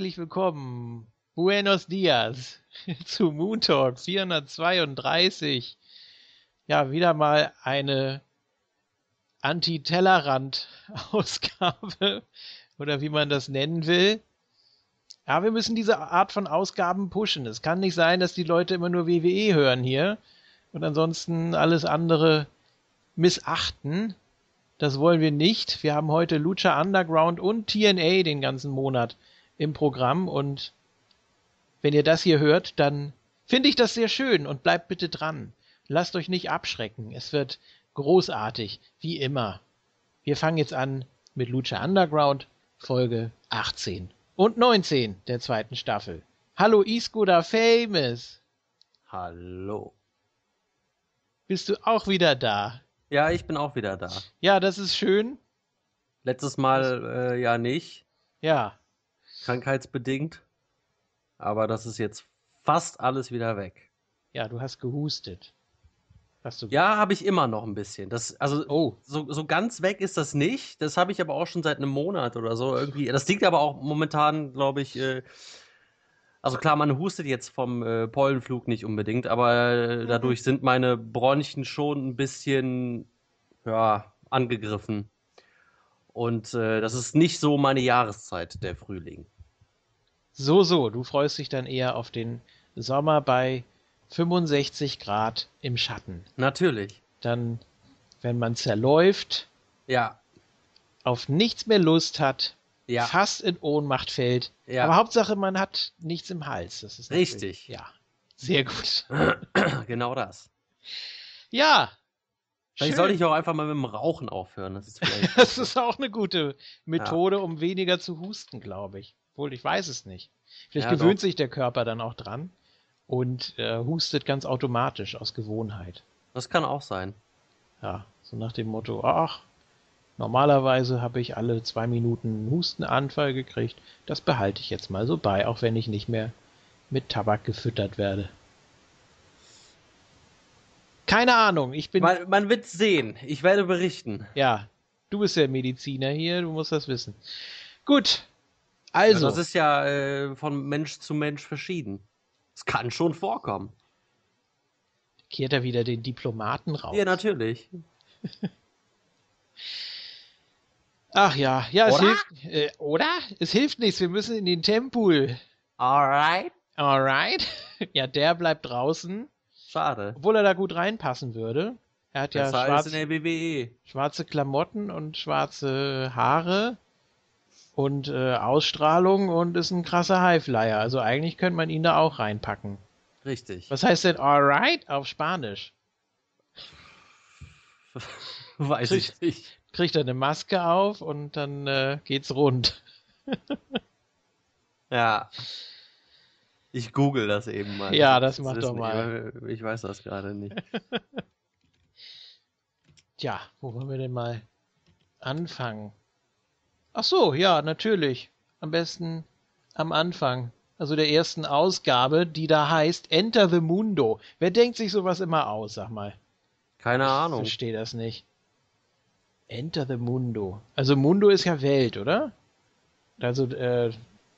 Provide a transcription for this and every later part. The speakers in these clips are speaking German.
Herzlich willkommen. Buenos dias zu Moon Talk 432. Ja, wieder mal eine Anti-Tellerrand-Ausgabe oder wie man das nennen will. Ja, wir müssen diese Art von Ausgaben pushen. Es kann nicht sein, dass die Leute immer nur WWE hören hier und ansonsten alles andere missachten. Das wollen wir nicht. Wir haben heute Lucha Underground und TNA den ganzen Monat im Programm und wenn ihr das hier hört, dann finde ich das sehr schön und bleibt bitte dran. Lasst euch nicht abschrecken. Es wird großartig, wie immer. Wir fangen jetzt an mit Lucha Underground, Folge 18 und 19 der zweiten Staffel. Hallo Iskuda Famous. Hallo. Bist du auch wieder da? Ja, ich bin auch wieder da. Ja, das ist schön. Letztes Mal äh, ja nicht. Ja. Krankheitsbedingt. Aber das ist jetzt fast alles wieder weg. Ja, du hast gehustet. Hast du ja, habe ich immer noch ein bisschen. Das, also oh. so, so ganz weg ist das nicht. Das habe ich aber auch schon seit einem Monat oder so irgendwie. Das liegt aber auch momentan, glaube ich. Äh, also klar, man hustet jetzt vom äh, Pollenflug nicht unbedingt, aber äh, dadurch sind meine Bronchien schon ein bisschen ja, angegriffen. Und äh, das ist nicht so meine Jahreszeit, der Frühling. So, so, du freust dich dann eher auf den Sommer bei 65 Grad im Schatten. Natürlich. Dann, wenn man zerläuft, ja. auf nichts mehr Lust hat, ja. fast in Ohnmacht fällt. Ja. Aber Hauptsache, man hat nichts im Hals. Das ist Richtig. Ja, sehr gut. genau das. Ja. Vielleicht sollte ich auch einfach mal mit dem Rauchen aufhören. Das ist, das ist auch eine gute Methode, ja. um weniger zu husten, glaube ich. Obwohl, ich weiß es nicht. Vielleicht gewöhnt doch. sich der Körper dann auch dran und äh, hustet ganz automatisch aus Gewohnheit. Das kann auch sein. Ja, so nach dem Motto, ach, normalerweise habe ich alle zwei Minuten einen Hustenanfall gekriegt, das behalte ich jetzt mal so bei, auch wenn ich nicht mehr mit Tabak gefüttert werde. Keine Ahnung, ich bin. Man, man wird sehen, ich werde berichten. Ja, du bist der Mediziner hier, du musst das wissen. Gut, also. Ja, das ist ja äh, von Mensch zu Mensch verschieden. Es kann schon vorkommen. Kehrt er wieder den Diplomaten raus? Ja, natürlich. Ach ja, ja, es oder? hilft. Äh, oder? Es hilft nichts, wir müssen in den Tempel. Alright. Alright. Ja, der bleibt draußen. Schade. Obwohl er da gut reinpassen würde. Er hat das ja schwarz, e. schwarze Klamotten und schwarze Haare und äh, Ausstrahlung und ist ein krasser Highflyer. Also eigentlich könnte man ihn da auch reinpacken. Richtig. Was heißt denn alright auf Spanisch? Weiß kriegt, ich nicht. Kriegt er eine Maske auf und dann äh, geht's rund. ja. Ich google das eben mal. Ja, das, das macht doch mal. Ich weiß das gerade nicht. Tja, wo wollen wir denn mal anfangen? Ach so, ja, natürlich. Am besten am Anfang. Also der ersten Ausgabe, die da heißt Enter the Mundo. Wer denkt sich sowas immer aus, sag mal? Keine Ahnung. Ich verstehe das nicht. Enter the Mundo. Also Mundo ist ja Welt, oder? Also, äh.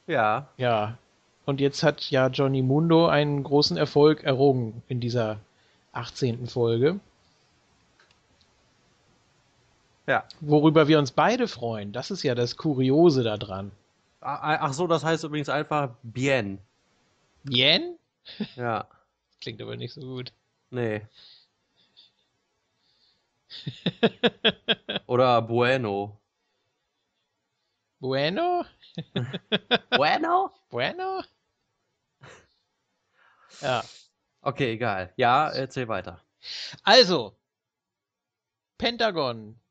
Ja. Ja. Und jetzt hat ja Johnny Mundo einen großen Erfolg errungen in dieser 18. Folge. Ja. Worüber wir uns beide freuen. Das ist ja das Kuriose daran. Ach so, das heißt übrigens einfach Bien. Bien? Ja. Klingt aber nicht so gut. Nee. Oder Bueno. Bueno? bueno? Bueno? Ja. Okay, egal. Ja, erzähl weiter. Also, Pentagon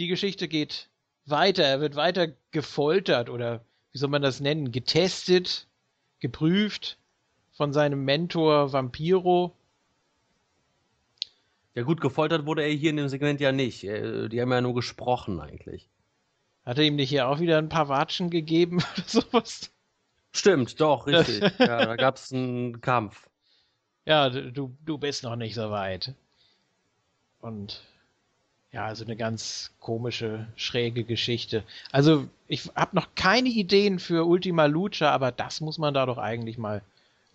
die Geschichte geht weiter. Er wird weiter gefoltert oder wie soll man das nennen? Getestet, geprüft von seinem Mentor Vampiro. Ja gut, gefoltert wurde er hier in dem Segment ja nicht. Die haben ja nur gesprochen eigentlich. Hat er ihm nicht hier auch wieder ein paar Watschen gegeben oder sowas? Stimmt, doch, richtig. ja, da gab es einen Kampf. Ja, du, du bist noch nicht so weit. Und Ja, also eine ganz komische, schräge Geschichte. Also ich habe noch keine Ideen für Ultima Lucha, aber das muss man da doch eigentlich mal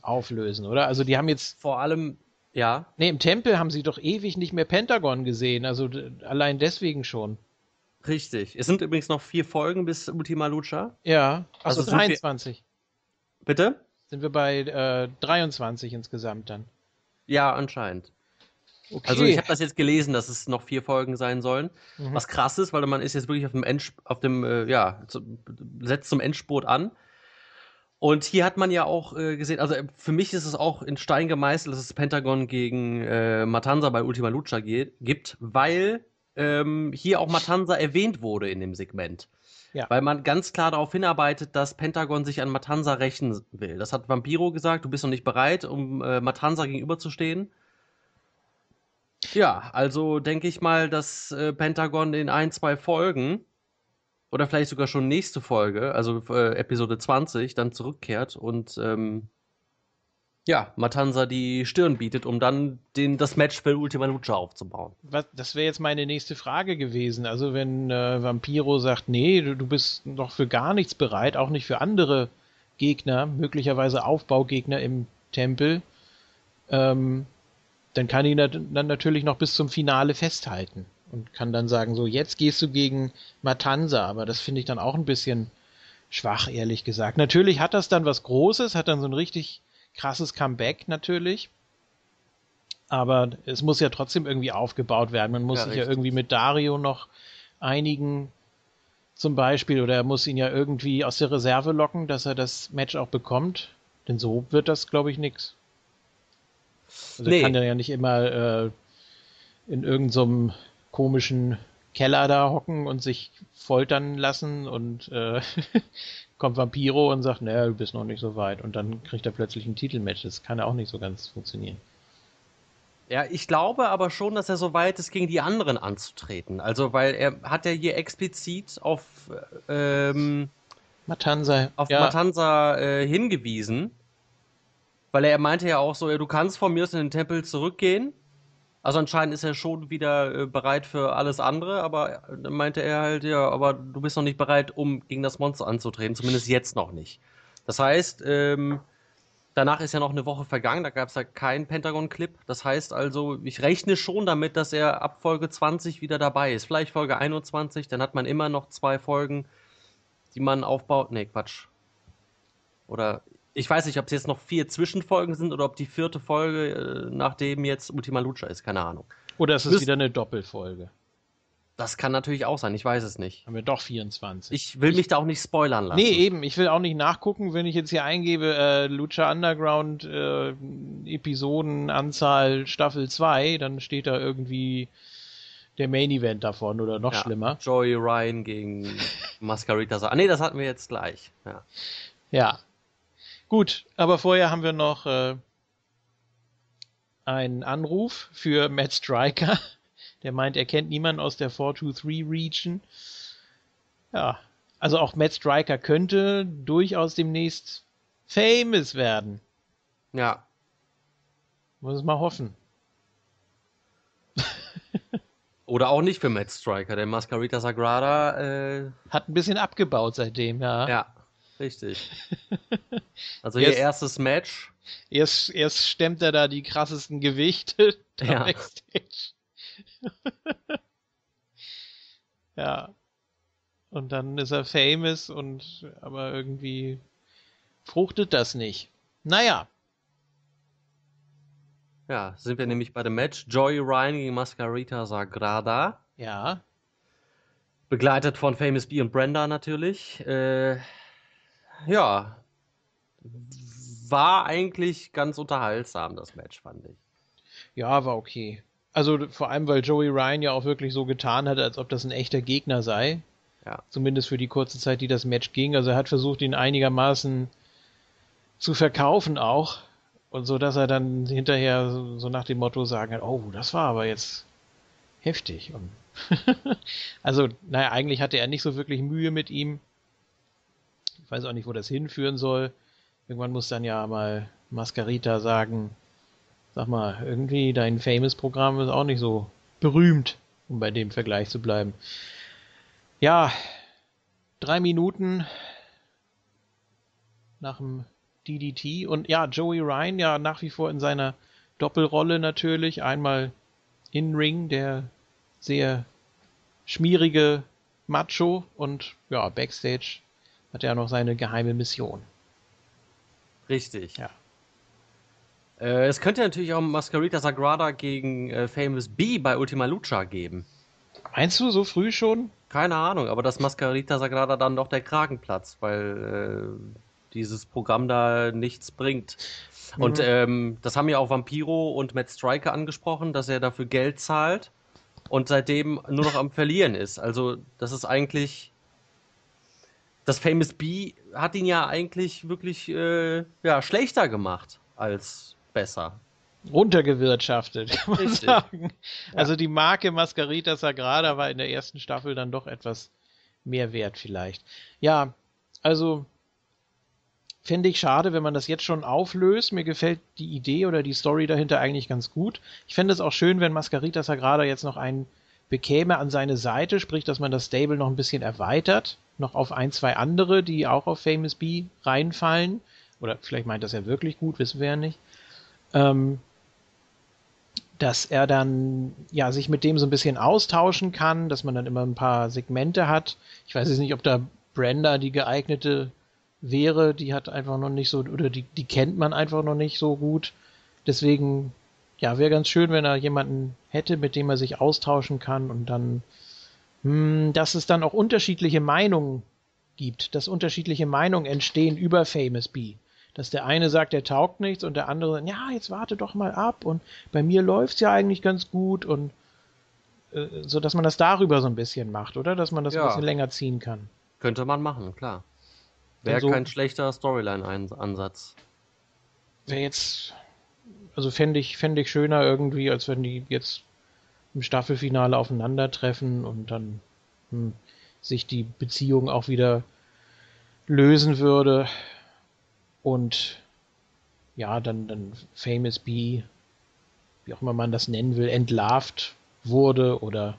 auflösen, oder? Also die haben jetzt vor allem ja. Nee, im Tempel haben sie doch ewig nicht mehr Pentagon gesehen, also allein deswegen schon. Richtig. Es sind übrigens noch vier Folgen bis Ultima Lucha. Ja, also, also 23. Wir, bitte? Sind wir bei äh, 23 insgesamt dann. Ja, anscheinend. Okay. Also ich habe das jetzt gelesen, dass es noch vier Folgen sein sollen. Mhm. Was krass ist, weil man ist jetzt wirklich auf dem End, auf dem, äh, ja, zu, setzt zum Endspurt an. Und hier hat man ja auch äh, gesehen, also äh, für mich ist es auch in Stein gemeißelt, dass es Pentagon gegen äh, Matanza bei Ultima Lucha geht, gibt, weil ähm, hier auch Matanza erwähnt wurde in dem Segment. Ja. Weil man ganz klar darauf hinarbeitet, dass Pentagon sich an Matanza rächen will. Das hat Vampiro gesagt, du bist noch nicht bereit, um äh, Matanza gegenüberzustehen. Ja, also denke ich mal, dass äh, Pentagon in ein, zwei Folgen oder vielleicht sogar schon nächste Folge, also äh, Episode 20, dann zurückkehrt und ähm, ja, Matanza die Stirn bietet, um dann den, das Match für Ultima Lucha aufzubauen. Was, das wäre jetzt meine nächste Frage gewesen. Also wenn äh, Vampiro sagt, nee, du, du bist noch für gar nichts bereit, auch nicht für andere Gegner, möglicherweise Aufbaugegner im Tempel, ähm, dann kann ihn dann natürlich noch bis zum Finale festhalten und kann dann sagen, so jetzt gehst du gegen Matanza, aber das finde ich dann auch ein bisschen schwach, ehrlich gesagt. Natürlich hat das dann was Großes, hat dann so ein richtig krasses Comeback natürlich. Aber es muss ja trotzdem irgendwie aufgebaut werden. Man muss ja, sich richtig. ja irgendwie mit Dario noch einigen, zum Beispiel, oder er muss ihn ja irgendwie aus der Reserve locken, dass er das Match auch bekommt. Denn so wird das, glaube ich, nix. Also nee. kann ja nicht immer äh, in irgendeinem so komischen Keller da hocken und sich foltern lassen und äh, kommt Vampiro und sagt, naja, du bist noch nicht so weit und dann kriegt er plötzlich ein Titelmatch. Das kann ja auch nicht so ganz funktionieren. Ja, ich glaube aber schon, dass er so weit ist, gegen die anderen anzutreten. Also, weil er hat ja hier explizit auf ähm, Matanza, auf ja. Matanza äh, hingewiesen weil er meinte ja auch so, du kannst von mir aus in den Tempel zurückgehen. Also anscheinend ist er schon wieder äh, bereit für alles andere, aber dann meinte er halt, ja, aber du bist noch nicht bereit, um gegen das Monster anzutreten, zumindest jetzt noch nicht. Das heißt, ähm, danach ist ja noch eine Woche vergangen, da gab es ja keinen Pentagon-Clip. Das heißt also, ich rechne schon damit, dass er ab Folge 20 wieder dabei ist. Vielleicht Folge 21, dann hat man immer noch zwei Folgen, die man aufbaut. Nee, Quatsch. Oder ich weiß nicht, ob es jetzt noch vier Zwischenfolgen sind oder ob die vierte Folge, äh, nachdem jetzt Ultima Lucha ist, keine Ahnung. Oder ist es wieder eine Doppelfolge? Das kann natürlich auch sein, ich weiß es nicht. Haben wir doch 24. Ich will mich da auch nicht spoilern lassen. Nee, eben, ich will auch nicht nachgucken, wenn ich jetzt hier eingebe, äh, Lucha Underground, äh, Episodenanzahl Staffel 2, dann steht da irgendwie der Main Event davon oder noch ja, schlimmer. Joey Ryan gegen Mascarita. Ah, nee, das hatten wir jetzt gleich. Ja. ja, Gut, aber vorher haben wir noch äh, einen Anruf für Matt Striker. Der meint, er kennt niemanden aus der 423 Region. Ja, also auch Matt Striker könnte durchaus demnächst famous werden. Ja. Muss mal hoffen. Oder auch nicht für Matt Striker, denn Mascarita Sagrada äh... hat ein bisschen abgebaut seitdem, ja. Ja. Richtig. Also ihr erstes Match. Erst, erst stemmt er da die krassesten Gewichte ja. Backstage. ja. Und dann ist er famous und aber irgendwie fruchtet das nicht. Naja. Ja, sind wir nämlich bei dem Match. Joey Ryan gegen Mascarita Sagrada. Ja. Begleitet von Famous B und Brenda natürlich. Äh, ja, war eigentlich ganz unterhaltsam, das Match, fand ich. Ja, war okay. Also vor allem, weil Joey Ryan ja auch wirklich so getan hat, als ob das ein echter Gegner sei. Ja. Zumindest für die kurze Zeit, die das Match ging. Also er hat versucht, ihn einigermaßen zu verkaufen auch. Und so, dass er dann hinterher so nach dem Motto sagen hat, oh, das war aber jetzt heftig. Und also, naja, eigentlich hatte er nicht so wirklich Mühe mit ihm. Ich weiß auch nicht, wo das hinführen soll. Irgendwann muss dann ja mal Mascarita sagen, sag mal, irgendwie dein Famous-Programm ist auch nicht so berühmt. um bei dem Vergleich zu bleiben. Ja, drei Minuten nach dem DDT und ja, Joey Ryan ja nach wie vor in seiner Doppelrolle natürlich. Einmal in Ring, der sehr schmierige Macho und ja, Backstage hat er noch seine geheime Mission. Richtig. Ja. Äh, es könnte natürlich auch Masquerita Sagrada gegen äh, Famous B bei Ultima Lucha geben. Meinst du so früh schon? Keine Ahnung, aber dass Masquerita Sagrada dann doch der Kragenplatz, weil äh, dieses Programm da nichts bringt. Mhm. Und ähm, das haben ja auch Vampiro und Matt Striker angesprochen, dass er dafür Geld zahlt und seitdem nur noch am Verlieren ist. Also das ist eigentlich das Famous B hat ihn ja eigentlich wirklich äh, ja, schlechter gemacht als besser. Runtergewirtschaftet, kann man Richtig. sagen. Ja. Also die Marke Mascarita Sagrada war in der ersten Staffel dann doch etwas mehr wert vielleicht. Ja, also Fände ich schade, wenn man das jetzt schon auflöst. Mir gefällt die Idee oder die Story dahinter eigentlich ganz gut. Ich fände es auch schön, wenn Mascarita Sagrada jetzt noch einen bekäme an seine Seite, sprich, dass man das Stable noch ein bisschen erweitert, noch auf ein, zwei andere, die auch auf Famous B reinfallen. Oder vielleicht meint das ja wirklich gut, wissen wir ja nicht. Ähm, dass er dann ja sich mit dem so ein bisschen austauschen kann, dass man dann immer ein paar Segmente hat. Ich weiß jetzt nicht, ob da Brenda die geeignete wäre, die hat einfach noch nicht so, oder die, die kennt man einfach noch nicht so gut. Deswegen, ja, wäre ganz schön, wenn er jemanden hätte, mit dem er sich austauschen kann und dann, dass es dann auch unterschiedliche Meinungen gibt, dass unterschiedliche Meinungen entstehen über Famous B. Dass der eine sagt, er taugt nichts und der andere sagt, ja, jetzt warte doch mal ab und bei mir läuft's ja eigentlich ganz gut und äh, so dass man das darüber so ein bisschen macht, oder? Dass man das ja. ein bisschen länger ziehen kann. Könnte man machen, klar. Wäre so, kein schlechter Storyline-Ansatz. Wäre jetzt, also fände ich, fänd ich schöner irgendwie, als wenn die jetzt im Staffelfinale aufeinandertreffen und dann hm, sich die Beziehung auch wieder lösen würde und ja, dann, dann Famous B, wie auch immer man das nennen will, entlarvt wurde oder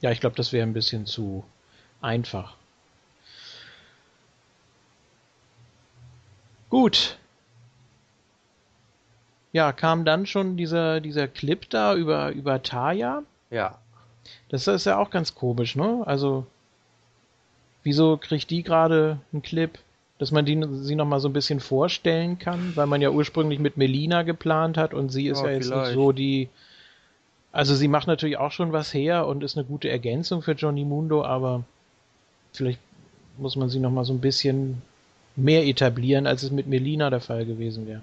ja, ich glaube, das wäre ein bisschen zu einfach. Gut. Ja, kam dann schon dieser, dieser Clip da über, über Taya. Ja. Das ist ja auch ganz komisch, ne? Also, wieso kriegt die gerade einen Clip, dass man die, sie noch mal so ein bisschen vorstellen kann, weil man ja ursprünglich mit Melina geplant hat und sie ist ja, ja jetzt nicht so die. Also sie macht natürlich auch schon was her und ist eine gute Ergänzung für Johnny Mundo, aber vielleicht muss man sie noch mal so ein bisschen mehr etablieren, als es mit Melina der Fall gewesen wäre.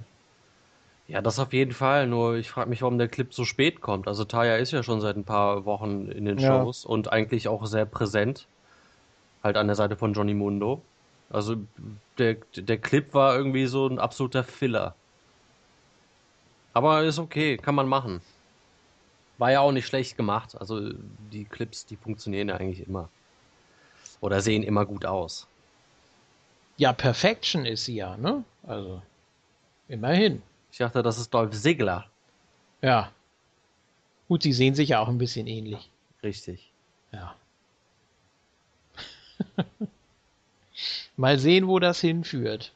Ja, das auf jeden Fall. Nur ich frage mich, warum der Clip so spät kommt. Also Taya ist ja schon seit ein paar Wochen in den ja. Shows und eigentlich auch sehr präsent. Halt an der Seite von Johnny Mundo. Also der, der Clip war irgendwie so ein absoluter Filler. Aber ist okay, kann man machen. War ja auch nicht schlecht gemacht. Also die Clips, die funktionieren ja eigentlich immer. Oder sehen immer gut aus. Ja, Perfection ist sie ja, ne? Also, immerhin. Ich dachte, das ist Dolph Ziggler. Ja. Gut, sie sehen sich ja auch ein bisschen ähnlich. Richtig. Ja. Mal sehen, wo das hinführt.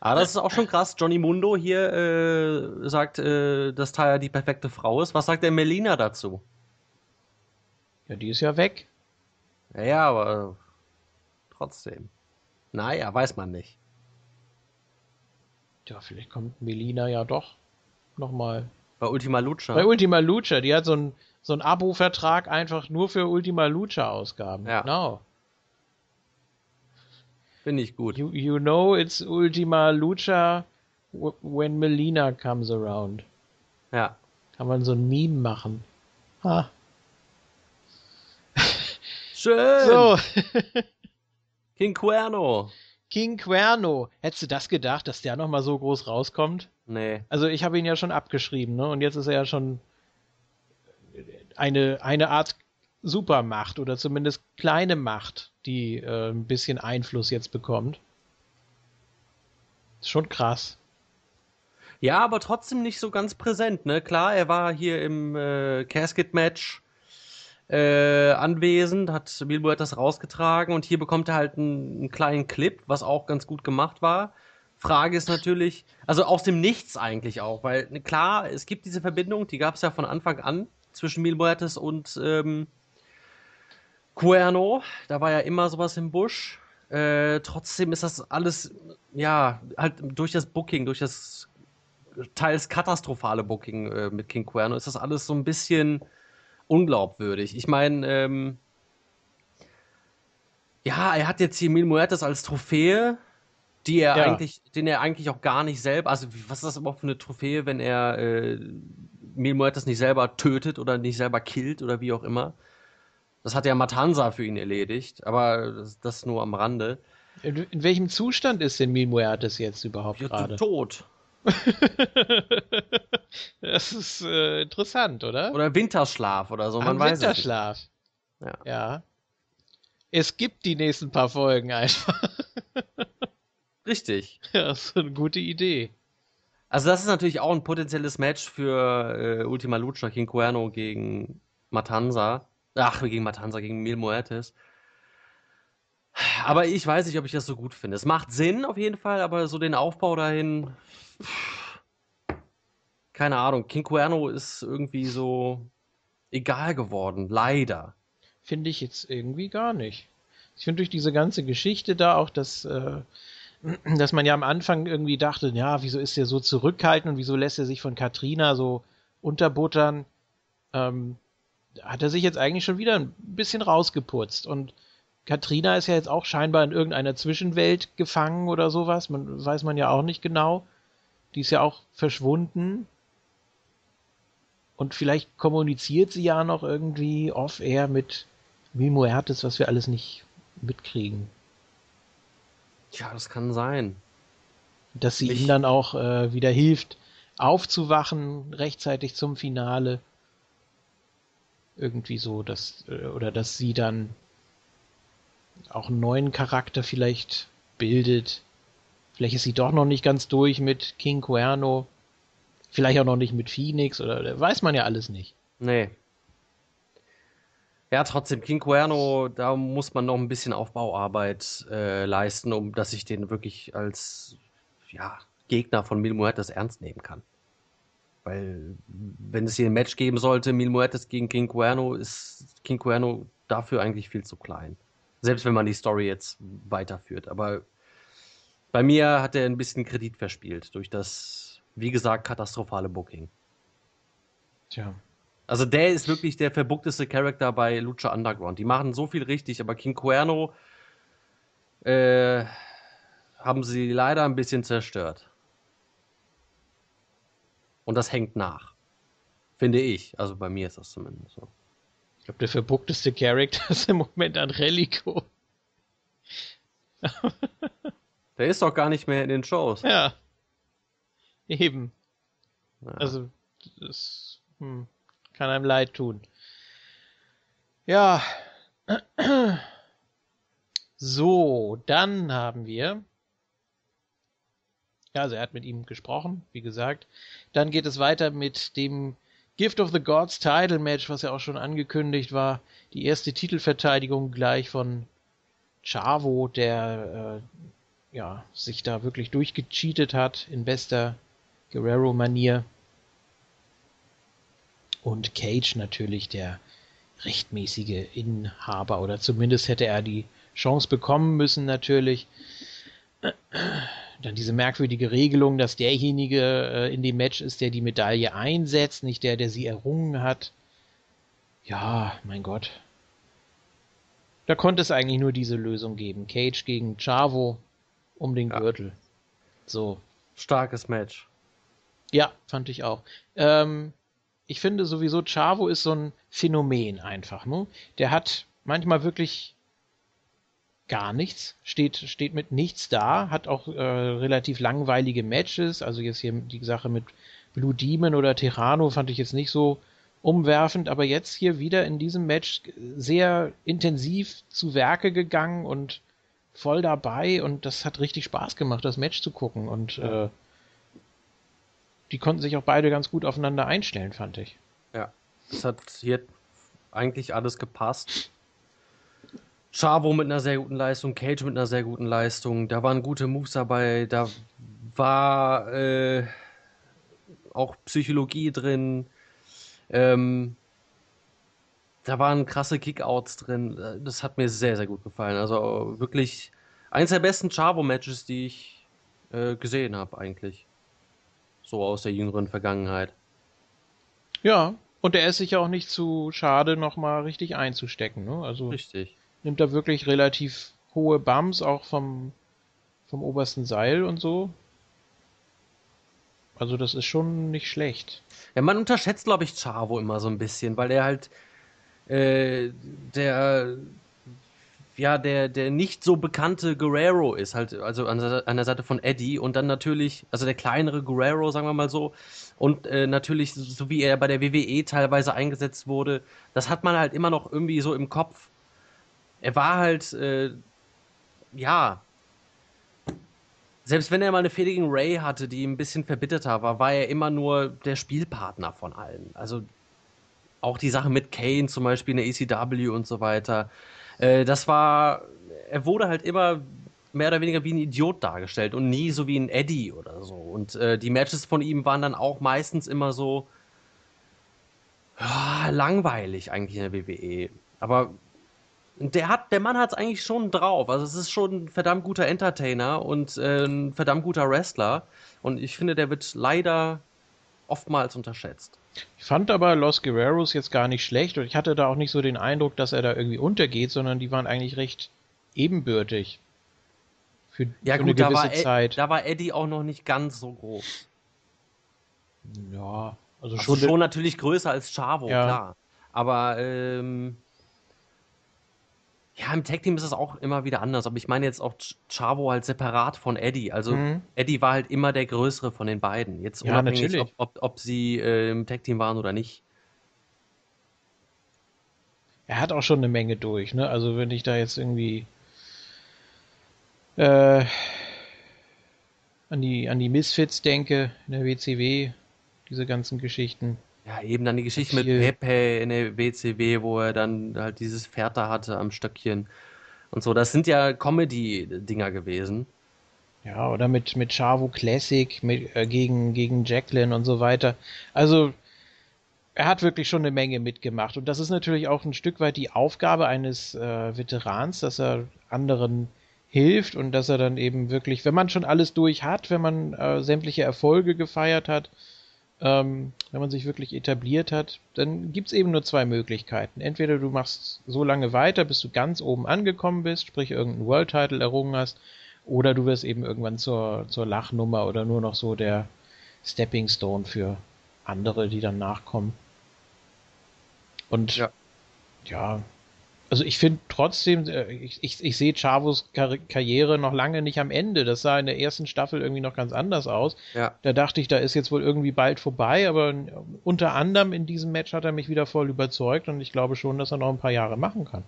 Aber ah, das ist auch schon krass. Johnny Mundo hier äh, sagt, äh, dass Taya die perfekte Frau ist. Was sagt der Melina dazu? Ja, die ist ja weg. Ja, ja aber trotzdem. Naja, weiß man nicht. Ja, vielleicht kommt Melina ja doch nochmal. Bei Ultima Lucha. Bei Ultima Lucha, die hat so einen so Abo-Vertrag einfach nur für Ultima Lucha-Ausgaben. Ja. Genau. Finde ich gut. You, you know it's Ultima Lucha when Melina comes around. Ja. Kann man so ein Meme machen. Ha. Schön. So. King Cuerno. King Cuerno. Hättest du das gedacht, dass der nochmal so groß rauskommt? Nee. Also ich habe ihn ja schon abgeschrieben, ne? Und jetzt ist er ja schon eine, eine Art Supermacht oder zumindest kleine Macht, die äh, ein bisschen Einfluss jetzt bekommt. Ist schon krass. Ja, aber trotzdem nicht so ganz präsent, ne? Klar, er war hier im äh, Casket-Match äh, anwesend, hat Bilbo das rausgetragen und hier bekommt er halt einen, einen, kleinen Clip, was auch ganz gut gemacht war. Frage ist natürlich, also aus dem Nichts eigentlich auch, weil ne, klar, es gibt diese Verbindung, die gab es ja von Anfang an zwischen Mil Muertes und ähm, Cuerno. Da war ja immer sowas im Busch. Äh, trotzdem ist das alles, ja, halt durch das Booking, durch das teils katastrophale Booking äh, mit King Cuerno ist das alles so ein bisschen unglaubwürdig. Ich meine, ähm, ja, er hat jetzt hier Mil Muertes als Trophäe, die er ja. eigentlich, den er eigentlich auch gar nicht selber, also was ist das überhaupt für eine Trophäe, wenn er äh, Mil Muertes nicht selber tötet oder nicht selber killt oder wie auch immer. Das hat ja Matanza für ihn erledigt, aber das, das nur am Rande. In, in, welchem Zustand ist denn Mil Muertes jetzt überhaupt ja, gerade? Tot. das ist äh, interessant, oder? Oder Winterschlaf oder so, man Am weiß Winterschlaf. es nicht. Ja. ja. Es gibt die nächsten paar Folgen einfach. Richtig. Ja, das ist eine gute Idee. Also das ist natürlich auch ein potenzielles Match für äh, Ultima Lucha King Cuerno gegen Matanza. Ach, gegen Matanza, gegen Mil Muertes. Aber ich weiß nicht, ob ich das so gut finde. Es macht Sinn auf jeden Fall, aber so den Aufbau dahin keine Ahnung, King Cuerno ist irgendwie so egal geworden, leider. Finde ich jetzt irgendwie gar nicht. Ich finde durch diese ganze Geschichte da auch, dass, äh, dass man ja am Anfang irgendwie dachte, ja, wieso ist er so zurückhaltend und wieso lässt er sich von Katrina so unterbuttern, ähm, hat er sich jetzt eigentlich schon wieder ein bisschen rausgeputzt. Und Katrina ist ja jetzt auch scheinbar in irgendeiner Zwischenwelt gefangen oder sowas, man weiß man ja auch nicht genau. Die ist ja auch verschwunden. Und vielleicht kommuniziert sie ja noch irgendwie off-air mit Mimoertes, was wir alles nicht mitkriegen. Tja, das kann sein. Dass sie ich... ihm dann auch äh, wieder hilft, aufzuwachen, rechtzeitig zum Finale. Irgendwie so, dass, äh, oder dass sie dann auch einen neuen Charakter vielleicht bildet, Vielleicht ist sie doch noch nicht ganz durch mit King Cuerno. Vielleicht auch noch nicht mit Phoenix oder weiß man ja alles nicht. Nee. Ja, trotzdem, King Cuerno, da muss man noch ein bisschen Aufbauarbeit äh, leisten, um dass ich den wirklich als ja, Gegner von Mil Muertes ernst nehmen kann. Weil, wenn es hier ein Match geben sollte, Mil Muertes gegen King Cuerno, ist King Cuerno dafür eigentlich viel zu klein. Selbst wenn man die Story jetzt weiterführt. Aber bei mir hat er ein bisschen Kredit verspielt durch das, wie gesagt, katastrophale Booking. Tja. Also der ist wirklich der verbuckteste Charakter bei Lucha Underground. Die machen so viel richtig, aber King Cuerno äh, haben sie leider ein bisschen zerstört. Und das hängt nach. Finde ich. Also bei mir ist das zumindest so. Ich glaube, der verbuckteste Charakter ist im Moment Angelico. Der ist doch gar nicht mehr in den Shows. Ja. Eben. Ja. Also, das hm, kann einem leid tun. Ja. So, dann haben wir. Ja, also er hat mit ihm gesprochen, wie gesagt. Dann geht es weiter mit dem Gift of the Gods Title Match, was ja auch schon angekündigt war. Die erste Titelverteidigung gleich von Chavo, der äh, ja, sich da wirklich durchgecheatet hat in bester Guerrero-Manier. Und Cage natürlich der rechtmäßige Inhaber oder zumindest hätte er die Chance bekommen müssen natürlich. Dann diese merkwürdige Regelung, dass derjenige äh, in dem Match ist, der die Medaille einsetzt, nicht der, der sie errungen hat. Ja, mein Gott. Da konnte es eigentlich nur diese Lösung geben. Cage gegen Chavo um den ja. Gürtel. So. Starkes Match. Ja, fand ich auch. Ähm, ich finde sowieso, Chavo ist so ein Phänomen einfach. Ne? Der hat manchmal wirklich gar nichts, steht, steht mit nichts da, hat auch äh, relativ langweilige Matches. Also jetzt hier die Sache mit Blue Demon oder Terrano fand ich jetzt nicht so umwerfend, aber jetzt hier wieder in diesem Match sehr intensiv zu Werke gegangen und voll dabei und das hat richtig Spaß gemacht, das Match zu gucken. Und äh, die konnten sich auch beide ganz gut aufeinander einstellen, fand ich. Ja, es hat hier eigentlich alles gepasst. Chavo mit einer sehr guten Leistung, Cage mit einer sehr guten Leistung, da waren gute Moves dabei, da war äh, auch Psychologie drin, ähm, da waren krasse Kickouts drin, das hat mir sehr, sehr gut gefallen. Also wirklich eins der besten Chavo-Matches, die ich äh, gesehen habe, eigentlich. So aus der jüngeren Vergangenheit. Ja, und er ist sich ja auch nicht zu schade, nochmal richtig einzustecken. Ne? Also richtig. Nimmt er wirklich relativ hohe Bums, auch vom, vom obersten Seil und so. Also das ist schon nicht schlecht. Ja, man unterschätzt, glaube ich, Chavo immer so ein bisschen, weil er halt äh, der ja, der, der nicht so bekannte Guerrero ist, halt, also an der, an der Seite von Eddie und dann natürlich, also der kleinere Guerrero, sagen wir mal so, und äh, natürlich, so wie er bei der WWE teilweise eingesetzt wurde, das hat man halt immer noch irgendwie so im Kopf. Er war halt, äh, ja, selbst wenn er mal eine Fehde Ray hatte, die ein bisschen verbitterter war, war er immer nur der Spielpartner von allen. Also auch die Sache mit Kane zum Beispiel in der ECW und so weiter. Äh, das war, er wurde halt immer mehr oder weniger wie ein Idiot dargestellt und nie so wie ein Eddie oder so. Und äh, die Matches von ihm waren dann auch meistens immer so ja, langweilig eigentlich in der WWE. Aber der hat, der Mann hat es eigentlich schon drauf. Also es ist schon ein verdammt guter Entertainer und äh, ein verdammt guter Wrestler. Und ich finde, der wird leider oftmals unterschätzt. Ich fand aber Los Guerreros jetzt gar nicht schlecht und ich hatte da auch nicht so den Eindruck, dass er da irgendwie untergeht, sondern die waren eigentlich recht ebenbürtig. Für, ja, für gut, eine gewisse da war, Zeit. Da war Eddie auch noch nicht ganz so groß. Ja, also, also schon, schon natürlich größer als Chavo, ja. klar. Aber ähm, ja, im Tag Team ist es auch immer wieder anders, aber ich meine jetzt auch Chavo halt separat von Eddie. Also mhm. Eddie war halt immer der größere von den beiden. Jetzt ja, unabhängig, ob, ob, ob, sie äh, im Tag Team waren oder nicht. Er hat auch schon eine Menge durch, ne? Also wenn ich da jetzt irgendwie äh, an die an die Misfits denke in der WCW, diese ganzen Geschichten. Ja, eben dann die Geschichte mit Pepe in der WCW, wo er dann halt dieses Pferd da hatte am Stöckchen und so. Das sind ja Comedy-Dinger gewesen. Ja, oder mit, mit Chavo Classic mit, äh, gegen, gegen Jacqueline und so weiter. Also, er hat wirklich schon eine Menge mitgemacht. Und das ist natürlich auch ein Stück weit die Aufgabe eines äh, Veterans, dass er anderen hilft und dass er dann eben wirklich, wenn man schon alles durch hat, wenn man äh, sämtliche Erfolge gefeiert hat, ähm, wenn man sich wirklich etabliert hat, dann gibt es eben nur zwei Möglichkeiten. Entweder du machst so lange weiter, bis du ganz oben angekommen bist, sprich irgendeinen World Title errungen hast, oder du wirst eben irgendwann zur, zur Lachnummer oder nur noch so der Stepping Stone für andere, die dann nachkommen. Und ja, ja also ich finde trotzdem, äh, ich, ich, ich sehe Chavos Kar Karriere noch lange nicht am Ende. Das sah in der ersten Staffel irgendwie noch ganz anders aus. Ja. Da dachte ich, da ist jetzt wohl irgendwie bald vorbei, aber unter anderem in diesem Match hat er mich wieder voll überzeugt und ich glaube schon, dass er noch ein paar Jahre machen kann.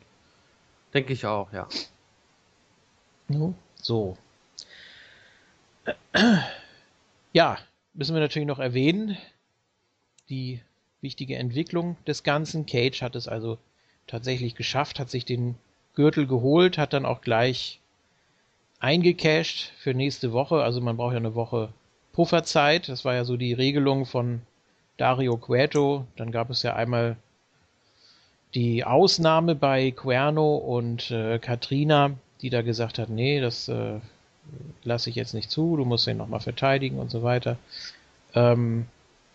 Denke ich auch, ja. So. Ja, müssen wir natürlich noch erwähnen, die wichtige Entwicklung des Ganzen. Cage hat es also tatsächlich geschafft, hat sich den Gürtel geholt, hat dann auch gleich eingecashed für nächste Woche. Also man braucht ja eine Woche Pufferzeit. Das war ja so die Regelung von Dario Cueto. Dann gab es ja einmal die Ausnahme bei Cuerno und äh, Katrina, die da gesagt hat, nee, das äh, lasse ich jetzt nicht zu, du musst ihn nochmal verteidigen und so weiter. Ähm,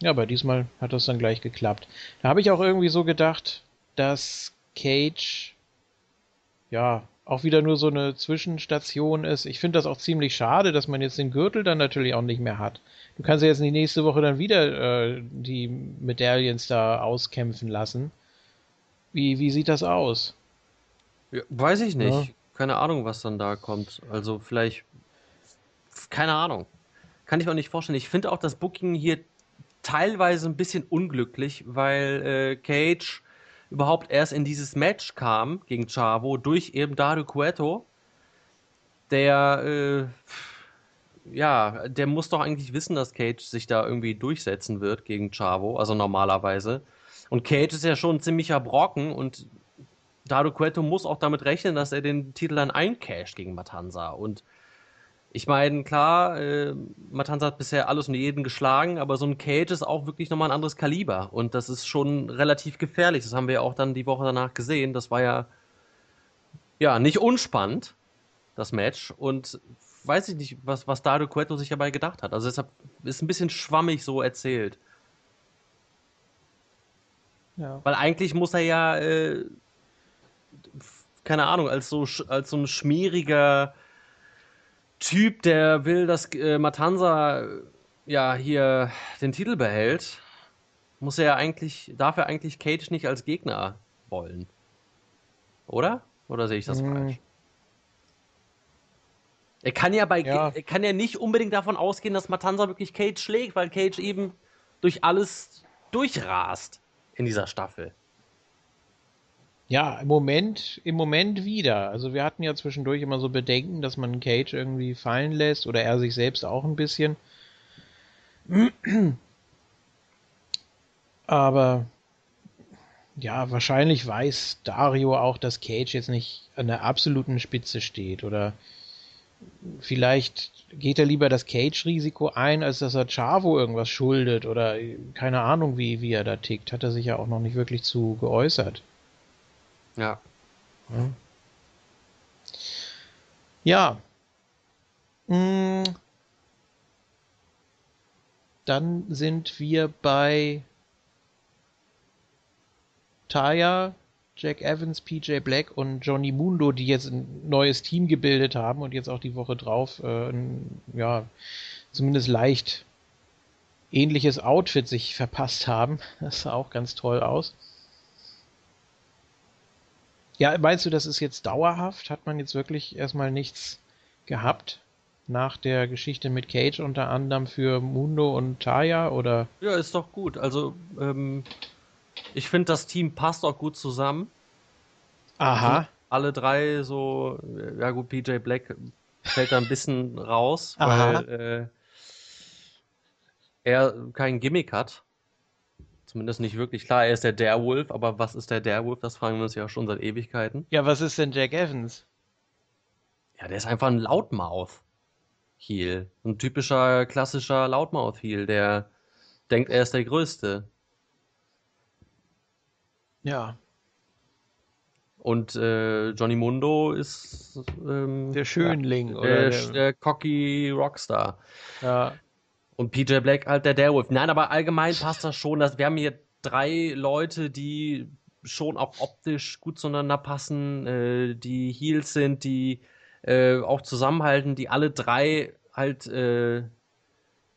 ja, aber diesmal hat das dann gleich geklappt. Da habe ich auch irgendwie so gedacht, dass Cage ja auch wieder nur so eine Zwischenstation ist. Ich finde das auch ziemlich schade, dass man jetzt den Gürtel dann natürlich auch nicht mehr hat. Du kannst ja jetzt in die nächste Woche dann wieder äh, die Medaillons da auskämpfen lassen. Wie, wie sieht das aus? Ja, weiß ich nicht. Ja. Keine Ahnung, was dann da kommt. Also vielleicht. Keine Ahnung. Kann ich auch nicht vorstellen. Ich finde auch das Booking hier teilweise ein bisschen unglücklich, weil äh, Cage überhaupt erst in dieses Match kam gegen Chavo durch eben Dario Cueto, der äh, ja, der muss doch eigentlich wissen, dass Cage sich da irgendwie durchsetzen wird gegen Chavo, also normalerweise. Und Cage ist ja schon ein ziemlicher Brocken und Dado Cueto muss auch damit rechnen, dass er den Titel dann eincasht gegen Matanza. Und ich meine, klar, äh, Matanza hat bisher alles und jeden geschlagen, aber so ein Cage ist auch wirklich nochmal ein anderes Kaliber. Und das ist schon relativ gefährlich. Das haben wir ja auch dann die Woche danach gesehen. Das war ja, ja, nicht unspannend, das Match. Und weiß ich nicht, was, was Dado Cueto sich dabei gedacht hat. Also deshalb ist ein bisschen schwammig so erzählt. Ja. Weil eigentlich muss er ja, äh, keine Ahnung, als so, als so ein schmieriger Typ, der will, dass äh, Matanza äh, ja hier den Titel behält, muss er ja eigentlich, darf er eigentlich Cage nicht als Gegner wollen. Oder? Oder sehe ich das hm. falsch? Er kann ja bei ja. er kann ja nicht unbedingt davon ausgehen, dass Matanza wirklich Cage schlägt, weil Cage eben durch alles durchrast in dieser Staffel. Ja, im Moment, im Moment wieder. Also wir hatten ja zwischendurch immer so Bedenken, dass man Cage irgendwie fallen lässt oder er sich selbst auch ein bisschen. Aber ja, wahrscheinlich weiß Dario auch, dass Cage jetzt nicht an der absoluten Spitze steht oder vielleicht geht er lieber das Cage-Risiko ein, als dass er Chavo irgendwas schuldet oder keine Ahnung, wie, wie er da tickt. Hat er sich ja auch noch nicht wirklich zu geäußert. Ja. Ja. Hm. Dann sind wir bei Taya, Jack Evans, PJ Black und Johnny Mundo, die jetzt ein neues Team gebildet haben und jetzt auch die Woche drauf, äh, ein, ja, zumindest leicht ähnliches Outfit sich verpasst haben. Das sah auch ganz toll aus. Ja, meinst du, das ist jetzt dauerhaft? Hat man jetzt wirklich erstmal nichts gehabt? Nach der Geschichte mit Cage unter anderem für Mundo und Taya oder? Ja, ist doch gut. Also, ähm, ich finde, das Team passt auch gut zusammen. Aha. Also, alle drei so, ja gut, PJ Black fällt da ein bisschen raus, weil äh, er kein Gimmick hat. Zumindest nicht wirklich klar. Er ist der Darewolf, aber was ist der Darewolf? Das fragen wir uns ja schon seit Ewigkeiten. Ja, was ist denn Jack Evans? Ja, der ist einfach ein Loudmouth-Heel. Ein typischer, klassischer Loudmouth-Heel, der denkt, er ist der Größte. Ja. Und äh, Johnny Mundo ist ähm, der Schönling ja, oder der, der cocky Rockstar. Ja. Und PJ Black halt der Darewolf. Nein, aber allgemein passt das schon. Dass wir haben hier drei Leute, die schon auch optisch gut zueinander passen, äh, die Heels sind, die äh, auch zusammenhalten, die alle drei halt äh,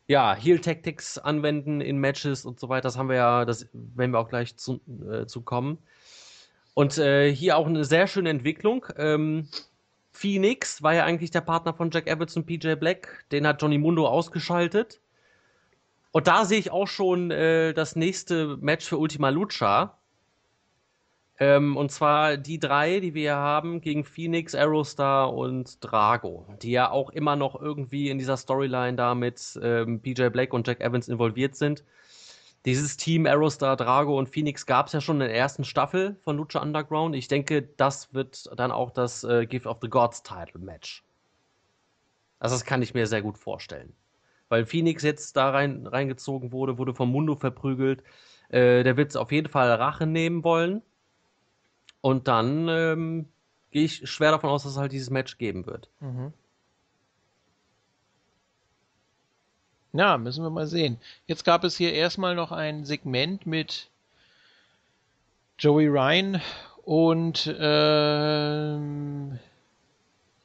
ja, Heal-Tactics anwenden in Matches und so weiter. Das haben wir ja, das werden wir auch gleich zu, äh, zu kommen. Und äh, hier auch eine sehr schöne Entwicklung. Ähm, Phoenix war ja eigentlich der Partner von Jack Evans und PJ Black. Den hat Johnny Mundo ausgeschaltet. Und da sehe ich auch schon äh, das nächste Match für Ultima Lucha. Ähm, und zwar die drei, die wir hier haben, gegen Phoenix, Aerostar und Drago, die ja auch immer noch irgendwie in dieser Storyline da mit ähm, PJ Black und Jack Evans involviert sind. Dieses Team Aerostar, Drago und Phoenix gab es ja schon in der ersten Staffel von Lucha Underground. Ich denke, das wird dann auch das äh, Gift of the Gods Title Match. Also das kann ich mir sehr gut vorstellen. Weil Phoenix jetzt da rein, reingezogen wurde, wurde vom Mundo verprügelt. Äh, der wird auf jeden Fall Rache nehmen wollen. Und dann ähm, gehe ich schwer davon aus, dass es halt dieses Match geben wird. Mhm. Ja, müssen wir mal sehen. Jetzt gab es hier erstmal noch ein Segment mit Joey Ryan und ähm,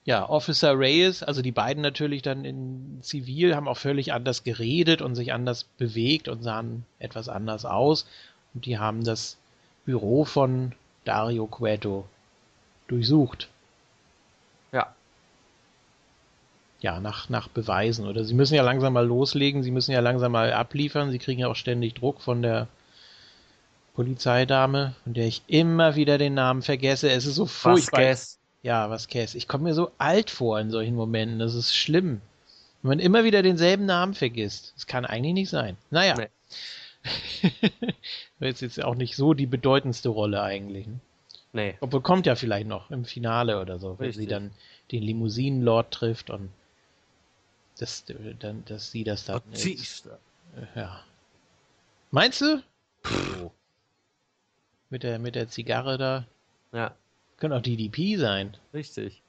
ja, Officer Reyes, also die beiden natürlich dann in Zivil, haben auch völlig anders geredet und sich anders bewegt und sahen etwas anders aus. Und die haben das Büro von Dario Cueto durchsucht ja, nach, nach Beweisen. Oder sie müssen ja langsam mal loslegen, sie müssen ja langsam mal abliefern, sie kriegen ja auch ständig Druck von der Polizeidame, von der ich immer wieder den Namen vergesse. Es ist so furchtbar. Vasquez. Ja, Vasquez. Ich komme mir so alt vor in solchen Momenten, das ist schlimm. Wenn man immer wieder denselben Namen vergisst. Das kann eigentlich nicht sein. Naja. Nee. das ist jetzt auch nicht so die bedeutendste Rolle eigentlich. Ne? Nee. Obwohl kommt ja vielleicht noch im Finale oder so, wenn sie dann den Limousinenlord trifft und das, dann, dass sie das dann. Ist, äh, ja. Meinst du? Mit der, mit der Zigarre da? Ja. Könnte auch DDP sein. Richtig.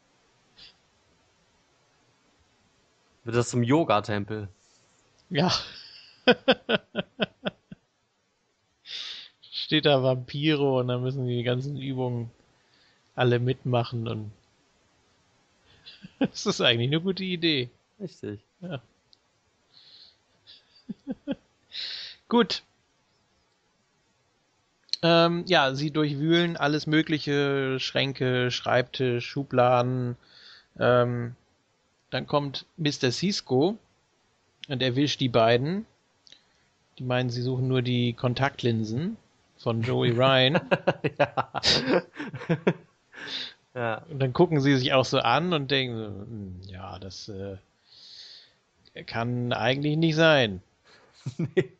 Wird das zum Yoga-Tempel? Ja. Steht da Vampiro und dann müssen die ganzen Übungen alle mitmachen und das ist eigentlich eine gute Idee. Richtig. Ja. Gut. Ähm, ja, sie durchwühlen alles mögliche, Schränke, Schreibtisch, Schubladen. Ähm, dann kommt Mr. Cisco und erwischt die beiden. Die meinen, sie suchen nur die Kontaktlinsen von Joey Ryan. ja. ja. Und dann gucken sie sich auch so an und denken, hm, ja, das äh, kann eigentlich nicht sein. nee.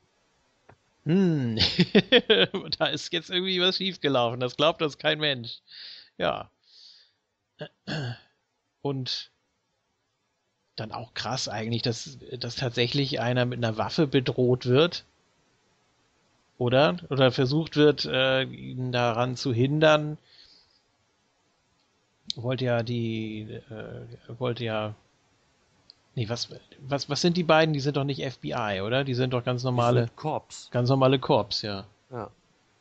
Hm, da ist jetzt irgendwie was schiefgelaufen. Das glaubt uns kein Mensch. Ja. Und dann auch krass eigentlich, dass, dass tatsächlich einer mit einer Waffe bedroht wird. Oder? Oder versucht wird, äh, ihn daran zu hindern. Wollte ja die, äh, wollte ja Nee, was, was, was sind die beiden? Die sind doch nicht FBI, oder? Die sind doch ganz normale. Korps. Ganz normale Korps, ja. Ja.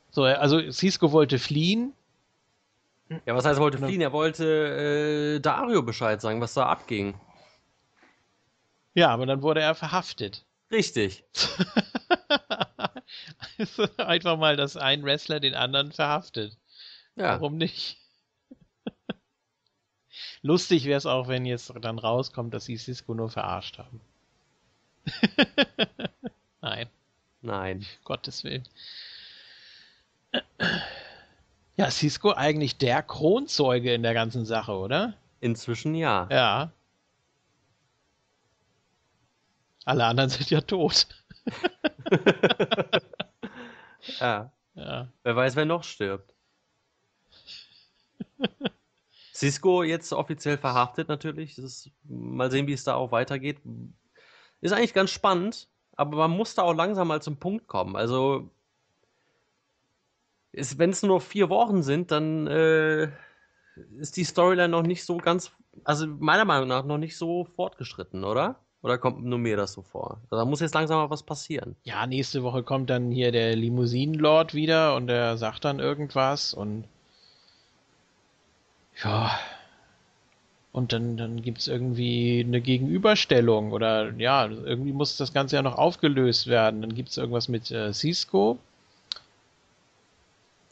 So, also Cisco wollte fliehen. Ja, was heißt, er wollte fliehen? Er wollte äh, Dario Bescheid sagen, was da abging. Ja, aber dann wurde er verhaftet. Richtig. also einfach mal, dass ein Wrestler den anderen verhaftet. Ja. Warum nicht? Lustig wäre es auch, wenn jetzt dann rauskommt, dass sie Cisco nur verarscht haben. Nein. Nein. Gottes Willen. Ja, Cisco eigentlich der Kronzeuge in der ganzen Sache, oder? Inzwischen ja. Ja. Alle anderen sind ja tot. ja. ja. Wer weiß, wer noch stirbt. Cisco jetzt offiziell verhaftet natürlich. Ist, mal sehen, wie es da auch weitergeht. Ist eigentlich ganz spannend, aber man muss da auch langsam mal zum Punkt kommen. Also, wenn es nur vier Wochen sind, dann äh, ist die Storyline noch nicht so ganz, also meiner Meinung nach noch nicht so fortgeschritten, oder? Oder kommt nur mir das so vor? Also, da muss jetzt langsam mal was passieren. Ja, nächste Woche kommt dann hier der Limousinenlord wieder und der sagt dann irgendwas und ja. Und dann, dann gibt es irgendwie eine Gegenüberstellung oder ja, irgendwie muss das Ganze ja noch aufgelöst werden. Dann gibt es irgendwas mit äh, Cisco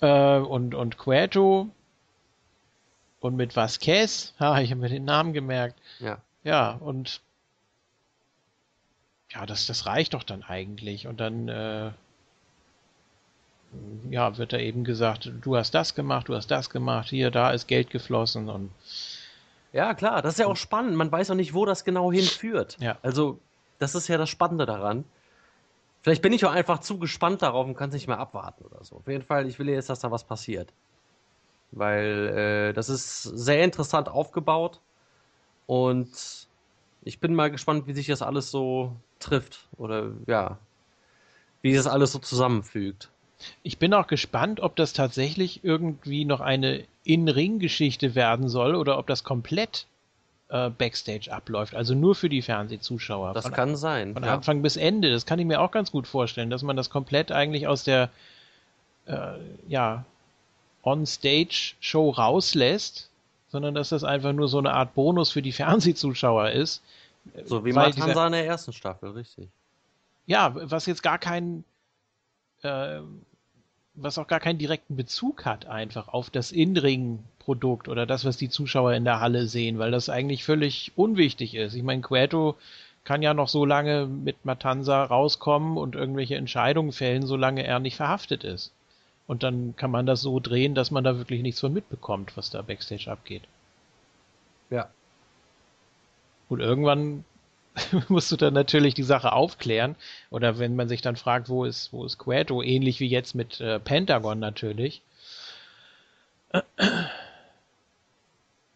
äh, und, und Queto und mit Vasquez. Ha, ich habe mir den Namen gemerkt. Ja. Ja, und ja, das, das reicht doch dann eigentlich. Und dann äh, ja, wird da eben gesagt, du hast das gemacht, du hast das gemacht, hier, da ist Geld geflossen und ja, klar, das ist ja auch spannend. Man weiß auch nicht, wo das genau hinführt. Ja. Also, das ist ja das Spannende daran. Vielleicht bin ich auch einfach zu gespannt darauf und kann es nicht mehr abwarten oder so. Auf jeden Fall, ich will jetzt, dass da was passiert. Weil äh, das ist sehr interessant aufgebaut und ich bin mal gespannt, wie sich das alles so trifft oder ja, wie das alles so zusammenfügt. Ich bin auch gespannt, ob das tatsächlich irgendwie noch eine In-Ring-Geschichte werden soll oder ob das komplett äh, Backstage abläuft, also nur für die Fernsehzuschauer. Das von, kann sein. Von ja. Anfang bis Ende, das kann ich mir auch ganz gut vorstellen, dass man das komplett eigentlich aus der äh, ja, On-Stage-Show rauslässt, sondern dass das einfach nur so eine Art Bonus für die Fernsehzuschauer ist. So wie Matanza in der ersten Staffel, richtig. Ja, was jetzt gar kein äh, was auch gar keinen direkten Bezug hat einfach auf das In-Ring-Produkt oder das, was die Zuschauer in der Halle sehen, weil das eigentlich völlig unwichtig ist. Ich meine, Queto kann ja noch so lange mit Matanza rauskommen und irgendwelche Entscheidungen fällen, solange er nicht verhaftet ist. Und dann kann man das so drehen, dass man da wirklich nichts von mitbekommt, was da Backstage abgeht. Ja. Und irgendwann musst du dann natürlich die Sache aufklären. Oder wenn man sich dann fragt, wo ist, wo ist Quato, ähnlich wie jetzt mit äh, Pentagon natürlich.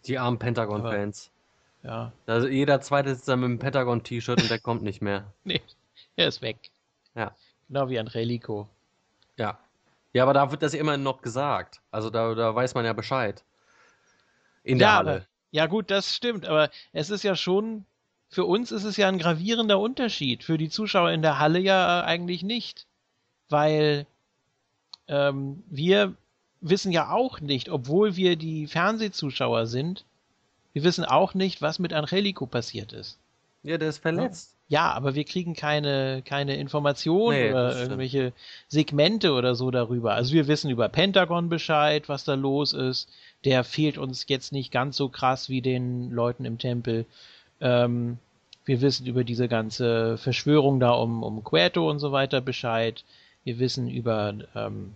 Die armen Pentagon-Fans. Ja. Also jeder zweite sitzt dann mit einem Pentagon-T-Shirt und der kommt nicht mehr. Nee, er ist weg. Ja. Genau wie Angelico. Ja. Ja, aber da wird das immerhin noch gesagt. Also da, da weiß man ja Bescheid. In der ja, Halle. aber- Ja, gut, das stimmt, aber es ist ja schon, für uns ist es ja ein gravierender Unterschied, für die Zuschauer in der Halle ja eigentlich nicht. Weil ähm, wir wissen ja auch nicht, obwohl wir die Fernsehzuschauer sind, wir wissen auch nicht, was mit Angelico passiert ist. Ja, der ist verletzt. Ja, aber wir kriegen keine, keine Informationen Nee, oder irgendwelche Segmente oder so darüber. Also wir wissen über Pentagon Bescheid, was da los ist. Der fehlt uns jetzt nicht ganz so krass wie den Leuten im Tempel. Ähm, wir wissen über diese ganze Verschwörung da um, um Queto und so weiter Bescheid. Wir wissen über ähm,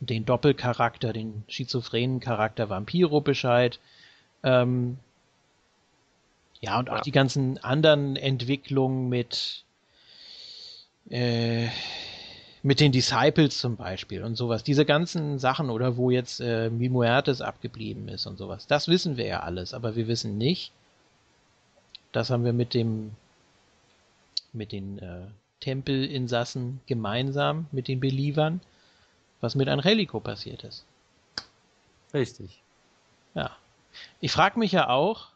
den Doppelcharakter, den schizophrenen Charakter Vampiro Bescheid. Ähm, ja, und auch Ja. die ganzen anderen Entwicklungen mit, äh, mit den Disciples zum Beispiel und sowas. Diese ganzen Sachen oder wo jetzt äh, Mimuertes abgeblieben ist und sowas. Das wissen wir ja alles, aber wir wissen nicht, das haben wir mit dem, mit den äh, Tempelinsassen gemeinsam, mit den Believern, was mit Angelico passiert ist. Richtig. Ja. Ich frage mich ja auch,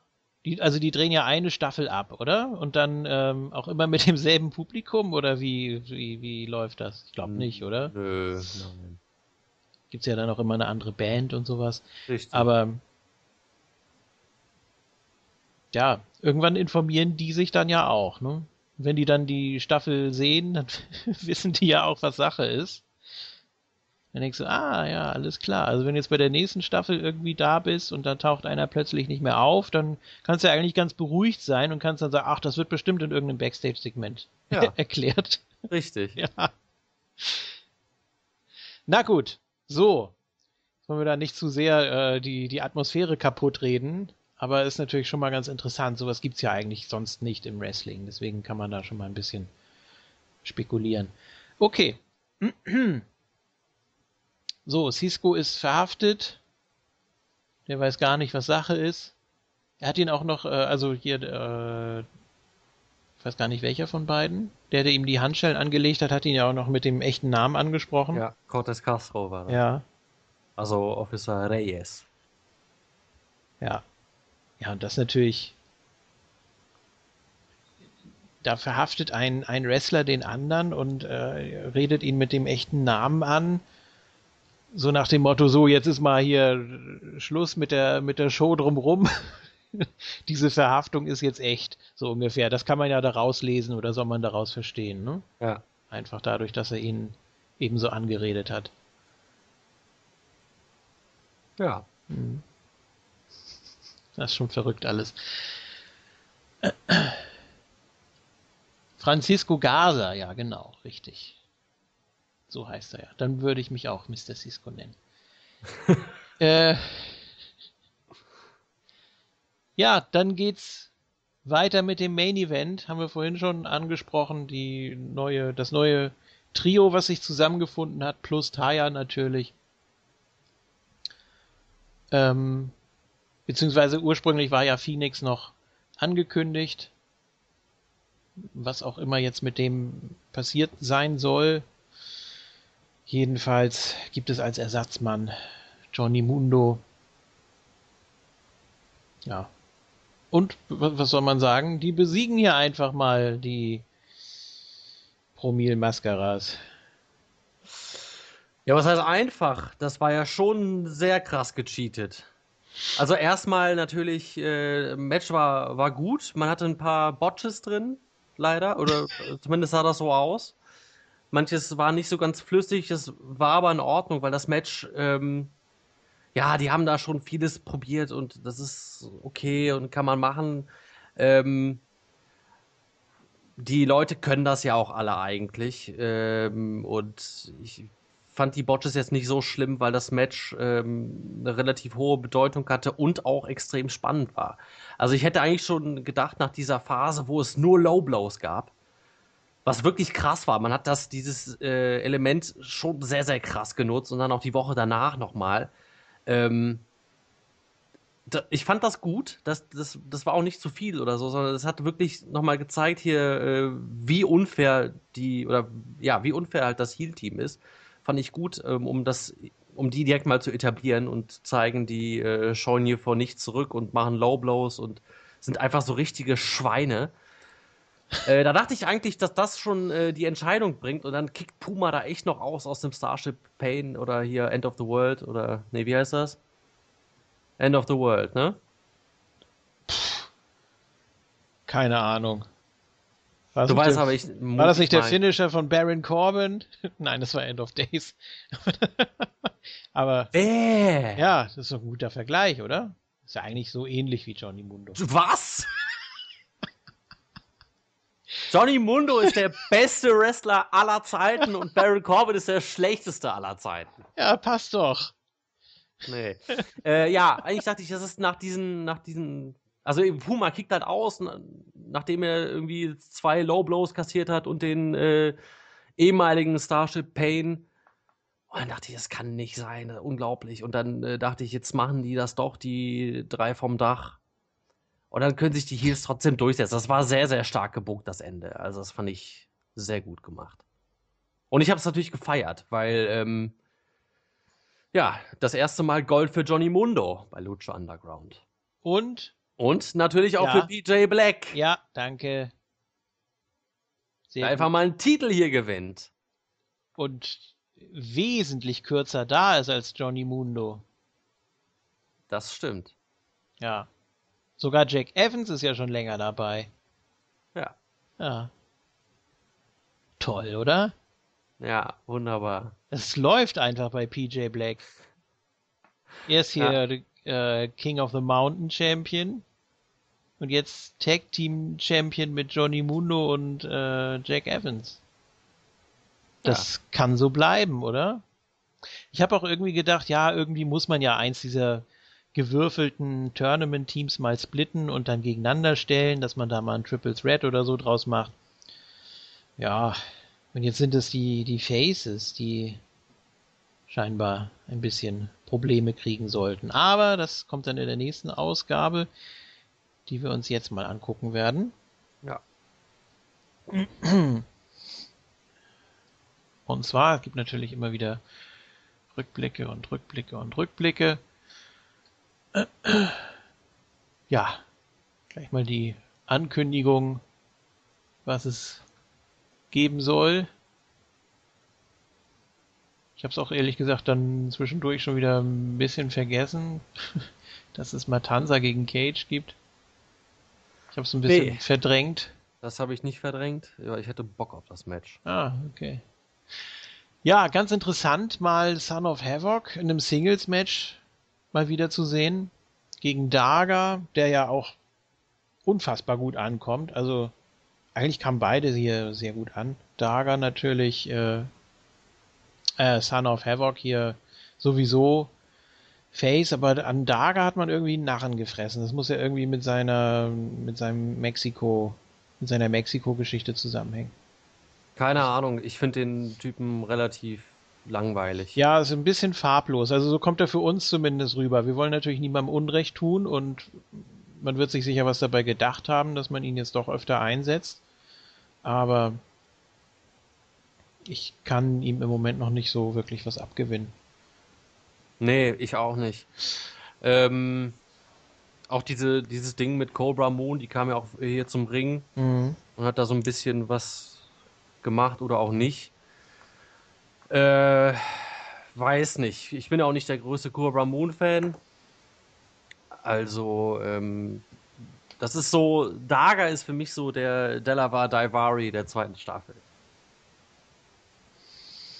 die, also die drehen ja eine Staffel ab, oder? Und dann ähm, auch immer mit demselben Publikum oder wie, wie, wie läuft das? Ich glaube nicht, oder? Nö, nein. Gibt's ja dann auch immer eine andere Band und sowas. Richtig. Aber ja, irgendwann informieren die sich dann ja auch, ne? Wenn die dann die Staffel sehen, dann wissen die ja auch, was Sache ist. Dann denkst du, ah ja, alles klar. Also wenn du jetzt bei der nächsten Staffel irgendwie da bist und dann taucht einer plötzlich nicht mehr auf, dann kannst du ja eigentlich ganz beruhigt sein und kannst dann sagen, ach, das wird bestimmt in irgendeinem Backstage-Segment Ja. erklärt. Richtig. Ja. Na gut, so. Jetzt wollen wir da nicht zu sehr äh, die, die Atmosphäre kaputt reden, aber ist natürlich schon mal ganz interessant. Sowas gibt's ja eigentlich sonst nicht im Wrestling, deswegen kann man da schon mal ein bisschen spekulieren. Okay. So, Cisco ist verhaftet. Der weiß gar nicht, was Sache ist. Er hat ihn auch noch, äh, also hier, äh, ich weiß gar nicht welcher von beiden, der, der ihm die Handschellen angelegt hat, hat ihn ja auch noch mit dem echten Namen angesprochen. Ja, Cortez Castro war das. Ja, Also Officer Reyes. ja. Ja, und das natürlich. Da verhaftet ein, ein Wrestler den anderen und äh, redet ihn mit dem echten Namen an. So nach dem Motto, so, jetzt ist mal hier Schluss mit der, mit der Show drumrum. Diese Verhaftung ist jetzt echt, so ungefähr. Das kann man ja daraus lesen oder soll man daraus verstehen, ne? Ja. Einfach dadurch, dass er ihn ebenso angeredet hat. Ja. Das ist schon verrückt alles. Francisco Garza, ja, genau, richtig. So heißt er ja. Dann würde ich mich auch Mr. Cisco nennen. äh, ja, dann geht's weiter mit dem Main Event. Haben wir vorhin schon angesprochen, die neue, das neue Trio, was sich zusammengefunden hat, plus Taya natürlich. Ähm, beziehungsweise ursprünglich war ja Phoenix noch angekündigt. Was auch immer jetzt mit dem passiert sein soll. Jedenfalls gibt es als Ersatzmann Johnny Mundo. Ja. Und wa- was soll man sagen? Die besiegen hier einfach mal die Promil Mascaras. Ja, was heißt einfach? Das war ja schon sehr krass gecheatet. Also erstmal natürlich, äh, Match war, war gut. Man hatte ein paar Botches drin, leider. Oder äh, zumindest sah das so aus. Manches war nicht so ganz flüssig, das war aber in Ordnung, weil das Match, ähm, ja, die haben da schon vieles probiert und das ist okay und kann man machen. Ähm, die Leute können das ja auch alle eigentlich. Ähm, und ich fand die Botches jetzt nicht so schlimm, weil das Match ähm, eine relativ hohe Bedeutung hatte und auch extrem spannend war. Also ich hätte eigentlich schon gedacht, nach dieser Phase, wo es nur Low Blows gab, was wirklich krass war, man hat das, dieses äh, Element schon sehr, sehr krass genutzt und dann auch die Woche danach nochmal. Ähm, ich fand das gut, das, das, das war auch nicht zu viel oder so, sondern es hat wirklich nochmal gezeigt hier, äh, wie unfair die, oder ja, wie unfair halt das Heal-Team ist. Fand ich gut, ähm, um das, um die direkt mal zu etablieren und zeigen, die äh, schauen hier vor nichts zurück und machen Low Blows und sind einfach so richtige Schweine. Äh, da dachte ich eigentlich, dass das schon äh, die Entscheidung bringt und dann kickt Puma da echt noch aus aus dem Starship Pain oder hier End of the World oder, nee, wie heißt das? End of the World, ne? Keine Ahnung. War du weißt aber, ich. War das nicht der Finisher von Baron Corbin? Nein, das war End of Days. aber. Äh. Ja, das ist ein guter Vergleich, oder? Ist ja eigentlich so ähnlich wie Johnny Mundo. Was? Johnny Mundo ist der beste Wrestler aller Zeiten und Baron Corbin ist der schlechteste aller Zeiten. Ja, passt doch. Nee. äh, ja, eigentlich dachte ich, das ist nach diesen, nach diesen, also Puma kickt halt aus, nachdem er irgendwie zwei Low Blows kassiert hat und den äh, ehemaligen Starship Pain. Und dann dachte ich, das kann nicht sein, unglaublich. Und dann äh, dachte ich, jetzt machen die das doch, die drei vom Dach. Und dann können sich die Heels trotzdem durchsetzen. Das war sehr, sehr stark gebucht, das Ende. Also, das fand ich sehr gut gemacht. Und ich habe es natürlich gefeiert, weil ähm, ja, das erste Mal Gold für Johnny Mundo bei Lucha Underground. Und? Und natürlich auch ja. für PJ Black. Ja, danke. Sehr einfach mal einen Titel hier gewinnt. Und wesentlich kürzer da ist als Johnny Mundo. Das stimmt. Ja. Sogar Jack Evans ist ja schon länger dabei. Ja. Ja. Toll, oder? Ja, wunderbar. Es läuft einfach bei PJ Black. Er ist hier ja. Äh, King of the Mountain Champion. Und jetzt Tag Team Champion mit Johnny Mundo und äh, Jack Evans. Das ja. kann so bleiben, oder? Ich habe auch irgendwie gedacht, ja, irgendwie muss man ja eins dieser gewürfelten Tournament-Teams mal splitten und dann gegeneinander stellen, dass man da mal ein Triple Threat oder so draus macht. Ja, und jetzt sind es die, die Faces, die scheinbar ein bisschen Probleme kriegen sollten. Aber das kommt dann in der nächsten Ausgabe, die wir uns jetzt mal angucken werden. Ja. Und zwar, es gibt natürlich immer wieder Rückblicke und Rückblicke und Rückblicke. Ja, gleich mal die Ankündigung, was es geben soll. Ich habe es auch ehrlich gesagt dann zwischendurch schon wieder ein bisschen vergessen, dass es Matanza gegen Cage gibt. Ich habe es ein bisschen nee, verdrängt. Das habe ich nicht verdrängt. Ja, ich hätte Bock auf das Match. Ah, okay. Ja, ganz interessant, mal Son of Havoc in einem Singles-Match mal wieder zu sehen. Gegen Daga, der ja auch unfassbar gut ankommt. Also eigentlich kamen beide hier sehr gut an. Daga natürlich, äh, äh, Son of Havoc hier sowieso Face, aber an Daga hat man irgendwie einen Narren gefressen. Das muss ja irgendwie mit seiner, mit seinem Mexiko, mit seiner Mexiko-Geschichte zusammenhängen. Keine Ahnung, ich finde den Typen relativ langweilig. Ja, ist ein bisschen farblos. Also so kommt er für uns zumindest rüber. Wir wollen natürlich niemandem Unrecht tun und man wird sich sicher was dabei gedacht haben, dass man ihn jetzt doch öfter einsetzt aber ich kann ihm im Moment noch nicht so wirklich was abgewinnen. Nee, ich auch nicht. Ähm, auch diese, dieses Ding mit Cobra Moon, die kam ja auch hier zum Ring mhm. und hat da so ein bisschen was gemacht oder auch nicht. Äh, weiß nicht. Ich bin ja auch nicht der größte Cobra Moon Fan. Also, ähm, das ist so, Daga ist für mich so der Delavar Daivari der zweiten Staffel.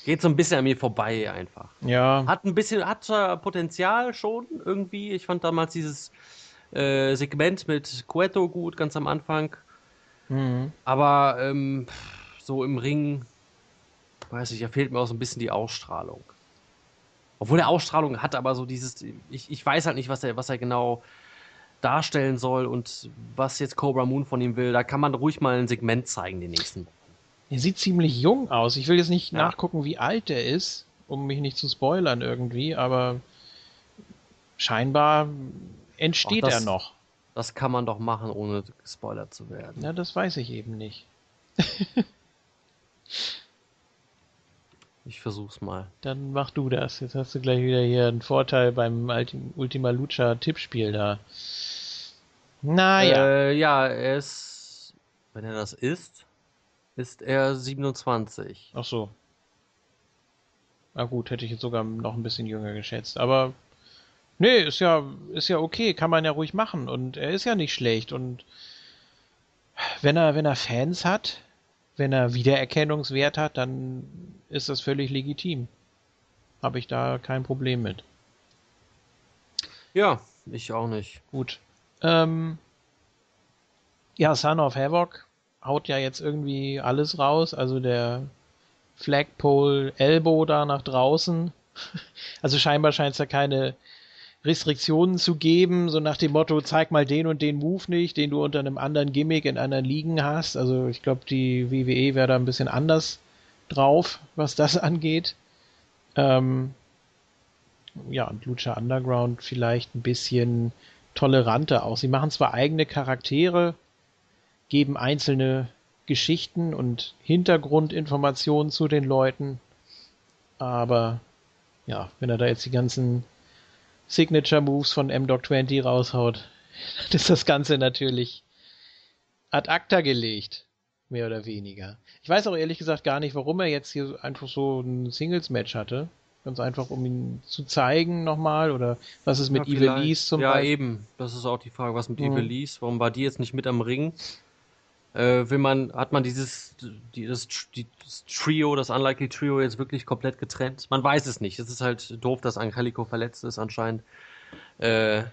Geht so ein bisschen an mir vorbei einfach. Ja. Hat ein bisschen, hat Potenzial schon irgendwie. Ich fand damals dieses äh, Segment mit Cueto gut, ganz am Anfang. Mhm. Aber ähm, so im Ring weiß ich, da fehlt mir auch so ein bisschen die Ausstrahlung. Obwohl er Ausstrahlung hat, aber so dieses, ich, ich weiß halt nicht, was er, was er genau darstellen soll und was jetzt Cobra Moon von ihm will. Da kann man ruhig mal ein Segment zeigen, die nächsten. Er sieht ziemlich jung aus. Ich will jetzt nicht ja. nachgucken, wie alt er ist, um mich nicht zu spoilern irgendwie, aber scheinbar entsteht das, er noch. Das kann man doch machen, ohne gespoilert zu werden. Ja, das weiß ich eben nicht. ich versuch's mal. Dann mach du das. Jetzt hast du gleich wieder hier einen Vorteil beim Ultima Lucha Tippspiel da. Naja. Äh, ja, er ist, wenn er das ist, ist er 27. Ach so. Na gut, hätte ich jetzt sogar noch ein bisschen jünger geschätzt. Aber nee, ist ja, ist ja okay, kann man ja ruhig machen. Und er ist ja nicht schlecht. Und wenn er, wenn er Fans hat, wenn er Wiedererkennungswert hat, dann ist das völlig legitim. Habe ich da kein Problem mit. Ja, ich auch nicht. Gut. Ähm, ja, Son of Havoc haut ja jetzt irgendwie alles raus. Also der Flagpole Elbow da nach draußen. Also scheinbar scheint es ja keine Restriktionen zu geben, so nach dem Motto, zeig mal den und den Move nicht, den du unter einem anderen Gimmick in anderen Ligen hast. Also ich glaube, die WWE wäre da ein bisschen anders drauf, was das angeht. Ähm, ja, und Lucha Underground vielleicht ein bisschen toleranter auch. Sie machen zwar eigene Charaktere, geben einzelne Geschichten und Hintergrundinformationen zu den Leuten, aber ja, wenn er da jetzt die ganzen Signature Moves von M-Doc 20 raushaut, dann ist das Ganze natürlich ad acta gelegt. Mehr oder weniger. Ich weiß auch ehrlich gesagt gar nicht, warum er jetzt hier einfach so ein Singles-Match hatte. Ganz einfach, um ihn zu zeigen nochmal oder was ist mit ja, Evilise zum ja, Beispiel? Ja, eben. Das ist auch die Frage, was mit mhm. Evilise? Warum war die jetzt nicht mit am Ring? Äh, will man, hat man dieses, die, das, die, das, Trio, das Unlikely Trio jetzt wirklich komplett getrennt? Man weiß es nicht. Es ist halt doof, dass Angelico verletzt ist anscheinend. Äh,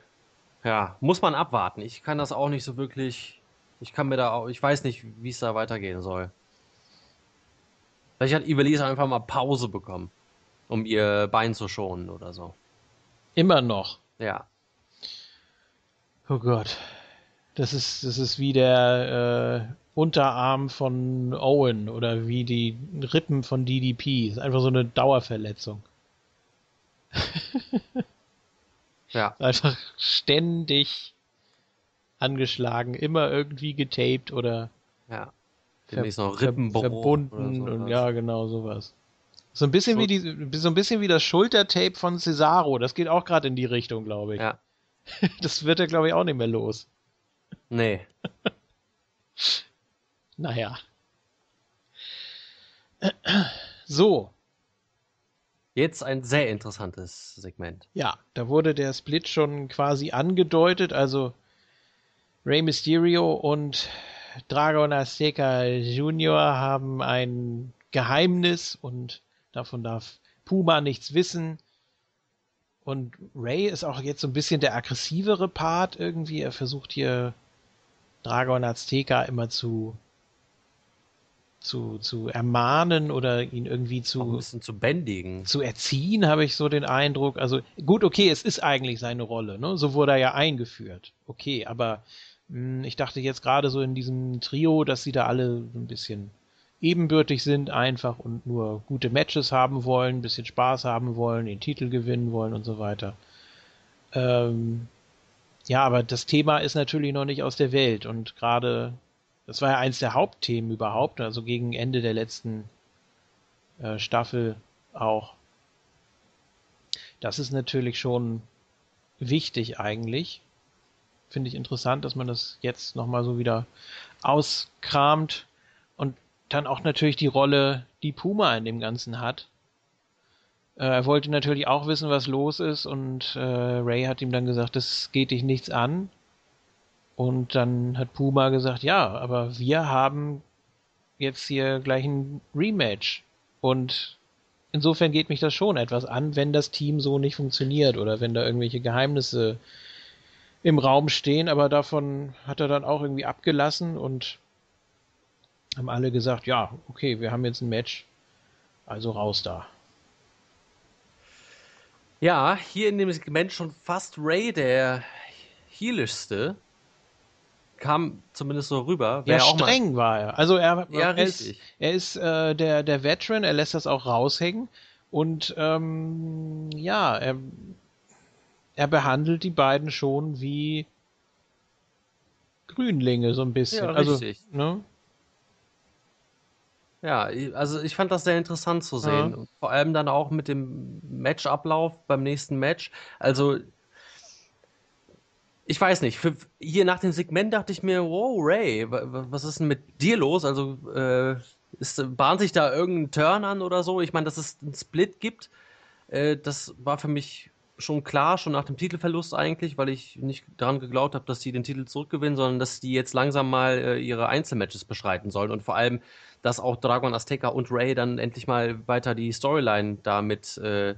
ja, muss man abwarten. Ich kann das auch nicht so wirklich ich kann mir da auch, ich weiß nicht, wie es da weitergehen soll. Vielleicht hat Ivelisse einfach mal Pause bekommen, um ihr Bein zu schonen oder so. Immer noch. Ja. Oh Gott. Das ist, das ist wie der äh, Unterarm von Owen oder wie die Rippen von DDP. Das ist einfach so eine Dauerverletzung. ja. Einfach ständig angeschlagen, immer irgendwie getaped oder ja. Demnächst noch Rippenbruch verbunden und ja, genau sowas. So ein bisschen Schul wie die, so ein bisschen wie das Schultertape von Cesaro. Das geht auch gerade in die Richtung, glaube ich. Ja. Das wird er, glaube ich, auch nicht mehr los. Nee. naja. So. Jetzt ein sehr interessantes Segment. Ja, da wurde der Split schon quasi angedeutet. Also Rey Mysterio und Dragon Azteca Jr. haben ein Geheimnis und davon darf Puma nichts wissen. Und Ray ist auch jetzt so ein bisschen der aggressivere Part irgendwie. Er versucht hier Dragon Azteca immer zu zu, zu ermahnen oder ihn irgendwie zu auch ein bisschen zu bändigen. Zu erziehen, habe ich so den Eindruck. Also gut, okay, es ist eigentlich seine Rolle, ne? So wurde er ja eingeführt. Okay, aber hm, ich dachte jetzt gerade so in diesem Trio, dass sie da alle ein bisschen ebenbürtig sind einfach und nur gute Matches haben wollen, ein bisschen Spaß haben wollen, den Titel gewinnen wollen und so weiter. Ähm, ja, aber das Thema ist natürlich noch nicht aus der Welt und gerade, das war ja eins der Hauptthemen überhaupt, also gegen Ende der letzten äh, Staffel auch. Das ist natürlich schon wichtig eigentlich finde ich interessant, dass man das jetzt nochmal so wieder auskramt und dann auch natürlich die Rolle, die Puma in dem Ganzen hat. Äh, er wollte natürlich auch wissen, was los ist und äh, Ray hat ihm dann gesagt, das geht dich nichts an. Und dann hat Puma gesagt, ja, aber wir haben jetzt hier gleich ein Rematch. Und insofern geht mich das schon etwas an, wenn das Team so nicht funktioniert oder wenn da irgendwelche Geheimnisse im Raum stehen, aber davon hat er dann auch irgendwie abgelassen und haben alle gesagt, ja, okay, wir haben jetzt ein Match Also raus da. Ja, hier in dem Segment schon fast Ray der heelischste. Kam zumindest so rüber. ja, streng war er. Also er, ja, er ist, er ist äh, der, der Veteran, er lässt das auch raushängen. Und ähm, ja, er, er behandelt die beiden schon wie Grünlinge so ein bisschen. Ja, also, richtig. Ne? Ja, also ich fand das sehr interessant zu sehen. Ja. Vor allem dann auch mit dem Matchablauf beim nächsten Match. Also, ich weiß nicht, für, hier nach dem Segment dachte ich mir, wow, Ray, was ist denn mit dir los? Also, äh, ist, bahnt sich da irgendein Turn an oder so? Ich meine, dass es einen Split gibt, äh, das war für mich schon klar, schon nach dem Titelverlust eigentlich, weil ich nicht daran geglaubt habe, dass die den Titel zurückgewinnen, sondern dass die jetzt langsam mal äh, ihre Einzelmatches beschreiten sollen und vor allem, dass auch Dragon Azteca und Ray dann endlich mal weiter die Storyline da mit äh,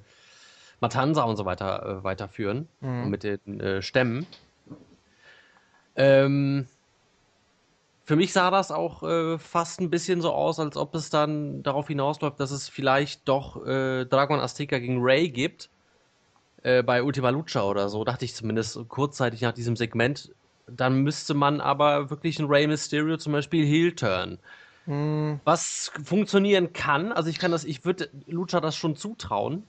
Matanza und so weiter äh, weiterführen mhm. und mit den äh, Stämmen. Ähm, für mich sah das auch äh, fast ein bisschen so aus, als ob es dann darauf hinausläuft, dass es vielleicht doch äh, Dragon Azteca gegen Ray gibt äh, bei Ultima Lucha oder so, dachte ich zumindest kurzzeitig nach diesem Segment. Dann müsste man aber wirklich ein Rey Mysterio zum Beispiel Heel turn. Hm. Was funktionieren kann, also ich kann das, ich würde Lucha das schon zutrauen.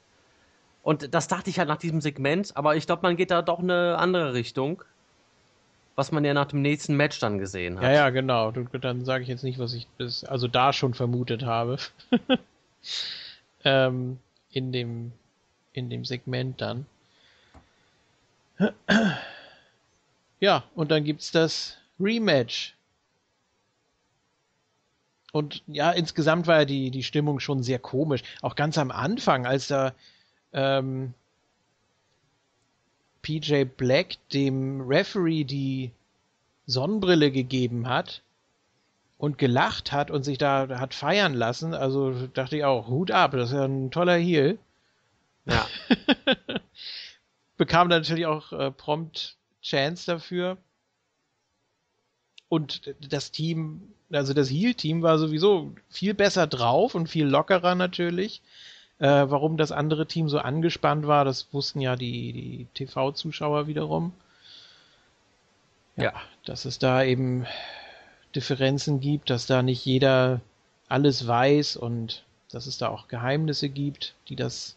Und das dachte ich halt nach diesem Segment, aber ich glaube, man geht da doch eine andere Richtung. Was man ja nach dem nächsten Match dann gesehen hat. Ja, ja, genau. Dann sage ich jetzt nicht, was ich bis, also da schon vermutet habe. ähm, in dem in dem Segment dann. Ja, und dann gibt's das Rematch. Und ja, insgesamt war ja die, die Stimmung schon sehr komisch. Auch ganz am Anfang, als da ähm, PJ Black dem Referee die Sonnenbrille gegeben hat und gelacht hat und sich da hat feiern lassen, also dachte ich auch, Hut ab, das ist ja ein toller Heel. Ja. Bekam dann natürlich auch äh, prompt Chance dafür. Und das Team, also das Heal-Team war sowieso viel besser drauf und viel lockerer natürlich. Äh, warum das andere Team so angespannt war, das wussten ja die, die TV-Zuschauer wiederum. Ja, ja, dass es da eben Differenzen gibt, dass da nicht jeder alles weiß und dass es da auch Geheimnisse gibt, die das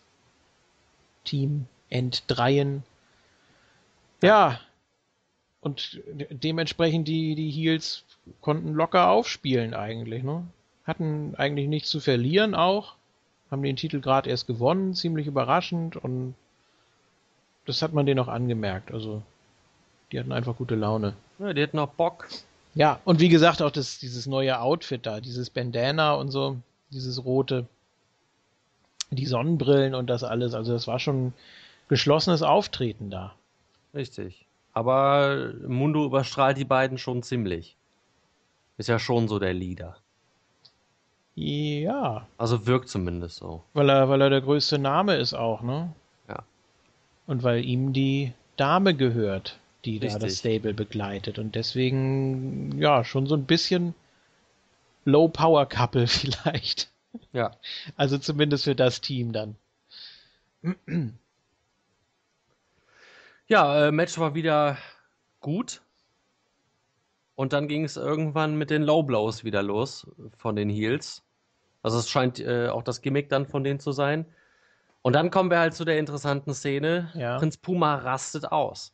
Team entdreien. Ja, und dementsprechend die, die Heels konnten locker aufspielen eigentlich, ne? Hatten eigentlich nichts zu verlieren auch. Haben den Titel gerade erst gewonnen, ziemlich überraschend und das hat man denen auch angemerkt. Also, die hatten einfach gute Laune. Ja, die hatten auch Bock. Ja, und wie gesagt, auch das, dieses neue Outfit da, dieses Bandana und so, dieses rote, die Sonnenbrillen und das alles. Also das war schon geschlossenes Auftreten da. Richtig. Aber Mundo überstrahlt die beiden schon ziemlich. Ist ja schon so der Leader. Ja. Also wirkt zumindest so. Weil er, weil er der größte Name ist auch, ne? Ja. Und weil ihm die Dame gehört, die Richtig. da das Stable begleitet. Und deswegen, ja, schon so ein bisschen Low-Power-Couple vielleicht. Ja. Also zumindest für das Team dann. Ja, äh, Match war wieder gut. Und dann ging es irgendwann mit den Low Blows wieder los von den Heels. Also es scheint äh, auch das Gimmick dann von denen zu sein. Und dann kommen wir halt zu der interessanten Szene. Ja. Prinz Puma rastet aus.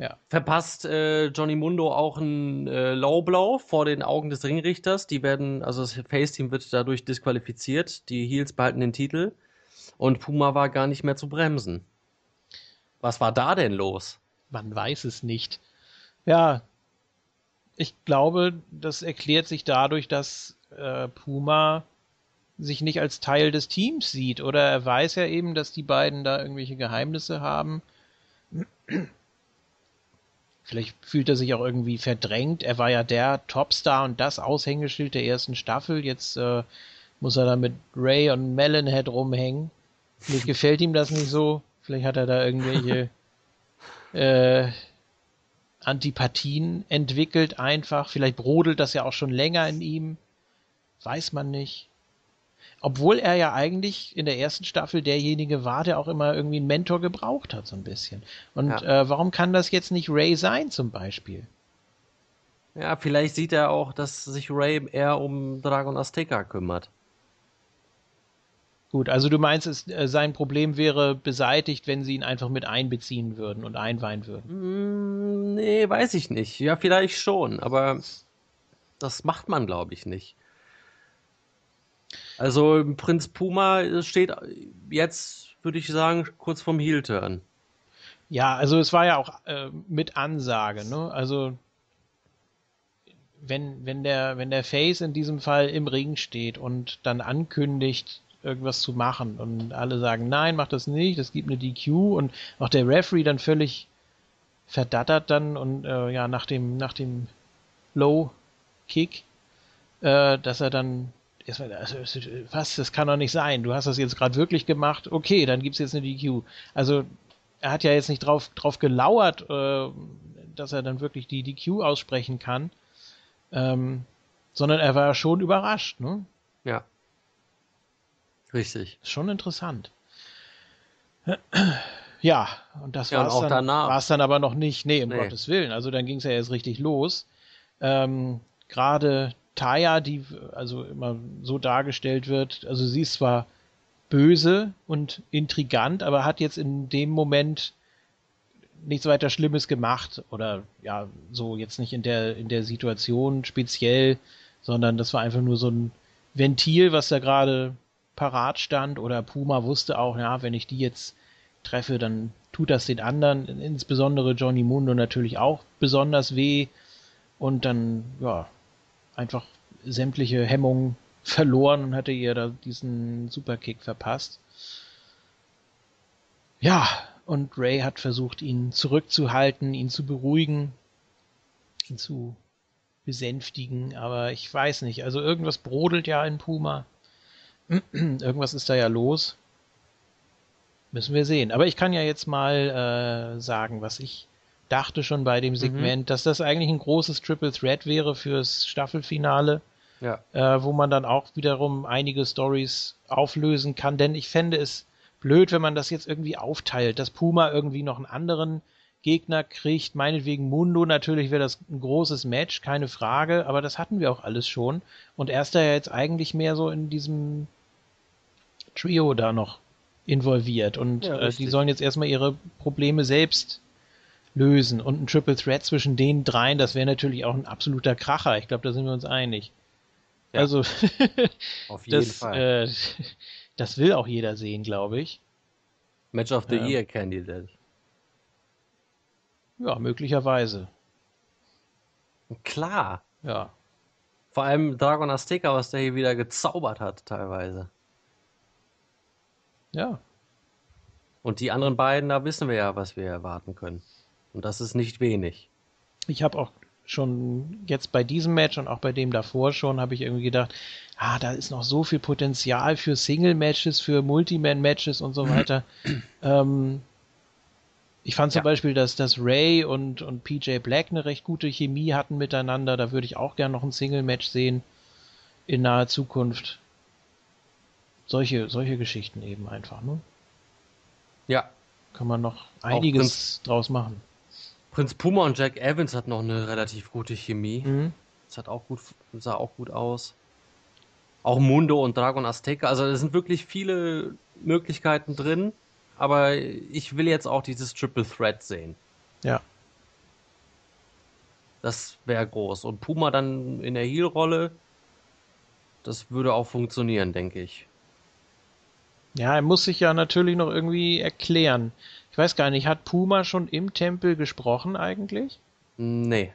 Ja. Verpasst äh, Johnny Mundo auch einen äh, Low Blow vor den Augen des Ringrichters. Die werden, also das Face-Team wird dadurch disqualifiziert. Die Heels behalten den Titel. Und Puma war gar nicht mehr zu bremsen. Was war da denn los? Man weiß es nicht. Ja, ich glaube, das erklärt sich dadurch, dass äh, Puma sich nicht als Teil des Teams sieht. Oder er weiß ja eben, dass die beiden da irgendwelche Geheimnisse haben. Vielleicht fühlt er sich auch irgendwie verdrängt. Er war ja der Topstar und das Aushängeschild der ersten Staffel. Jetzt äh, muss er da mit Ray und Melonhead rumhängen. Vielleicht gefällt ihm das nicht so. Vielleicht hat er da irgendwelche äh, Antipathien entwickelt einfach. Vielleicht brodelt das ja auch schon länger in ihm. Weiß man nicht. Obwohl er ja eigentlich in der ersten Staffel derjenige war, der auch immer irgendwie einen Mentor gebraucht hat, so ein bisschen. Und ja. äh, warum kann das jetzt nicht Ray sein, zum Beispiel? Ja, vielleicht sieht er auch, dass sich Ray eher um Dragon Azteca kümmert. Gut, also du meinst, es, äh, sein Problem wäre beseitigt, wenn sie ihn einfach mit einbeziehen würden und einweihen würden? Mm, nee, weiß ich nicht. Ja, vielleicht schon, aber das macht man, glaube ich, nicht. Also Prinz Puma steht jetzt, würde ich sagen, kurz vorm Heel-Turn. Ja, also es war ja auch äh, mit Ansage, ne? Also wenn, wenn der, wenn der Face in diesem Fall im Ring steht und dann ankündigt, irgendwas zu machen und alle sagen, nein, mach das nicht, es gibt eine DQ und auch der Referee dann völlig verdattert dann und äh, ja, nach dem, nach dem Low Kick, äh, dass er dann erstmal, also, was, das kann doch nicht sein, du hast das jetzt gerade wirklich gemacht, okay, dann gibt's jetzt eine DQ. Also er hat ja jetzt nicht drauf, drauf gelauert, äh, dass er dann wirklich die DQ aussprechen kann, ähm, sondern er war schon überrascht, ne? Ja. Richtig. Schon interessant. Ja, und das ja, war es dann, war's dann aber noch nicht. Nee, um nee. Gottes Willen. Also dann ging es ja jetzt richtig los. Ähm, Gerade Taya, die also immer so dargestellt wird, also sie ist zwar böse und intrigant, aber hat jetzt in dem Moment nichts weiter Schlimmes gemacht oder ja, so jetzt nicht in der, in der Situation speziell, sondern das war einfach nur so ein Ventil, was da gerade parat stand oder Puma wusste auch, ja, wenn ich die jetzt treffe, dann tut das den anderen, insbesondere Johnny Mundo natürlich auch besonders weh. Und dann, ja, einfach sämtliche Hemmungen verloren und hatte ihr da diesen Superkick verpasst. Ja, und Ray hat versucht, ihn zurückzuhalten, ihn zu beruhigen, ihn zu besänftigen, aber ich weiß nicht, also irgendwas brodelt ja in Puma. irgendwas ist da ja los. Müssen wir sehen. Aber ich kann ja jetzt mal äh, sagen, was ich dachte schon bei dem mhm. Segment, mhm. dass das eigentlich ein großes Triple Threat wäre fürs Staffelfinale. Ja. Äh, wo man dann auch wiederum einige Stories auflösen kann, denn ich fände es blöd, wenn man das jetzt irgendwie aufteilt, dass Puma irgendwie noch einen anderen Gegner kriegt, meinetwegen Mundo, natürlich wäre das ein großes Match, keine Frage, aber das hatten wir auch alles schon. Und er ist da ja jetzt eigentlich mehr so in diesem Trio da noch involviert und ja, äh, die sollen jetzt erstmal ihre Probleme selbst lösen. Und ein Triple Threat zwischen den dreien, das wäre natürlich auch ein absoluter Kracher. Ich glaube, da sind wir uns einig. Ja. Also, auf jeden das, Fall. Äh, das will auch jeder sehen, glaube ich. Match of the ja. Year Candidate. Ja, möglicherweise. Klar. Ja. Vor allem Dragon Azteca, was der hier wieder gezaubert hat, teilweise. Ja. Und die anderen beiden, da wissen wir ja, was wir erwarten können. Und das ist nicht wenig. Ich habe auch schon jetzt bei diesem Match und auch bei dem davor schon, habe ich irgendwie gedacht, ah, da ist noch so viel Potenzial für Single-Matches, für Multiman-Matches und so weiter. ähm, ich fand zum ja. Beispiel, dass, dass Ray und, und PJ Black eine recht gute Chemie hatten miteinander. Da würde ich auch gerne noch ein Single-Match sehen in naher Zukunft. Solche, solche Geschichten eben einfach, ne? Ja. Kann man noch einiges draus machen. Prinz Puma und Jack Evans hat noch eine relativ gute Chemie. Mhm. Das hat auch gut, sah auch gut aus. Auch Mundo und Dragon Azteca. Also es sind wirklich viele Möglichkeiten drin. Aber ich will jetzt auch dieses Triple Threat sehen. Ja. Das wäre groß. Und Puma dann in der Heel-Rolle, das würde auch funktionieren, denke ich. Ja, er muss sich ja natürlich noch irgendwie erklären. Ich weiß gar nicht, hat Puma schon im Tempel gesprochen eigentlich? Nee.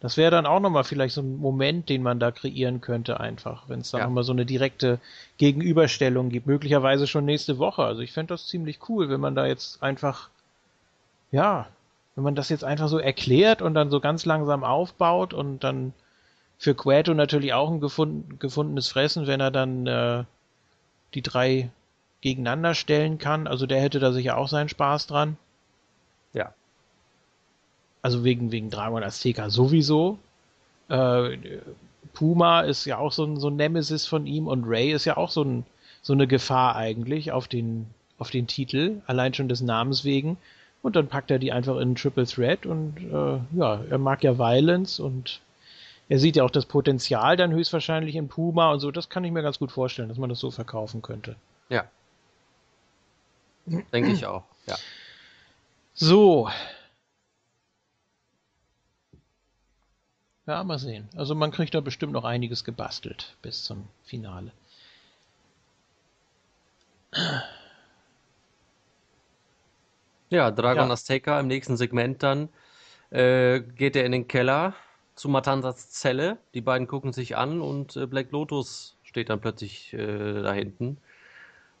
Das wäre dann auch nochmal vielleicht so ein Moment, den man da kreieren könnte, einfach, wenn es da ja. nochmal so eine direkte Gegenüberstellung gibt. Möglicherweise schon nächste Woche. Also ich fände das ziemlich cool, wenn man da jetzt einfach, ja, wenn man das jetzt einfach so erklärt und dann so ganz langsam aufbaut und dann für Queto natürlich auch ein gefund, gefundenes Fressen, wenn er dann äh, die drei gegeneinander stellen kann. Also der hätte da sicher auch seinen Spaß dran. Ja. Also wegen, wegen Dragon Azteca sowieso. Äh, Puma ist ja auch so ein, so ein Nemesis von ihm und Ray ist ja auch so, ein, so eine Gefahr eigentlich auf den, auf den Titel, allein schon des Namens wegen. Und dann packt er die einfach in Triple Threat und äh, ja, er mag ja Violence und er sieht ja auch das Potenzial dann höchstwahrscheinlich in Puma und so. Das kann ich mir ganz gut vorstellen, dass man das so verkaufen könnte. Ja. Denke ich auch, ja. So. Ja, mal sehen. Also man kriegt da bestimmt noch einiges gebastelt bis zum Finale. Ja, Dragon ja. Azteca im nächsten Segment dann äh, geht er in den Keller zu Matanzas Zelle. Die beiden gucken sich an und äh, Black Lotus steht dann plötzlich äh, da hinten.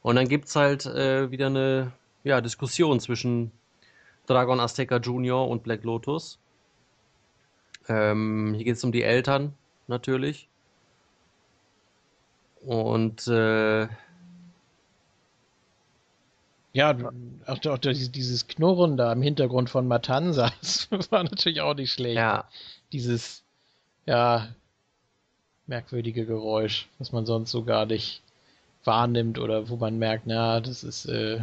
Und dann gibt es halt äh, wieder eine ja, Diskussion zwischen Dragon Azteca Junior und Black Lotus. Ähm, hier geht es um die Eltern natürlich. Und äh, ja, auch, auch dieses Knurren da im Hintergrund von Matanza, das war natürlich auch nicht schlecht. Ja. Dieses, ja, merkwürdige Geräusch, was man sonst so gar nicht wahrnimmt oder wo man merkt, na, das ist äh,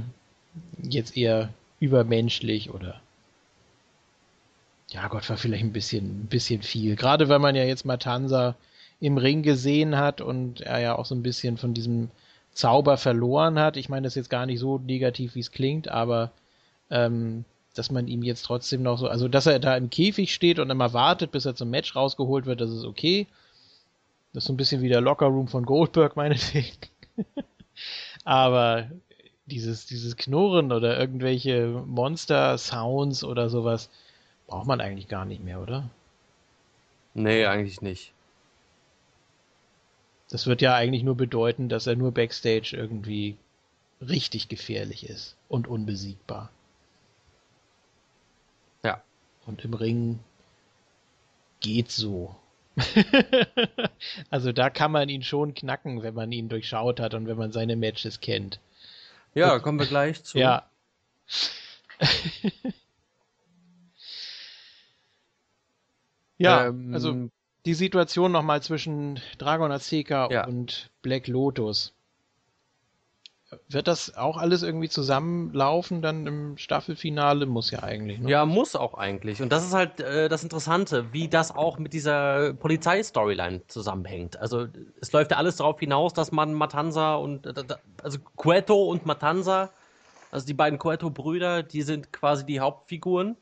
jetzt eher übermenschlich oder ja, Gott war vielleicht ein bisschen, ein bisschen viel. Gerade weil man ja jetzt Matanza im Ring gesehen hat und er ja auch so ein bisschen von diesem Zauber verloren hat. Ich meine, das ist jetzt gar nicht so negativ, wie es klingt, aber ähm, dass man ihm jetzt trotzdem noch so, also dass er da im Käfig steht und immer wartet, bis er zum Match rausgeholt wird, das ist okay. Das ist so ein bisschen wie der Lockerroom von Goldberg, meinetwegen. aber dieses, dieses Knurren oder irgendwelche Monster-Sounds oder sowas braucht man eigentlich gar nicht mehr, oder? Nee, eigentlich nicht. Das wird ja eigentlich nur bedeuten, dass er nur backstage irgendwie richtig gefährlich ist und unbesiegbar. Ja. Und im Ring geht so. also da kann man ihn schon knacken, wenn man ihn durchschaut hat und wenn man seine Matches kennt. Ja, kommen wir gleich zu. Ja. ja, ähm, also die Situation nochmal zwischen Dragon Azteca ja. und Black Lotus. Wird das auch alles irgendwie zusammenlaufen dann im Staffelfinale? Muss ja eigentlich. Ne? Ja, muss auch eigentlich. Und das ist halt äh, das Interessante, wie das auch mit dieser Polizei-Storyline zusammenhängt. Also es läuft ja alles darauf hinaus, dass man Matanza und äh, also Cueto und Matanza, also die beiden Cueto-Brüder, die sind quasi die Hauptfiguren,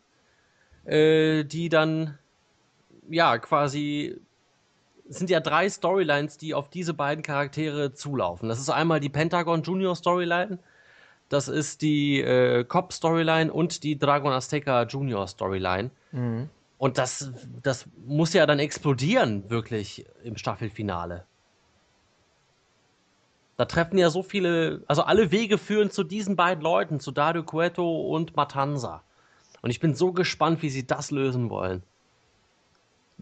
äh, die dann ja, quasi es sind ja drei Storylines, die auf diese beiden Charaktere zulaufen. Das ist einmal die Pentagon Junior Storyline, das ist die äh, Cop Storyline und die Dragon Azteca Junior Storyline. Mhm. Und das, das muss ja dann explodieren, wirklich im Staffelfinale. Da treffen ja so viele, also alle Wege führen zu diesen beiden Leuten, zu Dario Cueto und Matanza. Und ich bin so gespannt, wie sie das lösen wollen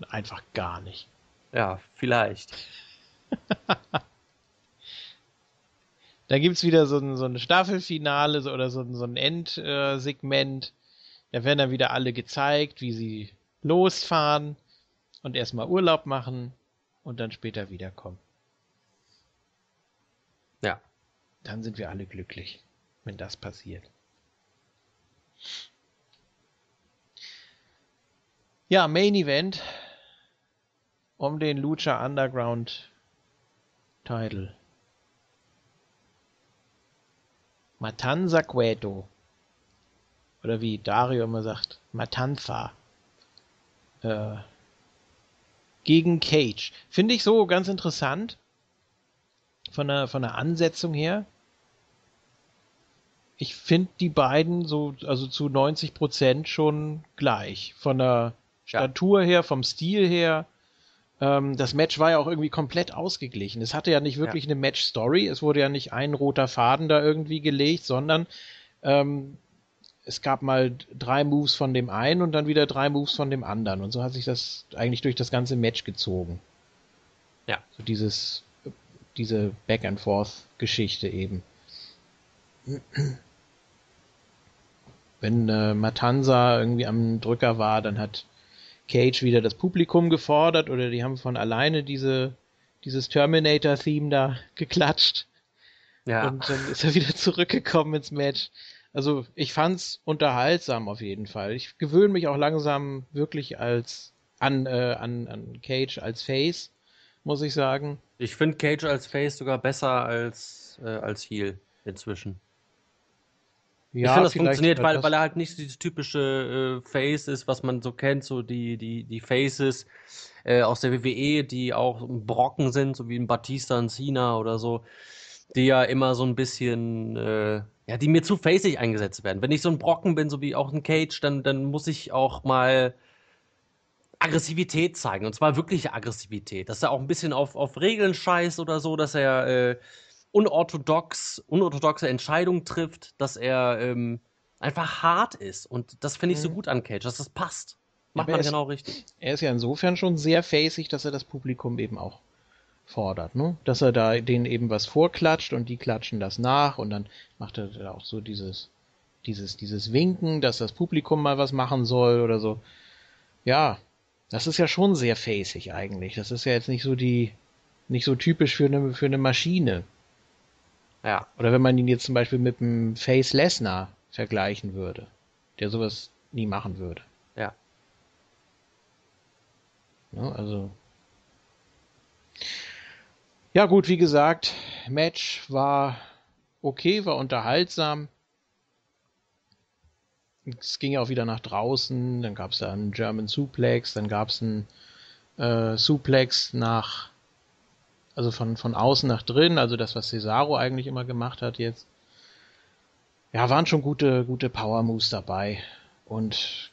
einfach gar nicht. Ja, vielleicht. da gibt es wieder so ein, so ein Staffelfinale oder so ein, so ein Endsegment. da werden dann wieder alle gezeigt, wie sie losfahren und erstmal Urlaub machen und dann später wiederkommen. Ja. Dann sind wir alle glücklich, wenn das passiert. Ja, Main Event um den Lucha Underground Title. Matanza Cueto. Oder wie Dario immer sagt, Matanza. Äh, gegen Cage. Finde ich so ganz interessant. Von der, von der Ansetzung her. Ich finde die beiden so, also zu 90 Prozent schon gleich. Von der Statur her, vom Stil her ähm, das Match war ja auch irgendwie komplett ausgeglichen. Es hatte ja nicht wirklich ja. eine Match-Story. Es wurde ja nicht ein roter Faden da irgendwie gelegt, sondern ähm, es gab mal drei Moves von dem einen und dann wieder drei Moves von dem anderen. Und so hat sich das eigentlich durch das ganze Match gezogen. Ja. So dieses, diese Back-and-Forth-Geschichte eben. Wenn äh, Matanza irgendwie am Drücker war, dann hat Cage wieder das Publikum gefordert oder die haben von alleine diese, dieses Terminator-Theme da geklatscht. Ja. Und dann ist er wieder zurückgekommen ins Match. Also ich fand's unterhaltsam auf jeden Fall. Ich gewöhne mich auch langsam wirklich als an, äh, an, an Cage als Face, muss ich sagen. Ich finde Cage als Face sogar besser als, äh, als Heel inzwischen. Ja, ich finde, das funktioniert, weil, das weil er halt nicht dieses typische äh, Face ist, was man so kennt, so die, die, die Faces äh, aus der WWE, die auch Brocken sind, so wie ein Batista und Cena oder so, die ja immer so ein bisschen, äh, ja, die mir zu facig eingesetzt werden. Wenn ich so ein Brocken bin, so wie auch ein Cage, dann, dann muss ich auch mal Aggressivität zeigen. Und zwar wirkliche Aggressivität. Dass er auch ein bisschen auf, auf Regeln scheißt oder so, dass er äh, unorthodox, unorthodoxe Entscheidungen trifft, dass er ähm, einfach hart ist. Und das finde ich so mhm. gut an Cage, dass das passt. Macht man genau richtig. Er ist ja insofern schon sehr facig, dass er das Publikum eben auch fordert, ne? Dass er da denen eben was vorklatscht und die klatschen das nach und dann macht er da auch so dieses, dieses, dieses Winken, dass das Publikum mal was machen soll oder so. Ja, das ist ja schon sehr facig eigentlich. Das ist ja jetzt nicht so die, nicht so typisch für eine, für eine Maschine. Ja. Oder wenn man ihn jetzt zum Beispiel mit einem Face Lesnar vergleichen würde, der sowas nie machen würde. Ja. ja also. Ja, gut, wie gesagt, Match war okay, war unterhaltsam. Es ging ja auch wieder nach draußen, dann gab es da einen German Suplex, dann gab es einen äh, Suplex nach also von, von außen nach drin, also das, was Cesaro eigentlich immer gemacht hat jetzt. Ja, waren schon gute, gute Power Moves dabei. Und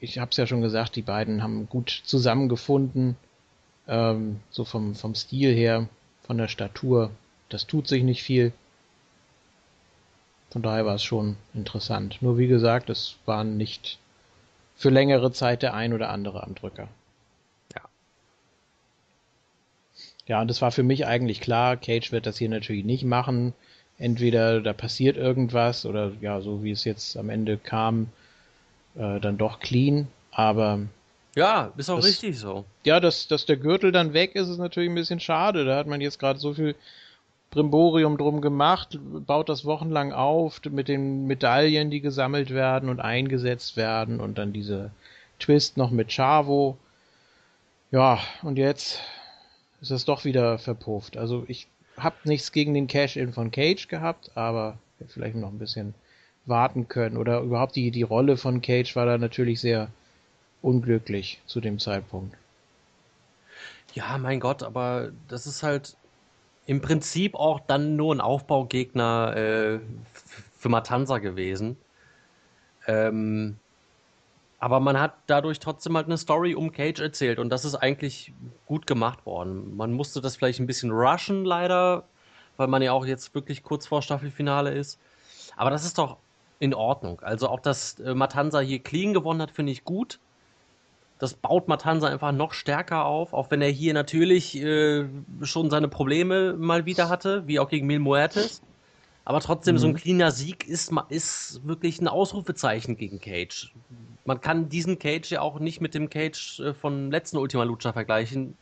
ich habe es ja schon gesagt, die beiden haben gut zusammengefunden. Ähm, so vom, vom Stil her, von der Statur. Das tut sich nicht viel. Von daher war es schon interessant. Nur wie gesagt, es waren nicht für längere Zeit der ein oder andere am Drücker. Ja, und das war für mich eigentlich klar, Cage wird das hier natürlich nicht machen. Entweder da passiert irgendwas oder ja, so wie es jetzt am Ende kam, äh, dann doch clean. Aber ja, ist auch das, richtig so. Ja, dass, dass der Gürtel dann weg ist, ist natürlich ein bisschen schade. Da hat man jetzt gerade so viel Brimborium drum gemacht, baut das wochenlang auf mit den Medaillen, die gesammelt werden und eingesetzt werden und dann diese Twist noch mit Chavo. Ja, und jetzt ist das doch wieder verpufft. Also ich habe nichts gegen den Cash-In von Cage gehabt, aber vielleicht noch ein bisschen warten können. Oder überhaupt die, die Rolle von Cage war da natürlich sehr unglücklich zu dem Zeitpunkt. Ja, mein Gott, aber das ist halt im Prinzip auch dann nur ein Aufbaugegner äh, für Matanza gewesen. Ähm, aber man hat dadurch trotzdem halt eine Story um Cage erzählt und das ist eigentlich gut gemacht worden. Man musste das vielleicht ein bisschen rushen, leider, weil man ja auch jetzt wirklich kurz vor Staffelfinale ist. Aber das ist doch in Ordnung. Also auch, dass äh, Matanza hier clean gewonnen hat, finde ich gut. Das baut Matanza einfach noch stärker auf, auch wenn er hier natürlich äh, schon seine Probleme mal wieder hatte, wie auch gegen Mil Muertes. Aber trotzdem, mhm. so ein mhm. cleaner Sieg ist, ist wirklich ein Ausrufezeichen gegen Cage. Man kann diesen Cage ja auch nicht mit dem Cage äh, von letzten Ultima Lucha vergleichen,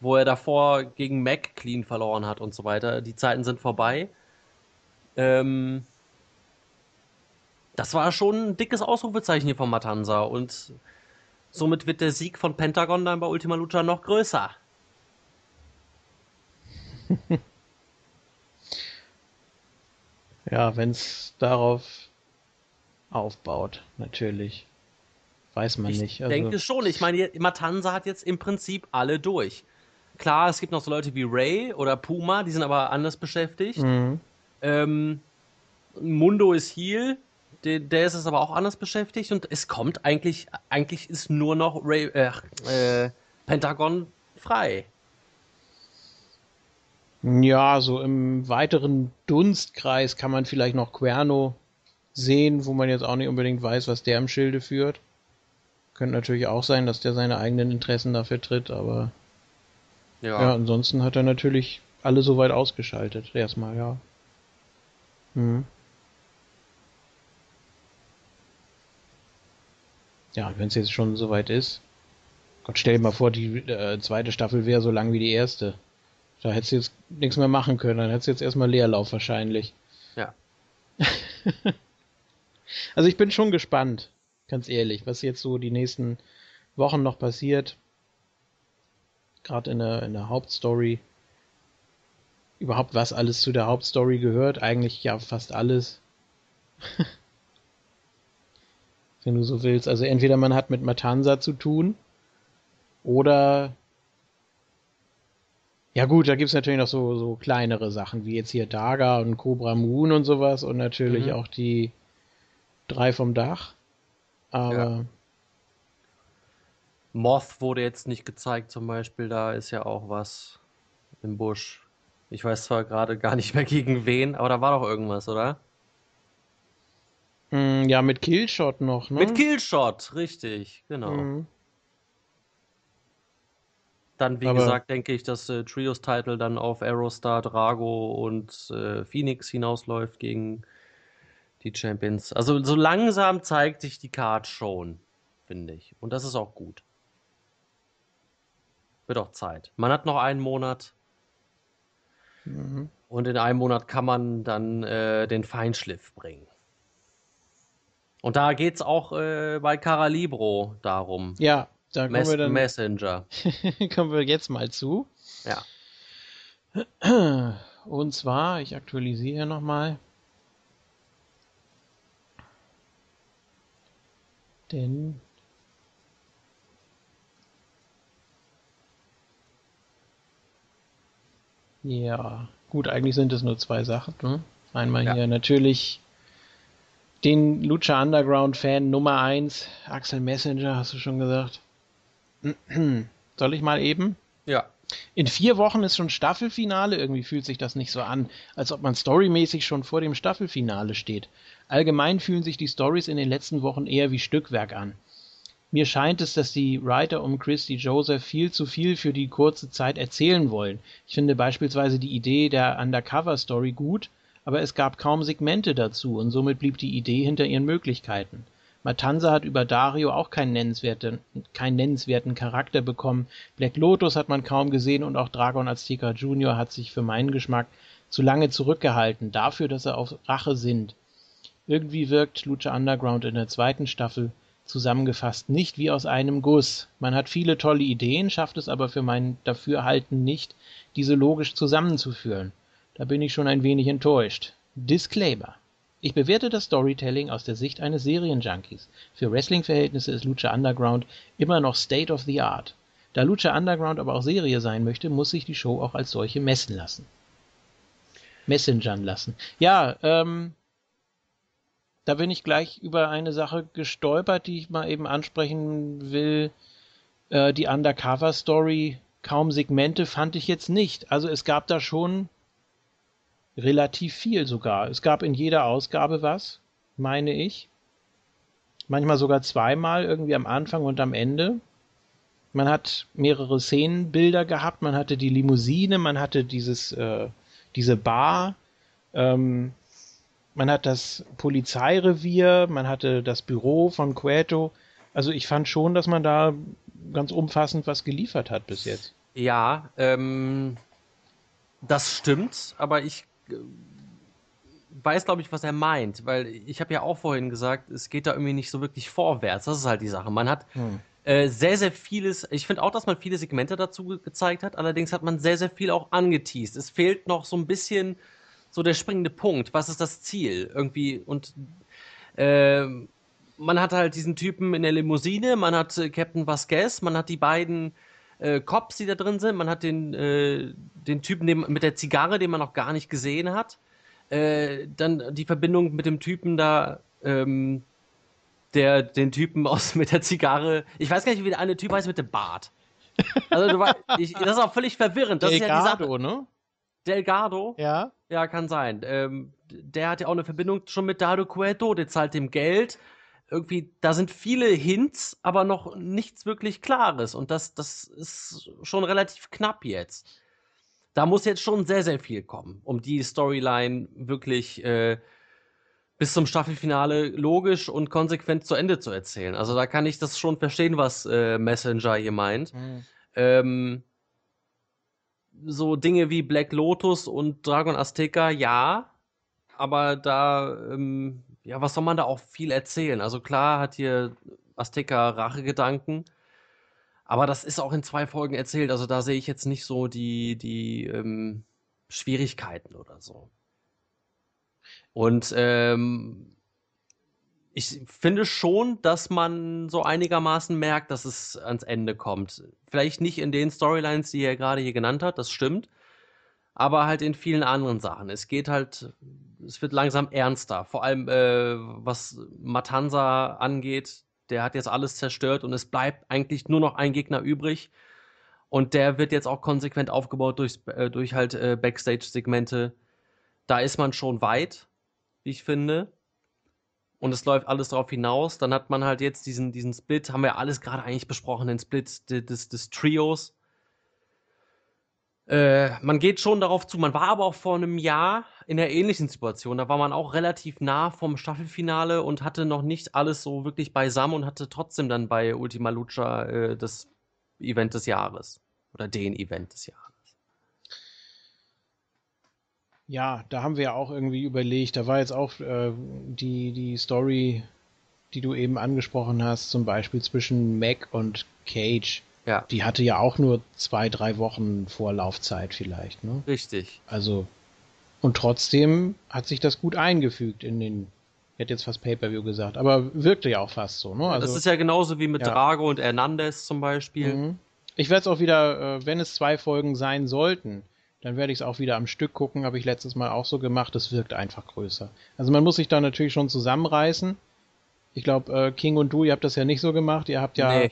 wo er davor gegen Mac clean verloren hat und so weiter. Die Zeiten sind vorbei. Ähm, das war schon ein dickes Ausrufezeichen hier von Matanza und somit wird der Sieg von Pentagon dann bei Ultima Lucha noch größer. Ja, wenn es darauf aufbaut, natürlich. Weiß man ich nicht. Ich also denke schon. Ich meine, Matanza hat jetzt im Prinzip alle durch. Klar, es gibt noch so Leute wie Ray oder Puma, die sind aber anders beschäftigt. Mhm. Ähm, Mundo ist Heal, der, der, ist es aber auch anders beschäftigt und es kommt eigentlich, eigentlich ist nur noch Ray, äh, äh, Pentagon frei. Ja, so im weiteren Dunstkreis kann man vielleicht noch Querno sehen, wo man jetzt auch nicht unbedingt weiß, was der im Schilde führt. Könnte natürlich auch sein, dass der seine eigenen Interessen dafür tritt, aber ja, ja ansonsten hat er natürlich alle soweit ausgeschaltet. Erstmal, ja. Hm. Ja, wenn es jetzt schon soweit ist. Gott, stell dir mal vor, die äh, zweite Staffel wäre so lang wie die erste. Da hättest du jetzt nichts mehr machen können. Dann hättest du jetzt erstmal Leerlauf wahrscheinlich. Ja. also ich bin schon gespannt, ganz ehrlich, was jetzt so die nächsten Wochen noch passiert. Gerade in der, in der Hauptstory. Überhaupt was alles zu der Hauptstory gehört. Eigentlich ja fast alles. Wenn du so willst. Also entweder man hat mit Matanza zu tun. Oder ja gut, da gibt es natürlich noch so, so kleinere Sachen, wie jetzt hier Daga und Cobra Moon und sowas und natürlich mhm. auch die drei vom Dach. Aber. Ja. Moth wurde jetzt nicht gezeigt, zum Beispiel, da ist ja auch was im Busch. Ich weiß zwar gerade gar nicht mehr gegen wen, aber da war doch irgendwas, oder? Mm, ja, mit Killshot noch, ne? Mit Killshot, richtig, genau. Mhm. Dann, wie Aber gesagt, denke ich, dass äh, Trios-Title dann auf Aerostar, Drago und äh, Phoenix hinausläuft gegen die Champions. Also so langsam zeigt sich die Card schon, finde ich. Und das ist auch gut. Wird auch Zeit. Man hat noch einen Monat. Mhm. Und in einem Monat kann man dann äh, den Feinschliff bringen. Und da geht es auch äh, bei Caralibro darum. Ja, da kommen Mes wir dann, Messenger. kommen wir jetzt mal zu. Ja. Und zwar, ich aktualisiere nochmal. Denn ja, gut, eigentlich sind es nur zwei Sachen. Ne? Einmal ja. hier natürlich den Lucha Underground Fan Nummer 1, Axel Messenger, hast du schon gesagt. Soll ich mal eben? Ja. In vier Wochen ist schon Staffelfinale. Irgendwie fühlt sich das nicht so an, als ob man storymäßig schon vor dem Staffelfinale steht. Allgemein fühlen sich die Stories in den letzten Wochen eher wie Stückwerk an. Mir scheint es, dass die Writer um Christy Joseph viel zu viel für die kurze Zeit erzählen wollen. Ich finde beispielsweise die Idee der Undercover-Story gut, aber es gab kaum Segmente dazu und somit blieb die Idee hinter ihren Möglichkeiten. Matanza hat über Dario auch keinen nennenswerten, keinen nennenswerten Charakter bekommen. Black Lotus hat man kaum gesehen und auch Dragon Azteca Jr. hat sich für meinen Geschmack zu lange zurückgehalten, dafür, dass er auf Rache sinnt. Irgendwie wirkt Lucha Underground in der zweiten Staffel zusammengefasst nicht wie aus einem Guss. Man hat viele tolle Ideen, schafft es aber für mein Dafürhalten nicht, diese logisch zusammenzuführen. Da bin ich schon ein wenig enttäuscht. Disclaimer. Ich bewerte das Storytelling aus der Sicht eines Serienjunkies. Für Wrestling-Verhältnisse ist Lucha Underground immer noch State of the Art. Da Lucha Underground aber auch Serie sein möchte, muss sich die Show auch als solche messen lassen. Messengern lassen. Ja, ähm, da bin ich gleich über eine Sache gestolpert, die ich mal eben ansprechen will. Äh, die Undercover-Story, kaum Segmente fand ich jetzt nicht. Also es gab da schon Relativ viel sogar. Es gab in jeder Ausgabe was, meine ich. Manchmal sogar zweimal, irgendwie am Anfang und am Ende. Man hat mehrere Szenenbilder gehabt. Man hatte die Limousine, man hatte dieses, äh, diese Bar, ähm, man hat das Polizeirevier, man hatte das Büro von Cueto. Also ich fand schon, dass man da ganz umfassend was geliefert hat bis jetzt. Ja, ähm, das stimmt, aber ich weiß, glaube ich, was er meint, weil ich habe ja auch vorhin gesagt, es geht da irgendwie nicht so wirklich vorwärts. Das ist halt die Sache. Man hat hm. äh, sehr, sehr vieles, ich finde auch, dass man viele Segmente dazu ge gezeigt hat, allerdings hat man sehr, sehr viel auch angeteased. Es fehlt noch so ein bisschen so der springende Punkt. Was ist das Ziel? Irgendwie und äh, man hat halt diesen Typen in der Limousine, man hat äh, Captain Vasquez, man hat die beiden äh, Cops, die da drin sind. Man hat den, äh, den Typen den, mit der Zigarre, den man noch gar nicht gesehen hat. Äh, dann die Verbindung mit dem Typen da, ähm, der den Typen aus mit der Zigarre. Ich weiß gar nicht, wie der eine Typ heißt mit dem Bart. Also du weißt, ich, das ist auch völlig verwirrend. Das Delgado, ist ja die Sache. ne? Delgado? Ja. Ja, kann sein. Ähm, der hat ja auch eine Verbindung schon mit Dado Cueto, der zahlt dem Geld irgendwie, da sind viele Hints, aber noch nichts wirklich Klares. Und das, das ist schon relativ knapp jetzt. Da muss jetzt schon sehr, sehr viel kommen, um die Storyline wirklich äh, bis zum Staffelfinale logisch und konsequent zu Ende zu erzählen. Also da kann ich das schon verstehen, was äh, Messenger hier meint. Mhm. Ähm, so Dinge wie Black Lotus und Dragon Azteca, ja, aber da, ähm, ja, was soll man da auch viel erzählen? Also klar hat hier Azteca Rachegedanken, aber das ist auch in zwei Folgen erzählt, also da sehe ich jetzt nicht so die, die ähm, Schwierigkeiten oder so. Und ähm, ich finde schon, dass man so einigermaßen merkt, dass es ans Ende kommt. Vielleicht nicht in den Storylines, die er gerade hier genannt hat, das stimmt, aber halt in vielen anderen Sachen. Es geht halt, es wird langsam ernster. Vor allem, äh, was Matanza angeht, der hat jetzt alles zerstört und es bleibt eigentlich nur noch ein Gegner übrig. Und der wird jetzt auch konsequent aufgebaut durch, äh, durch halt äh, Backstage-Segmente. Da ist man schon weit, wie ich finde und es läuft alles darauf hinaus, dann hat man halt jetzt diesen, diesen Split, haben wir alles gerade eigentlich besprochen, den Split des, des Trios. Äh, man geht schon darauf zu, man war aber auch vor einem Jahr in einer ähnlichen Situation. Da war man auch relativ nah vom Staffelfinale und hatte noch nicht alles so wirklich beisammen und hatte trotzdem dann bei Ultima Lucha äh, das Event des Jahres. Oder den Event des Jahres. Ja, da haben wir ja auch irgendwie überlegt, da war jetzt auch äh, die, die Story, die du eben angesprochen hast, zum Beispiel zwischen Mac und Cage. Ja. Die hatte ja auch nur zwei, drei Wochen Vorlaufzeit vielleicht, ne? Richtig. Also, und trotzdem hat sich das gut eingefügt in den, ich hätte jetzt fast Pay-Per-View gesagt, aber wirkte ja auch fast so, ne? Also, das ist ja genauso wie mit ja. Drago und Hernandez zum Beispiel. Mhm. Ich werde es auch wieder, äh, wenn es zwei Folgen sein sollten, dann werde ich es auch wieder am Stück gucken, habe ich letztes Mal auch so gemacht, es wirkt einfach größer. Also man muss sich da natürlich schon zusammenreißen. Ich glaube, äh, King und du, ihr habt das ja nicht so gemacht, ihr habt ja.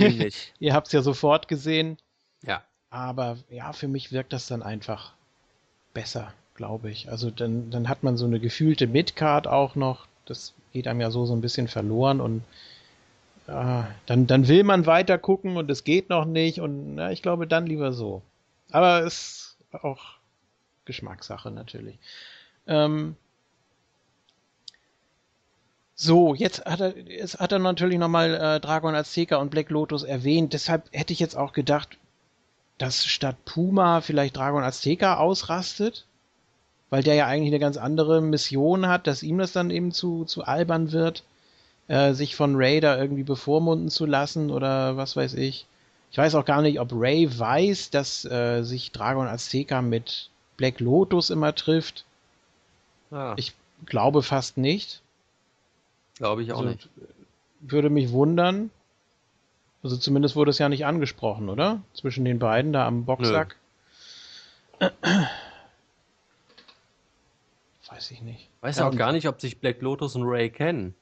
Nee, ihr habt es ja sofort gesehen. Ja. Aber ja, für mich wirkt das dann einfach besser, glaube ich. Also dann, dann hat man so eine gefühlte Midcard auch noch. Das geht einem ja so, so ein bisschen verloren und äh, dann, dann will man weiter gucken und es geht noch nicht und na, ich glaube dann lieber so. Aber es auch Geschmackssache natürlich. Ähm, so, jetzt hat er, jetzt hat er natürlich nochmal äh, Dragon Azteca und Black Lotus erwähnt. Deshalb hätte ich jetzt auch gedacht, dass statt Puma vielleicht Dragon Azteca ausrastet, weil der ja eigentlich eine ganz andere Mission hat, dass ihm das dann eben zu, zu albern wird, äh, sich von Raider irgendwie bevormunden zu lassen oder was weiß ich. Ich weiß auch gar nicht, ob Ray weiß, dass äh, sich Dragon Azteca mit Black Lotus immer trifft. Ja. Ich glaube fast nicht. Glaube ich auch also, nicht. Würde mich wundern. Also zumindest wurde es ja nicht angesprochen, oder? Zwischen den beiden da am Boxsack. Nö. Weiß ich nicht. Weiß ja, auch gar nicht, ob sich Black Lotus und Ray kennen.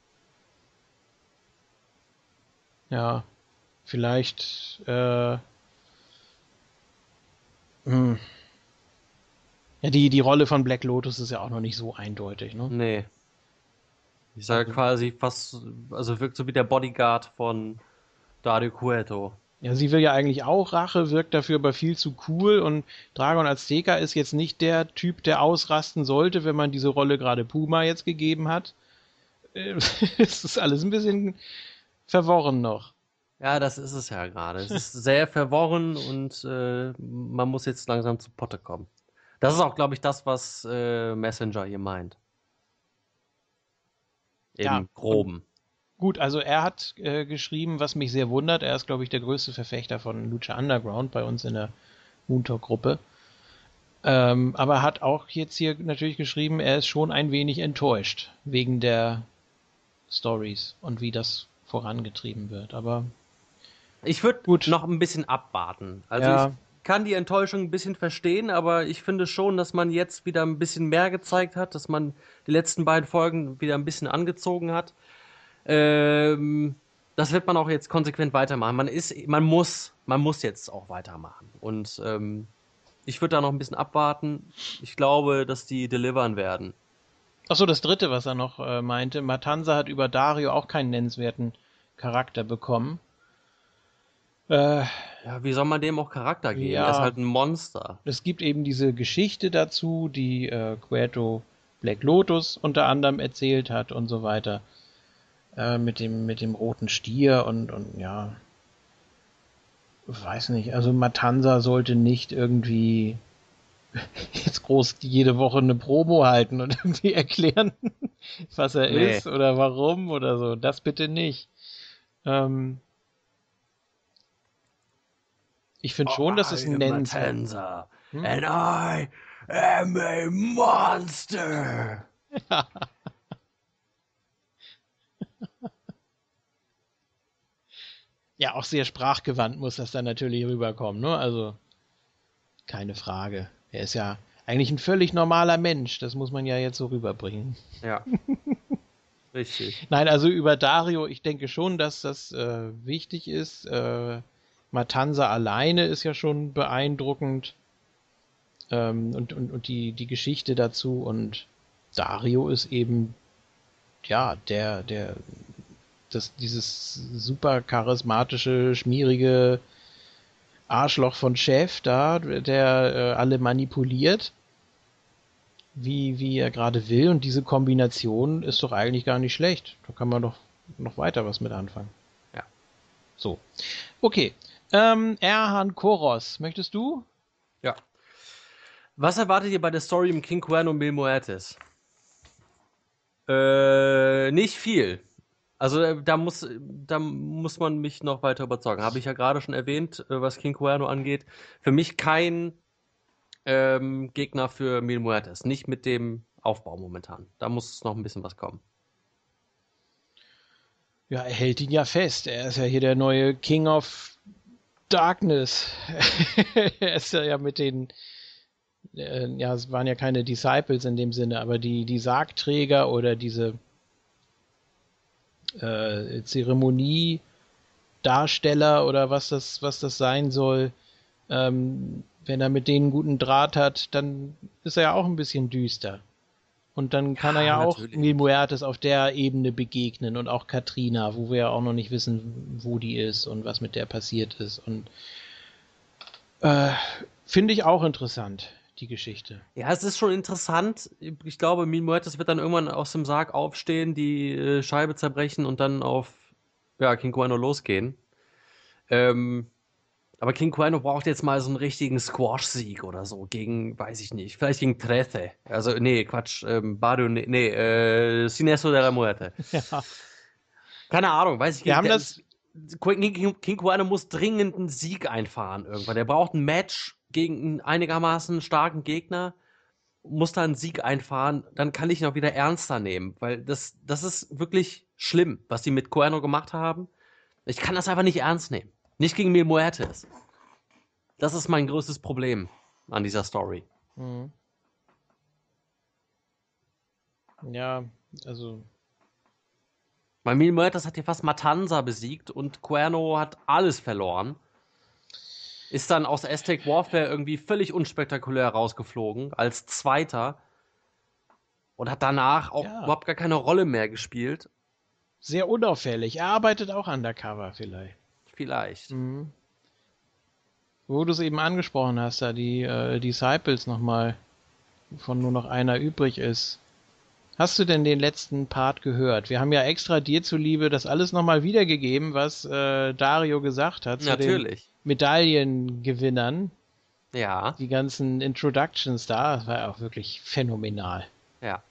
Ja, vielleicht äh, hm. Ja, die, die Rolle von Black Lotus ist ja auch noch nicht so eindeutig, ne? Nee. Ich sage also, quasi fast, also wirkt so wie der Bodyguard von Dario Cueto. Ja, sie will ja eigentlich auch Rache, wirkt dafür aber viel zu cool und Dragon Azteca ist jetzt nicht der Typ, der ausrasten sollte, wenn man diese Rolle gerade Puma jetzt gegeben hat. es ist alles ein bisschen verworren noch. Ja, das ist es ja gerade. Es ist sehr verworren und äh, man muss jetzt langsam zu Potte kommen. Das ist auch, glaube ich, das, was äh, Messenger hier meint. Im ja, Groben. Gut, also er hat äh, geschrieben, was mich sehr wundert. Er ist, glaube ich, der größte Verfechter von Lucha Underground bei uns in der Moontalk-Gruppe. Ähm, aber er hat auch jetzt hier natürlich geschrieben, er ist schon ein wenig enttäuscht wegen der Stories und wie das vorangetrieben wird. Aber ich würde noch ein bisschen abwarten. Also ja. ich kann die Enttäuschung ein bisschen verstehen, aber ich finde schon, dass man jetzt wieder ein bisschen mehr gezeigt hat, dass man die letzten beiden Folgen wieder ein bisschen angezogen hat. Ähm, das wird man auch jetzt konsequent weitermachen. Man ist, man muss, man muss jetzt auch weitermachen. Und ähm, ich würde da noch ein bisschen abwarten. Ich glaube, dass die delivern werden. Achso, das dritte, was er noch äh, meinte. Matanza hat über Dario auch keinen nennenswerten Charakter bekommen. Äh, ja, wie soll man dem auch Charakter geben? Ja, er ist halt ein Monster. Es gibt eben diese Geschichte dazu, die äh, Cueto Black Lotus unter anderem erzählt hat und so weiter. Äh, mit dem, mit dem roten Stier und, und ja. Weiß nicht, also Matanza sollte nicht irgendwie jetzt groß jede Woche eine Promo halten und irgendwie erklären, was er nee. ist oder warum oder so. Das bitte nicht. Ähm, ich finde oh, schon, dass es ein nennenswert. Hm? And I am a monster. ja, auch sehr sprachgewandt muss das dann natürlich rüberkommen, ne? Also keine Frage. Er ist ja eigentlich ein völlig normaler Mensch. Das muss man ja jetzt so rüberbringen. Ja. Richtig. Nein, also über Dario, ich denke schon, dass das äh, wichtig ist. Äh, Matanza alleine ist ja schon beeindruckend. Ähm, und, und, und die, die Geschichte dazu. Und Dario ist eben, ja, der, der, das, dieses super charismatische, schmierige Arschloch von Chef da, der äh, alle manipuliert, wie, wie er gerade will. Und diese Kombination ist doch eigentlich gar nicht schlecht. Da kann man doch noch weiter was mit anfangen. Ja. So. Okay. Ähm, Erhan Koros, möchtest du? Ja. Was erwartet ihr bei der Story im King Cuerno Mil Muertes? Äh, nicht viel. Also äh, da muss, da muss man mich noch weiter überzeugen. Habe ich ja gerade schon erwähnt, äh, was King Cuerno angeht. Für mich kein ähm, Gegner für Mil Muertes. Nicht mit dem Aufbau momentan. Da muss noch ein bisschen was kommen. Ja, er hält ihn ja fest. Er ist ja hier der neue King of Darkness. er ist ja mit den, äh, ja, es waren ja keine Disciples in dem Sinne, aber die, die Sargträger oder diese äh, Zeremoniedarsteller oder was das, was das sein soll, ähm, wenn er mit denen guten Draht hat, dann ist er ja auch ein bisschen düster. Und dann kann ja, er ja natürlich. auch Mil Muertes auf der Ebene begegnen und auch Katrina, wo wir ja auch noch nicht wissen, wo die ist und was mit der passiert ist. Und äh, finde ich auch interessant die Geschichte. Ja, es ist schon interessant. Ich glaube, Mil Muertes wird dann irgendwann aus dem Sarg aufstehen, die äh, Scheibe zerbrechen und dann auf ja, King Cuerno losgehen. Ähm, aber King Cuerno braucht jetzt mal so einen richtigen Squash-Sieg oder so gegen, weiß ich nicht, vielleicht gegen Trece. Also, nee, Quatsch, ähm, Barrio, nee, nee äh, Sineso de la Muerte. Ja. Keine Ahnung, weiß ich nicht. Wir haben das... King, King Cuerno muss dringend einen Sieg einfahren irgendwann. Der braucht ein Match gegen einen einigermaßen starken Gegner, muss da einen Sieg einfahren, dann kann ich ihn auch wieder ernster nehmen, weil das, das ist wirklich schlimm, was die mit Cuerno gemacht haben. Ich kann das einfach nicht ernst nehmen. Nicht gegen Mil Muertes. Das ist mein größtes Problem an dieser Story. Mhm. Ja, also. Weil Mil Muertes hat hier fast Matanza besiegt und Cuerno hat alles verloren ist dann aus Aztec Warfare irgendwie völlig unspektakulär rausgeflogen, als Zweiter. Und hat danach auch ja. überhaupt gar keine Rolle mehr gespielt. Sehr unauffällig. Er arbeitet auch undercover vielleicht. Vielleicht. Mhm. Wo du es eben angesprochen hast, da die äh, Disciples nochmal, von nur noch einer übrig ist. Hast du denn den letzten Part gehört? Wir haben ja extra dir zuliebe das alles nochmal wiedergegeben, was äh, Dario gesagt hat. Natürlich. Medaillengewinnern. Ja. Die ganzen Introductions da, das war ja auch wirklich phänomenal. Ja.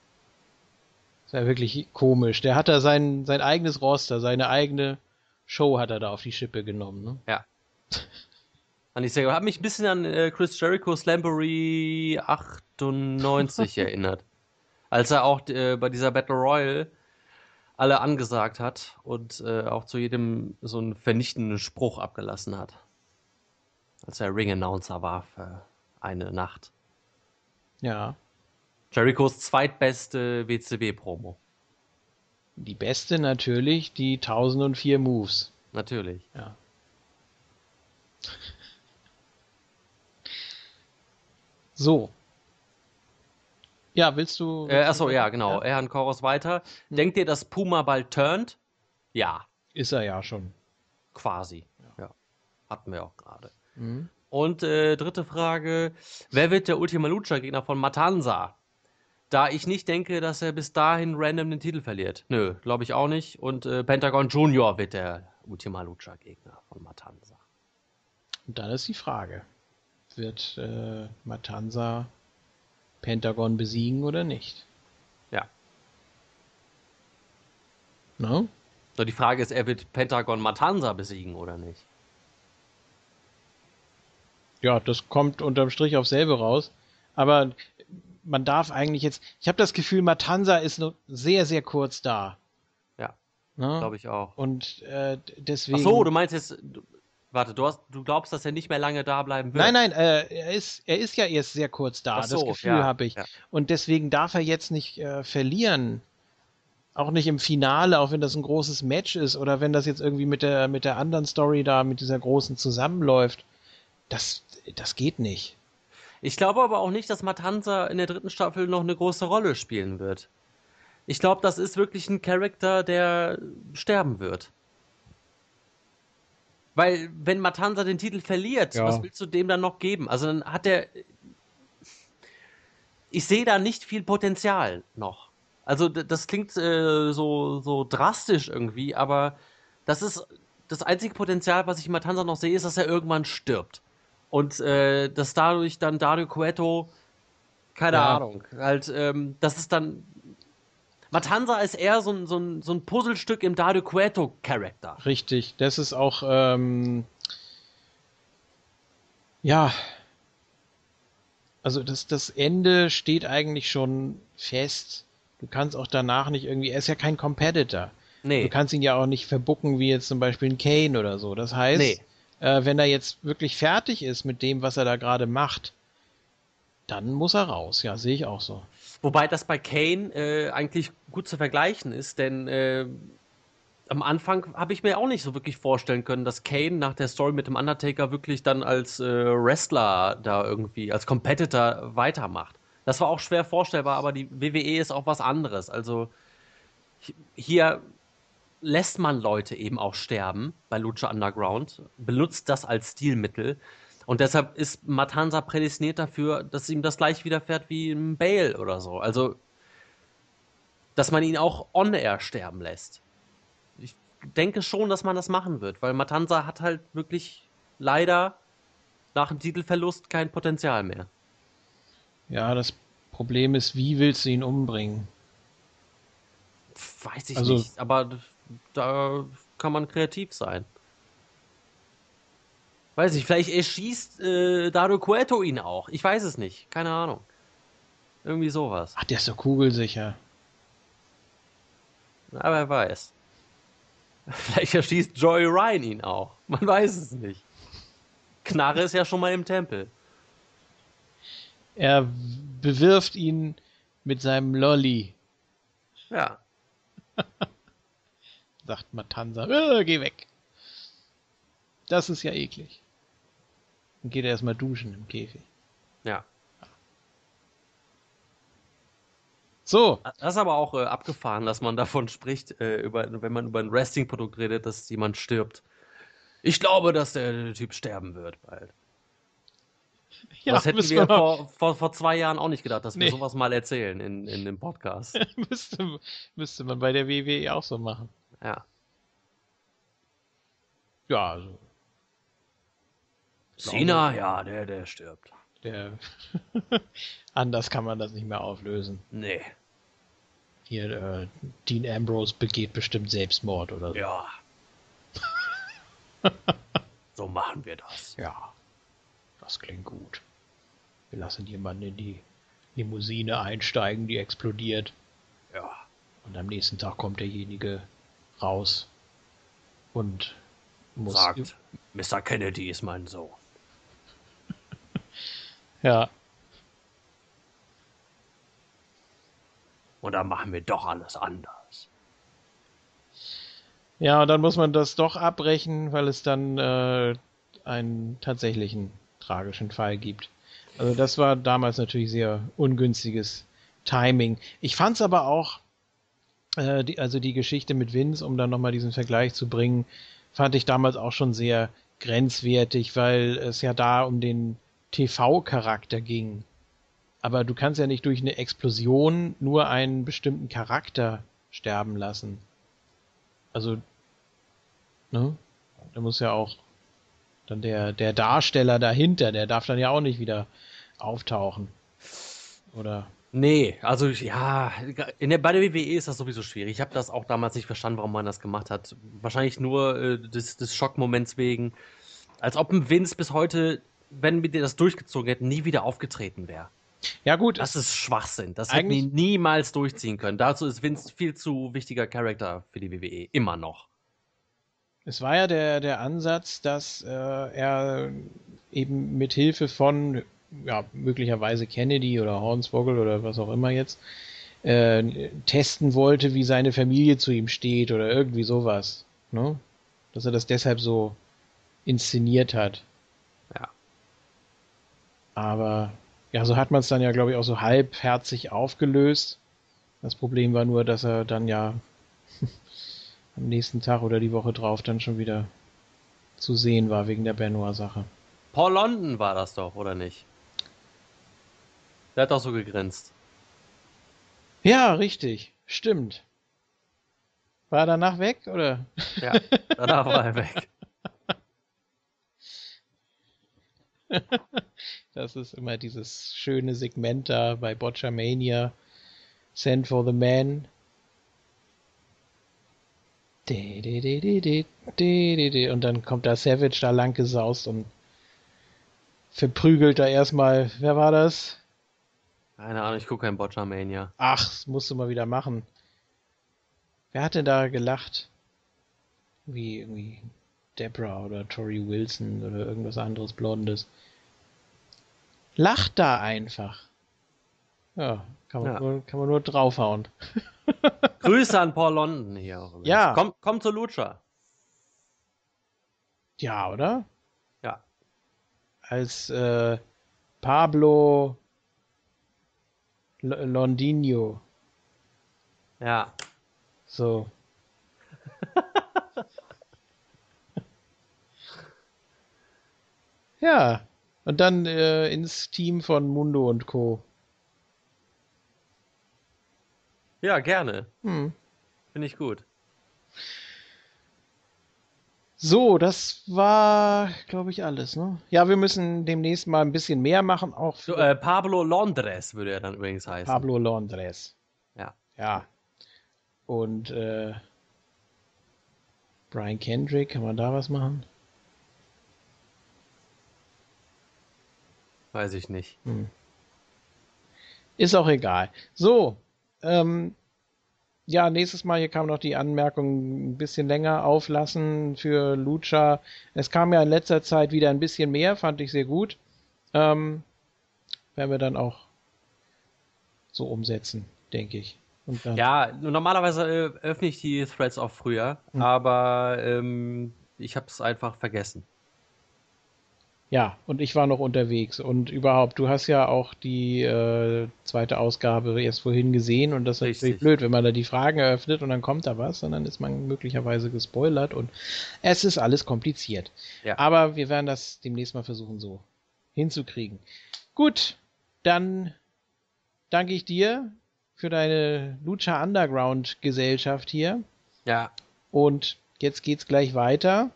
Das war wirklich komisch. Der hat da sein, sein eigenes Roster, seine eigene Show hat er da auf die Schippe genommen. Ne? Ja. Fand ich sehr gut. Hat mich ein bisschen an äh, Chris Jericho Slamboree 98 erinnert. Als er auch äh, bei dieser Battle Royale alle angesagt hat und äh, auch zu jedem so einen vernichtenden Spruch abgelassen hat als er Ring-Announcer war für eine Nacht. Ja. Jerichos zweitbeste WCW-Promo. Die beste natürlich die 1004 Moves. Natürlich. Ja. So. Ja, willst du. Willst äh, achso, ja, genau. Ja? Erhan Koros weiter. Hm. Denkt ihr, dass Puma bald turnt? Ja. Ist er ja schon. Quasi. Ja. ja. Hatten wir auch gerade. Mhm. Und äh, dritte Frage: Wer wird der Ultima Lucha Gegner von Matanza? Da ich nicht denke, dass er bis dahin random den Titel verliert. Nö, glaube ich auch nicht. Und äh, Pentagon Junior wird der Ultima Lucha Gegner von Matanza. Und dann ist die Frage, wird äh, Matanza Pentagon besiegen oder nicht? Ja. No? So, die Frage ist, er wird Pentagon Matanza besiegen oder nicht? Ja, das kommt unterm Strich auf selbe raus. Aber man darf eigentlich jetzt. Ich habe das Gefühl, Matanza ist nur sehr, sehr kurz da. Ja. Ne? Glaube ich auch. Und äh, deswegen. Ach so, du meinst jetzt. Du, warte, du, hast, du glaubst, dass er nicht mehr lange da bleiben wird? Nein, nein, äh, er, ist, er ist ja erst sehr kurz da. So, das Gefühl ja, habe ich. Ja. Und deswegen darf er jetzt nicht äh, verlieren. Auch nicht im Finale, auch wenn das ein großes Match ist oder wenn das jetzt irgendwie mit der, mit der anderen Story da, mit dieser großen zusammenläuft. Das, das geht nicht. Ich glaube aber auch nicht, dass Matanza in der dritten Staffel noch eine große Rolle spielen wird. Ich glaube, das ist wirklich ein Charakter, der sterben wird. Weil, wenn Matanza den Titel verliert, ja. was willst du dem dann noch geben? Also dann hat er. Ich sehe da nicht viel Potenzial noch. Also, das klingt äh, so, so drastisch irgendwie, aber das ist das einzige Potenzial, was ich in Matanza noch sehe, ist, dass er irgendwann stirbt. Und äh, dass dadurch dann Dario Cueto, keine ja. Ahnung, halt, ähm, das ist dann. Matanza ist eher so ein, so ein, so ein Puzzlestück im Dario Cueto-Charakter. Richtig, das ist auch, ähm, ja, also das, das Ende steht eigentlich schon fest. Du kannst auch danach nicht irgendwie, er ist ja kein Competitor. Nee. Du kannst ihn ja auch nicht verbucken wie jetzt zum Beispiel ein Kane oder so. Das heißt, nee äh, wenn er jetzt wirklich fertig ist mit dem, was er da gerade macht, dann muss er raus. Ja, sehe ich auch so. Wobei das bei Kane äh, eigentlich gut zu vergleichen ist, denn äh, am Anfang habe ich mir auch nicht so wirklich vorstellen können, dass Kane nach der Story mit dem Undertaker wirklich dann als äh, Wrestler da irgendwie, als Competitor weitermacht. Das war auch schwer vorstellbar, aber die WWE ist auch was anderes. Also hier lässt man Leute eben auch sterben bei Lucha Underground, benutzt das als Stilmittel. Und deshalb ist Matanza prädestiniert dafür, dass ihm das gleich widerfährt wie ein Bale oder so. Also, dass man ihn auch on-air sterben lässt. Ich denke schon, dass man das machen wird, weil Matanza hat halt wirklich leider nach dem Titelverlust kein Potenzial mehr. Ja, das Problem ist, wie willst du ihn umbringen? Weiß ich also, nicht, aber da kann man kreativ sein. Weiß ich, vielleicht erschießt äh, Dario Cueto ihn auch. Ich weiß es nicht. Keine Ahnung. Irgendwie sowas. Ach, der ist so kugelsicher. Na, wer weiß. Vielleicht erschießt Joey Ryan ihn auch. Man weiß es nicht. Knarre ist ja schon mal im Tempel. Er bewirft ihn mit seinem Lolly. Ja. sagt Matanza, äh, geh weg. Das ist ja eklig. Dann geht er erstmal duschen im Käfig. Ja. So. Das ist aber auch äh, abgefahren, dass man davon spricht, äh, über, wenn man über ein Wrestling-Produkt redet, dass jemand stirbt. Ich glaube, dass der, der Typ sterben wird bald. Ja, das hätten wir, vor, vor, vor, zwei Jahren auch nicht gedacht, dass nee. wir sowas mal erzählen in, in dem Podcast. müsste, müsste man bei der WWE auch so machen. Ja. Ja, also. Cena, ja, der, der stirbt. Der. Anders kann man das nicht mehr auflösen. Nee. Hier, äh, Dean Ambrose begeht bestimmt Selbstmord oder so. Ja. so machen wir das. Ja. Das klingt gut. Wir lassen jemanden in die Limousine einsteigen, die explodiert. Ja. Und am nächsten Tag kommt derjenige raus und muss. Sagt, Mr. Kennedy ist mein Sohn. ja. Und dann machen wir doch alles anders. Ja, und dann muss man das doch abbrechen, weil es dann äh, einen tatsächlichen tragischen Fall gibt. Also das war damals natürlich sehr ungünstiges Timing. Ich fand es aber auch äh, die, also die Geschichte mit Vince, um dann nochmal diesen Vergleich zu bringen, fand ich damals auch schon sehr grenzwertig, weil es ja da um den TV-Charakter ging. Aber du kannst ja nicht durch eine Explosion nur einen bestimmten Charakter sterben lassen. Also, ne? Da muss ja auch dann der, der Darsteller dahinter, der darf dann ja auch nicht wieder auftauchen. Oder? Nee, also ja, in der, bei der WWE ist das sowieso schwierig. Ich habe das auch damals nicht verstanden, warum man das gemacht hat. Wahrscheinlich nur äh, des, des Schockmoments wegen. Als ob ein Vince bis heute, wenn wir das durchgezogen hätten, nie wieder aufgetreten wäre. Ja, gut. Das ist Schwachsinn. Das hätten die niemals durchziehen können. Dazu ist Vince viel zu wichtiger Charakter für die WWE. Immer noch. Es war ja der, der Ansatz, dass äh, er eben mit Hilfe von ja, möglicherweise Kennedy oder Hornswoggle oder was auch immer jetzt äh, testen wollte, wie seine Familie zu ihm steht oder irgendwie sowas. Ne? Dass er das deshalb so inszeniert hat. Ja. Aber ja, so hat man es dann ja, glaube ich, auch so halbherzig aufgelöst. Das Problem war nur, dass er dann ja am nächsten Tag oder die Woche drauf dann schon wieder zu sehen war wegen der Benoit-Sache. Paul London war das doch, oder nicht? Der hat doch so gegrinst. Ja, richtig. Stimmt. War er danach weg, oder? Ja, danach war er weg. Das ist immer dieses schöne Segment da bei Botchamania. Send for the Man. Und dann kommt da Savage da lang gesaust und verprügelt da erstmal. Wer war das? Keine Ahnung, ich gucke kein Botchamania. Ach, das musst du mal wieder machen. Wer hat denn da gelacht? Wie irgendwie Debra oder Tori Wilson oder irgendwas anderes Blondes. Lacht da einfach. Ja, kann man, ja. Nur, kann man nur draufhauen. Grüße an Paul London hier auch. Ja. Komm, komm zu Lucha. Ja, oder? Ja. Als äh, Pablo L Londinho. Ja. So. ja. Und dann äh, ins Team von Mundo und Co. Ja, gerne. Hm. Finde ich gut. So, das war, glaube ich, alles. Ne? Ja, wir müssen demnächst mal ein bisschen mehr machen. Auch so, äh, Pablo Londres würde er dann übrigens heißen. Pablo Londres. Ja. Ja. Und äh, Brian Kendrick, kann man da was machen? Weiß ich nicht. Hm. Ist auch egal. So, ähm, ja, nächstes Mal, hier kam noch die Anmerkung, ein bisschen länger auflassen für Lucha. Es kam ja in letzter Zeit wieder ein bisschen mehr, fand ich sehr gut. Ähm, werden wir dann auch so umsetzen, denke ich. ja, normalerweise äh, öffne ich die Threads auch früher, hm. aber ähm, ich habe es einfach vergessen. Ja, und ich war noch unterwegs. Und überhaupt, du hast ja auch die äh, zweite Ausgabe erst vorhin gesehen und das ist Richtig. natürlich blöd, wenn man da die Fragen eröffnet und dann kommt da was und dann ist man möglicherweise gespoilert und es ist alles kompliziert. Ja. Aber wir werden das demnächst mal versuchen, so hinzukriegen. Gut, dann danke ich dir für deine Lucha Underground Gesellschaft hier. Ja. Und jetzt geht's gleich weiter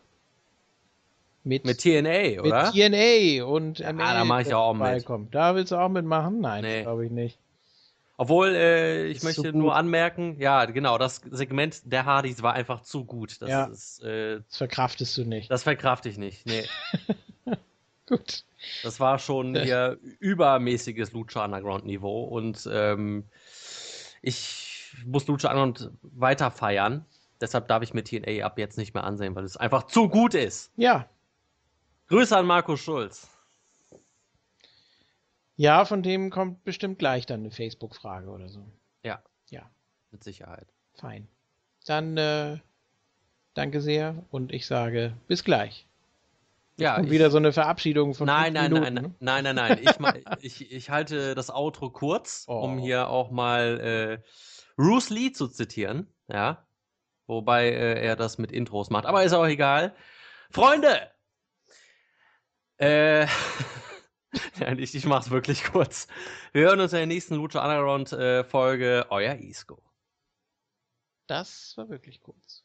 mit, mit TNA, oder? Mit TNA und ja, ML da mache ich auch mit. Da willst du auch mitmachen? Nein, nee. glaube ich nicht. Obwohl, äh, ich möchte nur anmerken, ja, genau, das Segment der Hardys war einfach zu gut. Das, ja. ist, äh, das verkraftest du nicht. Das verkrafte ich nicht, nee. gut. Das war schon hier übermäßiges Lucha Underground Niveau und ähm, ich muss Lucha Underground weiter feiern. Deshalb darf ich mir TNA ab jetzt nicht mehr ansehen, weil es einfach zu gut ist. Ja, Grüße an Markus Schulz. Ja, von dem kommt bestimmt gleich dann eine Facebook-Frage oder so. Ja. Ja. Mit Sicherheit. Fein. Dann äh, danke sehr und ich sage bis gleich. Ja. Und wieder so eine Verabschiedung von nein, nein, Minuten, nein, ne? nein, nein, nein, nein. Ich, ich, ich halte das Outro kurz, oh. um hier auch mal äh, Bruce Lee zu zitieren. Ja. Wobei äh, er das mit Intros macht. Aber ist auch egal. Freunde, äh, ich, ich mach's wirklich kurz. Wir hören uns in der nächsten Lucha Underground äh, Folge. Euer Isco. Das war wirklich kurz.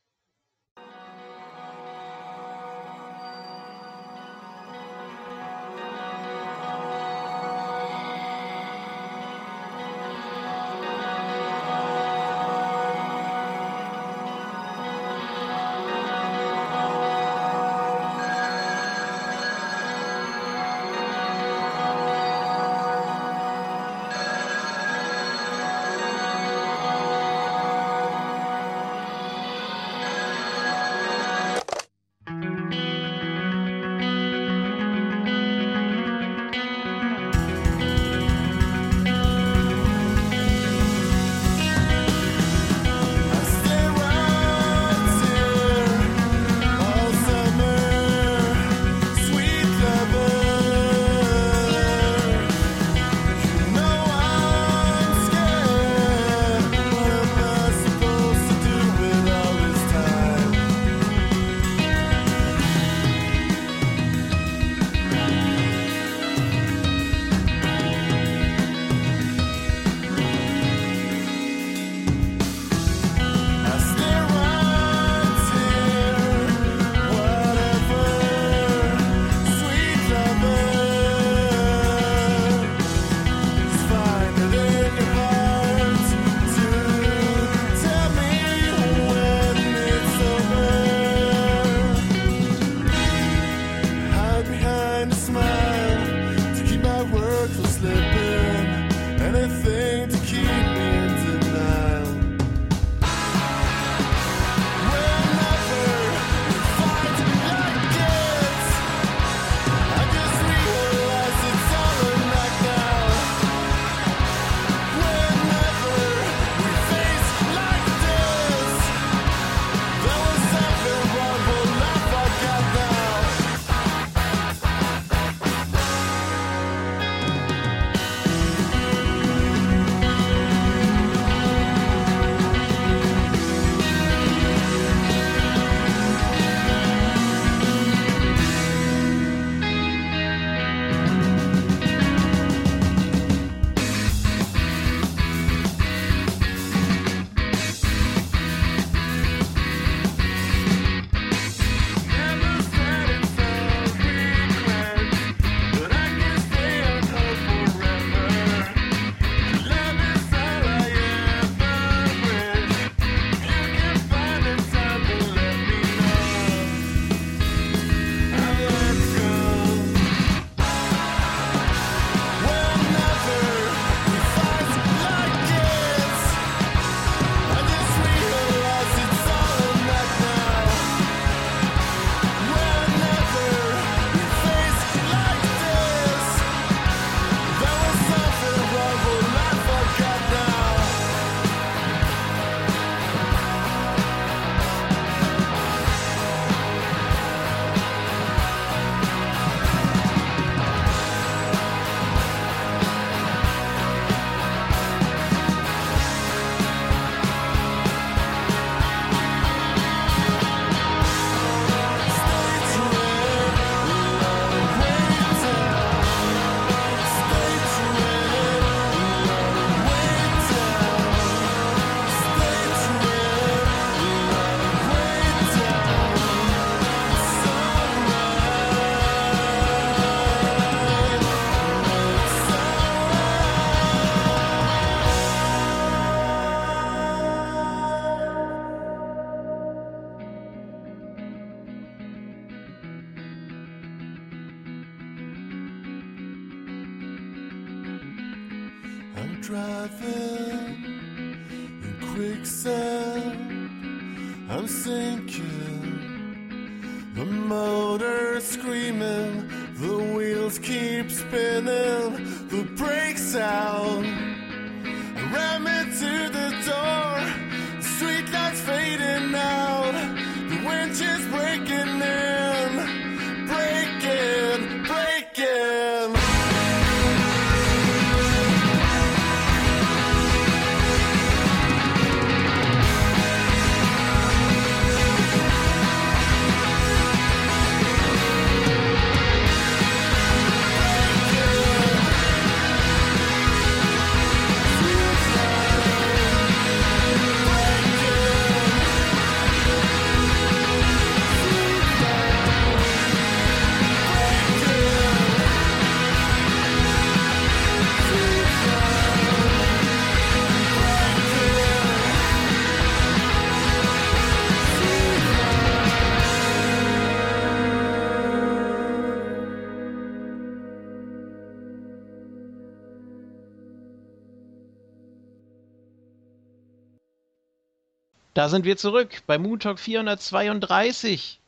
Da sind wir zurück bei Moon Talk 432.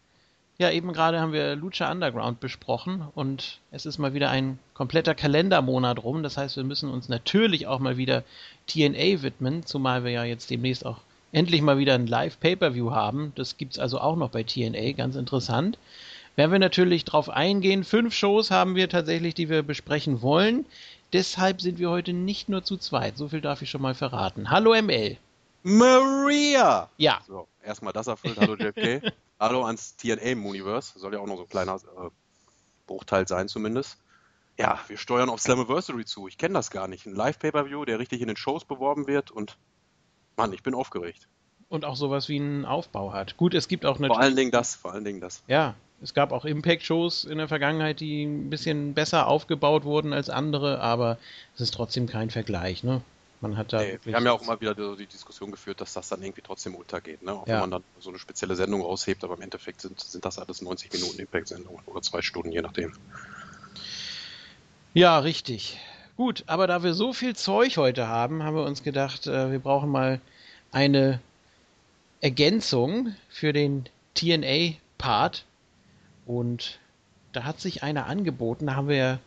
Ja, eben gerade haben wir Lucha Underground besprochen und es ist mal wieder ein kompletter Kalendermonat rum. Das heißt, wir müssen uns natürlich auch mal wieder TNA widmen, zumal wir ja jetzt demnächst auch endlich mal wieder ein Live-Pay-Per-View haben. Das gibt es also auch noch bei TNA, ganz interessant. Werden wir natürlich drauf eingehen. Fünf Shows haben wir tatsächlich, die wir besprechen wollen. Deshalb sind wir heute nicht nur zu zweit. So viel darf ich schon mal verraten. Hallo ML. Maria! Ja. So, erstmal das erfüllt. Hallo JFK. Hallo ans TNA Universe. Soll ja auch noch so ein kleiner äh, Bruchteil sein zumindest. Ja, wir steuern auf Slammiversary zu. Ich kenne das gar nicht. Ein Live-Pay-Per-View, der richtig in den Shows beworben wird und Mann, ich bin aufgeregt. Und auch sowas wie einen Aufbau hat. Gut, es gibt auch natürlich. Vor allen Dingen das, vor allen Dingen das. Ja, es gab auch Impact-Shows in der Vergangenheit, die ein bisschen besser aufgebaut wurden als andere, aber es ist trotzdem kein Vergleich, ne? Man hat da. Nee, wir haben ja auch immer wieder die Diskussion geführt, dass das dann irgendwie trotzdem untergeht, ne? Auch ja. wenn man dann so eine spezielle Sendung raushebt, aber im Endeffekt sind, sind das alles 90 Minuten Impact-Sendungen oder zwei Stunden, je nachdem. Ja, richtig. Gut, aber da wir so viel Zeug heute haben, haben wir uns gedacht, äh, wir brauchen mal eine Ergänzung für den TNA-Part. Und da hat sich einer angeboten, da haben wir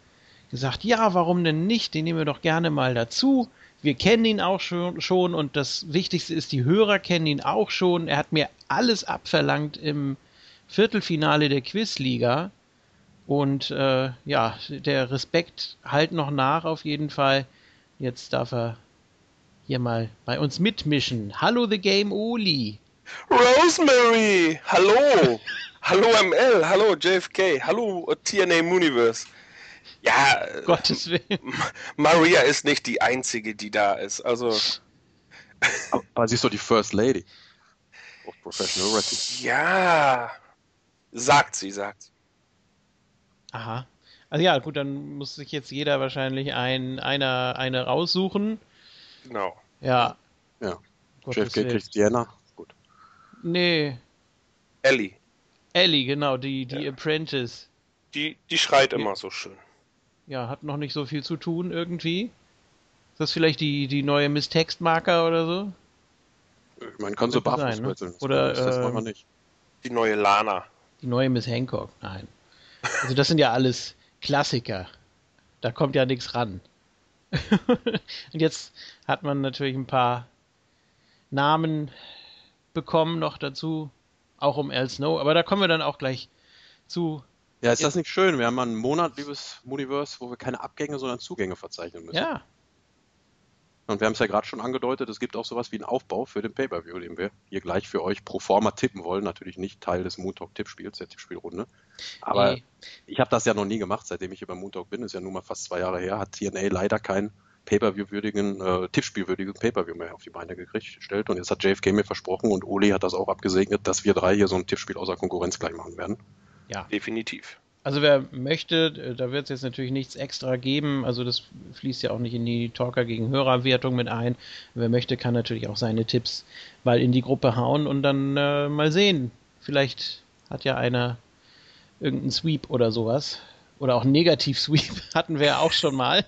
gesagt, ja, warum denn nicht? Den nehmen wir doch gerne mal dazu. Wir kennen ihn auch schon, schon und das Wichtigste ist, die Hörer kennen ihn auch schon. Er hat mir alles abverlangt im Viertelfinale der Quizliga. Und äh, ja, der Respekt halt noch nach auf jeden Fall. Jetzt darf er hier mal bei uns mitmischen. Hallo The Game Oli. Rosemary, hallo. hallo ML, hallo JFK, hallo TNA Universe. Ja, Gottes Willen. Maria ist nicht die einzige, die da ist. Also. Aber sie ist doch die First Lady of Professional Wrestling. Ja, sagt sie, sagt sie. Aha. Also ja, gut, dann muss sich jetzt jeder wahrscheinlich ein, einer, eine raussuchen. Genau. Ja. Ja. JFK kriegt Diana. Gut. Nee. Ellie. Ellie, genau, die, die ja. Apprentice. Die, die schreit die, immer so schön. Ja, hat noch nicht so viel zu tun irgendwie. Ist das vielleicht die, die neue Miss Textmarker oder so? Ich meine, kann so barfuß sein, ne? Oder das äh, nicht. Die neue Lana. Die neue Miss Hancock, nein. Also das sind ja alles Klassiker. Da kommt ja nichts ran. Und jetzt hat man natürlich ein paar Namen bekommen noch dazu, auch um Al Snow, aber da kommen wir dann auch gleich zu. Ja, ist das nicht schön? Wir haben mal einen Monat, liebes Muniverse, wo wir keine Abgänge, sondern Zugänge verzeichnen müssen. Ja, und wir haben es ja gerade schon angedeutet, es gibt auch sowas wie einen Aufbau für den Pay-Per-View, den wir hier gleich für euch pro forma tippen wollen. Natürlich nicht Teil des Moon Talk Tippspiels, der Tippspielrunde. Aber nee. ich habe das ja noch nie gemacht, seitdem ich hier beim Moon Talk bin. Ist ja nun mal fast zwei Jahre her. Hat TNA leider keinen Pay-Per-View-würdigen, äh, Tippspielwürdigen Pay-Per-View mehr auf die Beine gestellt. Und jetzt hat JFK mir versprochen und Oli hat das auch abgesegnet, dass wir drei hier so ein Tippspiel außer Konkurrenz gleich machen werden. Ja. Definitiv. Also wer möchte, äh, da wird es jetzt natürlich nichts extra geben. Also das fließt ja auch nicht in die Talker gegen Hörerwertung mit ein. Wer möchte, kann natürlich auch seine Tipps mal in die Gruppe hauen und dann äh, mal sehen. Vielleicht hat ja einer irgendeinen Sweep oder sowas. Oder auch einen Negativ-Sweep hatten wir ja auch schon mal.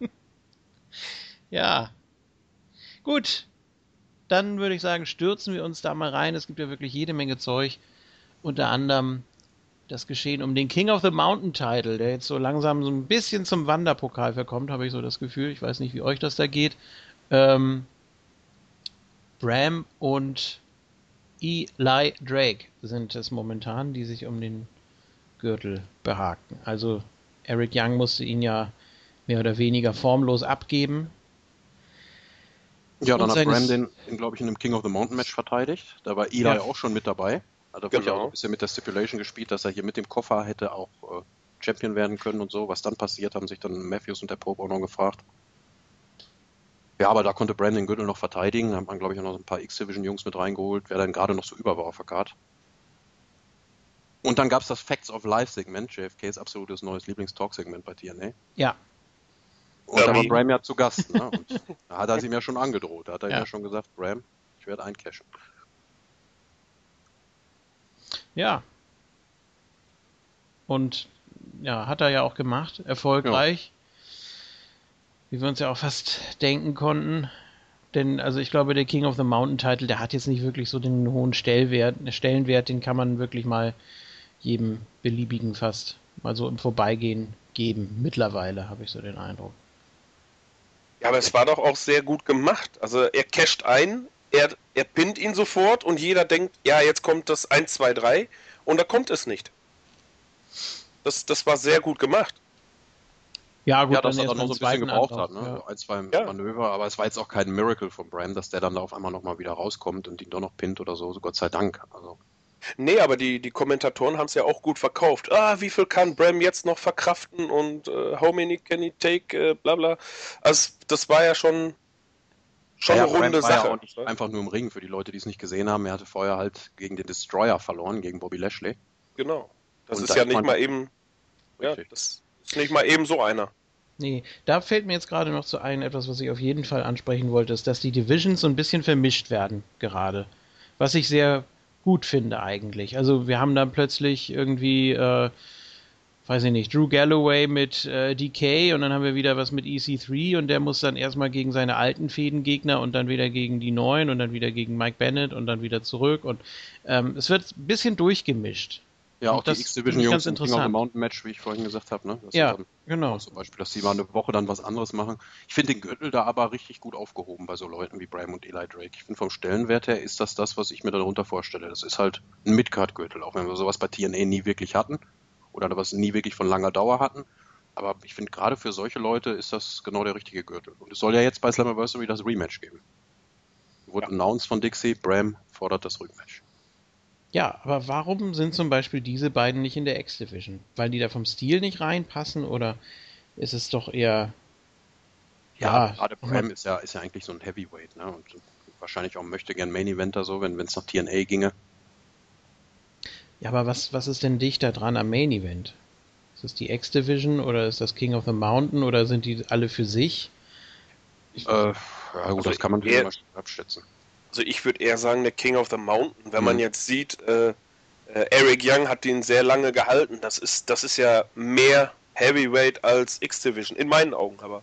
ja. Gut. Dann würde ich sagen, stürzen wir uns da mal rein. Es gibt ja wirklich jede Menge Zeug. Unter anderem das Geschehen um den King of the Mountain Title, der jetzt so langsam so ein bisschen zum Wanderpokal verkommt, habe ich so das Gefühl. Ich weiß nicht, wie euch das da geht. Ähm, Bram und Eli Drake sind es momentan, die sich um den Gürtel behaken. Also Eric Young musste ihn ja mehr oder weniger formlos abgeben. Ja, dann hat Bram den, glaube ich, in einem King of the Mountain Match verteidigt. Da war Eli ja. auch schon mit dabei. Hat er genau. auch ein bisschen mit der Stipulation gespielt, dass er hier mit dem Koffer hätte auch äh, Champion werden können und so. Was dann passiert, haben sich dann Matthews und der Pope auch noch gefragt. Ja, aber da konnte Brandon Gürtel noch verteidigen. Da hat man, glaube ich, auch noch so ein paar X-Division-Jungs mit reingeholt, wer dann gerade noch so über war auf der Card. Und dann gab es das Facts of Life-Segment, JFKs absolutes neues Lieblings-Talk-Segment bei TNA. Ja. Und da war Bram ja zu Gast. Ne? Und da hat er ihm ja schon angedroht. Da hat er ja. ihm ja schon gesagt, Bram, ich werde eincashen. Ja. Und ja, hat er ja auch gemacht, erfolgreich. Ja. Wie wir uns ja auch fast denken konnten. denn also ich glaube, der King of the Mountain Title, der hat jetzt nicht wirklich so den hohen Stellwert, Stellenwert, den kann man wirklich mal jedem beliebigen fast mal so im Vorbeigehen geben. Mittlerweile habe ich so den Eindruck. Ja, aber es war doch auch sehr gut gemacht. Also er casht ein, er, er pinnt ihn sofort und jeder denkt, ja, jetzt kommt das 1, 2, 3 und da kommt es nicht. Das, das war sehr gut gemacht. Ja, gut, ja, dass er dann noch so ein bisschen gebraucht hat, ne? Ja. ein, zwei ja. Manöver, aber es war jetzt auch kein Miracle von Bram, dass der dann da auf einmal nochmal wieder rauskommt und ihn doch noch pinnt oder so, so Gott sei Dank. Also. Nee, aber die, die Kommentatoren haben es ja auch gut verkauft. Ah, wie viel kann Bram jetzt noch verkraften und äh, how many can he take, äh, bla bla. Also das war ja schon, schon ja, eine runde Sache. War ja auch nicht einfach nur im Ring für die Leute, die es nicht gesehen haben. Er hatte vorher halt gegen den Destroyer verloren, gegen Bobby Lashley. Genau. Das und ist ja nicht mal eben. Ja, das ist nicht mal eben so einer. Nee, da fällt mir jetzt gerade noch zu ein, etwas, was ich auf jeden Fall ansprechen wollte, ist, dass die Divisions so ein bisschen vermischt werden gerade. Was ich sehr gut finde eigentlich. Also wir haben dann plötzlich irgendwie, äh, weiß ich nicht, Drew Galloway mit äh, DK und dann haben wir wieder was mit EC3 und der muss dann erstmal gegen seine alten Fädengegner und dann wieder gegen die neuen und dann wieder gegen Mike Bennett und dann wieder zurück und ähm, es wird ein bisschen durchgemischt. Ja, auch die X-Division-Jungs im King of the Mountain Match, wie ich vorhin gesagt habe. Ne? Das ja, genau. Zum Beispiel, dass die mal eine Woche dann was anderes machen. Ich finde den Gürtel da aber richtig gut aufgehoben bei so Leuten wie Bram und Eli Drake. Ich finde vom Stellenwert her ist das das, was ich mir darunter vorstelle. Das ist halt ein Midcard-Gürtel, auch wenn wir sowas bei TNA nie wirklich hatten oder was nie wirklich von langer Dauer hatten. Aber ich finde gerade für solche Leute ist das genau der richtige Gürtel. Und es soll ja jetzt bei Slammiversary das Rematch geben. Wurde ja. announced von Dixie, Bram fordert das Rückmatch. Ja, aber warum sind zum Beispiel diese beiden nicht in der X-Division? Weil die da vom Stil nicht reinpassen oder ist es doch eher. Ja, ja gerade Bram ist ja, ist ja eigentlich so ein Heavyweight, ne? Und wahrscheinlich auch möchte gern Main Eventer so, wenn es nach TNA ginge. Ja, aber was, was ist denn dichter dran am Main Event? Ist das die X-Division oder ist das King of the Mountain oder sind die alle für sich? Äh, ja, gut, also das kann man eher, abschätzen. Also ich würde eher sagen, der King of the Mountain. Wenn mhm. man jetzt sieht, äh, äh, Eric Young hat den sehr lange gehalten. Das ist, das ist ja mehr Heavyweight als X-Division, in meinen Augen aber.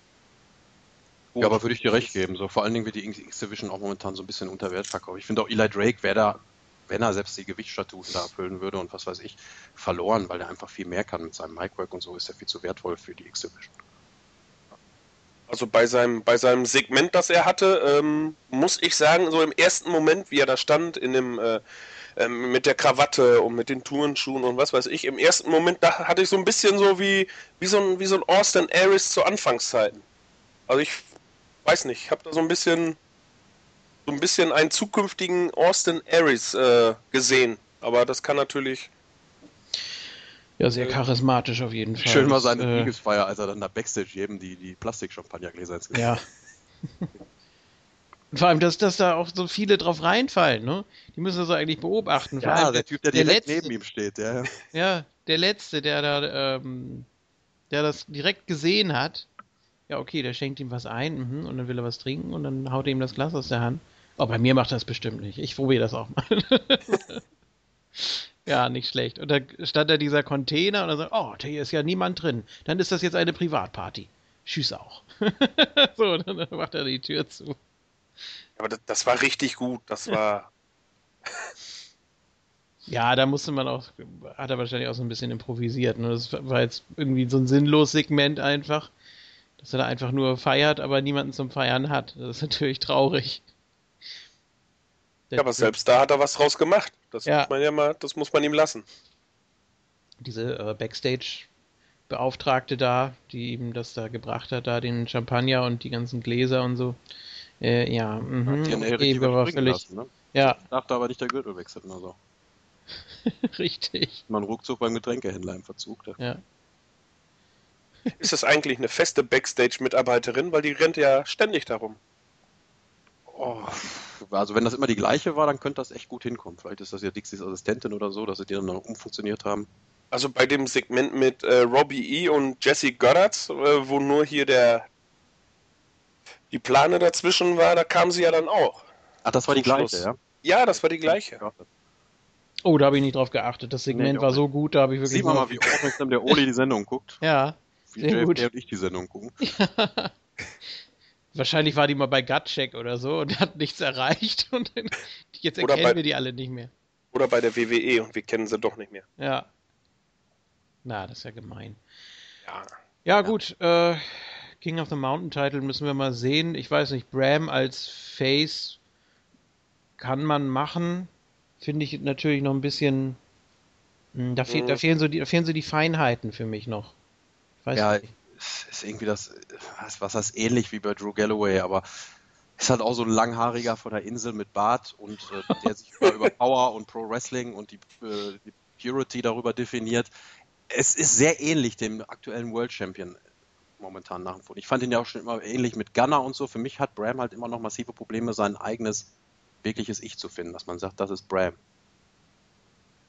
Ja, aber würde ich dir recht geben. So, vor allen Dingen wird die X-Division auch momentan so ein bisschen unter Wert verkauft. Ich finde auch Eli Drake wäre da, wenn er selbst die Gewichtsstatuten da erfüllen würde und was weiß ich, verloren, weil er einfach viel mehr kann mit seinem Micwork und so ist er viel zu wertvoll für die X-Division. Also bei seinem, bei seinem Segment, das er hatte, ähm, muss ich sagen, so im ersten Moment, wie er da stand, in dem, äh, äh, mit der Krawatte und mit den Turnschuhen und was weiß ich, im ersten Moment, da hatte ich so ein bisschen so wie, wie so ein, wie so ein Austin Aries zu Anfangszeiten. Also ich weiß nicht, ich habe da so ein bisschen, so ein bisschen einen zukünftigen Austin Aries äh, gesehen. Aber das kann natürlich ja, sehr charismatisch auf jeden Fall. Schön war seine äh, Siegesfeier, als er dann da Backstage eben die, die Plastik-Champagnergläser ins Gesicht Ja. Vor allem, dass, dass da auch so viele drauf reinfallen, ne? Die müssen das eigentlich beobachten. Vor ja, der Typ, der, der direkt Letzte, neben ihm steht, ja. Ja, der Letzte, der da, ähm, der das direkt gesehen hat. Ja, okay, der schenkt ihm was ein mh, und dann will er was trinken und dann haut er ihm das Glas aus der Hand. Oh, bei mir macht das bestimmt nicht. Ich probiere das auch mal. Ja, nicht schlecht. Und da stand da dieser Container und er sagt, oh, hier ist ja niemand drin. Dann ist das jetzt eine Privatparty. Tschüss auch. so, dann macht er die Tür zu. Aber das, das war richtig gut. Das war. ja, da musste man auch, hat er wahrscheinlich auch so ein bisschen improvisiert. Ne? Das war jetzt irgendwie so ein sinnlos Segment einfach, dass er da einfach nur feiert, aber niemanden zum Feiern hat. Das ist natürlich traurig. Ja, aber selbst da hat er was draus gemacht. Das ja. muss man ja mal, das muss man ihm lassen. Diese äh, Backstage-Beauftragte da, die ihm das da gebracht hat, da den Champagner und die ganzen Gläser und so. Äh, ja, mhm. Die okay, war völlig. Lassen, ne? Ja. Dachte aber nicht, der Gürtel wechselt oder so. Richtig. Man ruckzuck beim Getränkehändler im Verzug. Da. Ja. Ist das eigentlich eine feste Backstage-Mitarbeiterin? Weil die rennt ja ständig darum. Oh, also wenn das immer die gleiche war, dann könnte das echt gut hinkommen. Vielleicht ist das ja Dixies Assistentin oder so, dass sie die dann noch umfunktioniert haben. Also bei dem Segment mit äh, Robbie E. und Jesse Goddard, äh, wo nur hier der die Plane dazwischen war, da kam sie ja dann auch. Ach, das war die Schluss. gleiche, ja? Ja, das war die gleiche. Oh, da habe ich nicht drauf geachtet. Das Segment nee, war so gut, da habe ich wirklich. Sieh mal, wie aufmerksam der Oli die Sendung guckt. Ja. Wie JFK gut. und ich die Sendung gucken. Wahrscheinlich war die mal bei Gutcheck oder so und hat nichts erreicht und jetzt erkennen bei, wir die alle nicht mehr. Oder bei der WWE und wir kennen sie doch nicht mehr. Ja. Na, das ist ja gemein. Ja. Ja, gut. Äh, King of the Mountain Title müssen wir mal sehen. Ich weiß nicht, Bram als Face kann man machen. Finde ich natürlich noch ein bisschen. Hm, da, fehl, mhm. da, fehlen so die, da fehlen so die Feinheiten für mich noch. ja, nicht. Ist irgendwie das, was, heißt ähnlich wie bei Drew Galloway, aber ist halt auch so ein langhaariger von der Insel mit Bart und äh, der sich über, über, Power und Pro Wrestling und die, äh, die Purity darüber definiert. Es ist sehr ähnlich dem aktuellen World Champion momentan nachempfunden. Ich fand ihn ja auch schon immer ähnlich mit Gunner und so. Für mich hat Bram halt immer noch massive Probleme, sein eigenes wirkliches Ich zu finden, dass man sagt, das ist Bram.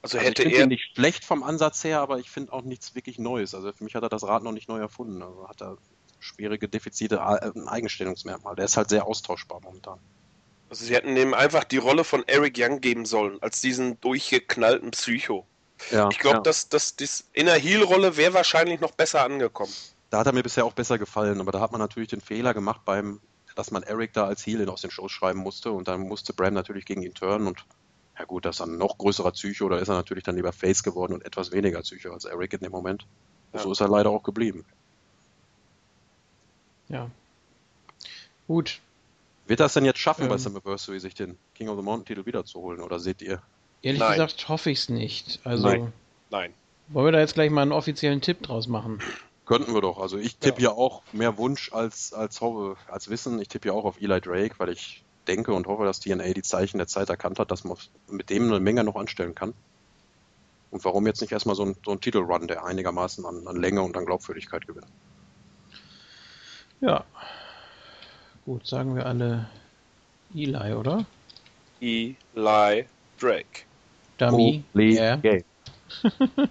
Also, also hätte ich er ihn nicht schlecht vom Ansatz her, aber ich finde auch nichts wirklich Neues. Also für mich hat er das Rad noch nicht neu erfunden. Also hat er schwierige Defizite, äh, ein Eigenstellungsmerkmal. Der ist halt sehr austauschbar momentan. Also sie hätten ihm einfach die Rolle von Eric Young geben sollen, als diesen durchgeknallten Psycho. Ja, ich glaube, ja. dass, dass das in der Heel-Rolle wäre wahrscheinlich noch besser angekommen. Da hat er mir bisher auch besser gefallen, aber da hat man natürlich den Fehler gemacht beim dass man Eric da als Heel aus den Shows schreiben musste und dann musste Bram natürlich gegen ihn turnen und ja gut, das ist ein noch größerer Psycho, da ist er natürlich dann lieber Face geworden und etwas weniger Psycho als Eric in dem Moment. Ja. So ist er leider auch geblieben. Ja. Gut. Wird das denn jetzt schaffen, ähm, bei Summerversary sich den King of the Mountain Titel wiederzuholen oder seht ihr? Ehrlich Nein. gesagt hoffe ich es nicht. Also, Nein. Nein. Wollen wir da jetzt gleich mal einen offiziellen Tipp draus machen? Könnten wir doch. Also ich tippe ja. ja. auch mehr Wunsch als, als, als Wissen. Ich tippe ja auch auf Eli Drake, weil ich denke und hoffe, dass TNA die Zeichen der Zeit erkannt hat, dass man mit dem eine Menge noch anstellen kann. Und warum jetzt nicht erstmal so ein, so ein Titelrun, der einigermaßen an, an Länge und an Glaubwürdigkeit gewinnt? Ja. Gut, sagen wir alle Eli, oder? Eli Drake. Dummy. Holy yeah.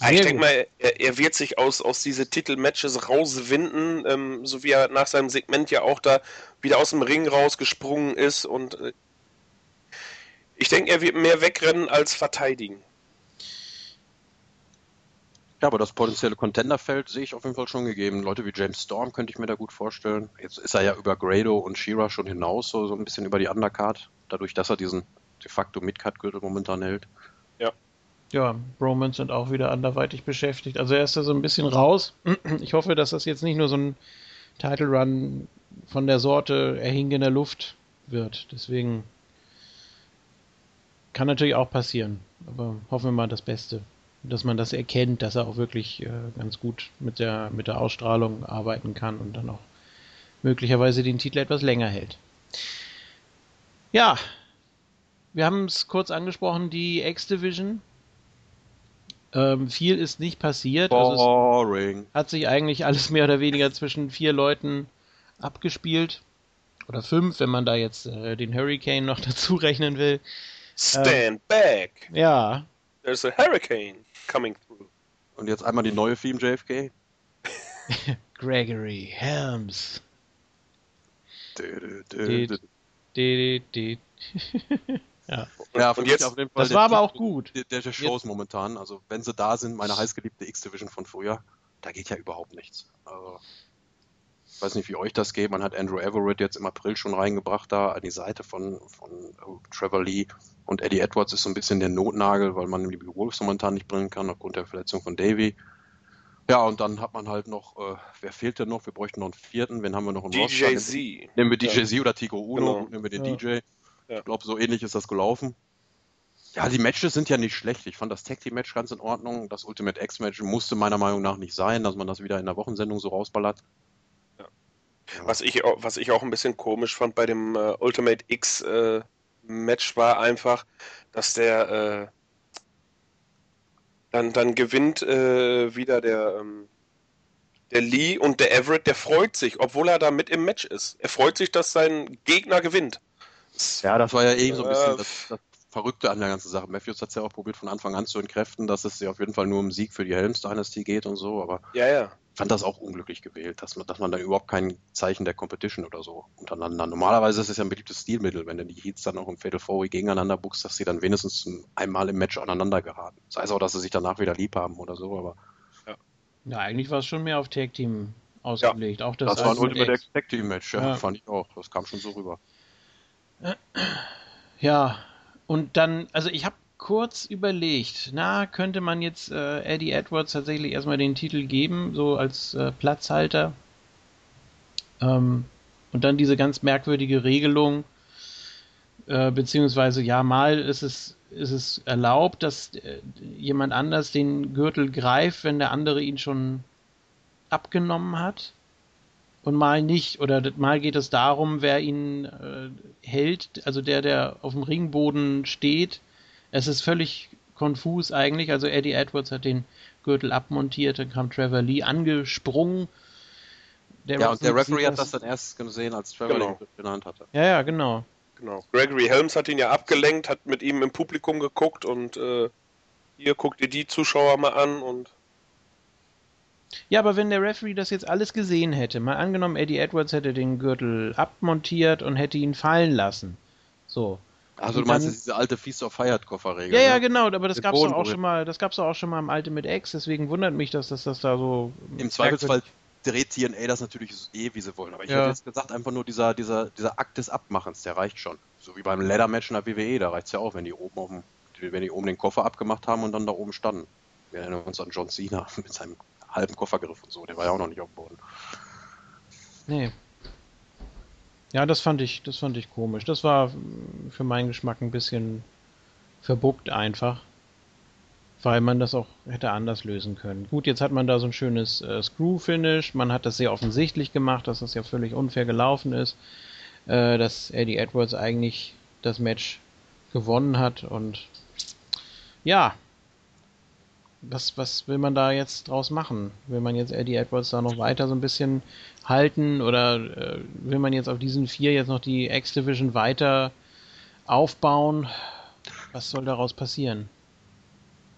Ja, ich denke mal, er, er, wird sich aus, aus diese Titelmatches rauswinden, ähm, so wie er nach seinem Segment ja auch da wieder aus dem Ring rausgesprungen ist. Und äh, ich denke, er wird mehr wegrennen als verteidigen. Ja, aber das potenzielle Contender-Feld sehe ich auf jeden Fall schon gegeben. Leute wie James Storm könnte ich mir da gut vorstellen. Jetzt ist er ja über Grado und Shira schon hinaus, so, so ein bisschen über die Undercard, dadurch, dass er diesen de facto Midcard-Gürtel momentan hält. Ja, Bromans sind auch wieder anderweitig beschäftigt. Also er ist da so ein bisschen raus. Ich hoffe, dass das jetzt nicht nur so ein Title Run von der Sorte erhing in der Luft wird. Deswegen kann natürlich auch passieren. Aber hoffen wir mal das Beste. Dass man das erkennt, dass er auch wirklich äh, ganz gut mit der, mit der Ausstrahlung arbeiten kann und dann auch möglicherweise den Titel etwas länger hält. Ja, wir haben es kurz angesprochen, die X-Division ähm, viel ist nicht passiert. Boring. Also hat sich eigentlich alles mehr oder weniger zwischen vier Leuten abgespielt. Oder fünf, wenn man da jetzt äh, den Hurricane noch dazu rechnen will. Stand ähm, back! Ja. There's a hurricane coming through. Und jetzt einmal die neue Theme JFK. Gregory Helms. Dö, dö, dö, ja, ja und jetzt, auf jeden Fall das war aber auch gut. Der, der Shows jetzt. momentan, also wenn sie da sind, meine heißgeliebte X-Division von früher, da geht ja überhaupt nichts. Also, ich weiß nicht, wie euch das geht. Man hat Andrew Everett jetzt im April schon reingebracht da an die Seite von, von uh, Trevor Lee und Eddie Edwards ist so ein bisschen der Notnagel, weil man die Wolves momentan nicht bringen kann aufgrund der Verletzung von Davy. Ja, und dann hat man halt noch, äh, wer fehlt denn noch? Wir bräuchten noch einen vierten. Wen haben wir noch im DJ Z. Nehmen wir DJ Z oder Tigo Uno, genau. nehmen wir den ja. DJ. Ja. Ich glaube, so ähnlich ist das gelaufen. Ja, die Matches sind ja nicht schlecht. Ich fand das Tag Team Match ganz in Ordnung. Das Ultimate X Match musste meiner Meinung nach nicht sein, dass man das wieder in der Wochensendung so rausballert. Ja. Was, ich, was ich auch ein bisschen komisch fand bei dem äh, Ultimate X äh, Match war einfach, dass der äh, dann, dann gewinnt äh, wieder der, ähm, der Lee und der Everett, der freut sich, obwohl er da mit im Match ist. Er freut sich, dass sein Gegner gewinnt. Ja, das war ja eben so ein bisschen das, das Verrückte an der ganzen Sache. Matthews hat es ja auch probiert von Anfang an zu entkräften, dass es ja auf jeden Fall nur um Sieg für die Helms-Dynastie geht und so, aber ja, ja. ich fand das auch unglücklich gewählt, dass man, dass man da überhaupt kein Zeichen der Competition oder so untereinander. Normalerweise ist es ja ein beliebtes Stilmittel, wenn du die Heats dann auch im Fatal Four gegeneinander buchst, dass sie dann wenigstens einmal im Match aneinander geraten. Sei es auch, dass sie sich danach wieder lieb haben oder so, aber Ja, eigentlich war es schon mehr auf Tag Team ausgelegt. Ja, auch das, das war ein Ultimate Tag Team Match, ja, ja, fand ich auch. Das kam schon so rüber. Ja, und dann, also ich habe kurz überlegt, na, könnte man jetzt äh, Eddie Edwards tatsächlich erstmal den Titel geben, so als äh, Platzhalter. Ähm, und dann diese ganz merkwürdige Regelung, äh, beziehungsweise ja, mal ist es, ist es erlaubt, dass äh, jemand anders den Gürtel greift, wenn der andere ihn schon abgenommen hat. Und mal nicht. Oder mal geht es darum, wer ihn äh, hält, also der, der auf dem Ringboden steht. Es ist völlig konfus eigentlich. Also Eddie Edwards hat den Gürtel abmontiert, dann kam Trevor Lee angesprungen der ja, und der Referee hat das dann erst gesehen, als Trevor genau. den genannt hatte. Ja, ja, genau. Genau. Gregory Helms hat ihn ja abgelenkt, hat mit ihm im Publikum geguckt und äh, hier guckt ihr die Zuschauer mal an und. Ja, aber wenn der Referee das jetzt alles gesehen hätte, mal angenommen, Eddie Edwards hätte den Gürtel abmontiert und hätte ihn fallen lassen. So. Also du meinst dann, diese alte Feast of Fired Kofferregel? Ja, ja, ne? genau, aber das gab es auch schon mal, das gab's auch schon mal im Ultimate X, deswegen wundert mich, dass das, das da so. Im Zweifelsfall dreht TNA das natürlich eh, wie sie wollen. Aber ich ja. hätte jetzt gesagt, einfach nur dieser, dieser, dieser Akt des Abmachens, der reicht schon. So wie beim Leather-Match in der WWE, da reicht es ja auch, wenn die oben auf dem, wenn die oben den Koffer abgemacht haben und dann da oben standen. Wir erinnern uns an John Cena mit seinem halben Koffergriff und so, der war ja auch noch nicht auf dem Boden. Nee. Ja, das fand ich, das fand ich komisch. Das war für meinen Geschmack ein bisschen verbuckt einfach weil man das auch hätte anders lösen können. Gut, jetzt hat man da so ein schönes äh, Screw-Finish. Man hat das sehr offensichtlich gemacht, dass das ja völlig unfair gelaufen ist, äh, dass Eddie Edwards eigentlich das Match gewonnen hat und ja, was, was will man da jetzt draus machen? Will man jetzt Eddie Edwards da noch weiter so ein bisschen halten oder äh, will man jetzt auf diesen vier jetzt noch die X-Division weiter aufbauen? Was soll daraus passieren?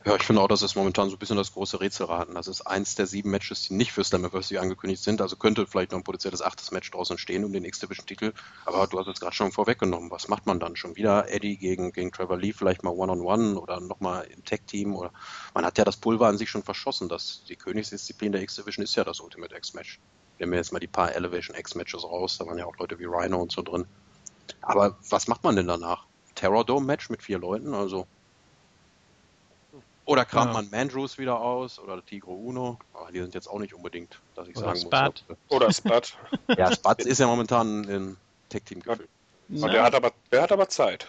Ja, ich finde auch, das ist momentan so ein bisschen das große Rätselraten. Das ist eins der sieben Matches, die nicht für Slammiversary angekündigt sind. Also könnte vielleicht noch ein potenzielles achtes Match draußen entstehen um den X-Division-Titel. Aber du hast es gerade schon vorweggenommen. Was macht man dann? Schon wieder Eddie gegen, gegen Trevor Lee, vielleicht mal One-on-One -on -one oder nochmal im Tag-Team? Oder man hat ja das Pulver an sich schon verschossen. Das, die Königsdisziplin der X-Division ist ja das Ultimate X-Match. Wir haben jetzt mal die paar Elevation X-Matches raus. Da waren ja auch Leute wie Rhino und so drin. Aber was macht man denn danach? Terror Dome Match mit vier Leuten? Also oder kramt ja. man Mandrews wieder aus oder Tigro Uno. Aber die sind jetzt auch nicht unbedingt, dass ich oder sagen Spud. muss. Oder Spud. ja, Spud ist ja momentan ein Tech-Team gefühlt. Ja. Der, hat aber, der hat aber Zeit.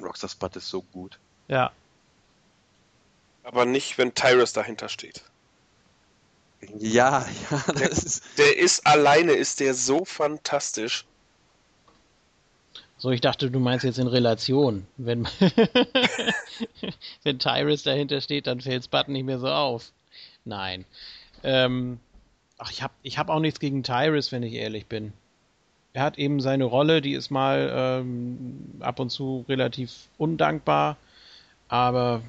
Rockstar Spud ist so gut. Ja. Aber nicht, wenn Tyrus dahinter steht. Ja, ja. Der ist, der ist alleine, ist der so fantastisch. So, ich dachte, du meinst jetzt in Relation. Wenn, wenn Tyrus dahinter steht, dann fällt Spud nicht mehr so auf. Nein. Ähm, ach, ich habe ich hab auch nichts gegen Tyrus, wenn ich ehrlich bin. Er hat eben seine Rolle, die ist mal ähm, ab und zu relativ undankbar, aber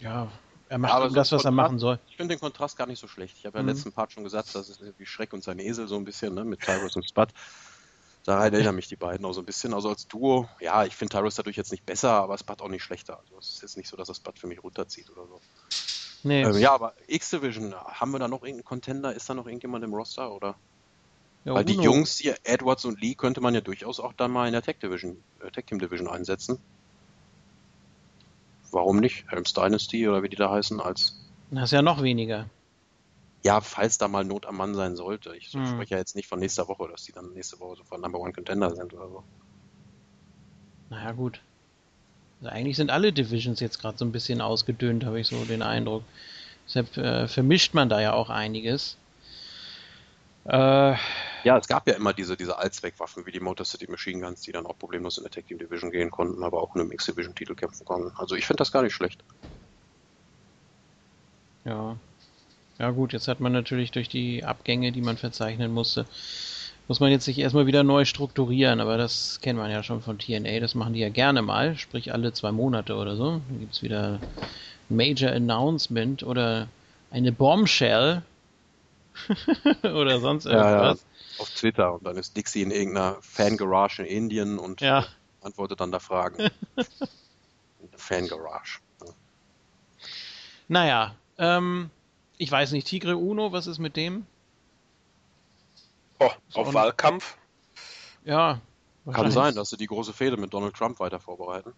ja, er macht ja, das, was Kontrast, er machen soll. Ich finde den Kontrast gar nicht so schlecht. Ich habe ja mhm. im letzten Part schon gesagt, das ist wie Schreck und sein Esel so ein bisschen, ne, mit Tyrus und Spud. Daran erinnern mich die beiden auch so ein bisschen. Also als Duo, ja, ich finde Tyrus dadurch jetzt nicht besser, aber Spud auch nicht schlechter. Also es ist jetzt nicht so, dass das Spud für mich runterzieht oder so. Nee. Ähm, ja, aber X-Division, haben wir da noch irgendeinen Contender? Ist da noch irgendjemand im Roster oder? Ja, Weil die Jungs hier, Edwards und Lee, könnte man ja durchaus auch dann mal in der Tech Division, äh, Tech Team Division einsetzen. Warum nicht? Helms Dynasty oder wie die da heißen, als. Das ist ja noch weniger ja, falls da mal Not am Mann sein sollte. Ich hm. spreche ja jetzt nicht von nächster Woche, dass die dann nächste Woche sofort Number One Contender sind oder so. Naja, gut. Also eigentlich sind alle Divisions jetzt gerade so ein bisschen ausgedünnt, habe ich so den Eindruck. Deshalb äh, vermischt man da ja auch einiges. Äh, ja, es gab ja immer diese, diese Allzweckwaffen wie die Motor City Machine Guns, die dann auch problemlos in der Tag Team Division gehen konnten, aber auch in einem X-Division-Titel kämpfen konnten. Also ich finde das gar nicht schlecht. Ja, ja gut, jetzt hat man natürlich durch die Abgänge, die man verzeichnen musste, muss man jetzt sich erstmal wieder neu strukturieren, aber das kennt man ja schon von TNA, das machen die ja gerne mal, sprich alle zwei Monate oder so. Dann gibt es wieder ein Major Announcement oder eine Bombshell oder sonst irgendwas. Ja, ja. Auf Twitter und dann ist Dixie in irgendeiner Fangarage in Indien und ja. antwortet dann da Fragen. Fangarage. Naja, ähm, ich weiß nicht, Tigre Uno, was ist mit dem? Oh, auf Wahlkampf? Ja. Kann sein, dass sie die große Fehde mit Donald Trump weiter vorbereiten.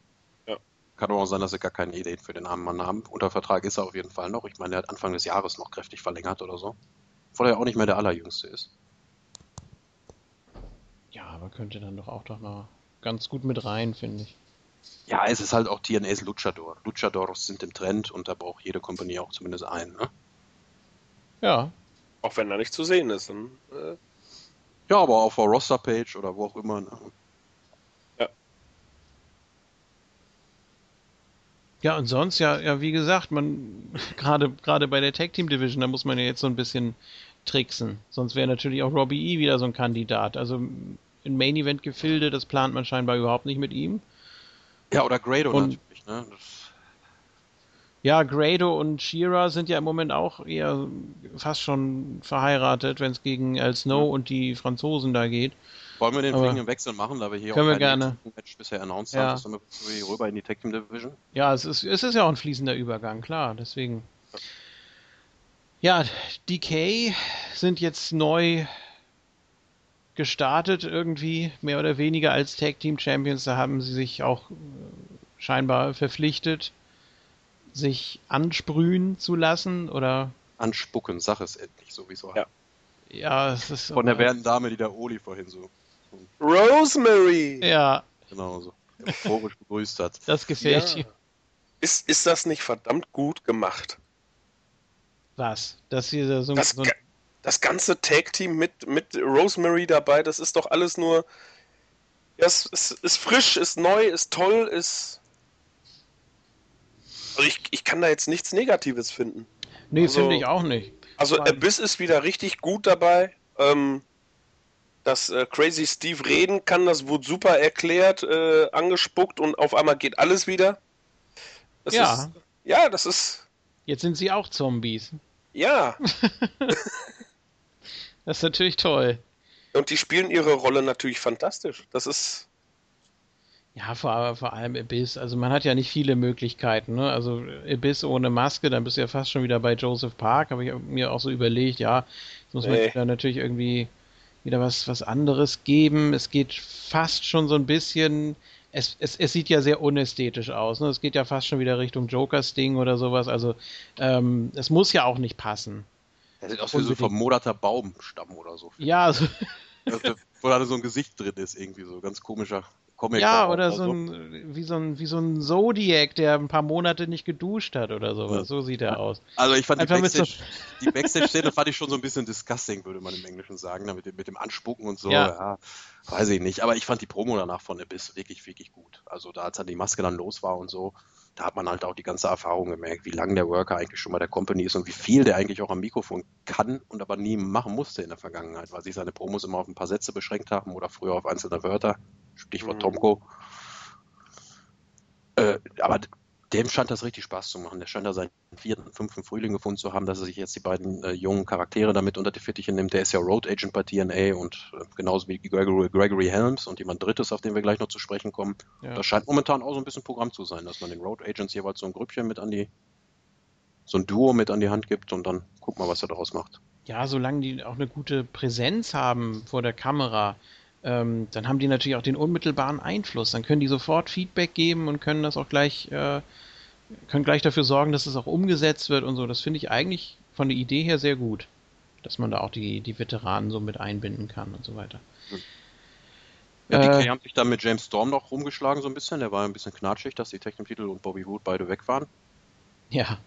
Ja. Kann aber auch sein, dass sie gar keine Ideen für den armen Mann haben. Unter Vertrag ist er auf jeden Fall noch. Ich meine, er hat Anfang des Jahres noch kräftig verlängert oder so. Obwohl er auch nicht mehr der Allerjüngste ist. Ja, aber könnte dann doch auch doch noch ganz gut mit rein, finde ich. Ja, es ist halt auch TNAs Luchador. Luchadors sind im Trend und da braucht jede Kompanie auch zumindest einen, ne? Ja. Auch wenn er nicht zu sehen ist. Dann, äh... Ja, aber auf der Roster-Page oder wo auch immer. Ne? Ja. Ja, und sonst, ja, ja, wie gesagt, man, gerade, gerade bei der Tag Team Division, da muss man ja jetzt so ein bisschen tricksen. Sonst wäre natürlich auch Robbie E wieder so ein Kandidat. Also in Main Event Gefilde, das plant man scheinbar überhaupt nicht mit ihm. Ja, oder Grado und, natürlich, ne? Ja, Grado und Shira sind ja im Moment auch eher fast schon verheiratet, wenn es gegen El Snow mhm. und die Franzosen da geht. Wollen wir den fliegenden Wechsel machen, da wir hier können auch gerne. Match bisher announced ja. haben, dass wir rüber in die Tag Team Division? Ja, es ist, es ist ja auch ein fließender Übergang, klar, deswegen. Ja, DK sind jetzt neu gestartet irgendwie, mehr oder weniger als Tag Team Champions. Da haben sie sich auch äh, scheinbar verpflichtet, sich ansprühen zu lassen oder. Anspucken, sag es endlich sowieso. Ja. Ja, es ist. Von der werten Dame, die der Oli vorhin so. Rosemary! Ja. Genau so. Euphorisch begrüßt hat. Das gefällt ja. Ist, ist das nicht verdammt gut gemacht? Was? Dass sie so, das, so das ganze Tag-Team mit, mit Rosemary dabei, das ist doch alles nur. Ja, es, es ist frisch, ist neu, ist toll, ist. Also ich, ich kann da jetzt nichts Negatives finden. Nee, also, finde ich auch nicht. Also Abyss ist wieder richtig gut dabei. Ähm, dass äh, Crazy Steve reden kann, das wurde super erklärt, äh, angespuckt und auf einmal geht alles wieder. Das ja. Ist, ja, das ist. Jetzt sind sie auch Zombies. Ja. das ist natürlich toll. Und die spielen ihre Rolle natürlich fantastisch. Das ist. Ja, vor, vor allem Abyss. Also man hat ja nicht viele Möglichkeiten. Ne? Also Abyss ohne Maske, dann bist du ja fast schon wieder bei Joseph Park. Habe ich mir auch so überlegt, ja, jetzt muss man nee. da natürlich irgendwie wieder was, was anderes geben. Es geht fast schon so ein bisschen. Es, es, es sieht ja sehr unästhetisch aus. Ne? Es geht ja fast schon wieder Richtung Joker-Sting oder sowas. Also ähm, es muss ja auch nicht passen. Er sieht aus wie so vom vermoderter Baumstamm oder so. Ja, also. Wo da so ein Gesicht drin ist, irgendwie so ganz komischer. Comic ja, oder so ein, wie so ein, wie so ein Zodiac, der ein paar Monate nicht geduscht hat oder sowas. Ja. So sieht er aus. Also ich fand Einfach die Backstage, so Backstage-Szene fand ich schon so ein bisschen disgusting, würde man im Englischen sagen, mit, dem, mit dem Anspucken und so. Ja. ja. weiß ich nicht. Aber ich fand die Promo danach von Abyss wirklich, wirklich gut. Also da, als dann die Maske dann los war und so, da hat man halt auch die ganze Erfahrung gemerkt, wie lange der Worker eigentlich schon bei der Company ist und wie viel der eigentlich auch am Mikrofon kann und aber nie machen musste in der Vergangenheit, weil sich seine Promos immer auf ein paar Sätze beschränkt haben oder früher auf einzelne Wörter. Stichwort mhm. Tomko. Äh, aber dem scheint das richtig Spaß zu machen. Der scheint da seinen vierten, fünften Frühling gefunden zu haben, dass er sich jetzt die beiden äh, jungen Charaktere damit unter die Fittiche nimmt. Der ist ja Road Agent bei TNA und äh, genauso wie Gregory, Gregory, Helms und jemand Drittes, auf den wir gleich noch zu sprechen kommen. Ja. Das scheint momentan auch so ein bisschen Programm zu sein, dass man den Road Agents jeweils so ein Grüppchen mit an die, so ein Duo mit an die Hand gibt und dann guck mal, was er daraus macht. Ja, solange die auch eine gute Präsenz haben vor der Kamera, ähm, dann haben die natürlich auch den unmittelbaren Einfluss. Dann können die sofort Feedback geben und können das auch gleich, äh, können gleich dafür sorgen, dass es auch umgesetzt wird und so. Das finde ich eigentlich von der Idee her sehr gut, dass man da auch die, die Veteranen so mit einbinden kann und so weiter. Ja, die äh, haben sich dann mit James Storm noch rumgeschlagen so ein bisschen. Der war ein bisschen knatschig, dass die Technik-Titel und Bobby Wood beide weg waren. Ja.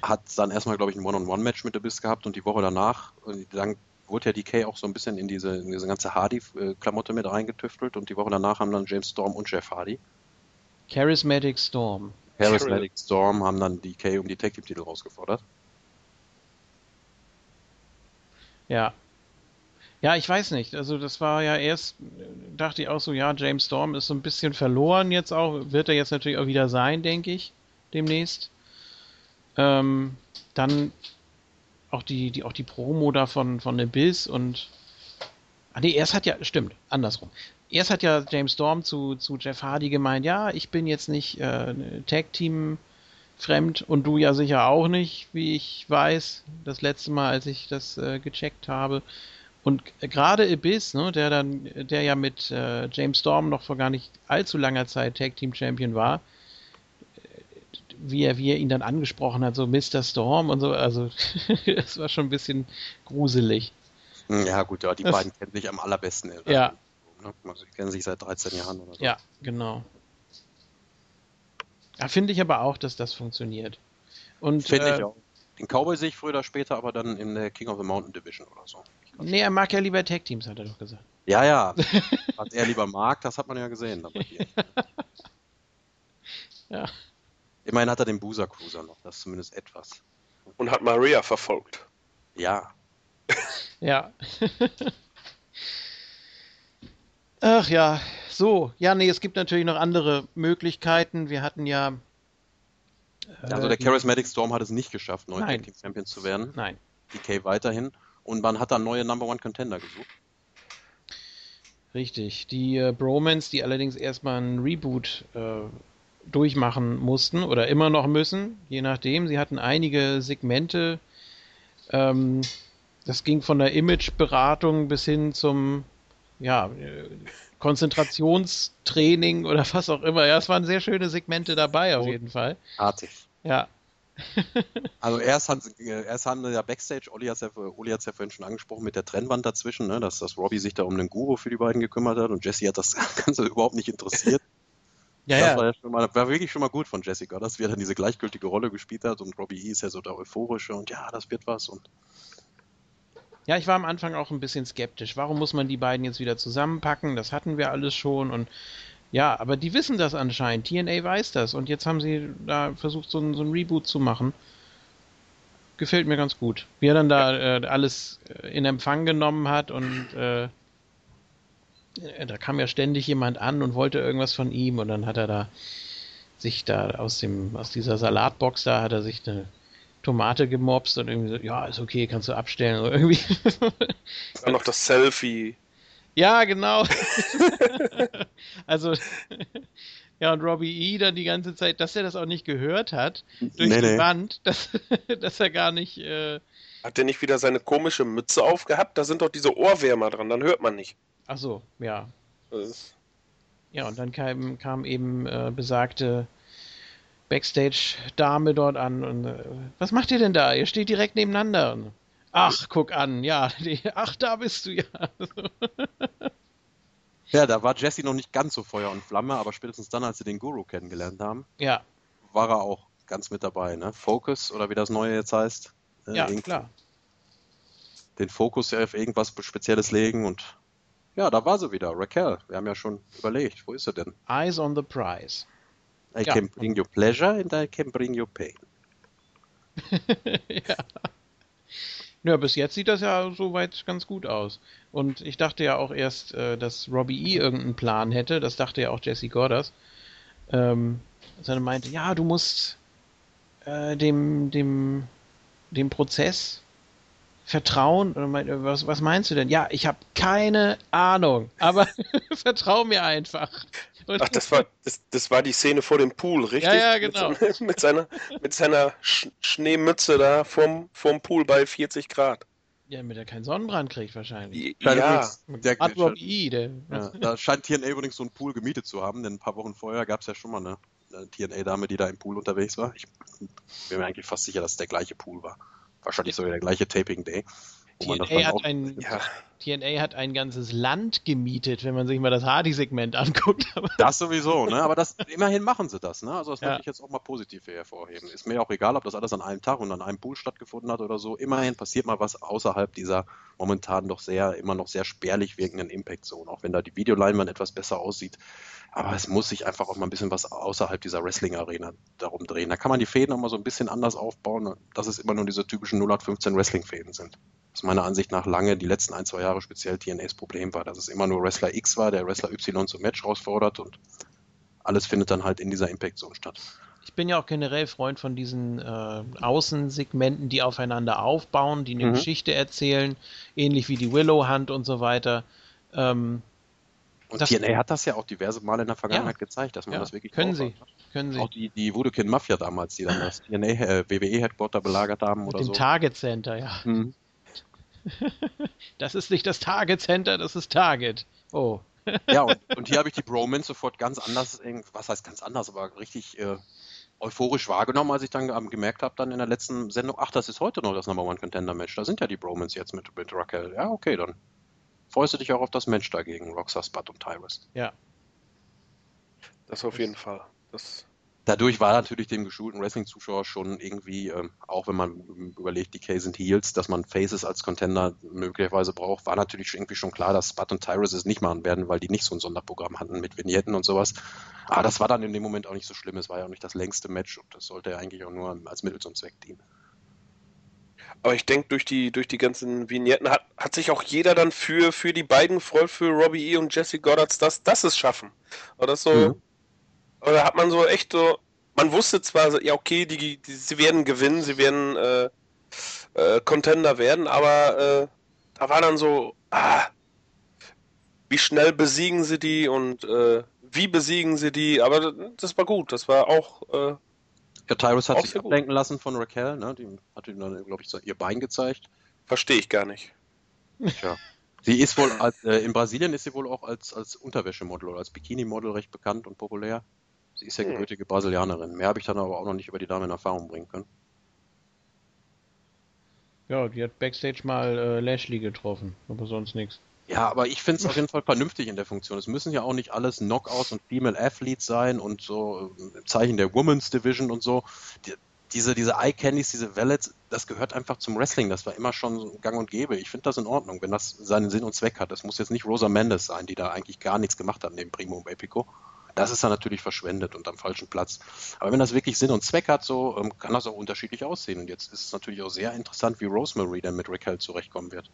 Hat dann erstmal, glaube ich, ein One-on-One-Match mit der Biss gehabt und die Woche danach, dann wurde ja DK auch so ein bisschen in diese, in diese ganze Hardy-Klamotte mit reingetüftelt und die Woche danach haben dann James Storm und Jeff Hardy. Charismatic Storm. Charismatic Storm haben dann DK um die Tag Team Titel rausgefordert. Ja. Ja, ich weiß nicht. Also das war ja erst, dachte ich auch so, ja, James Storm ist so ein bisschen verloren jetzt auch. Wird er jetzt natürlich auch wieder sein, denke ich, demnächst. Ähm, dann auch die, die, auch die Promo da von, von Abyss und. Ah nee, erst hat ja, stimmt, andersrum. Erst hat ja James Storm zu, zu Jeff Hardy gemeint, ja, ich bin jetzt nicht äh, Tag Team fremd und du ja sicher auch nicht, wie ich weiß, das letzte Mal, als ich das äh, gecheckt habe. Und gerade Abyss, ne, der dann, der ja mit äh, James Storm noch vor gar nicht allzu langer Zeit Tag Team Champion war, wie er, wie er ihn dann angesprochen hat, so Mr. Storm und so, also das war schon ein bisschen gruselig. Ja, gut, ja, die das, beiden kennen sich am allerbesten. Ja. Ne? Die kennen sich seit 13 Jahren oder so. Ja, genau. Ja, finde ich aber auch, dass das funktioniert. Finde äh, ich auch. Den Cowboy sehe ich früher oder später, aber dann in der King of the Mountain Division oder so. Nee, er mag ja lieber Tag Teams, hat er doch gesagt. Ja, ja. Was er lieber mag, das hat man ja gesehen. ja. Immerhin hat er den Boozer Cruiser noch, das ist zumindest etwas. Und hat Maria verfolgt. Ja. ja. Ach ja, so. Ja, nee, es gibt natürlich noch andere Möglichkeiten. Wir hatten ja. Äh, also der Charismatic Storm hat es nicht geschafft, neu Team Champion zu werden. Nein. DK weiterhin. Und man hat dann neue Number One Contender gesucht. Richtig. Die äh, Bromans, die allerdings erstmal einen Reboot äh, durchmachen mussten oder immer noch müssen, je nachdem. Sie hatten einige Segmente. Ähm, das ging von der Imageberatung bis hin zum ja, äh, Konzentrationstraining oder was auch immer. Ja, es waren sehr schöne Segmente dabei auf jeden Fall. Artig. Ja. also erst, haben, erst haben ja Backstage, Olli hat es ja, ja vorhin schon angesprochen, mit der Trennwand dazwischen, ne, dass, dass Robbie sich da um den Guru für die beiden gekümmert hat und Jesse hat das Ganze überhaupt nicht interessiert. Ja, das ja. War, ja schon mal, war wirklich schon mal gut von Jessica, dass er dann diese gleichgültige Rolle gespielt hat und Robbie E ist ja so der euphorische und ja, das wird was und. Ja, ich war am Anfang auch ein bisschen skeptisch. Warum muss man die beiden jetzt wieder zusammenpacken? Das hatten wir alles schon und ja, aber die wissen das anscheinend. TNA weiß das und jetzt haben sie da versucht, so ein, so ein Reboot zu machen. Gefällt mir ganz gut. Wie er dann da äh, alles äh, in Empfang genommen hat und äh, da kam ja ständig jemand an und wollte irgendwas von ihm und dann hat er da sich da aus dem aus dieser Salatbox da hat er sich eine Tomate gemobst und irgendwie so, ja, ist okay, kannst du abstellen oder irgendwie. Dann noch das Selfie. Ja, genau. also ja, und Robbie E. dann die ganze Zeit, dass er das auch nicht gehört hat, durch nee, die nee. Wand, dass, dass er gar nicht. Äh... Hat er nicht wieder seine komische Mütze aufgehabt? Da sind doch diese Ohrwärmer dran, dann hört man nicht. Ach so, ja. Ja, und dann kam, kam eben äh, besagte Backstage-Dame dort an und äh, was macht ihr denn da? Ihr steht direkt nebeneinander. Und, ach, guck an, ja, die, ach, da bist du ja. ja, da war Jesse noch nicht ganz so Feuer und Flamme, aber spätestens dann, als sie den Guru kennengelernt haben, ja. war er auch ganz mit dabei, ne? Focus oder wie das neue jetzt heißt. Äh, ja, klar. Den Fokus auf irgendwas Spezielles legen und ja, da war sie wieder, Raquel. Wir haben ja schon überlegt, wo ist sie denn? Eyes on the prize. I ja. can bring you pleasure and I can bring you pain. ja. Ja, bis jetzt sieht das ja soweit ganz gut aus. Und ich dachte ja auch erst, äh, dass Robbie E. irgendeinen Plan hätte. Das dachte ja auch Jesse Gorders. Ähm, sondern meinte, ja, du musst äh, dem, dem, dem Prozess Vertrauen? Was, was meinst du denn? Ja, ich habe keine Ahnung, aber vertrau mir einfach. Und Ach, das war, das, das, war die Szene vor dem Pool, richtig? Ja, ja, genau. Mit, mit seiner, mit seiner Sch Schneemütze da vorm, vorm Pool bei 40 Grad. Ja, damit er keinen Sonnenbrand kriegt wahrscheinlich. Ja, der, der, e, der ja, da scheint TNA übrigens so einen Pool gemietet zu haben, denn ein paar Wochen vorher gab es ja schon mal eine TNA-Dame, die da im Pool unterwegs war. Ich bin mir eigentlich fast sicher, dass es der gleiche Pool war. Wahrscheinlich sogar der gleiche Taping Day. TNA hat, ein, ja. TNA hat ein ganzes Land gemietet, wenn man sich mal das Hardy-Segment anguckt. das sowieso, ne? Aber das, immerhin machen sie das, ne? Also das ja. möchte ich jetzt auch mal positiv hervorheben. Ist mir auch egal, ob das alles an einem Tag und an einem Pool stattgefunden hat oder so. Immerhin passiert mal was außerhalb dieser momentan doch sehr, immer noch sehr spärlich wirkenden Impact-Zone, auch wenn da die Videoleinwand etwas besser aussieht. Aber es muss sich einfach auch mal ein bisschen was außerhalb dieser Wrestling-Arena darum drehen. Da kann man die Fäden auch mal so ein bisschen anders aufbauen, dass es immer nur diese typischen 0815 Wrestling-Fäden sind. Was meiner Ansicht nach lange, die letzten ein, zwei Jahre speziell TNAs Problem war, dass es immer nur Wrestler X war, der Wrestler Y zum Match herausfordert und alles findet dann halt in dieser Impact-Zone statt. Ich bin ja auch generell Freund von diesen äh, Außensegmenten, die aufeinander aufbauen, die eine mhm. Geschichte erzählen, ähnlich wie die Willow Hunt und so weiter. Ähm, Und das TNA hat das ja auch diverse Male in der Vergangenheit ja. gezeigt, dass man ja. das wirklich können sie. Hat. Können sie. Auch die, die Wudekin Mafia damals, die dann das TNA äh, WWE Headquarter belagert haben Mit oder dem so. Target Center, ja. Mhm. Das ist nicht das Target Center, das ist Target. Oh. ja, und, und hier habe ich die Bromance sofort ganz anders, was heißt ganz anders, aber richtig äh, euphorisch wahrgenommen, als ich dann ähm, gemerkt habe, dann in der letzten Sendung, ach, das ist heute noch das Number One Contender Match. Da sind ja die Bromans jetzt mit, mit Raquel. Ja, okay, dann freust du dich auch auf das Match dagegen, Roxas, Spud und Tyrus. Ja. Das auf jeden Fall. Das dadurch war natürlich dem geschulten Wrestling-Zuschauer schon irgendwie, ähm, auch wenn man überlegt, die K sind Heels, dass man Faces als Contender möglicherweise braucht, war natürlich irgendwie schon klar, dass Spud und Tyrus es nicht machen werden, weil die nicht so ein Sonderprogramm hatten mit Vignetten und sowas. Aber das war dann in dem Moment auch nicht so schlimm. Es war ja auch nicht das längste Match und das sollte ja eigentlich auch nur als Mittel zum Zweck dienen. Aber ich denke, durch die, durch die ganzen Vignetten hat, hat sich auch jeder dann für, für die beiden freut, für Robbie E. und Jesse Goddards, dass das es schaffen. Oder so. Mhm. Oder hat man so echt so, man wusste zwar, ja okay, die, die sie werden gewinnen, sie werden äh, äh, Contender werden, aber äh, da war dann so, ah, wie schnell besiegen sie die und äh, wie besiegen sie die, aber das war gut, das war auch äh, ja, Tyrus hat sich ablenken gut. lassen von Raquel, ne? Die hat ihm dann, glaube ich, so ihr Bein gezeigt. Verstehe ich gar nicht. Tja. Sie ist wohl als, äh, in Brasilien ist sie wohl auch als, als Unterwäschemodel oder als Bikini-Model recht bekannt und populär. Sie ist ja hm. gebürtige Brasilianerin. Mehr habe ich dann aber auch noch nicht über die Dame in Erfahrung bringen können. Ja, die hat Backstage mal äh, Lashley getroffen, aber sonst nichts. Ja, aber ich finde es auf jeden Fall vernünftig in der Funktion. Es müssen ja auch nicht alles Knockouts und Female Athletes sein und so äh, im Zeichen der Women's Division und so. Die, diese, diese Eye Candies, diese Wallets, das gehört einfach zum Wrestling. Das war immer schon gang und gäbe. Ich finde das in Ordnung, wenn das seinen Sinn und Zweck hat. Das muss jetzt nicht Rosa Mendes sein, die da eigentlich gar nichts gemacht hat neben Primo und Epico. Das ist dann natürlich verschwendet und am falschen Platz. Aber wenn das wirklich Sinn und Zweck hat, so ähm, kann das auch unterschiedlich aussehen. Und jetzt ist es natürlich auch sehr interessant, wie Rosemary dann mit Raquel zurechtkommen wird.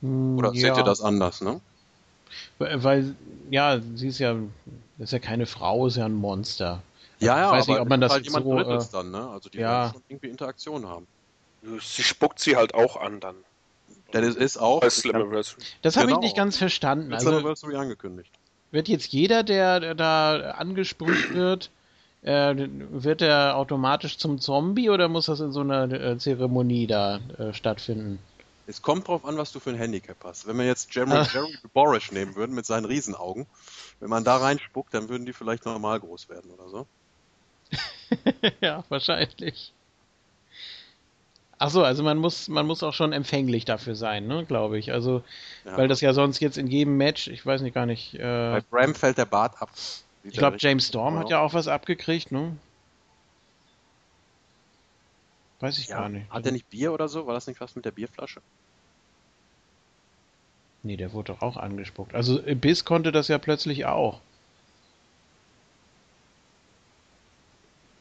Hm, Oder ja. seht ihr das anders, ne? Weil, ja, sie ist ja, ist ja keine Frau, ist ja ein Monster. Ja, ja, ich weiß nicht, ob man das halt jemand so, Drittes äh, dann, ne? Also die ja. schon irgendwie Interaktion haben. Sie spuckt sie halt auch an dann. Das ist auch. Das habe genau. ich nicht ganz verstanden. Also, angekündigt. Wird jetzt jeder, der da angesprüht wird, äh, wird er automatisch zum Zombie oder muss das in so einer äh, Zeremonie da äh, stattfinden? Es kommt drauf an, was du für ein Handicap hast. Wenn wir jetzt Jeremy, ah. Jeremy Borish nehmen würden mit seinen Riesenaugen, wenn man da reinspuckt, dann würden die vielleicht normal groß werden oder so. ja, wahrscheinlich. Ach so, also man muss, man muss auch schon empfänglich dafür sein, ne, glaube ich. Also, ja. weil das ja sonst jetzt in jedem Match, ich weiß nicht gar nicht. Äh, Bei Bram fällt der Bart ab. Ich glaube, James Storm hat ja auch was abgekriegt, ne? Weiß ich ja, gar nicht. Hat er nicht Bier oder so? War das nicht was mit der Bierflasche? Nee, der wurde doch auch angespuckt. Also Biss konnte das ja plötzlich auch.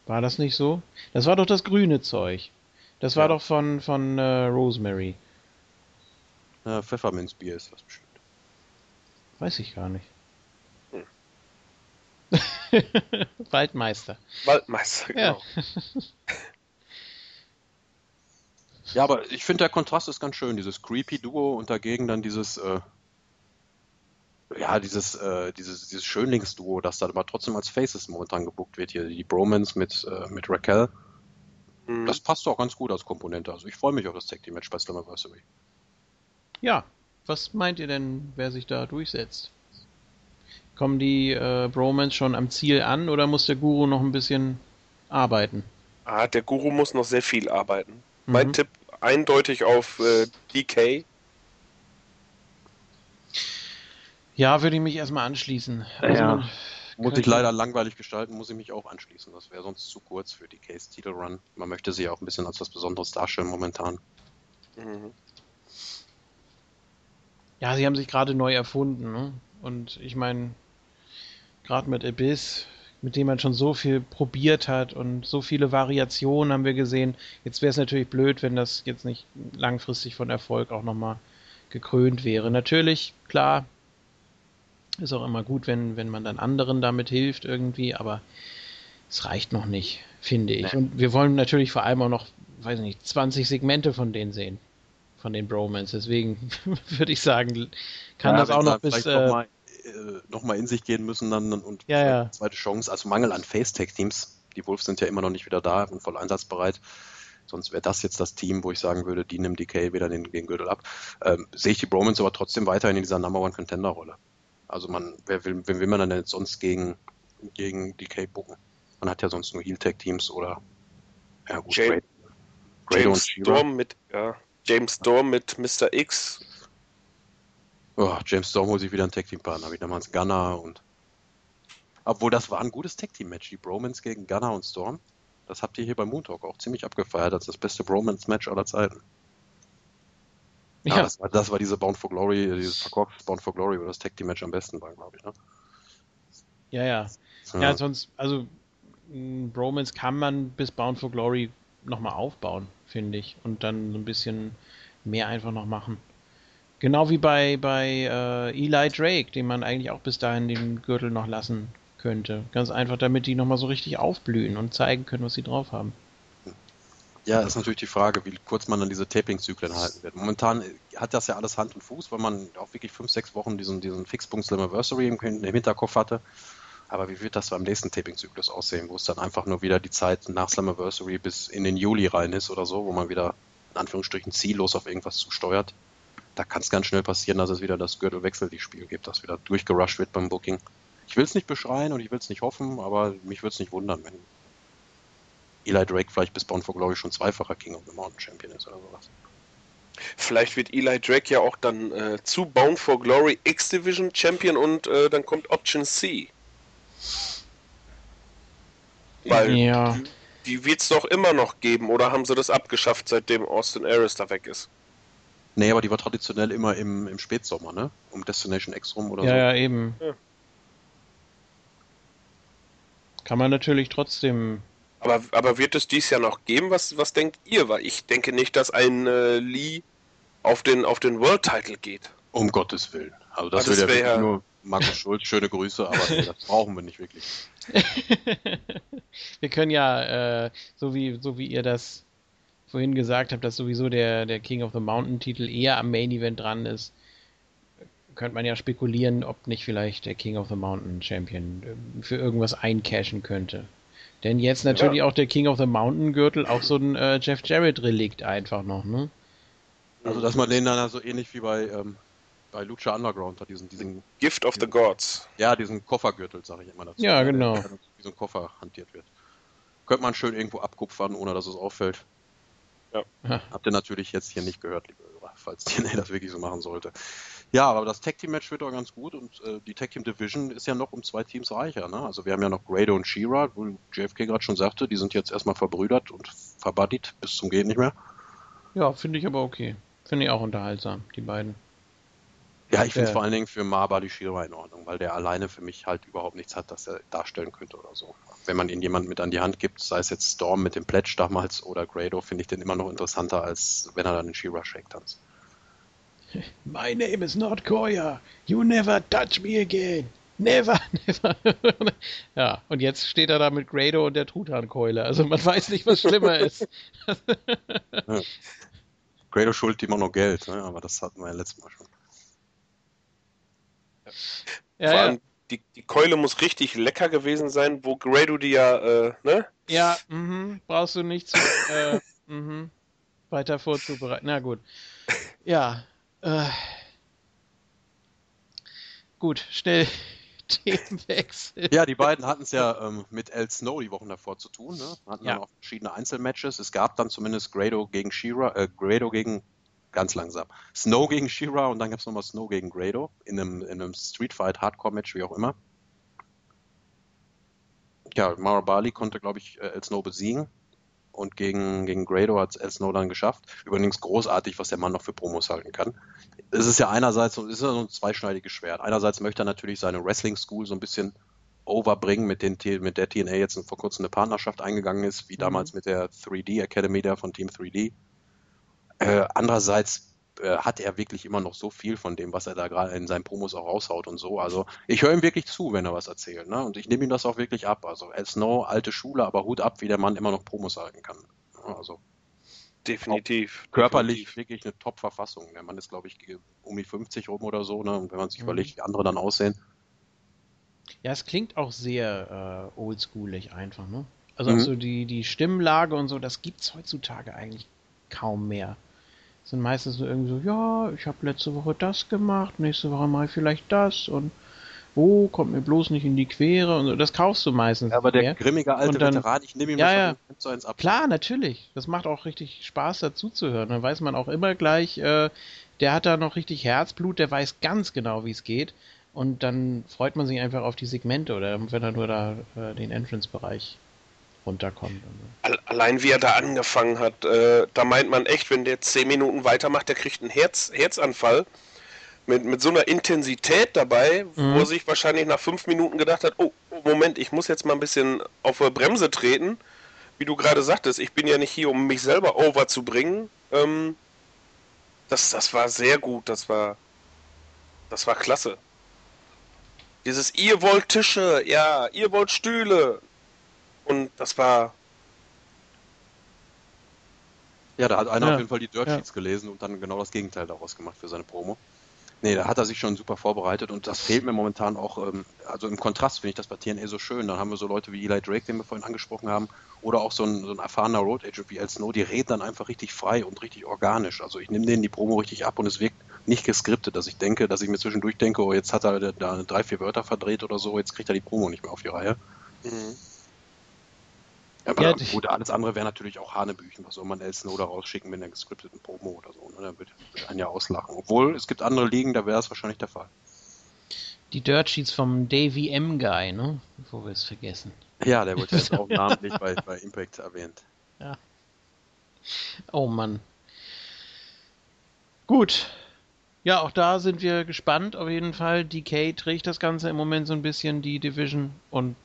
War das nicht so? Das war doch das grüne Zeug. Das war ja. doch von, von äh, Rosemary. Ja, Pfefferminzbier ist das bestimmt. Weiß ich gar nicht. Hm. Waldmeister. Waldmeister, genau. Ja. Ja, aber ich finde, der Kontrast ist ganz schön. Dieses creepy Duo und dagegen dann dieses, äh, ja, dieses, äh, dieses, dieses Schönlingsduo, das dann aber trotzdem als Faces momentan gebuckt wird hier. Die Bromance mit, äh, mit Raquel. Mhm. Das passt auch ganz gut als Komponente. Also ich freue mich auf das Tag Team Match bei Slammiversary. Ja, was meint ihr denn, wer sich da durchsetzt? Kommen die äh, Bromance schon am Ziel an oder muss der Guru noch ein bisschen arbeiten? Ah, der Guru muss noch sehr viel arbeiten. Mhm. Mein Tipp eindeutig auf äh, DK. Ja, würde ich mich erstmal anschließen. Also ja. Muss ich leider langweilig gestalten, muss ich mich auch anschließen. Das wäre sonst zu kurz für DKs Titelrun. Man möchte sie auch ein bisschen als was Besonderes darstellen momentan. Mhm. Ja, sie haben sich gerade neu erfunden. Ne? Und ich meine, gerade mit Abyss mit dem man schon so viel probiert hat und so viele Variationen haben wir gesehen. Jetzt wäre es natürlich blöd, wenn das jetzt nicht langfristig von Erfolg auch nochmal gekrönt wäre. Natürlich, klar, ist auch immer gut, wenn, wenn man dann anderen damit hilft irgendwie, aber es reicht noch nicht, finde ich. Nee. Und wir wollen natürlich vor allem auch noch, weiß nicht, 20 Segmente von denen sehen. von den Bromans. Deswegen würde ich sagen, kann ja, das auch noch bis. Äh, nochmal äh, noch in sich gehen müssen dann und ja, ja. zweite Chance. Also Mangel an Face-Tech-Teams. Die Wolves sind ja immer noch nicht wieder da und voll einsatzbereit. Sonst wäre das jetzt das Team, wo ich sagen würde, die nimmt DK wieder den, den Gürtel ab. Ähm, sehe ich die Bromans aber trotzdem weiterhin in dieser Number One Contender Rolle. Also man, wer will, wen will man dann jetzt sonst gegen, gegen DK bucken? Man hat ja sonst nur Heel Tech Teams oder ja gut, James, Grado James Storm mit ja, James Storm mit Mr. X. Oh, James Storm holt sich wieder einen Tag Team Partner, wieder mal ins Gunner und obwohl das war ein gutes Tag Team Match, die Bromans gegen Gunner und Storm. Das habt ihr hier bei Moon Talk auch ziemlich abgefeiert als das beste Bromance Match aller Zeiten. Ja, ja. Das, war, das, war, diese Bound for Glory, dieses verkorkste Bound for Glory, wo das Tag Team Match am besten war, glaube ich, ne? Ja, ja. Ja, ja sonst, also Bromance kann man bis Bound for Glory nochmal aufbauen, finde ich. Und dann so ein bisschen mehr einfach noch machen. Genau wie bei, bei äh, Eli Drake, den man eigentlich auch bis dahin den Gürtel noch lassen könnte. Ganz einfach, damit die nochmal so richtig aufblühen und zeigen können, was sie drauf haben. Ja, ist natürlich die Frage, wie kurz man dann diese Taping-Zyklen halten wird. Momentan hat das ja alles Hand und Fuß, weil man auch wirklich fünf, sechs Wochen diesen, diesen Fixpunkt Slammiversary im, im Hinterkopf hatte. Aber wie wird das beim nächsten Taping-Zyklus aussehen, wo es dann einfach nur wieder die Zeit nach Slammiversary bis in den Juli rein ist oder so, wo man wieder in Anführungsstrichen ziellos auf irgendwas zusteuert? Da kann es ganz schnell passieren, dass es wieder das Gürtelwechsel die Spiel gibt, dass wieder durchgerusht wird beim Booking. Ich will es nicht beschreien und ich will es nicht hoffen, aber mich würde es nicht wundern, wenn Eli Drake vielleicht bis Bound for Glory schon zweifacher King of the Mountain Champion ist oder sowas. Vielleicht wird Eli Drake ja auch dann äh, zu Bound for Glory X-Division Champion und äh, dann kommt Option C. Weil ja. die, die wird es doch immer noch geben, oder haben sie das abgeschafft, seitdem Austin Aries da weg ist? Nee, aber die war traditionell immer im, im Spätsommer, ne? Um Destination X rum oder ja, so. Ja, eben. Ja. Kann man natürlich trotzdem. Aber, aber wird es dies Jahr noch geben? Was, was denkt ihr? Weil ich denke nicht, dass ein äh, Lee auf den, auf den World Title geht. Um Gottes Willen. Also das, also das wäre ja nur Markus Schulz, schöne Grüße, aber das brauchen wir nicht wirklich. wir können ja, äh, so, wie, so wie ihr das vorhin gesagt habt, dass sowieso der, der King of the Mountain Titel eher am Main Event dran ist, könnte man ja spekulieren, ob nicht vielleicht der King of the Mountain Champion äh, für irgendwas eincashen könnte. Denn jetzt natürlich ja. auch der King of the Mountain Gürtel auch so ein äh, Jeff Jarrett Relikt einfach noch, ne? Also dass man den dann so ähnlich wie bei ähm, bei Lucha Underground hat diesen, diesen Gift of the Gods. Ja, diesen Koffergürtel, sage ich immer dazu. Ja, genau. Der, wie so ein Koffer hantiert wird. Könnte man schön irgendwo abkupfern, ohne dass es auffällt. Ja. Habt ihr natürlich jetzt hier nicht gehört, liebe Hörer, falls TNA das wirklich so machen sollte. Ja, aber das Tag Team Match wird doch ganz gut und äh, die Tag Team Division ist ja noch um zwei Teams reicher. Ne? Also wir haben ja noch Grado und Shira, wo JFK gerade schon sagte, die sind jetzt erstmal verbrüdert und verbuddied bis zum Gehen nicht mehr. Ja, finde ich aber okay. Finde ich auch unterhaltsam, die beiden. Ja, ich finde es vor allen Dingen für Mabadi Shira in Ordnung, weil der alleine für mich halt überhaupt nichts hat, das er darstellen könnte oder so. Wenn man ihn jemand mit an die Hand gibt, sei es jetzt Storm mit dem Pledge damals oder Grado, finde ich den immer noch interessanter, als wenn er dann in Shira Shake tanzt. My name is not Koya. You never touch me again. Never, never. ja, und jetzt steht er da mit Grado und der Truthahn-Keule. Also man weiß nicht, was schlimmer ist. ja. Grado schuldet ihm auch noch Geld, ne? aber das hatten wir ja letztes Mal schon. Ja, Vor allem, ja. die, die Keule muss richtig lecker gewesen sein, wo Grado die ja, äh, ne? Ja, mh, brauchst du nicht zu, äh, mh, weiter vorzubereiten. Na gut. Ja. Äh, gut, schnell Themenwechsel. Ja, die beiden hatten es ja ähm, mit El Snow die Wochen davor zu tun. Ne? Hatten ja. dann auch verschiedene Einzelmatches. Es gab dann zumindest Grado gegen Shira, äh, Grado gegen ganz langsam. Snow gegen Shira und dann gab es nochmal Snow gegen Grado in einem, in einem Street Fight, Hardcore-Match, wie auch immer. Ja, Mara Bali konnte, glaube ich, äh, El Snow besiegen und gegen, gegen Grado hat es El Snow dann geschafft. Übrigens großartig, was der Mann noch für Promos halten kann. Es ist ja einerseits es ist ja so ein zweischneidiges Schwert. Einerseits möchte er natürlich seine Wrestling School so ein bisschen overbringen, mit, den, mit der TNA jetzt vor kurzem eine Partnerschaft eingegangen ist, wie mhm. damals mit der 3D Academy da von Team 3D. Äh, andererseits äh, hat er wirklich immer noch so viel von dem, was er da gerade in seinen Promos auch raushaut und so. Also ich höre ihm wirklich zu, wenn er was erzählt. Ne? Und ich nehme ihm das auch wirklich ab. Also Al Snow, alte Schule, aber Hut ab, wie der Mann immer noch Promos halten kann. Also Definitiv. Körperlich definitiv. wirklich eine Top-Verfassung. Der Mann ist, glaube ich, um die 50 rum oder so, ne? Und wenn man sich mhm. überlegt, wie andere dann aussehen. Ja, es klingt auch sehr äh, oldschoolig einfach, ne? Also mhm. so die, die Stimmlage und so, das gibt es heutzutage eigentlich kaum mehr. Sind meistens nur irgendwie so, ja, ich habe letzte Woche das gemacht, nächste Woche mache ich vielleicht das und oh, kommt mir bloß nicht in die Quere und so. Das kaufst du meistens. Ja, aber der mehr. grimmige alte dann, Veteran, ich nehme ihm ja, ja. zu eins ab. Klar, natürlich. Das macht auch richtig Spaß dazu zu hören. Dann weiß man auch immer gleich, äh, der hat da noch richtig Herzblut, der weiß ganz genau, wie es geht. Und dann freut man sich einfach auf die Segmente oder wenn er nur da äh, den Entrance-Bereich runterkommt. Allein wie er da angefangen hat, äh, da meint man echt, wenn der zehn Minuten weitermacht, der kriegt einen Herz, Herzanfall mit, mit so einer Intensität dabei, mhm. wo er sich wahrscheinlich nach fünf Minuten gedacht hat, oh, oh, Moment, ich muss jetzt mal ein bisschen auf die Bremse treten. Wie du gerade sagtest, ich bin ja nicht hier, um mich selber over zu bringen. Ähm, das, das war sehr gut, das war, das war klasse. Dieses, ihr wollt Tische, ja, ihr wollt Stühle. Und das war. Ja, da hat einer ja. auf jeden Fall die Dirt Sheets ja. gelesen und dann genau das Gegenteil daraus gemacht für seine Promo. Nee, da hat er sich schon super vorbereitet und das fehlt mir momentan auch, ähm, also im Kontrast finde ich das bei TNA so schön. Dann haben wir so Leute wie Eli Drake, den wir vorhin angesprochen haben, oder auch so ein, so ein erfahrener Road Agent wie El Snow, die reden dann einfach richtig frei und richtig organisch. Also ich nehme denen die Promo richtig ab und es wirkt nicht geskriptet, dass ich denke, dass ich mir zwischendurch denke, oh, jetzt hat er da drei, vier Wörter verdreht oder so, jetzt kriegt er die Promo nicht mehr auf die Reihe. Mhm. Aber ja, gut, alles andere wäre natürlich auch Hanebüchen. Was soll man El Snow da rausschicken mit einer gescripteten Promo oder so? Ne? Da wird, wird einen ja auslachen. Obwohl, es gibt andere Ligen, da wäre es wahrscheinlich der Fall. Die Dirt Sheets vom Davy M. Guy, ne? Bevor wir es vergessen. Ja, der wurde jetzt auch namentlich bei, bei Impact erwähnt. Ja. Oh Mann. Gut. Ja, auch da sind wir gespannt. Auf jeden Fall. DK trägt das Ganze im Moment so ein bisschen, die Division. Und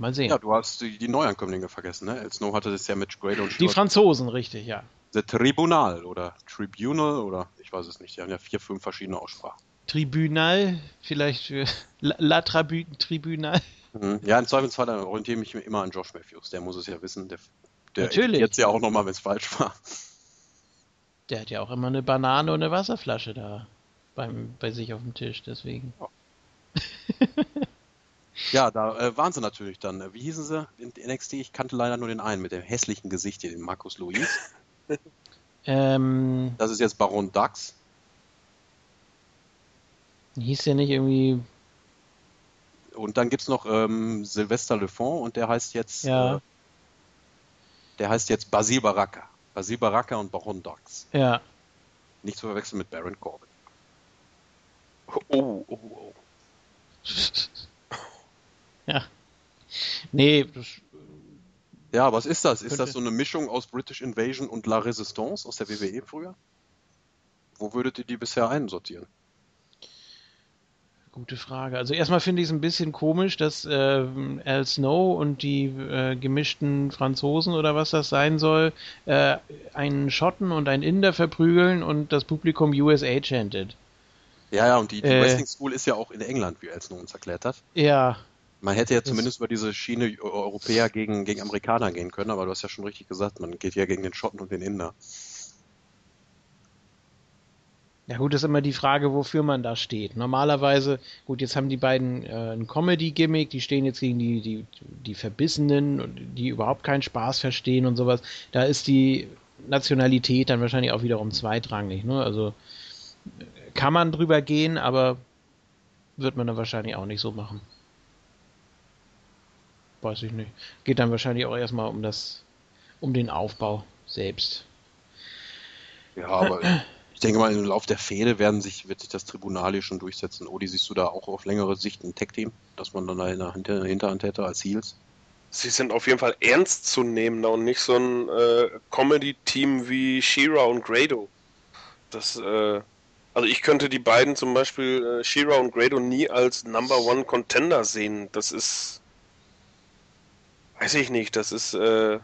Mal sehen. Ja, du hast die, die Neuankömmlinge vergessen, ne? El Snow hatte das ja mit Grado und Die Franzosen, richtig, ja. The Tribunal oder Tribunal oder ich weiß es nicht. Die haben ja vier, fünf verschiedene Aussprachen. Tribunal, vielleicht für La, La Trabu Tribunal. Mhm. Ja, im Zweifelsfall orientiere ich mich immer an Josh Matthews. Der muss es ja wissen. Der, der Natürlich. Jetzt ja auch nochmal, wenn es falsch war. Der hat ja auch immer eine Banane und eine Wasserflasche da beim, bei sich auf dem Tisch, deswegen. Oh. Ja, da äh, waren sie natürlich dann. Äh, wie hießen sie in NXT? Ich kannte leider nur den einen mit dem hässlichen Gesicht hier, den Markus Luis. ähm, das ist jetzt Baron Dax. Hieß der nicht irgendwie. Und dann gibt es noch ähm, Sylvester Lefond und der heißt jetzt. Ja. Äh, der heißt jetzt Basil Baraka. Basil Baraka und Baron Dax. Ja. Nicht zu verwechseln mit Baron Corbin. Oh, oh, oh. Ja. Nee, das, ja, was ist das? Ist das so eine Mischung aus British Invasion und La Resistance aus der WWE früher? Wo würdet ihr die bisher einsortieren? Gute Frage. Also erstmal finde ich es ein bisschen komisch, dass äh, Al Snow und die äh, gemischten Franzosen oder was das sein soll, äh, einen Schotten und einen Inder verprügeln und das Publikum USA chantet. Ja, ja, und die, die äh, Wrestling School ist ja auch in England, wie Al Snow uns erklärt hat. Ja, man hätte ja zumindest über diese Schiene Europäer gegen, gegen Amerikaner gehen können, aber du hast ja schon richtig gesagt, man geht ja gegen den Schotten und den Inder. Ja gut, ist immer die Frage, wofür man da steht. Normalerweise, gut, jetzt haben die beiden äh, ein Comedy-Gimmick, die stehen jetzt gegen die, die, die Verbissenen, die überhaupt keinen Spaß verstehen und sowas. Da ist die Nationalität dann wahrscheinlich auch wiederum zweitrangig. Ne? Also kann man drüber gehen, aber wird man dann wahrscheinlich auch nicht so machen weiß ich nicht. Geht dann wahrscheinlich auch erstmal um das, um den Aufbau selbst. Ja, aber ich denke mal, im Laufe der Fehde werden sich, wird sich das Tribunal hier schon durchsetzen. Odi, siehst du da auch auf längere Sicht ein Tech-Team, dass man dann da in der Hinter Hinterhand hätte als Heels? Sie sind auf jeden Fall ernst zu nehmen und nicht so ein äh, Comedy-Team wie Shira und Grado. Das, äh, also ich könnte die beiden zum Beispiel, äh, Shira und Grado, nie als Number One Contender sehen. Das ist Weiß ich nicht, das ist äh,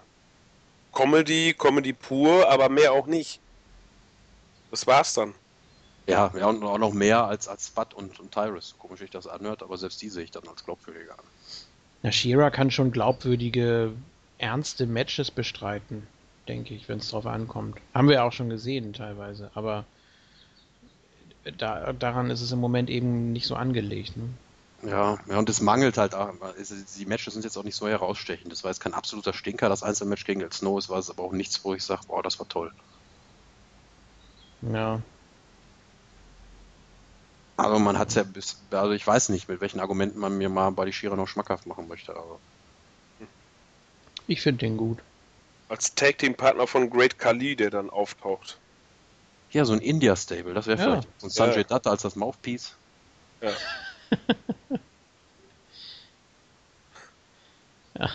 Comedy, Comedy pur, aber mehr auch nicht. Das war's dann. Ja, ja und auch noch mehr als, als Spud und, und Tyrus. So komisch ich das anhört, aber selbst die sehe ich dann als glaubwürdiger an. Na, Shira kann schon glaubwürdige, ernste Matches bestreiten. denke ich, wenn es drauf ankommt. Haben wir auch schon gesehen teilweise, aber da, daran ist es im Moment eben nicht so angelegt. Ne? Ja, ja, und es mangelt halt auch. Die Matches sind jetzt auch nicht so herausstechend. Das war jetzt kein absoluter Stinker, das Einzelmatch gegen El Snow. Es war aber auch nichts, wo ich sage, boah, das war toll. Ja. Also man hat es ja bis, also ich weiß nicht, mit welchen Argumenten man mir mal bei die Shira noch schmackhaft machen möchte, aber. Ich finde den gut. Als Tag Team Partner von Great Khali, der dann auftaucht. Ja, so ein India-Stable, das wäre ja. vielleicht so ein Sanjay ja. Datta als das Mouthpiece. Ja. ja.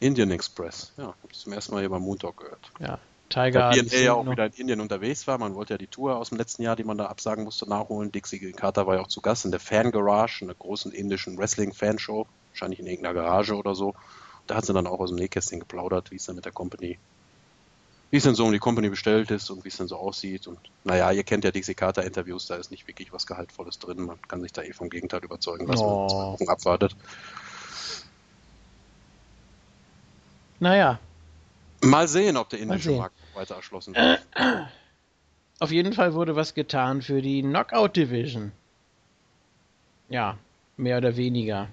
Indian Express, ja, hab ich zum ersten Mal hier beim Moondog gehört. Ja, Tiger. Da BNA ja auch wieder in Indien unterwegs war, man wollte ja die Tour aus dem letzten Jahr, die man da absagen musste, nachholen. Dixie Carter war ja auch zu Gast in der Fan Garage, einer großen indischen Wrestling-Fanshow, wahrscheinlich in irgendeiner Garage oder so. Da hat sie dann auch aus dem Nähkästchen geplaudert, wie es dann mit der Company, wie es denn so um die Company bestellt ist und wie es denn so aussieht. Und naja, ihr kennt ja Dixie Carter Interviews, da ist nicht wirklich was Gehaltvolles drin. Man kann sich da eh vom Gegenteil überzeugen, was oh. man abwartet. Naja. Mal sehen, ob der indische Markt weiter erschlossen wird. Auf jeden Fall wurde was getan für die Knockout Division. Ja, mehr oder weniger.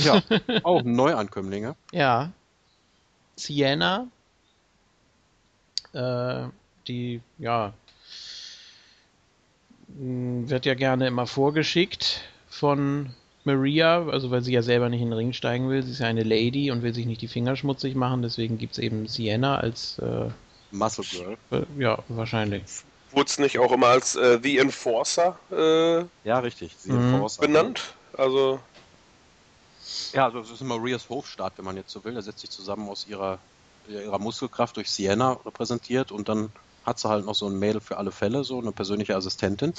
Ja, auch Neuankömmlinge. Ja. Sienna, äh, die, ja, wird ja gerne immer vorgeschickt von Maria, also weil sie ja selber nicht in den Ring steigen will. Sie ist ja eine Lady und will sich nicht die Finger schmutzig machen, deswegen gibt es eben Sienna als äh, Muscle Girl. Äh, ja, wahrscheinlich. Wurde es nicht auch immer als äh, The Enforcer äh, ja, richtig. The mhm. Enforcer. benannt? Also ja, also es ist Marias Hofstaat, wenn man jetzt so will. Er setzt sich zusammen aus ihrer, ihrer Muskelkraft durch Sienna repräsentiert und dann hat sie halt noch so ein Mädel für alle Fälle, so eine persönliche Assistentin.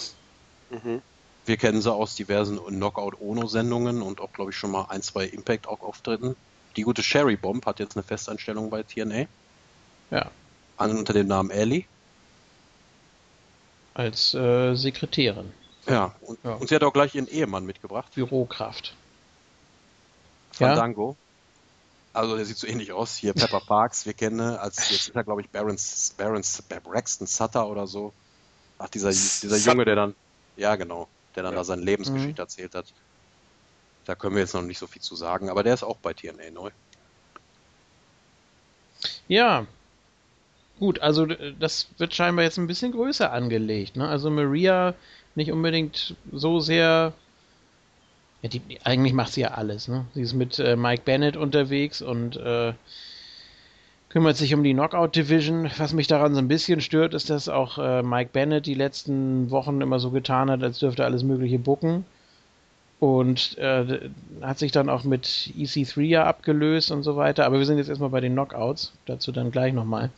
Mhm. Wir kennen sie aus diversen Knockout-Ono-Sendungen und auch, glaube ich, schon mal ein, zwei Impact-Auftritten. Die gute Sherry Bomb hat jetzt eine Festanstellung bei TNA. Ja. An, unter dem Namen Ellie. Als äh, Sekretärin. Ja und, ja. und sie hat auch gleich ihren Ehemann mitgebracht. Bürokraft. Fandango. Also der sieht so ähnlich aus. Hier Pepper Parks, wir kennen als jetzt ist er glaube ich Baron, Baron Braxton Sutter oder so. Ach dieser dieser Junge, der dann ja genau, der dann ja. da seine Lebensgeschichte mhm. erzählt hat. Da können wir jetzt noch nicht so viel zu sagen, aber der ist auch bei TNA neu. Ja. Gut, also das wird scheinbar jetzt ein bisschen größer angelegt. Ne? Also Maria nicht unbedingt so sehr ja, die, eigentlich macht sie ja alles. Ne? Sie ist mit äh, Mike Bennett unterwegs und äh, kümmert sich um die Knockout Division. Was mich daran so ein bisschen stört, ist, dass auch äh, Mike Bennett die letzten Wochen immer so getan hat, als dürfte alles Mögliche bucken. Und äh, hat sich dann auch mit EC3 ja abgelöst und so weiter. Aber wir sind jetzt erstmal bei den Knockouts. Dazu dann gleich nochmal.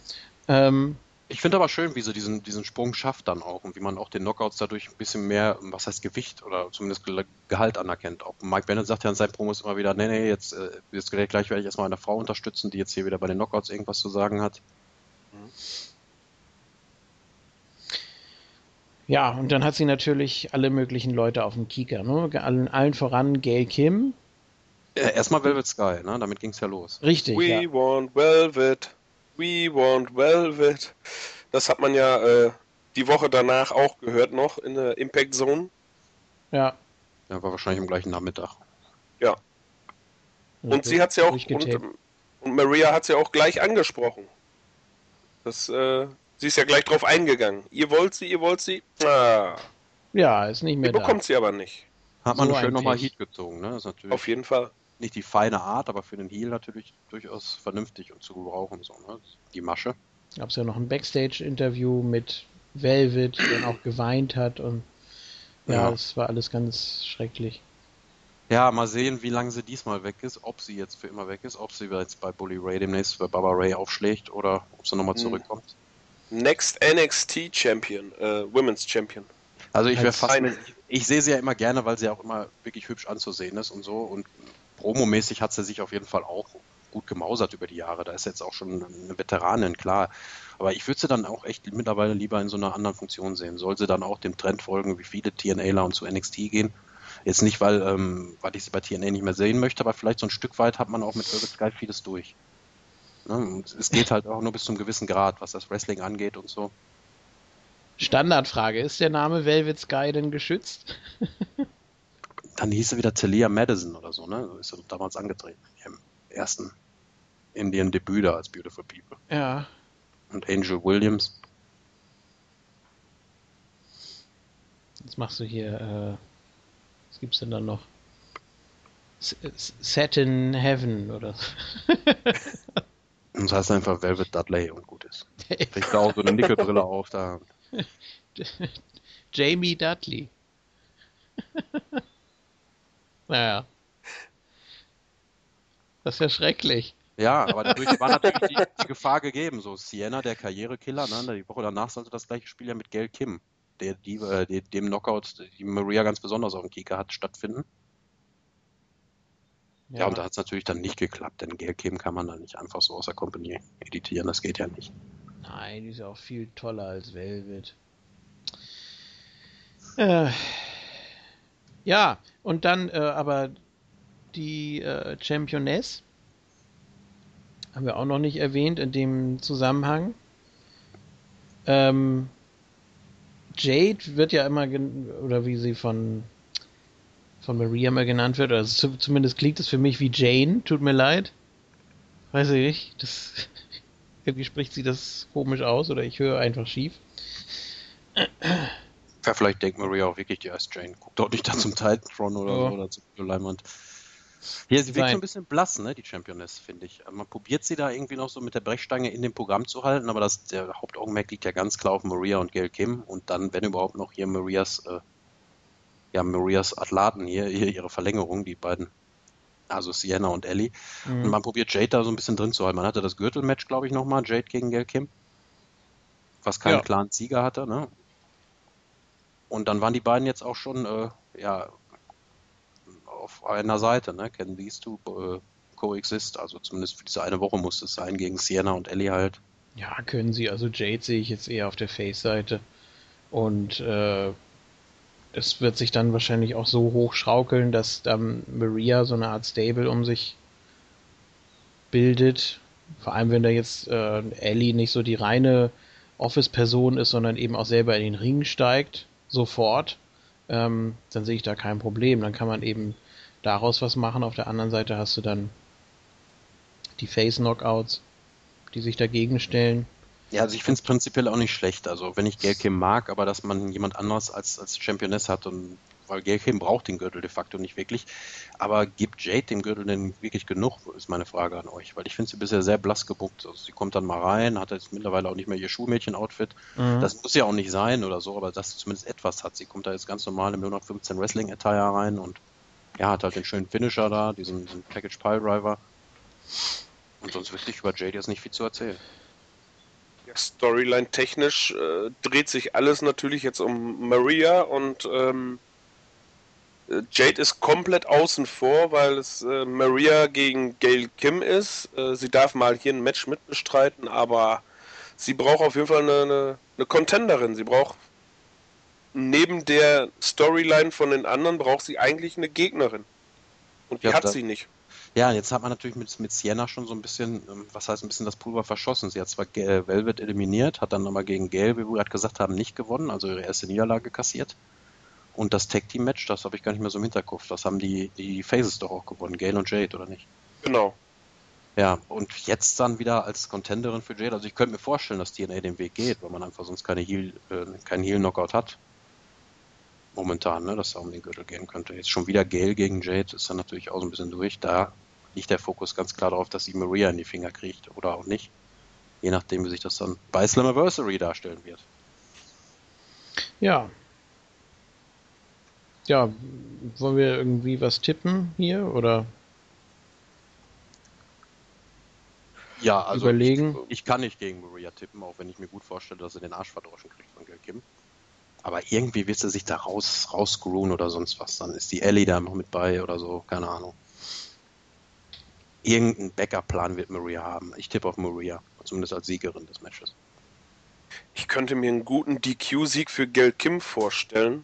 Ähm, ich finde aber schön, wie sie diesen, diesen Sprung schafft dann auch und wie man auch den Knockouts dadurch ein bisschen mehr, was heißt Gewicht oder zumindest Gehalt anerkennt. Auch Mike Bennett sagt ja in seinen Promos immer wieder, nee, nee, jetzt, äh, jetzt gleich werde ich erstmal eine Frau unterstützen, die jetzt hier wieder bei den Knockouts irgendwas zu sagen hat. Mhm. Ja, und dann hat sie natürlich alle möglichen Leute auf dem Kieker, ne? Allen, allen voran Gail Kim. Äh, erstmal Velvet Sky, ne? Damit ging es ja los. Richtig. We ja. want Velvet. We Want Velvet. Das hat man ja äh, die Woche danach auch gehört noch in der Impact Zone. Ja. Ja, war wahrscheinlich am gleichen Nachmittag. Ja. Und sie hat es ja auch, und, und, Maria hat es ja auch gleich angesprochen. Das, äh, sie ist ja gleich drauf eingegangen. Ihr wollt sie, ihr wollt sie. Ah. Ja, ist nicht mehr. Ihr bekommt sie aber nicht. Hat man so schön nochmal Heat gezogen, ne? Auf jeden Fall nicht die feine Art, aber für den Heal natürlich durchaus vernünftig und zu gebrauchen. So, ne? Die Masche. Gab es ja noch ein Backstage-Interview mit Velvet, der dann auch geweint hat und ja, ja, das war alles ganz schrecklich. Ja, mal sehen, wie lange sie diesmal weg ist, ob sie jetzt für immer weg ist, ob sie jetzt bei Bully Ray demnächst bei Baba Ray aufschlägt oder ob sie nochmal hm. zurückkommt. Next NXT Champion, äh, Women's Champion. Also ich wäre fast, ich, ich sehe sie ja immer gerne, weil sie auch immer wirklich hübsch anzusehen ist und so und promomäßig hat sie sich auf jeden Fall auch gut gemausert über die Jahre. Da ist jetzt auch schon eine Veteranin, klar. Aber ich würde sie dann auch echt mittlerweile lieber in so einer anderen Funktion sehen. Soll sie dann auch dem Trend folgen, wie viele TNAler und zu NXT gehen? Jetzt nicht, weil, ähm, weil ich sie bei TNA nicht mehr sehen möchte, aber vielleicht so ein Stück weit hat man auch mit Velvet Sky vieles durch. Ne? Es geht halt auch nur bis zum gewissen Grad, was das Wrestling angeht und so. Standardfrage, ist der Name Velvet Sky denn geschützt? Dann hieß er wieder Talia Madison oder so, ne? So ist er damals angetreten. Im ersten Indian Debüt da als Beautiful People. Ja. Und Angel Williams. Jetzt machst du hier, äh, was gibt's denn dann noch? Set in Heaven oder so. das heißt einfach Velvet Dudley und gut ist. Kriegt da auch so eine Nickelbrille auf da. Jamie Dudley. Naja. Das ist ja schrecklich. Ja, aber dadurch war natürlich die, die, Gefahr gegeben. So Sienna, der Karrierekiller, ne? die Woche danach sollte das gleiche Spiel ja mit Gail Kim, der, die, äh, dem Knockout, die Maria ganz besonders auf dem Kieker hat, stattfinden. Ja, ja und da hat es natürlich dann nicht geklappt, denn Gail Kim kann man dann nicht einfach so aus der Company editieren, das geht ja nicht. Nein, die ist ja auch viel toller als Velvet. Äh, ja, und dann äh, aber die äh, Championess haben wir auch noch nicht erwähnt in dem Zusammenhang. Ähm, Jade wird ja immer, oder wie sie von, von Maria immer genannt wird, also zumindest klingt es für mich wie Jane, tut mir leid. Weiß ich nicht, das, irgendwie spricht sie das komisch aus oder ich höre einfach schief. Ja, vielleicht denkt Maria auch wirklich, die heißt Jane. Guckt doch nicht da zum Titantron oder so oder zum Leinwand. Hier, sie wirkt so ein bisschen blass, ne, die Championess, finde ich. Man probiert sie da irgendwie noch so mit der Brechstange in dem Programm zu halten, aber das, der Hauptaugenmerk liegt ja ganz klar auf Maria und Gail Kim und dann, wenn überhaupt noch hier Marias, äh, ja, Marias Athlaten hier, hier ihre Verlängerung, die beiden, also Sienna und Ellie. Mhm. Und man probiert Jade da so ein bisschen drin zu halten. Man hatte das Gürtelmatch, glaube ich, nochmal, Jade gegen Gail Kim, was keinen ja. klaren Sieger hatte, ne? Und dann waren die beiden jetzt auch schon, äh, ja, auf einer Seite, ne? Can these two äh, coexist? Also zumindest für diese eine Woche muss es sein gegen Sienna und Ellie halt. Ja, können sie. Also Jade sehe ich jetzt eher auf der Face-Seite. Und äh, es wird sich dann wahrscheinlich auch so hochschaukeln, dass dann Maria so eine Art Stable um sich bildet. Vor allem, wenn da jetzt äh, Ellie nicht so die reine Office-Person ist, sondern eben auch selber in den Ring steigt, sofort, ähm, dann sehe ich da kein Problem. Dann kann man eben daraus was machen. Auf der anderen Seite hast du dann die Face-Knockouts, die sich dagegen stellen. Ja, also ich finde es prinzipiell auch nicht schlecht. Also wenn ich Gelkim mag, aber dass man jemand anderes als, als Championess hat und weil Gelkim braucht den Gürtel de facto nicht wirklich. Aber gibt Jade dem Gürtel denn wirklich genug, ist meine Frage an euch. Weil ich finde sie bisher sehr blass gebuckt. Also sie kommt dann mal rein, hat jetzt mittlerweile auch nicht mehr ihr Schulmädchen-Outfit. Mhm. Das muss ja auch nicht sein oder so, aber dass sie zumindest etwas hat. Sie kommt da jetzt ganz normal im 115 Wrestling-Attire rein und ja, hat halt den schönen Finisher da, diesen, diesen Package Pile Driver. Und sonst wirklich über Jade jetzt nicht viel zu erzählen. Ja, Storyline technisch äh, dreht sich alles natürlich jetzt um Maria und ähm, Jade ist komplett außen vor, weil es äh, Maria gegen Gail Kim ist. Äh, sie darf mal hier ein Match mitbestreiten, aber sie braucht auf jeden Fall eine, eine, eine Contenderin. Sie braucht neben der Storyline von den anderen braucht sie eigentlich eine Gegnerin. Und die ja, hat sie nicht. Ja, jetzt hat man natürlich mit, mit Sienna schon so ein bisschen, ähm, was heißt ein bisschen das Pulver verschossen. Sie hat zwar Velvet eliminiert, hat dann nochmal gegen Gail, wie wir gerade gesagt haben, nicht gewonnen, also ihre erste Niederlage kassiert. Und das Tag Team Match, das habe ich gar nicht mehr so im Hinterkopf. Das haben die, die Phases doch auch gewonnen, Gail und Jade, oder nicht? Genau. Ja, und jetzt dann wieder als Contenderin für Jade. Also ich könnte mir vorstellen, dass TNA den Weg geht, weil man einfach sonst keine Heel, äh, keinen Heel-Knockout hat momentan, ne, dass da um den Gürtel gehen könnte. Jetzt schon wieder Gale gegen Jade ist dann natürlich auch so ein bisschen durch. Da liegt der Fokus ganz klar darauf, dass sie Maria in die Finger kriegt oder auch nicht. Je nachdem, wie sich das dann bei Slammiversary darstellen wird. Ja. Ja, wollen wir irgendwie was tippen hier oder? Ja, also überlegen. Ich, ich, kann nicht gegen Maria tippen, auch wenn ich mir gut vorstelle, dass er den Arsch verdroschen kriegt von Gail Kim. Aber irgendwie wird sie sich da raus, rausgruen oder sonst was. Dann ist die Ellie da noch mit bei oder so, keine Ahnung. Irgendein Backup-Plan wird Maria haben. Ich tippe auf Maria, zumindest als Siegerin des Matches. Ich könnte mir einen guten DQ-Sieg für Gail Kim vorstellen,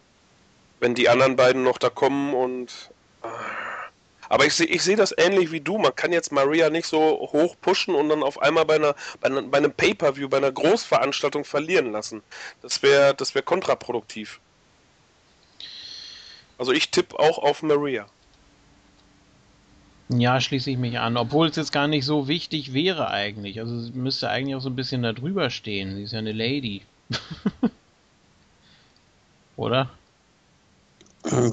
wenn die anderen beiden noch da kommen und. Äh, Aber ich sehe ich seh das ähnlich wie du. Man kann jetzt Maria nicht so hoch pushen und dann auf einmal bei, einer, bei, einer, bei einem Pay-Per-View, bei einer Großveranstaltung verlieren lassen. Das wäre das wär kontraproduktiv. Also ich tippe auch auf Maria. Ja, schließe ich mich an. Obwohl es jetzt gar nicht so wichtig wäre eigentlich. Also es müsste eigentlich auch so ein bisschen da drüber stehen. Sie ist ja eine Lady. Oder?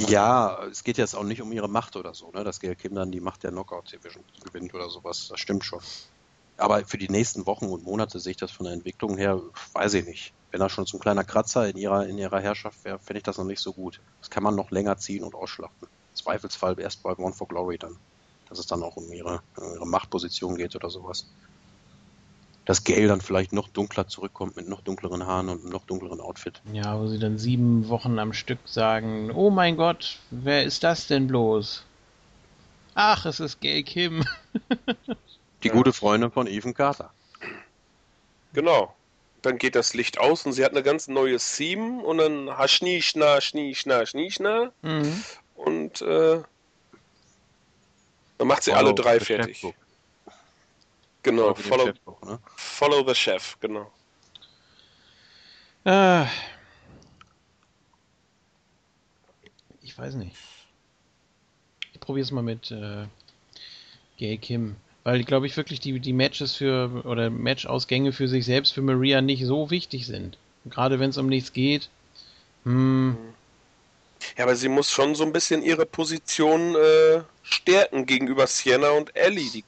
Ja, es geht jetzt auch nicht um ihre Macht oder so, ne? dass Gail Kim dann die Macht der Knockout Division gewinnt oder sowas. Das stimmt schon. Aber für die nächsten Wochen und Monate sehe ich das von der Entwicklung her, weiß ich nicht. Wenn das schon so ein kleiner Kratzer in ihrer, in ihrer Herrschaft wäre, fände ich das noch nicht so gut. Das kann man noch länger ziehen und ausschlachten. Zweifelsfall erst bei One for Glory dann. Dass es dann auch um ihre, ihre Machtposition geht oder sowas dass Gail dann vielleicht noch dunkler zurückkommt mit noch dunkleren Haaren und einem noch dunkleren Outfit. Ja, wo sie dann sieben Wochen am Stück sagen, oh mein Gott, wer ist das denn bloß? Ach, es ist Gail Kim. Die ja. gute Freundin von Ethan Carter. Genau. Dann geht das Licht aus und sie hat eine ganz neue Theme und dann Haschni, Schna, Schni, Schna, Schni, Schna. Mhm. Und äh, dann macht sie Follow alle drei fertig. Genau, follow, Chef auch, ne? follow the Chef, genau. Äh, ich weiß nicht. Ich probiere es mal mit äh, Gay Kim. Weil, glaube ich, wirklich die, die Matches für oder Matchausgänge für sich selbst für Maria nicht so wichtig sind. Gerade wenn es um nichts geht. Hm. Ja, aber sie muss schon so ein bisschen ihre Position äh, stärken gegenüber Sienna und Ellie. Die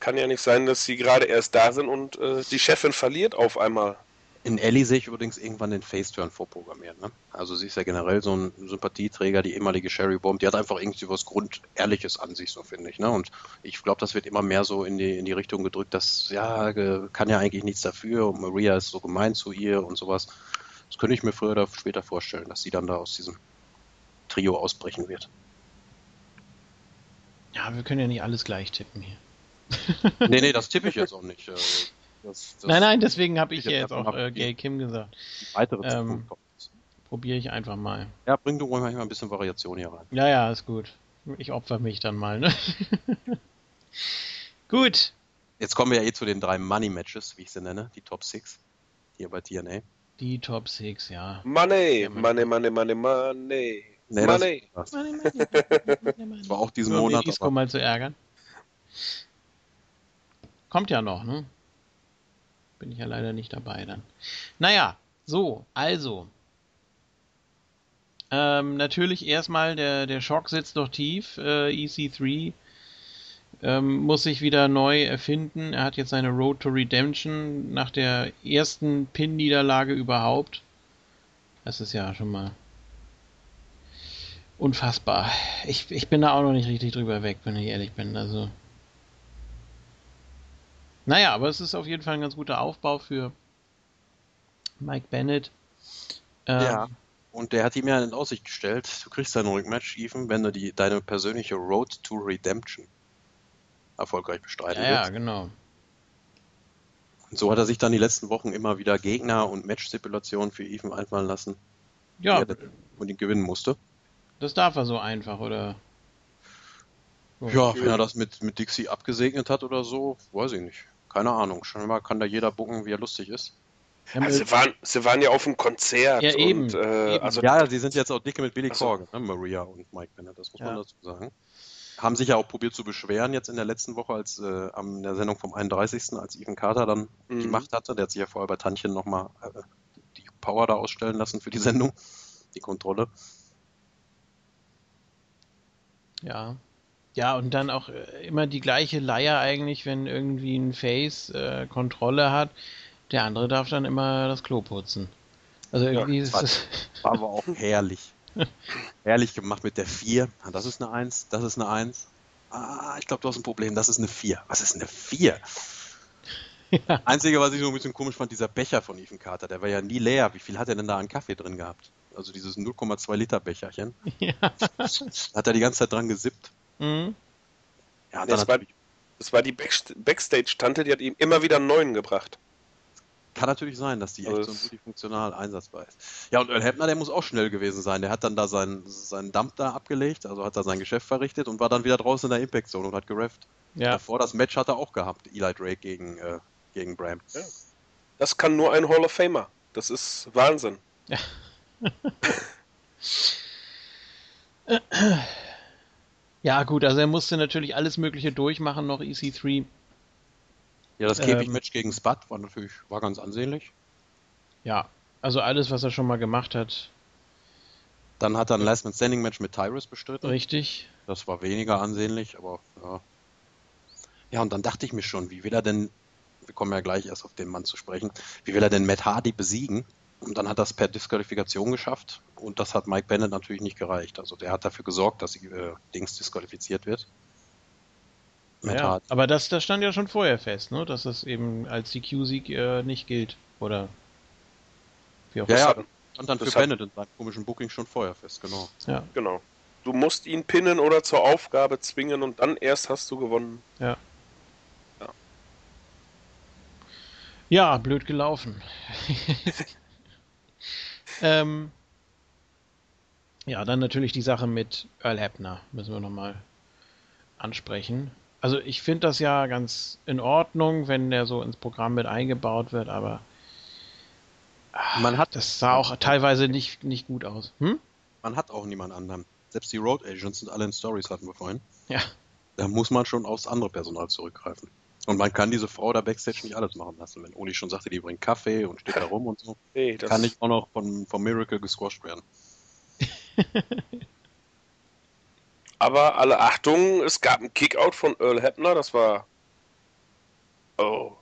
kann ja nicht sein, dass sie gerade erst da sind und äh, die Chefin verliert auf einmal. In Ellie sehe ich übrigens irgendwann den Face-Turn vorprogrammiert. Ne? Also sie ist ja generell so ein Sympathieträger, die ehemalige Sherry Bomb, die hat einfach irgendwie was Grundehrliches an sich, so finde ich. Ne? Und ich glaube, das wird immer mehr so in die, in die Richtung gedrückt, dass, ja, kann ja eigentlich nichts dafür und Maria ist so gemein zu ihr und sowas. Das könnte ich mir früher oder später vorstellen, dass sie dann da aus diesem Trio ausbrechen wird. Ja, wir können ja nicht alles gleich tippen hier nee, nee, das tippe ich jetzt auch nicht. Äh, das, das nein, nein, deswegen habe ich, ich jetzt auch äh, Gay Kim gesagt. Weitere ähm, Probiere ich einfach mal. Ja, bring du ruhig mal ein bisschen Variation hier rein. Ja, ja, ist gut. Ich opfer mich dann mal, ne? gut. Jetzt kommen wir ja eh zu den drei Money Matches, wie ich sie nenne, die Top 6 hier bei TNA. Die Top 6, ja. Money, Money, Money, Money, Money. Nee, Money. Das, money, money, money, money. war auch diesen Monat. Um Isco mal zu ärgern. Kommt ja noch, ne? Bin ich ja leider nicht dabei dann. Naja, so, also. Ähm, natürlich erstmal, der, der Schock sitzt noch tief. Äh, EC3 ähm, muss sich wieder neu erfinden. Er hat jetzt seine Road to Redemption nach der ersten Pin-Niederlage überhaupt. Das ist ja schon mal unfassbar. Ich, ich bin da auch noch nicht richtig drüber weg, wenn ich ehrlich bin. Also naja, aber es ist auf jeden Fall ein ganz guter Aufbau für Mike Bennett. Ähm, ja. Und der hat ihm ja in Aussicht gestellt, du kriegst dein Rückmatch, Even, wenn du die, deine persönliche Road to Redemption erfolgreich bestreiten ja, willst. Ja, genau. Und so hat er sich dann die letzten Wochen immer wieder Gegner und Match-Stipulationen für Even einfallen lassen. Ja. Und ihn gewinnen musste. Das darf er so einfach, oder? Ja, wenn er das mit, mit Dixie abgesegnet hat oder so, weiß ich nicht. Keine Ahnung. Scheinbar kann da jeder bucken, wie er lustig ist. Ja, also sie, waren, sie waren ja auf dem Konzert. Ja, eben. Und, äh, eben. Also, ja, sie sind jetzt auch dicke mit Billy also, Corgan, ne? Maria und Mike Bennett, das muss ja. man dazu sagen. Haben sich ja auch probiert zu beschweren jetzt in der letzten Woche, als äh, an der Sendung vom 31., als Ethan Carter dann mhm. die Macht hatte. Der hat sich ja vorher bei Tantchen nochmal äh, die Power da ausstellen lassen für die Sendung, die Kontrolle. Ja, ja, und dann auch äh, immer die gleiche Leier eigentlich, wenn irgendwie ein Face äh, Kontrolle hat. Der andere darf dann immer das Klo putzen. Also irgendwie ja, ist war, das. War aber auch herrlich. herrlich gemacht mit der 4. Ah, das ist eine 1, das ist eine 1. Ah, ich glaube, du hast ein Problem, das ist eine 4. Was ist eine 4? Ja. Einzige, was ich so ein bisschen komisch fand, dieser Becher von Ethan Carter, der war ja nie leer. Wie viel hat er denn da an Kaffee drin gehabt? Also dieses 0,2 Liter Becherchen. Ja. Hat er die ganze Zeit dran gesippt. Mhm. Ja, das war, das war die Backstage-Tante, die hat ihm immer wieder einen neuen gebracht. Kann natürlich sein, dass die echt so multifunktional einsatzbar ist. Ja, und Earl Hebner, der muss auch schnell gewesen sein. Der hat dann da seinen, seinen Dump da abgelegt, also hat da sein Geschäft verrichtet und war dann wieder draußen in der Impact Zone und hat gerefft. Ja. Davor das Match hat er auch gehabt, Eli Drake gegen, äh, gegen Bram. Ja. Das kann nur ein Hall of Famer. Das ist Wahnsinn. Ja. ja, gut, also er musste natürlich alles Mögliche durchmachen, noch EC3. Ja, das Käfig-Match ähm, gegen Spud war natürlich war ganz ansehnlich. Ja, also alles, was er schon mal gemacht hat. Dann hat er ein Last Man Standing Match mit Tyrus bestritten. Richtig. Das war weniger ansehnlich, aber ja. Ja, und dann dachte ich mir schon, wie will er denn, wir kommen ja gleich erst auf den Mann zu sprechen, wie will er denn Matt Hardy besiegen? Und dann hat es per Disqualifikation geschafft und das hat Mike Bennett natürlich nicht gereicht. Also der hat dafür gesorgt, dass die, äh, Dings disqualifiziert wird. Ja, aber das, das stand ja schon vorher fest, ne? dass das eben als DQ-Sieg äh, nicht gilt. Oder wie auch ja, ja, und dann für Bennett in seinem komischen Booking schon vorher fest, genau. Ja. Genau. Du musst ihn pinnen oder zur Aufgabe zwingen und dann erst hast du gewonnen. Ja. Ja, ja blöd gelaufen. ähm, ja, dann natürlich die Sache mit Earl Hebner, müssen wir nochmal ansprechen also ich finde das ja ganz in Ordnung, wenn der so ins Programm mit eingebaut wird, aber man hat das sah auch teilweise nicht, nicht gut aus. Hm? Man hat auch niemand anderen. Selbst die Road Agents sind alle in Stories, hatten wir vorhin. Ja. Da muss man schon aufs andere Personal zurückgreifen. Und man kann diese Frau da Backstage nicht alles machen lassen. Wenn Uli schon sagte, die bringt Kaffee und steht da rum und so, hey, kann nicht auch noch von, vom Miracle gesquashed werden. Aber alle Achtung, es gab einen Kickout von Earl Hebner, das war. Oh.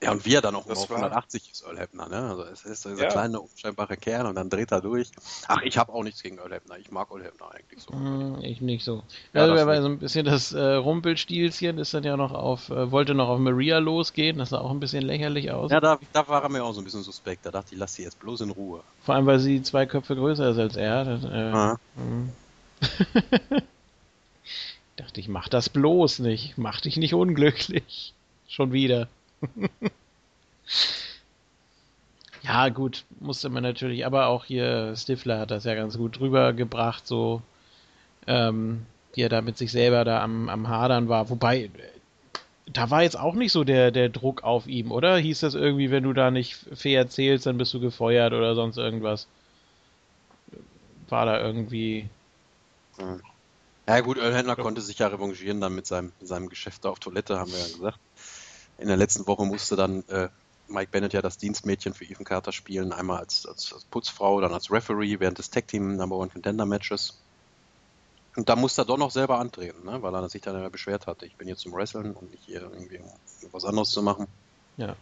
Ja, und wir dann auch immer auf 180 ist Earl Hebner, ne? Also es ist dieser ja. kleine, unscheinbare Kerl und dann dreht er durch. Ach, ich habe auch nichts gegen Earl Hebner. Ich mag Earl Hebner eigentlich so. Hm, ich nicht so. Ja, also, weil so ein bisschen das äh, Rumpelstilzchen ist dann ja noch auf, äh, wollte noch auf Maria losgehen, das sah auch ein bisschen lächerlich aus. Ja, da, da war er mir auch so ein bisschen suspekt. Da dachte ich, lass sie jetzt bloß in Ruhe. Vor allem, weil sie zwei Köpfe größer ist als er. Das, äh, hm. Dachte ich, mach das bloß nicht. Mach dich nicht unglücklich. Schon wieder. ja, gut, musste man natürlich, aber auch hier Stifler hat das ja ganz gut drüber gebracht, so ähm, wie er da mit sich selber da am, am Hadern war. Wobei, da war jetzt auch nicht so der, der Druck auf ihm, oder? Hieß das irgendwie, wenn du da nicht fair erzählst, dann bist du gefeuert oder sonst irgendwas? War da irgendwie ja gut, Ölhändler konnte sich ja revanchieren dann mit seinem, seinem Geschäft auf Toilette, haben wir ja gesagt. In der letzten Woche musste dann äh, Mike Bennett ja das Dienstmädchen für Ethan Carter spielen, einmal als, als, als Putzfrau, dann als Referee während des Tag Team Number One Contender Matches. Und da musste er doch noch selber antreten, ne? weil er sich dann ja beschwert hatte, ich bin hier zum Wrestlen und nicht hier irgendwie um was anderes zu machen. Ja.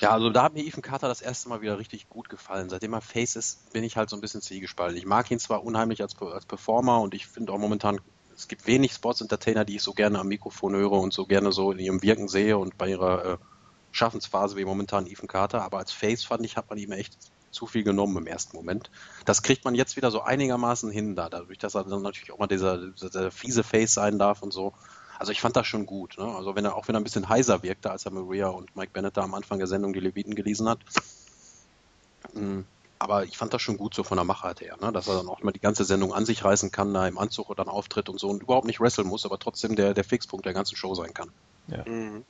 Ja, also da hat mir Ethan Carter das erste Mal wieder richtig gut gefallen. Seitdem er Face ist, bin ich halt so ein bisschen zielgespalten. Ich mag ihn zwar unheimlich als, als Performer und ich finde auch momentan, es gibt wenig Sports-Entertainer, die ich so gerne am Mikrofon höre und so gerne so in ihrem Wirken sehe und bei ihrer äh, Schaffensphase wie momentan Ethan Carter. Aber als Face fand ich, hat man ihm echt zu viel genommen im ersten Moment. Das kriegt man jetzt wieder so einigermaßen hin da, dadurch, dass er dann natürlich auch mal dieser, dieser fiese Face sein darf und so. Also ich fand das schon gut. Ne? Also wenn er auch wenn er ein bisschen heiser wirkte, als er Maria und Mike Bennett da am Anfang der Sendung die Leviten gelesen hat. Hm, aber ich fand das schon gut so von der Machart her, ne? dass er dann auch mal die ganze Sendung an sich reißen kann, da im Anzug oder dann auftritt und so und überhaupt nicht wresteln muss, aber trotzdem der, der Fixpunkt der ganzen Show sein kann. Ja. Mhm.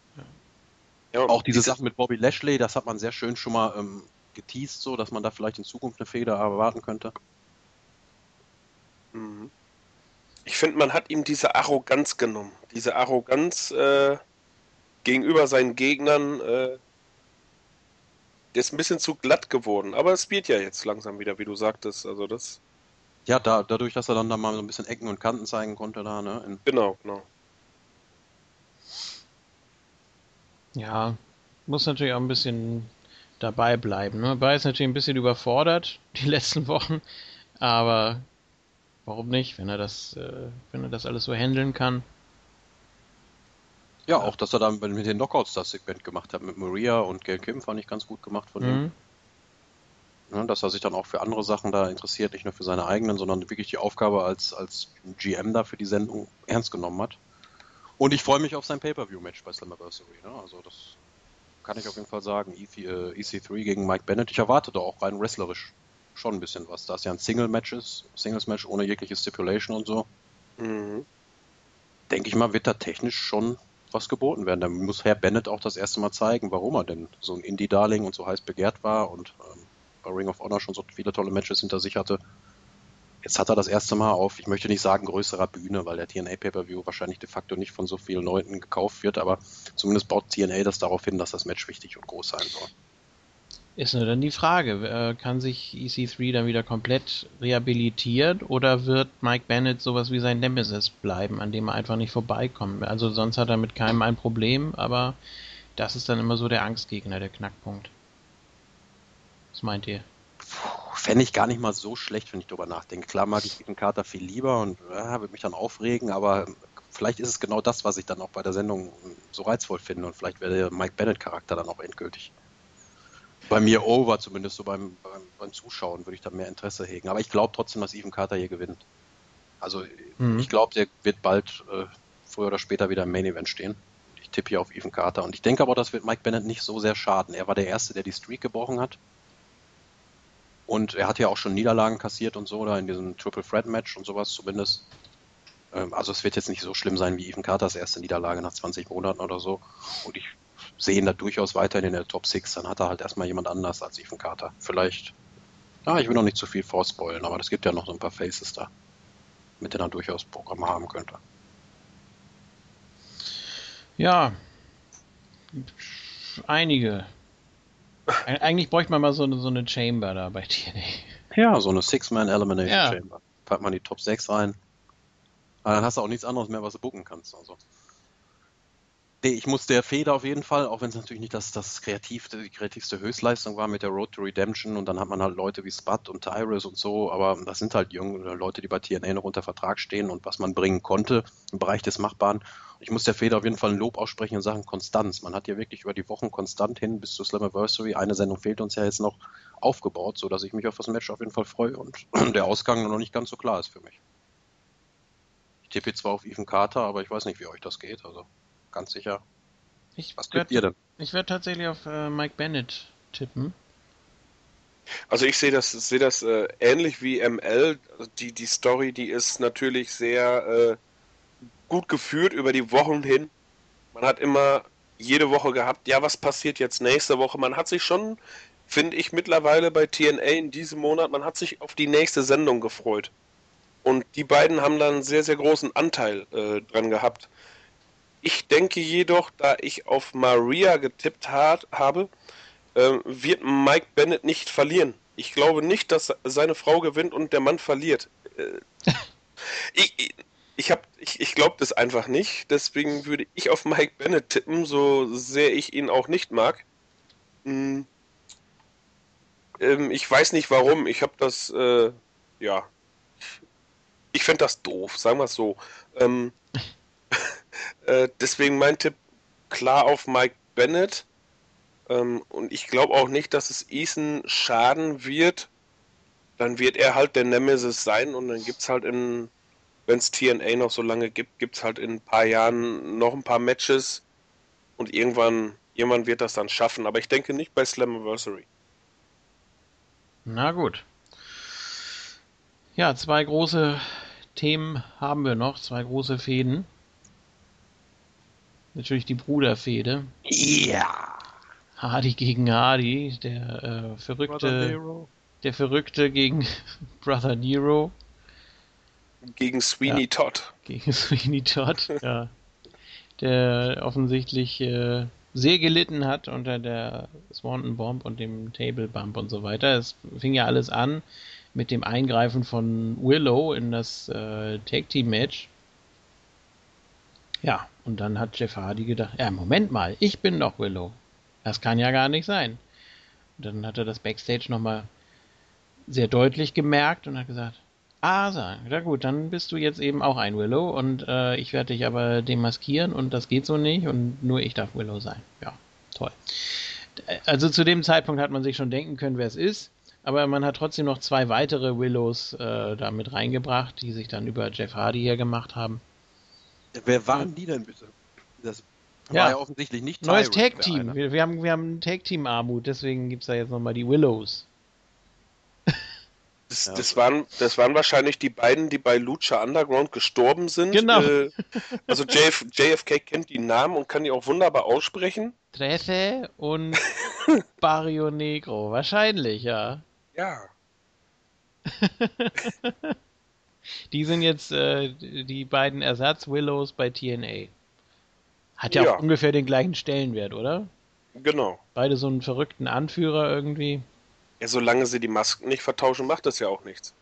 ja. auch diese Sache mit Bobby Lashley, das hat man sehr schön schon mal ähm, geteased, so dass man da vielleicht in Zukunft eine Feder erwarten könnte. Mhm ich finde, man hat ihm diese Arroganz genommen. Diese Arroganz äh, gegenüber seinen Gegnern, äh, der ist ein bisschen zu glatt geworden. Aber es wird ja jetzt langsam wieder, wie du sagtest. Also das. Ja, da, dadurch, dass er dann da mal so ein bisschen Ecken und Kanten zeigen konnte, da, ne? In genau, genau. Ja, muss natürlich auch ein bisschen dabei bleiben. Ne? Bei ist natürlich ein bisschen überfordert die letzten Wochen, aber Warum nicht, wenn er das, äh, wenn er das alles so handeln kann? Ja, auch dass er dann mit den Knockouts das Segment gemacht hat mit Maria und Gail Kim fand ich ganz gut gemacht von mhm. ihm. Ja, dass er sich dann auch für andere Sachen da interessiert, nicht nur für seine eigenen, sondern wirklich die Aufgabe als, als GM da für die Sendung ernst genommen hat. Und ich freue mich auf sein Pay-Per-View-Match bei Slammiversary. Ne? Also das kann ich auf jeden Fall sagen. EC3 äh, gegen Mike Bennett. Ich erwarte da auch rein wrestlerisch schon ein bisschen was. Da es ja ein Single-Match ist, Singles-Match ohne jegliche Stipulation und so. Mhm. Denke ich mal, wird da technisch schon was geboten werden. Da muss Herr Bennett auch das erste Mal zeigen, warum er denn so ein Indie-Darling und so heiß begehrt war und ähm, bei Ring of Honor schon so viele tolle Matches hinter sich hatte. Jetzt hat er das erste Mal auf, ich möchte nicht sagen größerer Bühne, weil der TNA Pay-Per-View wahrscheinlich de facto nicht von so vielen Leuten gekauft wird, aber zumindest baut TNA das darauf hin, dass das Match wichtig und groß sein soll. Ist nur dann die Frage, äh, kann sich EC3 dann wieder komplett rehabilitieren oder wird Mike Bennett sowas wie sein Nemesis bleiben, an dem er einfach nicht vorbeikommt? Also sonst hat er mit keinem ein Problem, aber das ist dann immer so der Angstgegner, der Knackpunkt. Was meint ihr? Fände ich gar nicht mal so schlecht, wenn ich darüber nachdenke. Klar mag ich Ethan Carter viel lieber und ja, würde mich dann aufregen, aber vielleicht ist es genau das, was ich dann auch bei der Sendung so reizvoll finde und vielleicht wäre der Mike Bennett-Charakter dann auch endgültig bei mir over, zumindest so beim, beim, beim Zuschauen, würde ich da mehr Interesse hegen. Aber ich glaube trotzdem, dass Ethan Carter hier gewinnt. Also mhm. ich glaube, der wird bald äh, früher oder später wieder im Main Event stehen. Ich tippe hier auf Ethan Carter. Und ich denke aber, das wird Mike Bennett nicht so sehr schaden. Er war der Erste, der die Streak gebrochen hat. Und er hat ja auch schon Niederlagen kassiert und so, da in diesem Triple Threat Match und sowas zumindest. Ähm, also es wird jetzt nicht so schlimm sein wie Ethan Carters erste Niederlage nach 20 Monaten oder so. Und ich sehen da durchaus weiterhin in der Top 6, dann hat er halt erstmal jemand anders als Ethan Carter. Vielleicht, ja, ich will noch nicht zu viel vorspoilen, aber es gibt ja noch so ein paar Faces da, mit denen er durchaus Programme haben könnte. Ja, einige. Eigentlich bräuchte man mal so eine, so eine Chamber da bei TNA. Ja, so eine Six-Man Elimination ja. Chamber. Packt man die Top 6 rein. Aber dann hast du auch nichts anderes mehr, was du bucken kannst. Also. Nee, ich muss der Feder auf jeden Fall, auch wenn es natürlich nicht das, das kreativste, die kreativste Höchstleistung war mit der Road to Redemption und dann hat man halt Leute wie Spud und Tyrus und so, aber das sind halt junge Leute, die bei TNA noch unter Vertrag stehen und was man bringen konnte im Bereich des Machbaren. Ich muss der Feder auf jeden Fall ein Lob aussprechen in Sachen Konstanz. Man hat ja wirklich über die Wochen konstant hin bis zur Slammiversary, eine Sendung fehlt uns ja jetzt noch, aufgebaut, sodass ich mich auf das Match auf jeden Fall freue und der Ausgang noch nicht ganz so klar ist für mich. Ich tippe zwar auf Ethan Carter, aber ich weiß nicht, wie euch das geht, also ganz sicher. Ich Was tippt ihr denn? Ich werde tatsächlich auf äh, Mike Bennett tippen. Also ich sehe das, sehe das äh, ähnlich wie ML. Die, die Story, die ist natürlich sehr äh, gut geführt über die Wochen hin. Man hat immer jede Woche gehabt, ja, was passiert jetzt nächste Woche? Man hat sich schon, finde ich, mittlerweile bei TNA in diesem Monat, man hat sich auf die nächste Sendung gefreut. Und die beiden haben dann einen sehr, sehr großen Anteil äh, dran gehabt. Ich denke jedoch, da ich auf Maria getippt hat, habe, äh, wird Mike Bennett nicht verlieren. Ich glaube nicht, dass seine Frau gewinnt und der Mann verliert. Äh, ich ich, ich, ich glaube das einfach nicht. Deswegen würde ich auf Mike Bennett tippen, so sehr ich ihn auch nicht mag. Hm. Ähm, ich weiß nicht warum. Ich habe das, äh, ja. Ich fände das doof, sagen wir es so. Ähm, Äh, deswegen mein Tipp klar auf Mike Bennett. Ähm, und ich glaube auch nicht, dass es Ethan schaden wird. Dann wird er halt der Nemesis sein und dann gibt es halt in, wenn es TNA noch so lange gibt, gibt es halt in ein paar Jahren noch ein paar Matches und irgendwann, jemand wird das dann schaffen. Aber ich denke nicht bei Slammiversary. Na gut. Ja, zwei große Themen haben wir noch, zwei große Fäden. Natürlich die Bruderfehde. Ja. Hardy gegen Hardy, der äh, verrückte, der verrückte gegen Brother Nero. Gegen Sweeney ja, Todd. Gegen Sweeney Todd, ja. Der offensichtlich äh, sehr gelitten hat unter der Swanton Bomb und dem Table Bump und so weiter. Es fing ja alles an mit dem Eingreifen von Willow in das äh, Tag Team Match. Ja, und dann hat Jeff Hardy gedacht, ja, Moment mal, ich bin doch Willow. Das kann ja gar nicht sein. Und dann hat er das Backstage nochmal sehr deutlich gemerkt und hat gesagt, ah, sagen, na gut, dann bist du jetzt eben auch ein Willow und äh, ich werde dich aber demaskieren und das geht so nicht und nur ich darf Willow sein. Ja, toll. Also zu dem Zeitpunkt hat man sich schon denken können, wer es ist, aber man hat trotzdem noch zwei weitere Willows äh, da mit reingebracht, die sich dann über Jeff Hardy hier gemacht haben. Wer waren die denn bitte? Das ja. war ja offensichtlich nicht Neues Tag-Team. Wir, wir, haben, wir haben Tag-Team-Armut, deswegen gibt es da jetzt nochmal die Willows. Das, ja. das, waren, das waren wahrscheinlich die beiden, die bei Lucha Underground gestorben sind. Genau. Äh, also JF, JFK kennt die Namen und kann die auch wunderbar aussprechen. Trece und Barrio Negro. Wahrscheinlich, ja. Ja. die sind jetzt äh, die beiden Ersatz-Willows bei TNA. Hat ja, ja, auch ungefähr den gleichen Stellenwert, oder? Genau. Beide so einen verrückten Anführer irgendwie. Ja, solange sie die Masken nicht vertauschen, macht das ja auch nichts.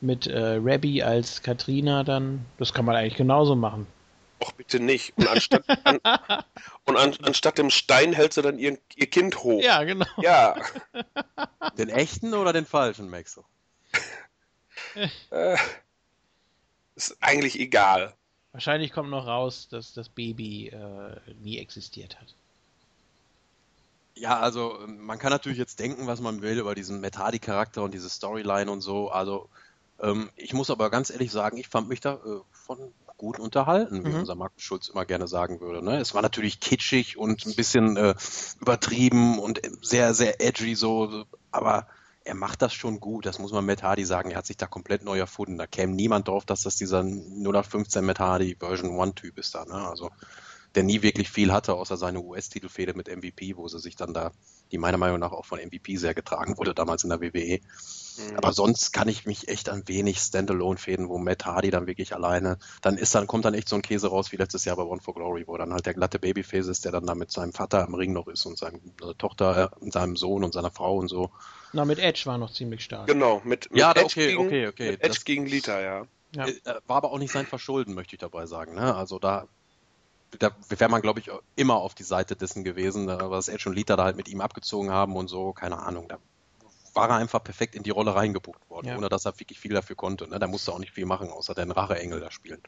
Mit äh, Rabbi als Katrina dann, das kann man eigentlich genauso machen. Och, bitte nicht. Und anstatt, an, und an, anstatt dem Stein hält sie dann ihr, ihr Kind hoch. Ja, genau. Ja. Den echten oder den falschen, Maxo? äh, ist eigentlich egal. Wahrscheinlich kommt noch raus, dass das Baby äh, nie existiert hat. Ja, also man kann natürlich jetzt denken, was man will über diesen Metadi-Charakter und diese Storyline und so. Also ähm, ich muss aber ganz ehrlich sagen, ich fand mich da äh, von gut unterhalten, wie mhm. unser Markus Schulz immer gerne sagen würde. Ne? Es war natürlich kitschig und ein bisschen äh, übertrieben und sehr, sehr edgy so, aber er macht das schon gut. Das muss man Matt Hardy sagen. Er hat sich da komplett neu erfunden. Da käme niemand drauf, dass das dieser 0815 Matt Hardy Version 1 Typ ist da. Ne? Also der nie wirklich viel hatte, außer seine US-Titelfehde mit MVP, wo sie sich dann da, die meiner Meinung nach auch von MVP sehr getragen wurde, damals in der WWE. Mhm. Aber sonst kann ich mich echt an wenig Standalone-Fäden, wo Matt Hardy dann wirklich alleine, dann ist dann, kommt dann echt so ein Käse raus wie letztes Jahr bei One for Glory, wo dann halt der glatte Babyface ist, der dann da mit seinem Vater im Ring noch ist und seiner Tochter, äh, seinem Sohn und seiner Frau und so. Na, mit Edge war noch ziemlich stark. Genau, mit, mit ja, Edge okay, gegen, okay, okay. Edge das, gegen Lita, ja. ja. Äh, war aber auch nicht sein Verschulden, möchte ich dabei sagen. Ne? Also da da wäre man, glaube ich, immer auf die Seite dessen gewesen, äh, was Edge und Lita da halt mit ihm abgezogen haben und so, keine Ahnung. Da war er einfach perfekt in die Rolle reingebucht worden, ja. ohne dass er wirklich viel dafür konnte. Ne? Da musste auch nicht viel machen, außer den Rache-Engel da spielen.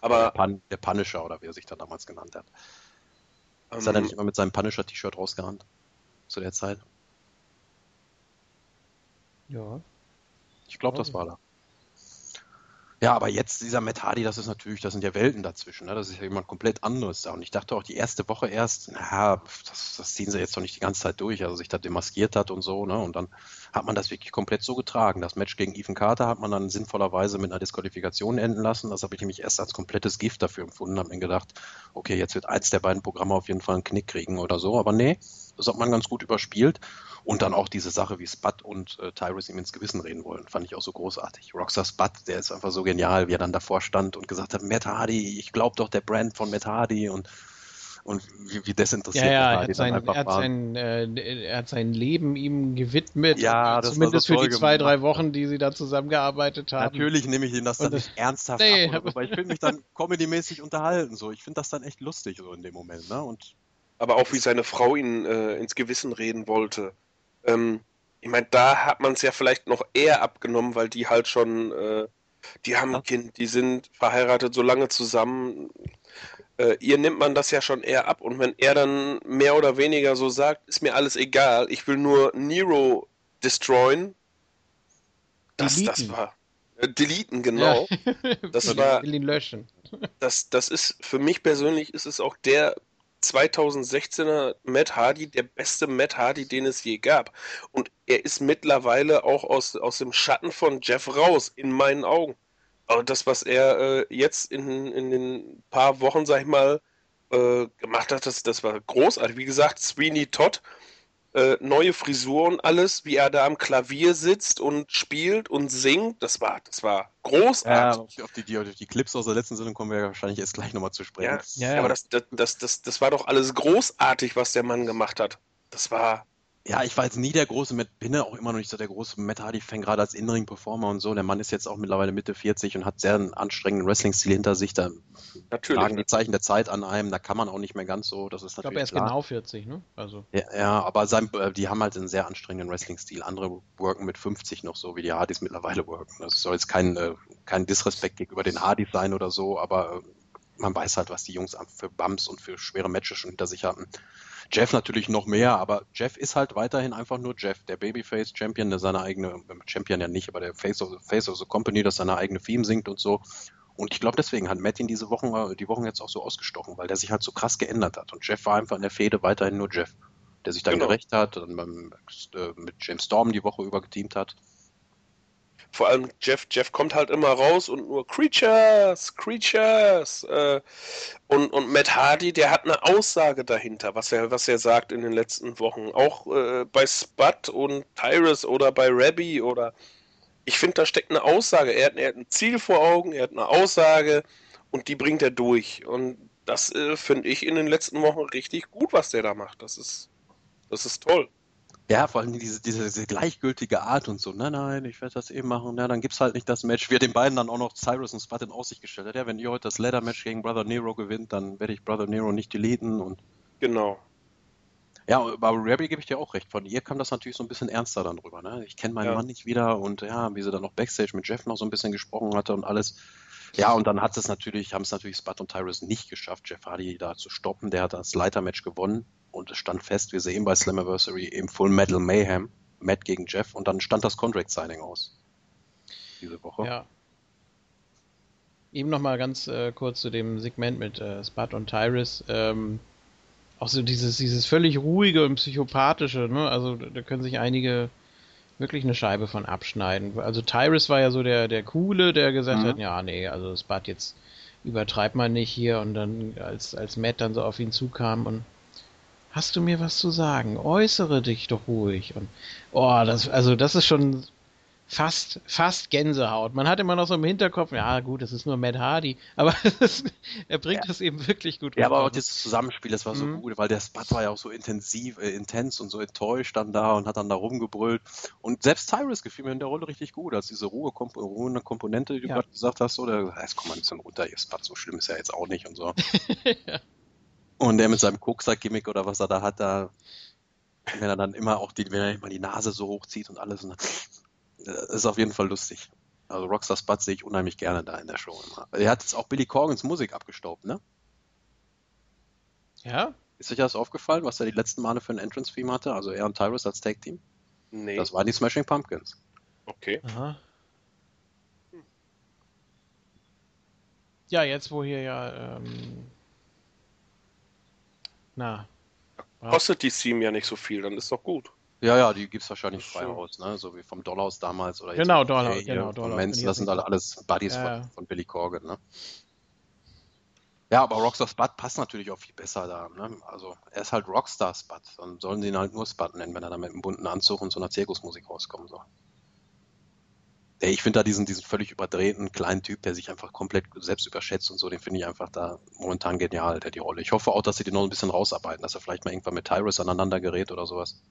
Aber der, Pun der, Punisher oder wie er sich da damals genannt hat. Ähm, ist er nicht immer mit seinem Punisher-T-Shirt rausgerannt? Zu der Zeit? Ja. Ich glaube, das war da. Ja, aber jetzt dieser Matt Hardy, das ist natürlich, das sind ja Welten dazwischen. Ne? Das ist ja jemand komplett anderes da. Und ich dachte auch die erste Woche erst, na, das, das ziehen sie jetzt doch nicht die ganze Zeit durch, also sich da demaskiert hat und so. Ne? Und dann hat man das wirklich komplett so getragen. Das Match gegen Ethan Carter hat man dann sinnvollerweise mit einer Disqualifikation enden lassen. Das habe ich nämlich erst als komplettes Gift dafür empfunden. Habe mir gedacht, okay, jetzt wird eins der beiden Programme auf jeden Fall einen Knick kriegen oder so. Aber nee, das hat man ganz gut überspielt. Und dann auch diese Sache, wie Spud und äh, Tyrus ihm ins Gewissen reden wollen, fand ich auch so großartig. Rockstar Spud, der ist einfach so genial, wie er dann davor stand und gesagt hat, Matt Hardy, ich glaube doch der Brand von Matt Hardy und und wie, wie desinteressiert ja, ja, er hat, sein, er, hat sein, äh, er hat sein Leben ihm gewidmet. Ja, das zumindest so für die zwei, drei Wochen, die sie da zusammengearbeitet haben. Natürlich nehme ich ihm das dann das, nicht ernsthaft nee, ab, aber ich finde mich dann comedymäßig unterhalten. So. Ich finde das dann echt lustig so in dem Moment. Ne? Und aber auch wie seine Frau ihn äh, ins Gewissen reden wollte. Ähm, ich meine, da hat man es ja vielleicht noch eher abgenommen, weil die halt schon, äh, die haben ein Kind, die sind verheiratet so lange zusammen. Äh, ihr nimmt man das ja schon eher ab. Und wenn er dann mehr oder weniger so sagt, ist mir alles egal, ich will nur Nero destroyen, das, das war. Äh, deleten, genau. Ja. Das war. Ich will ihn löschen. Das, das ist, für mich persönlich ist es auch der 2016er Matt Hardy der beste Matt Hardy, den es je gab. Und er ist mittlerweile auch aus, aus dem Schatten von Jeff raus, in meinen Augen. Aber das, was er äh, jetzt in, in den paar Wochen, sag ich mal, äh, gemacht hat, das, das war großartig. Wie gesagt, Sweeney Todd äh, neue Frisur und alles, wie er da am Klavier sitzt und spielt und singt. Das war, das war großartig. Ja, auf die, die, auf die Clips aus der letzten Sendung kommen wir ja wahrscheinlich erst gleich nochmal zu sprechen. Ja, ja, ja. aber das, das, das, das, das war doch alles großartig, was der Mann gemacht hat. Das war, ja, ich war jetzt nie der große, Matt, bin auch immer noch nicht so der große Matt Hardy-Fan, gerade als In-Ring-Performer und so. Der Mann ist jetzt auch mittlerweile Mitte 40 und hat sehr einen anstrengenden Wrestling-Stil hinter sich. Da natürlich, tragen die Zeichen der Zeit an einem, da kann man auch nicht mehr ganz so. Das ist ich glaube, er ist klar. genau 40, ne? Also. Ja, ja aber sein, äh, die haben halt einen sehr anstrengenden Wrestling-Stil. Andere worken mit 50 noch so, wie die Hardys mittlerweile worken. Das soll jetzt kein, äh, kein Disrespekt gegenüber den Hardys sein oder so, aber äh, man weiß halt, was die Jungs für Bumps und für schwere Matches schon hinter sich hatten. Jeff natürlich noch mehr, aber Jeff ist halt weiterhin einfach nur Jeff, der Babyface Champion, der seine eigene, Champion ja nicht, aber der Face of, Face of the Company, das seine eigene Theme singt und so. Und ich glaube, deswegen hat Matt ihn diese Wochen, äh, die Wochen jetzt auch so ausgestochen, weil der sich halt so krass geändert hat. Und Jeff war einfach in der Fehde weiterhin nur Jeff, der sich dann genau. gerecht hat, dann beim, äh, mit James Storm die Woche über geteamt hat. Vor allem Jeff, Jeff kommt halt immer raus und nur Creatures, Creatures. Äh, und, und Matt Hardy, der hat eine Aussage dahinter, was er, was er sagt in den letzten Wochen. Auch äh, bei Spud und Tyrus oder bei Rabbi oder ich finde, da steckt eine Aussage. Er hat, er hat, ein Ziel vor Augen, er hat eine Aussage und die bringt er durch. Und das äh, finde ich in den letzten Wochen richtig gut, was der da macht. Das ist, das ist toll. Ja, vor allem diese, diese, diese gleichgültige Art und so. Nein, nein, ich werde das eh machen. Ja, dann gibt's halt nicht das Match. Wir den beiden dann auch noch Cyrus und Spud in Aussicht gestellt hat. Ja, wenn ihr heute das Leather-Match gegen Brother Nero gewinnt, dann werde ich Brother Nero nicht deleten und. Genau. Ja, aber Rabbi gebe ich dir auch recht. Von ihr kam das natürlich so ein bisschen ernster dann drüber. Ne? Ich kenne meinen ja. Mann nicht wieder und ja, wie sie dann noch Backstage mit Jeff noch so ein bisschen gesprochen hatte und alles. Ja, und dann hat es natürlich, haben es natürlich Spud und Tyrus nicht geschafft, Jeff Hardy da zu stoppen. Der hat das Leitermatch gewonnen und es stand fest, wir sehen bei Slammiversary im Full Metal Mayhem, Matt gegen Jeff und dann stand das Contract Signing aus. Diese Woche. Ja. Eben nochmal ganz äh, kurz zu dem Segment mit äh, Spud und Tyrus. Ähm, auch so dieses, dieses völlig ruhige und psychopathische, ne? Also da können sich einige wirklich eine Scheibe von abschneiden. Also Tyrus war ja so der, der Coole, der gesagt mhm. hat, ja, nee, also Spud jetzt übertreibt man nicht hier und dann als, als Matt dann so auf ihn zukam und hast du mir was zu sagen? Äußere dich doch ruhig. Und oh, das, also das ist schon fast, fast Gänsehaut. Man hat immer noch so im Hinterkopf, ja gut, das ist nur Matt Hardy, aber er bringt ja. das eben wirklich gut. Ja, aber auch dieses Zusammenspiel, das war so mhm. gut, weil der Spot war ja auch so intensiv, äh, intens und so enttäuscht dann da und hat dann da rumgebrüllt. Und selbst Cyrus gefiel mir in der Rolle richtig gut, als diese Ruhe, Komp ruhende Komponente, die du ja. gerade gesagt hast, oder jetzt komm mal ein bisschen runter, ihr Spot, so schlimm ist ja jetzt auch nicht und so. ja. Und der mit seinem Kokser-Gimmick oder was er da hat, da, wenn er dann immer auch die, wenn er immer die Nase so hochzieht und alles, und dann, äh, ist auf jeden Fall lustig. Also Rockstar Spud sehe ich unheimlich gerne da in der Show immer. Er hat jetzt auch Billy Corgans Musik abgestaubt, ne? Ja? Ist euch das aufgefallen, was er die letzten Male für ein Entrance-Theme hatte? Also er und Tyrus als Tag-Team? Nee. Das waren die Smashing Pumpkins. Okay. Aha. Ja, jetzt wo hier ja ähm, na. Kostet die Theme ja nicht so viel, dann ist doch gut. Ja, ja, die gibt es wahrscheinlich frei aus, ne? So wie vom Dollars damals oder Genau, Dollar, okay, genau, Dollar. Manson, das sind alle alles Buddies ja, von, von, Billy Corgan, ne? Ja, aber Rockstar Spud passt natürlich auch viel besser da. Ne? Also er ist halt Rockstar Spud. Dann sollen sie ihn halt nur Spud nennen, wenn er da mit einem bunten Anzug und so einer Zirkusmusik rauskommen soll. Ich finde da diesen, diesen völlig überdrehten kleinen Typ, der sich einfach komplett selbst überschätzt und so, den finde ich einfach da momentan genial, der die Rolle. Ich hoffe auch, dass sie den noch ein bisschen rausarbeiten, dass er vielleicht mal irgendwann mit Tyrus aneinander gerät oder sowas.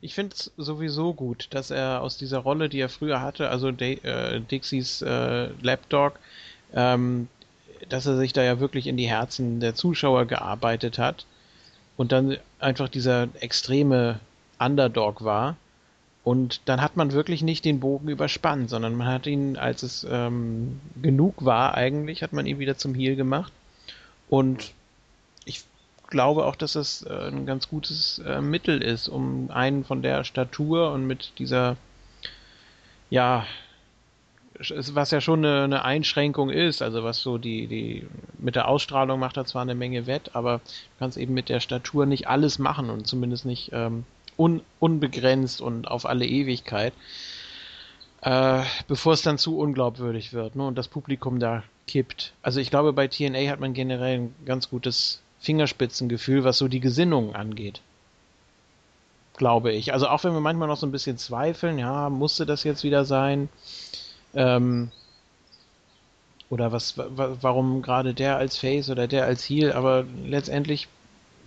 Ich finde es sowieso gut, dass er aus dieser Rolle, die er früher hatte, also De äh, Dixies äh, Lapdog, ähm, dass er sich da ja wirklich in die Herzen der Zuschauer gearbeitet hat und dann einfach dieser extreme Underdog war und dann hat man wirklich nicht den Bogen überspannt, sondern man hat ihn, als es ähm, genug war eigentlich, hat man ihn wieder zum Heal gemacht. Und ich glaube auch, dass es äh, ein ganz gutes äh, Mittel ist, um einen von der Statur und mit dieser, ja, was ja schon eine, eine, Einschränkung ist, also was so die, die, mit der Ausstrahlung macht er zwar eine Menge Wett, aber du kannst eben mit der Statur nicht alles machen und zumindest nicht ähm, un, unbegrenzt und auf alle Ewigkeit, äh, bevor es dann zu unglaubwürdig wird ne, und das Publikum da kippt. Also ich glaube, bei TNA hat man generell ein ganz gutes Fingerspitzengefühl, was so die Gesinnung angeht. Glaube ich. Also auch wenn wir manchmal noch so ein bisschen zweifeln, ja, musste das jetzt wieder sein? Ähm, oder was, warum gerade der als Face oder der als Heel, aber letztendlich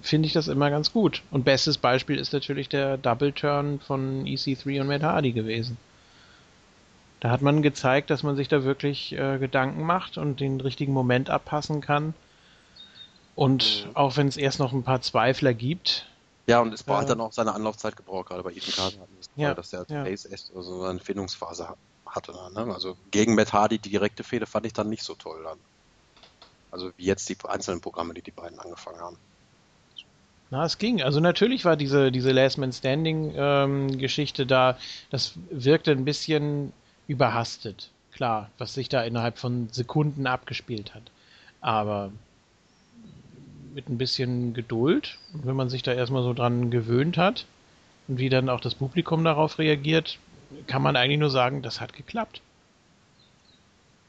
finde ich das immer ganz gut. Und bestes Beispiel ist natürlich der Double Turn von EC3 und Matt Hardy gewesen. Da hat man gezeigt, dass man sich da wirklich äh, Gedanken macht und den richtigen Moment abpassen kann. Und mhm. auch wenn es erst noch ein paar Zweifler gibt. Ja, und es äh, hat dann auch seine Anlaufzeit gebraucht, gerade bei Ethan Carter, ja, dass der ja. Face echt so eine Findungsphase hatte. Ne? Also gegen Matt Hardy die direkte Fehde fand ich dann nicht so toll dann. Also wie jetzt die einzelnen Programme, die die beiden angefangen haben. Na, es ging. Also natürlich war diese, diese Last Man Standing ähm, Geschichte da, das wirkte ein bisschen überhastet. klar, was sich da innerhalb von Sekunden abgespielt hat. Aber mit ein bisschen Geduld, wenn man sich da erstmal so dran gewöhnt hat und wie dann auch das Publikum darauf reagiert, kann man eigentlich nur sagen, das hat geklappt.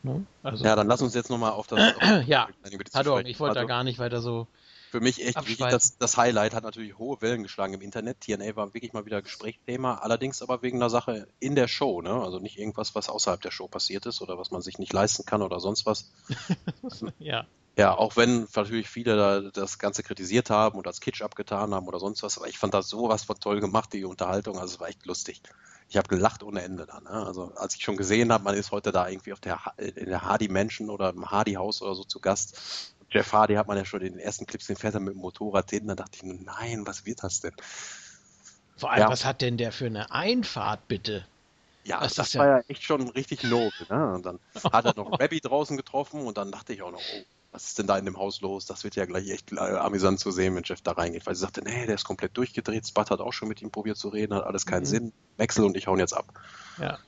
Ne? Also, ja, dann lass uns jetzt nochmal auf das. Auf ja, pardon, ich wollte also, da gar nicht weiter so. Für mich echt wirklich das, das Highlight hat natürlich hohe Wellen geschlagen im Internet. TNA war wirklich mal wieder Gesprächsthema, allerdings aber wegen einer Sache in der Show, ne? Also nicht irgendwas, was außerhalb der Show passiert ist oder was man sich nicht leisten kann oder sonst was. ja. Ja, auch wenn natürlich viele da das Ganze kritisiert haben und als Kitsch abgetan haben oder sonst was, aber ich fand das sowas von toll gemacht, die Unterhaltung, also es war echt lustig. Ich habe gelacht ohne Ende dann. Ne? Also als ich schon gesehen habe, man ist heute da irgendwie auf der in der Hardy Mansion oder im Hardy Haus oder so zu Gast. Jeff Hardy hat man ja schon in den ersten Clips, den fährt er mit dem Motorrad hin, da dachte ich, nein, was wird das denn? Vor allem, ja. was hat denn der für eine Einfahrt, bitte? Ja, das, das war ja echt schon richtig nobel. Ne? Und dann hat er noch Rabbi draußen getroffen und dann dachte ich auch noch, oh, was ist denn da in dem Haus los? Das wird ja gleich echt äh, amüsant zu sehen, wenn Jeff da reingeht. Weil sie sagte, nee, der ist komplett durchgedreht. Spud hat auch schon mit ihm probiert zu reden, hat alles keinen mhm. Sinn. Wechsel und ich hauen jetzt ab. Ja.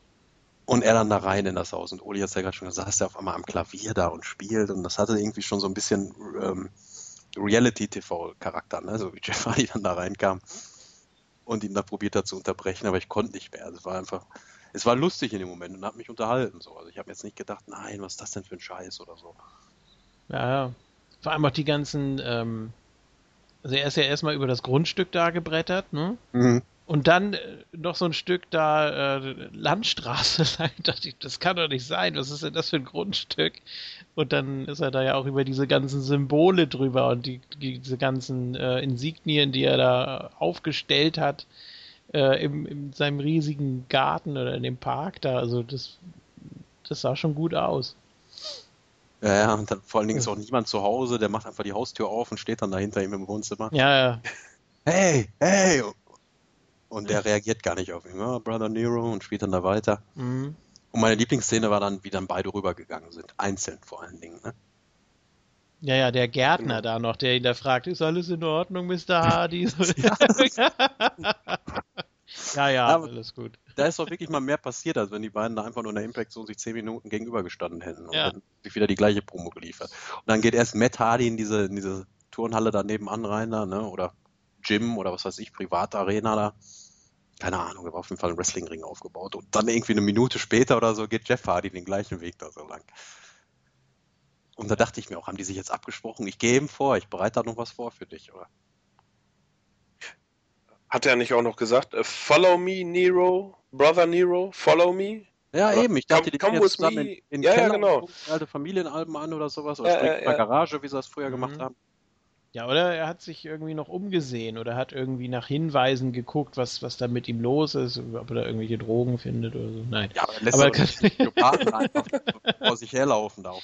Und er dann da rein in das Haus. Und Uli hat es ja gerade schon gesagt, saß der auf einmal am Klavier da und spielt. Und das hatte irgendwie schon so ein bisschen ähm, Reality-TV-Charakter, ne? so wie Jeff Hardy dann da reinkam und ihn da probiert hat zu unterbrechen. Aber ich konnte nicht mehr. Also es war einfach, es war lustig in dem Moment und hat mich unterhalten. So. Also ich habe jetzt nicht gedacht, nein, was ist das denn für ein Scheiß oder so. Ja, ja. Vor allem auch die ganzen, ähm, also er ist ja erstmal über das Grundstück da gebrettert, ne? Mhm. Und dann äh, noch so ein Stück da äh, Landstraße. da dachte ich, das kann doch nicht sein. Was ist denn das für ein Grundstück? Und dann ist er da ja auch über diese ganzen Symbole drüber und die, diese ganzen äh, Insignien, die er da aufgestellt hat äh, im, in seinem riesigen Garten oder in dem Park da. Also das, das sah schon gut aus. Ja, ja, und dann vor allen Dingen ist auch niemand zu Hause, der macht einfach die Haustür auf und steht dann dahinter ihm im Wohnzimmer. Ja, ja. Hey, hey! Und der reagiert gar nicht auf ihn, ja, Brother Nero, und spielt dann da weiter. Mhm. Und meine Lieblingsszene war dann, wie dann beide rübergegangen sind, einzeln vor allen Dingen, ne? Ja, ja, der Gärtner genau. da noch, der ihn da fragt, ist alles in Ordnung, Mr. Hardy? ja, ja, Aber alles gut. Da ist doch wirklich mal mehr passiert, als wenn die beiden da einfach nur in der Impact so sich zehn Minuten gegenübergestanden hätten und ja. dann sich wieder die gleiche Promo geliefert. Und dann geht erst Matt Hardy in diese, in diese Turnhalle da nebenan rein, da, ne? oder Gym oder was weiß ich, Privatarena da. Keine Ahnung, er war auf jeden Fall ein Wrestlingring aufgebaut. Und dann irgendwie eine Minute später oder so geht Jeff Hardy den gleichen Weg da so lang. Und da dachte ich mir auch, haben die sich jetzt abgesprochen? Ich gehe ihm vor, ich bereite da noch was vor für dich, oder? Hat er nicht auch noch gesagt, äh, follow me, Nero, Brother Nero, follow me? Ja, oder eben. Ich dachte, die come jetzt zusammen me. in, in ja, Keller ja, genau. alte Familienalben an oder sowas. Oder äh, in der Garage, wie sie das früher mhm. gemacht haben. Ja, oder er hat sich irgendwie noch umgesehen oder hat irgendwie nach Hinweisen geguckt, was, was da mit ihm los ist, ob er da irgendwelche Drogen findet oder so. Nein. Ja, aber er lässt aber kann... Psychopathen einfach vor sich herlaufen da auch.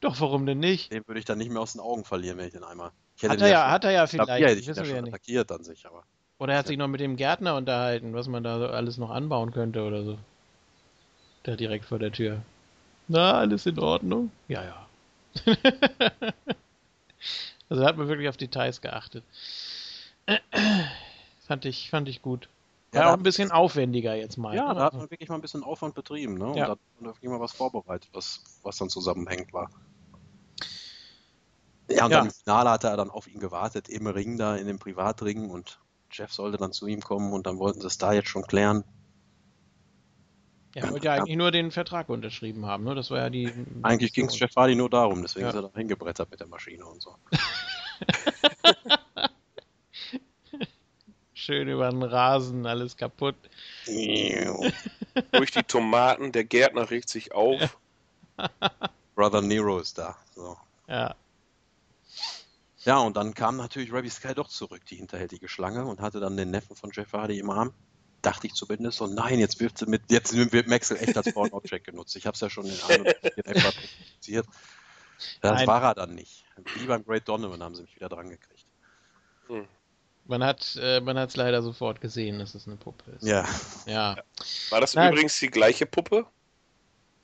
Doch, warum denn nicht? Den würde ich dann nicht mehr aus den Augen verlieren, wenn ich den einmal. hat, er ja, hat er ja vielleicht. Klavier, hätte ich wissen wir ja nicht. attackiert an sich, aber. Oder er hat sich noch mit dem Gärtner unterhalten, was man da alles noch anbauen könnte oder so. Da direkt vor der Tür. Na, alles in Ordnung? Ja, ja. also da hat man wirklich auf Details geachtet. fand ich, fand ich gut. Ja, ja auch ein bisschen aufwendiger jetzt mal. Ja, da hat man wirklich mal ein bisschen Aufwand betrieben, ne? Und ja. da hat man wirklich mal was vorbereitet, was, was dann zusammenhängt war. Ja, und ja. dann im Finale hat er dann auf ihn gewartet, im Ring da, in dem Privatring und Jeff sollte dann zu ihm kommen und dann wollten sie es da jetzt schon klären. Er wollte ja eigentlich nur den Vertrag unterschrieben haben, ne? Das war ja die. Eigentlich ging es Jeff Hardy nur darum, deswegen ja. ist er da hingebrettert mit der Maschine und so. Schön über den Rasen, alles kaputt. Durch die Tomaten, der Gärtner regt sich auf. Brother Nero ist da. So. Ja. Ja, und dann kam natürlich Rabbi Sky doch zurück, die hinterhältige Schlange, und hatte dann den Neffen von Jeff Hardy im Arm. Dachte ich zumindest. Und nein, jetzt wird, mit, jetzt wird Maxwell echt als Foreign Object genutzt. Ich habe es ja schon in einem etwa publiziert. Das nein. war er dann nicht. Wie beim Great Donovan haben sie mich wieder dran gekriegt. Hm. Man hat äh, man es leider sofort gesehen, dass es eine Puppe ist. Ja. Ja. War das Na, übrigens die gleiche Puppe?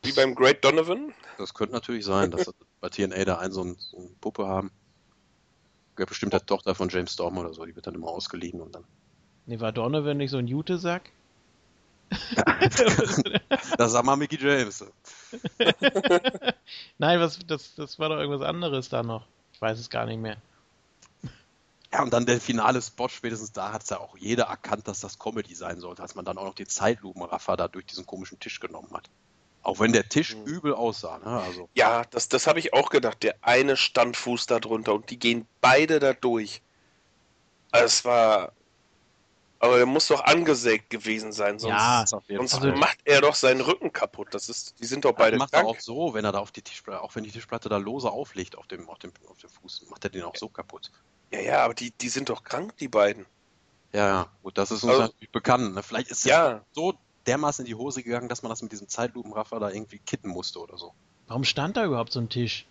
Wie beim Great Donovan? Das könnte natürlich sein, dass bei TNA da einen so, ein, so eine Puppe haben bestimmt der Tochter von James Storm oder so, die wird dann immer ausgeliehen und dann. Nee, war Donovan nicht so ein Jutesack? das sag mal Mickey James. Nein, was, das, das war doch irgendwas anderes da noch. Ich weiß es gar nicht mehr. Ja, und dann der finale Spot, spätestens da hat es ja auch jeder erkannt, dass das Comedy sein sollte, als man dann auch noch die Zeitlupenraffer da durch diesen komischen Tisch genommen hat. Auch wenn der Tisch mhm. übel aussah. Ne? Also. Ja, das, das habe ich auch gedacht. Der eine Standfuß da drunter und die gehen beide da durch. Also es war. Aber der muss doch angesägt gewesen sein, sonst, ja, sonst also, macht er doch seinen Rücken kaputt. Das ist, die sind doch beide. macht er auch so, wenn er da auf die Tischplatte, auch wenn die Tischplatte da lose auflegt auf dem, auf dem, auf dem Fuß, macht er den auch so kaputt. Ja, ja, aber die, die sind doch krank, die beiden. Ja, ja, gut, das ist uns also, natürlich bekannt. Ne? Vielleicht ist es ja. so dermaßen in die Hose gegangen, dass man das mit diesem Zeitlupenraffer da irgendwie kitten musste oder so. Warum stand da überhaupt so ein Tisch?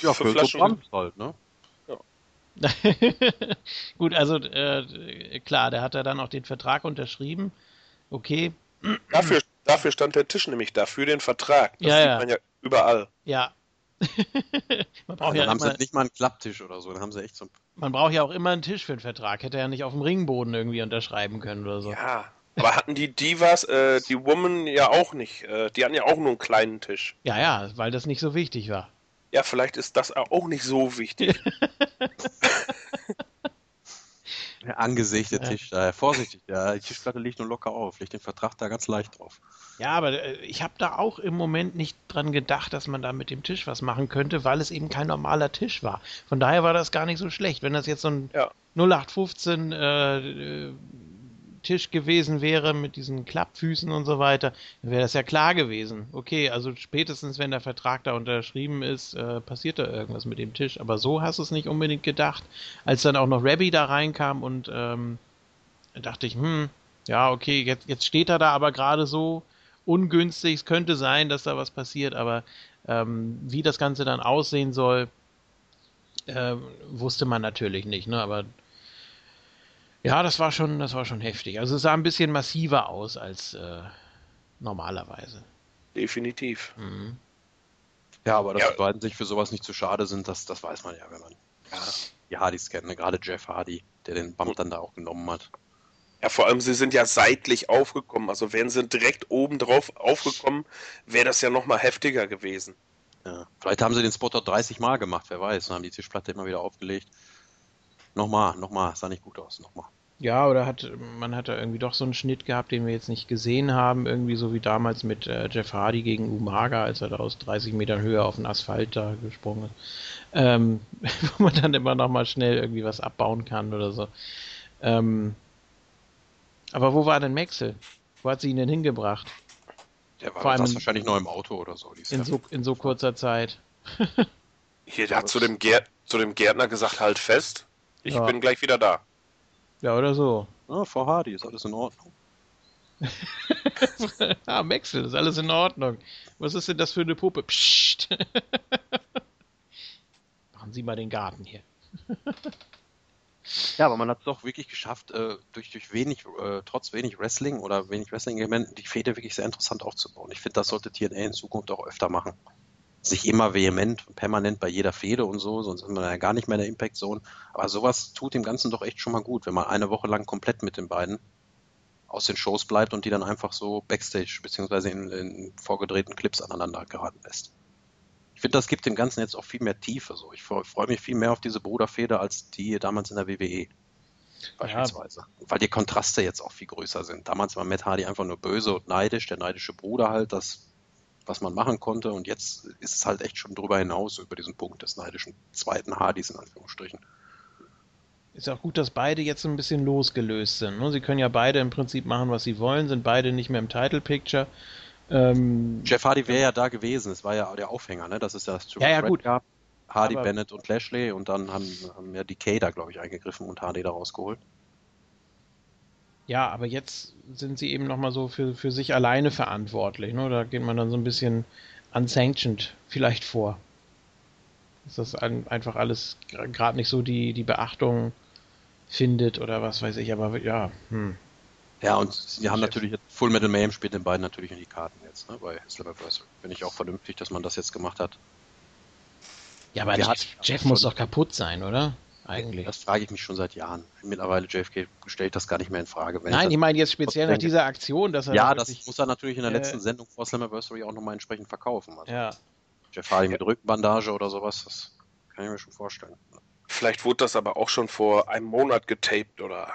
Ja, für, für Flaschen. So halt, ne? Ja. Gut, also äh, klar, der hat ja dann auch den Vertrag unterschrieben. Okay. Dafür, dafür stand der Tisch nämlich da, für den Vertrag. Das ja, sieht ja. man ja überall. Ja. man braucht ja dann haben immer, sie nicht mal einen Klapptisch oder so, dann haben sie echt so. Man braucht ja auch immer einen Tisch für einen Vertrag. Hätte er ja nicht auf dem Ringboden irgendwie unterschreiben können oder so. Ja, aber hatten die Divas, äh, die Woman ja auch nicht. Äh, die hatten ja auch nur einen kleinen Tisch. Ja, ja, weil das nicht so wichtig war. Ja, vielleicht ist das auch nicht so wichtig. der angesägte ja. Tisch, daher vorsichtig, ja, die Tischplatte liegt nur locker auf, legt den Vertrag da ganz leicht drauf. Ja, aber äh, ich habe da auch im Moment nicht dran gedacht, dass man da mit dem Tisch was machen könnte, weil es eben kein normaler Tisch war. Von daher war das gar nicht so schlecht. Wenn das jetzt so ein ja. 0815 äh, Tisch gewesen wäre mit diesen Klappfüßen und so weiter, dann wäre das ja klar gewesen. Okay, also spätestens wenn der Vertrag da unterschrieben ist, äh, passiert da irgendwas mit dem Tisch. Aber so hast du es nicht unbedingt gedacht. Als dann auch noch Rabbi da reinkam und ähm, dachte ich, hm, ja, okay, jetzt, jetzt steht er da aber gerade so ungünstig. Es könnte sein, dass da was passiert, aber ähm, wie das Ganze dann aussehen soll, äh, wusste man natürlich nicht. Ne? Aber ja, das war schon, das war schon heftig. Also es sah ein bisschen massiver aus als äh, normalerweise. Definitiv. Mhm. Ja, aber dass ja. die beiden sich für sowas nicht zu schade sind, das, das weiß man ja, wenn man ja, die Hardys kennt. Ne? Gerade Jeff Hardy, der den Bump dann da auch genommen hat. Ja, vor allem, sie sind ja seitlich aufgekommen. Also wären sie direkt oben drauf aufgekommen, wäre das ja nochmal heftiger gewesen. Ja, vielleicht haben sie den Spotter 30 Mal gemacht, wer weiß. Dann haben die Tischplatte immer wieder aufgelegt. Nochmal, nochmal, sah nicht gut aus, nochmal. Ja, oder hat man hat da irgendwie doch so einen Schnitt gehabt, den wir jetzt nicht gesehen haben, irgendwie so wie damals mit äh, Jeff Hardy gegen Umaga, als er da aus 30 Metern Höhe auf den Asphalt da gesprungen ist. Ähm, wo man dann immer noch mal schnell irgendwie was abbauen kann oder so. Ähm, aber wo war denn Maxel? Wo hat sie ihn denn hingebracht? Der war Vor allem wahrscheinlich noch im Auto oder so. In, so in so kurzer Zeit. Hier, der hat zu dem, zu dem Gärtner gesagt, halt fest. Ich ja. bin gleich wieder da. Ja, oder so. Ah, Frau Hardy, ist alles in Ordnung. ah, Maxel, ist alles in Ordnung. Was ist denn das für eine Puppe? Psst. Machen Sie mal den Garten hier. ja, aber man hat es doch wirklich geschafft, äh, durch, durch wenig, äh, trotz wenig Wrestling oder wenig Wrestling-Elementen, die Fehde wirklich sehr interessant aufzubauen. Ich finde, das sollte TNA in Zukunft auch öfter machen sich immer vehement und permanent bei jeder Fehde und so, sonst ist man ja gar nicht mehr in der Impact Zone. Aber sowas tut dem Ganzen doch echt schon mal gut, wenn man eine Woche lang komplett mit den beiden aus den Shows bleibt und die dann einfach so Backstage beziehungsweise in, in vorgedrehten Clips aneinander geraten lässt. Ich finde, das gibt dem Ganzen jetzt auch viel mehr Tiefe. So. Ich freue mich viel mehr auf diese Bruderfehde als die damals in der WWE. Beispielsweise. Ja. Weil die Kontraste jetzt auch viel größer sind. Damals war Matt Hardy einfach nur böse und neidisch, der neidische Bruder halt, das was man machen konnte. Und jetzt ist es halt echt schon drüber hinaus, über diesen Punkt des neidischen zweiten Hardys in Anführungsstrichen. Ist auch gut, dass beide jetzt ein bisschen losgelöst sind. Ne? Sie können ja beide im Prinzip machen, was sie wollen, sind beide nicht mehr im Title Picture. Ähm, Jeff Hardy wäre ja da gewesen, es war ja der Aufhänger, ne? dass es das ja, ja, gut. gab. Hardy, Aber Bennett und Lashley und dann haben, haben ja Decay da, glaube ich, eingegriffen und Hardy da rausgeholt. Ja, aber jetzt sind sie eben nochmal so für, für sich alleine verantwortlich. Ne? Da geht man dann so ein bisschen unsanctioned vielleicht vor. Dass das ein, einfach alles gerade nicht so die, die Beachtung findet oder was weiß ich, aber ja. Hm. Ja, und sie haben natürlich jetzt, Full Metal Mayhem spielt den beiden natürlich in die Karten jetzt, ne, bei Slammiversary. Finde ich auch vernünftig, dass man das jetzt gemacht hat. Ja, aber Jeff, Jeff muss doch kaputt sein, oder? Eigentlich. Das frage ich mich schon seit Jahren. Mittlerweile JFK stellt das gar nicht mehr in Frage. Wenn Nein, ich, ich meine jetzt speziell nach dieser Aktion, dass er. Ja, das muss er natürlich in der äh, letzten Sendung vor Slammiversary auch nochmal entsprechend verkaufen. Also ja. Jeff Hardy mit Rückenbandage oder sowas, das kann ich mir schon vorstellen. Vielleicht wurde das aber auch schon vor einem Monat getaped oder.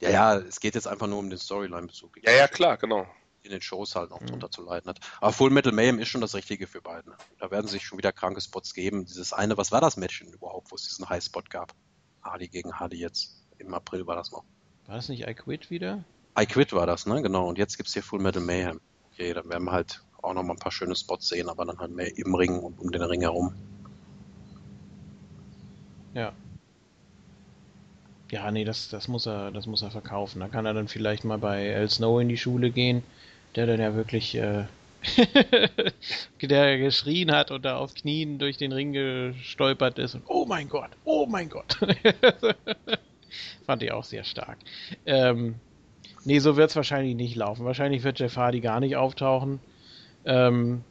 Ja, ja, es geht jetzt einfach nur um den Storyline-Bezug. Ja, ja, klar, genau in den Shows halt noch mhm. drunter zu leiden hat. Aber Full Metal Mayhem ist schon das Richtige für beiden. Da werden sich schon wieder kranke Spots geben. Dieses eine, was war das Match überhaupt, wo es diesen High-Spot gab? Hardy gegen Hardy jetzt. Im April war das noch. War das nicht I Quit wieder? I Quit war das, ne? Genau. Und jetzt gibt es hier Full Metal Mayhem. Okay, dann werden wir halt auch noch mal ein paar schöne Spots sehen, aber dann halt mehr im Ring und um den Ring herum. Ja. Ja, nee, das, das muss er, das muss er verkaufen. Da kann er dann vielleicht mal bei El Snow in die Schule gehen der dann ja wirklich äh, der geschrien hat und da auf Knien durch den Ring gestolpert ist und oh mein Gott, oh mein Gott. Fand ich auch sehr stark. Ähm, nee, so wird es wahrscheinlich nicht laufen. Wahrscheinlich wird Jeff Hardy gar nicht auftauchen. Ähm,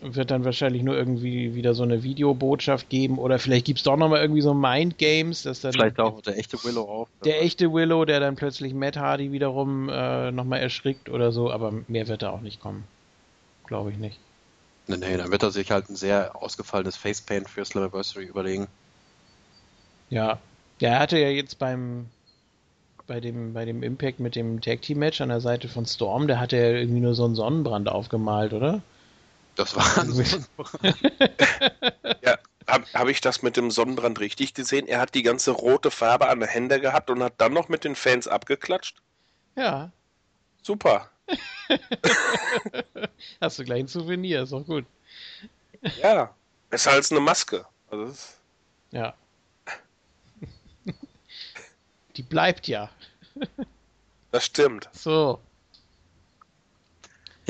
wird dann wahrscheinlich nur irgendwie wieder so eine Videobotschaft geben oder vielleicht gibt es doch nochmal irgendwie so Mind Games, dass dann. Vielleicht auch der echte Willow auf. Der echte Willow, der dann plötzlich Matt Hardy wiederum äh, nochmal erschrickt oder so, aber mehr wird da auch nicht kommen. Glaube ich nicht. Nee, nee, dann wird er sich halt ein sehr ausgefallenes Facepaint für Slammiversary überlegen. Ja. Ja, er hatte ja jetzt beim bei dem, bei dem Impact mit dem Tag Team Match an der Seite von Storm, der hatte ja irgendwie nur so einen Sonnenbrand aufgemalt, oder? Das war ein ja, habe hab ich das mit dem Sonnenbrand richtig gesehen? Er hat die ganze rote Farbe an den Händen gehabt und hat dann noch mit den Fans abgeklatscht? Ja. Super. Hast du gleich ein Souvenir, ist auch gut. Ja, besser als eine Maske. Also ja. Die bleibt ja. Das stimmt. So.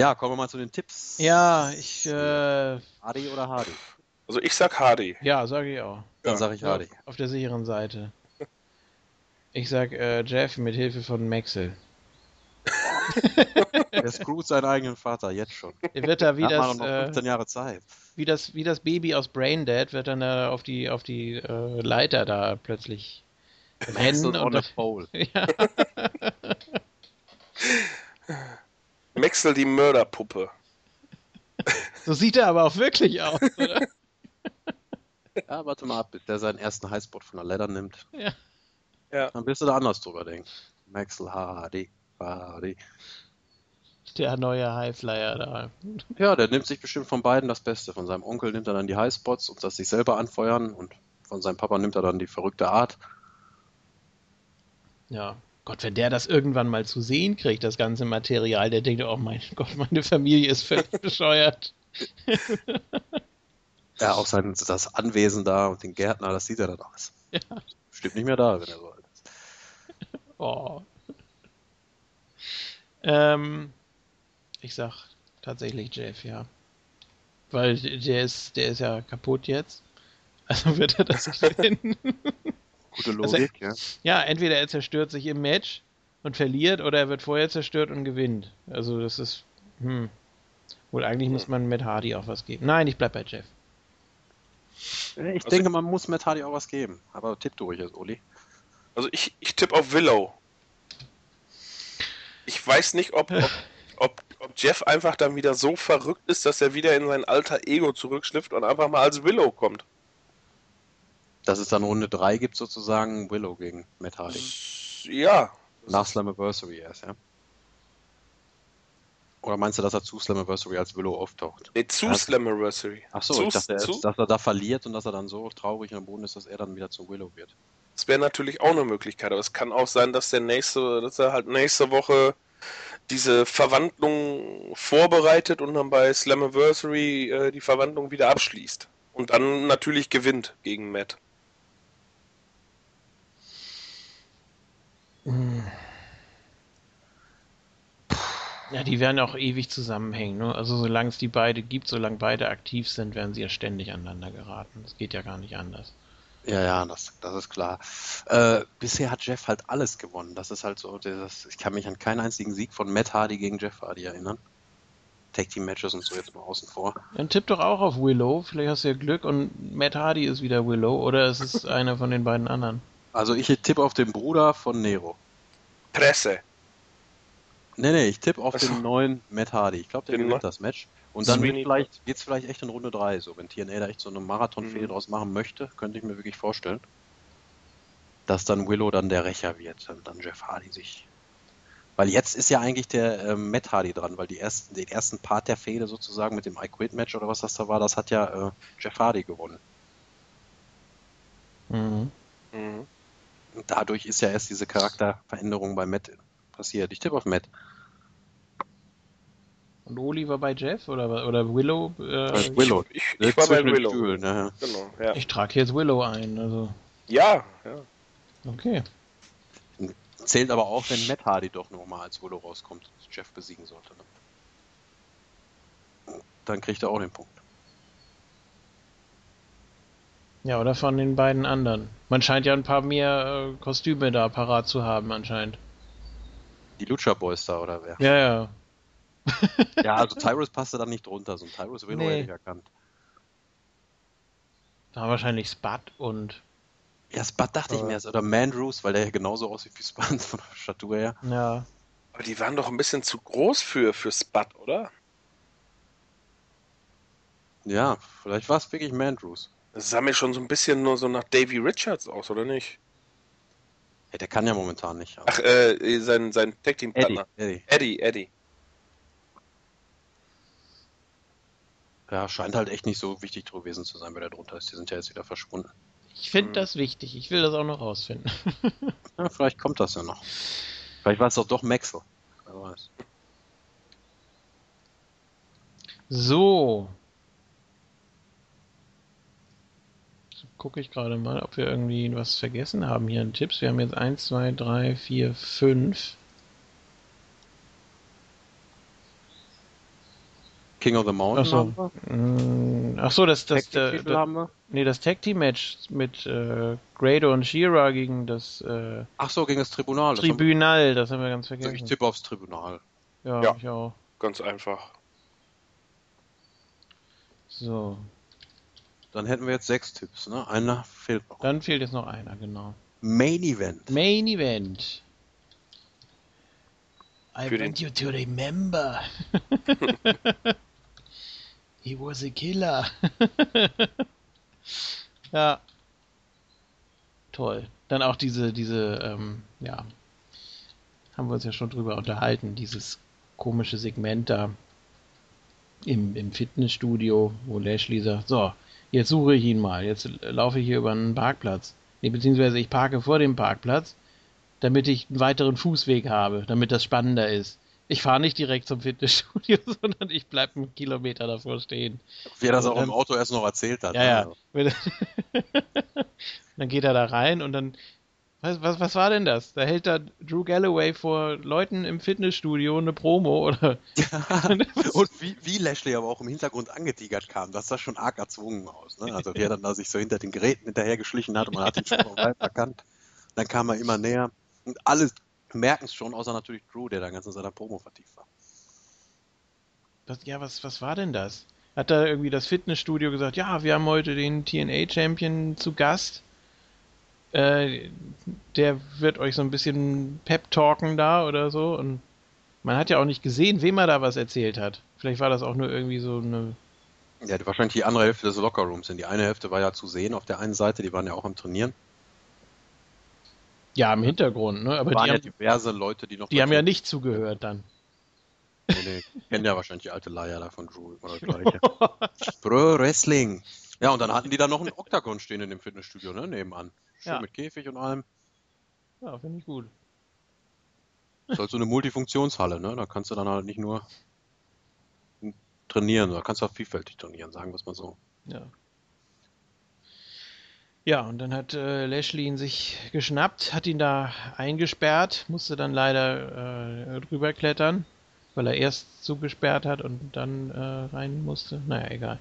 Ja, kommen wir mal zu den Tipps. Ja, ich. Äh, Hardy oder Hardy? Also ich sag Hardy. Ja, sage ich auch. Dann ja. sage ich Hardy. Auf der sicheren Seite. Ich sag äh, Jeff mit Hilfe von Maxel. Der screwt seinen eigenen Vater jetzt schon. Er wird da wie Hat das. noch 15 äh, Jahre Zeit. Wie das, wie das Baby aus Braindead wird dann äh, auf die, auf die äh, Leiter da plötzlich rennen. und das, Pole. Ja. Maxel die Mörderpuppe. So sieht er aber auch wirklich aus, oder? Ja, warte mal ab, bis der seinen ersten Highspot von der Leather nimmt. Ja. ja. Dann wirst du da anders drüber denken. Maxel HD, HD. Der neue Highflyer da. Ja, der nimmt sich bestimmt von beiden das Beste. Von seinem Onkel nimmt er dann die Highspots und das sich selber anfeuern und von seinem Papa nimmt er dann die verrückte Art. Ja, Gott, wenn der das irgendwann mal zu sehen kriegt, das ganze Material, der denkt, oh mein Gott, meine Familie ist völlig bescheuert. ja, auch sein, das Anwesen da und den Gärtner, das sieht er dann alles. Ja. Stimmt nicht mehr da, wenn er so alt ist. Oh. Ähm, ich sag tatsächlich Jeff, ja. Weil der ist, der ist ja kaputt jetzt. Also wird er das finden. Gute also, Logik, also, ja. Ja, entweder er zerstört sich im Match und verliert oder er wird vorher zerstört und gewinnt. Also das ist, hm. Wohl eigentlich hm. muss man Matt Hardy auch was geben. Nein, ich bleib bei Jeff. Ich also denke, man muss Matt Hardy auch was geben. Aber tipp du ruhig jetzt, Oli. Also ich, ich tippe auf Willow. Ich weiß nicht, ob, ob, ob, ob, Jeff einfach dann wieder so verrückt ist, dass er wieder in sein alter Ego zurückschlüpft und einfach mal als Willow kommt dass es dann Runde 3 gibt, sozusagen Willow gegen Matt Hardy. Ja. Nach Slammiversary erst, ja. Oder meinst du, dass er zu Slammiversary als Willow auftaucht? Nee, zu Slammiversary. Achso, ich dachte, erst, dass er da verliert und dass er dann so traurig am Boden ist, dass er dann wieder zu Willow wird. Das wäre natürlich auch eine Möglichkeit, aber es kann auch sein, dass der nächste, dass er halt nächste Woche diese Verwandlung vorbereitet und dann bei Slammiversary äh, die Verwandlung wieder abschließt. Und dann natürlich gewinnt gegen Matt. Ja, die werden auch ewig zusammenhängen. Ne? Also solange es die beide gibt, solange beide aktiv sind, werden sie ja ständig aneinander geraten. Das geht ja gar nicht anders. Ja, ja, das, das ist klar. Äh, bisher hat Jeff halt alles gewonnen. Das ist halt so, das, ich kann mich an keinen einzigen Sieg von Matt Hardy gegen Jeff Hardy erinnern. Tag Team Matches und so jetzt mal außen vor. Dann tipp doch auch auf Willow, vielleicht hast du ja Glück und Matt Hardy ist wieder Willow oder ist es einer von den beiden anderen? Also ich tippe auf den Bruder von Nero. Presse. Nee, nee, ich tippe auf also, den neuen Matt Hardy. Ich glaube, der gewinnt das Match. Und dann wird vielleicht, geht's vielleicht echt in Runde 3, so wenn TNA da echt so eine Marathon-Fehde mhm. draus machen möchte, könnte ich mir wirklich vorstellen, dass dann Willow dann der Rächer wird, und dann Jeff Hardy sich. Weil jetzt ist ja eigentlich der äh, Matt Hardy dran, weil die ersten, den ersten Part der Fehde sozusagen mit dem I Quit Match oder was das da war, das hat ja äh, Jeff Hardy gewonnen. Mhm. Und dadurch ist ja erst diese Charakterveränderung bei Matt passiert. Ich tippe auf Matt. Und Oliver bei Jeff oder, oder Willow? Äh, Willow. Ich, ich, ich war bei Willow. Stühlen, ja. Genau, ja. Ich trage jetzt Willow ein. Also. Ja, ja. Okay. Zählt aber auch, wenn Matt Hardy doch nochmal als Willow rauskommt, Jeff besiegen sollte. Ne? Dann kriegt er auch den Punkt. Ja, oder von den beiden anderen. Man scheint ja ein paar mehr äh, Kostüme da parat zu haben, anscheinend. Die Lucha Boys da, oder wer? Ja, ja. ja, also Tyrus passte da nicht drunter. So ein Tyrus Willow nee. ich erkannt. Da wahrscheinlich Spud und. Ja, Spud dachte ich mir erst. Oder Mandrews, weil der ja genauso aussieht wie Spud von der Statur her. Ja. Aber die waren doch ein bisschen zu groß für, für Spud, oder? Ja, vielleicht war es wirklich Mandrews. Das sah mir schon so ein bisschen nur so nach Davy Richards aus, oder nicht? Ja, der kann ja momentan nicht. Ach, äh, sein, sein Tag-Team-Partner. Eddie, Eddie. Eddie. Ja, scheint halt echt nicht so wichtig gewesen zu sein, wer da drunter ist. Die sind ja jetzt wieder verschwunden. Ich finde hm. das wichtig. Ich will das auch noch rausfinden. ja, vielleicht kommt das ja noch. Vielleicht war es doch doch Maxwell. Wer weiß. So. Gucke ich gerade mal, ob wir irgendwie was vergessen haben hier in Tipps. Wir haben jetzt 1, 2, 3, 4, 5. King of the Mountain Achso, mm, Ach so das, das, das, das, nee, das Tag Team Match mit äh, Grado und Shira gegen das äh, Ach so, gegen das Tribunal. Tribunal, das haben wir ganz vergessen. Ich tippe aufs Tribunal. Ja, ja, ich auch. Ganz einfach. So. Dann hätten wir jetzt sechs Tipps, ne? Einer fehlt noch. Dann fehlt jetzt noch einer, genau. Main Event. Main Event. I Für want you to remember. He was a killer. ja. Toll. Dann auch diese, diese, ähm, ja, haben wir uns ja schon drüber unterhalten, dieses komische Segment da im, im Fitnessstudio, wo Lashley sagt, so, jetzt suche ich ihn mal, jetzt laufe ich hier über einen Parkplatz. Nee, beziehungsweise ich parke vor dem Parkplatz, damit ich einen weiteren Fußweg habe, damit das spannender ist ich fahre nicht direkt zum Fitnessstudio, sondern ich bleibe einen Kilometer davor stehen. Wie er das auch im Auto erst noch erzählt hat. Ja, ja. dann geht er da rein und dann, was, was, was war denn das? Da hält da Drew Galloway vor Leuten im Fitnessstudio eine Promo oder. und wie, wie Lashley aber auch im Hintergrund angetigert kam, das sah schon arg erzwungen aus. Ne? Also wie er dann da sich so hinter den Geräten hinterhergeschlichen hat und man hat ihn schon weit erkannt. Dann kam er immer näher und alles merken es schon, außer natürlich Drew, der da ganz in seiner Promo vertieft war. Das, ja, was, was war denn das? Hat da irgendwie das Fitnessstudio gesagt, ja, wir haben heute den TNA-Champion zu Gast. Äh, der wird euch so ein bisschen pep-talken da oder so. Und man hat ja auch nicht gesehen, wem er da was erzählt hat. Vielleicht war das auch nur irgendwie so eine. Ja, wahrscheinlich die andere Hälfte des Lockerrooms. Denn die eine Hälfte war ja zu sehen auf der einen Seite, die waren ja auch am Trainieren. Ja, im Hintergrund, ne? Aber waren die ja haben, diverse Leute, die noch. Die haben ja nicht zugehört dann. Nee, nee, kennen ja wahrscheinlich die alte Leier da von Drew. Pro Wrestling. Ja, und dann hatten die da noch einen Oktagon stehen in dem Fitnessstudio, ne? Nebenan. Schön ja. mit Käfig und allem. Ja, finde ich gut. Das ist halt so eine Multifunktionshalle, ne? Da kannst du dann halt nicht nur trainieren, da kannst du auch vielfältig trainieren, sagen wir es mal so. Ja. Ja, und dann hat äh, Lashley ihn sich geschnappt, hat ihn da eingesperrt, musste dann leider äh, drüber klettern, weil er erst zugesperrt hat und dann äh, rein musste. Naja, egal.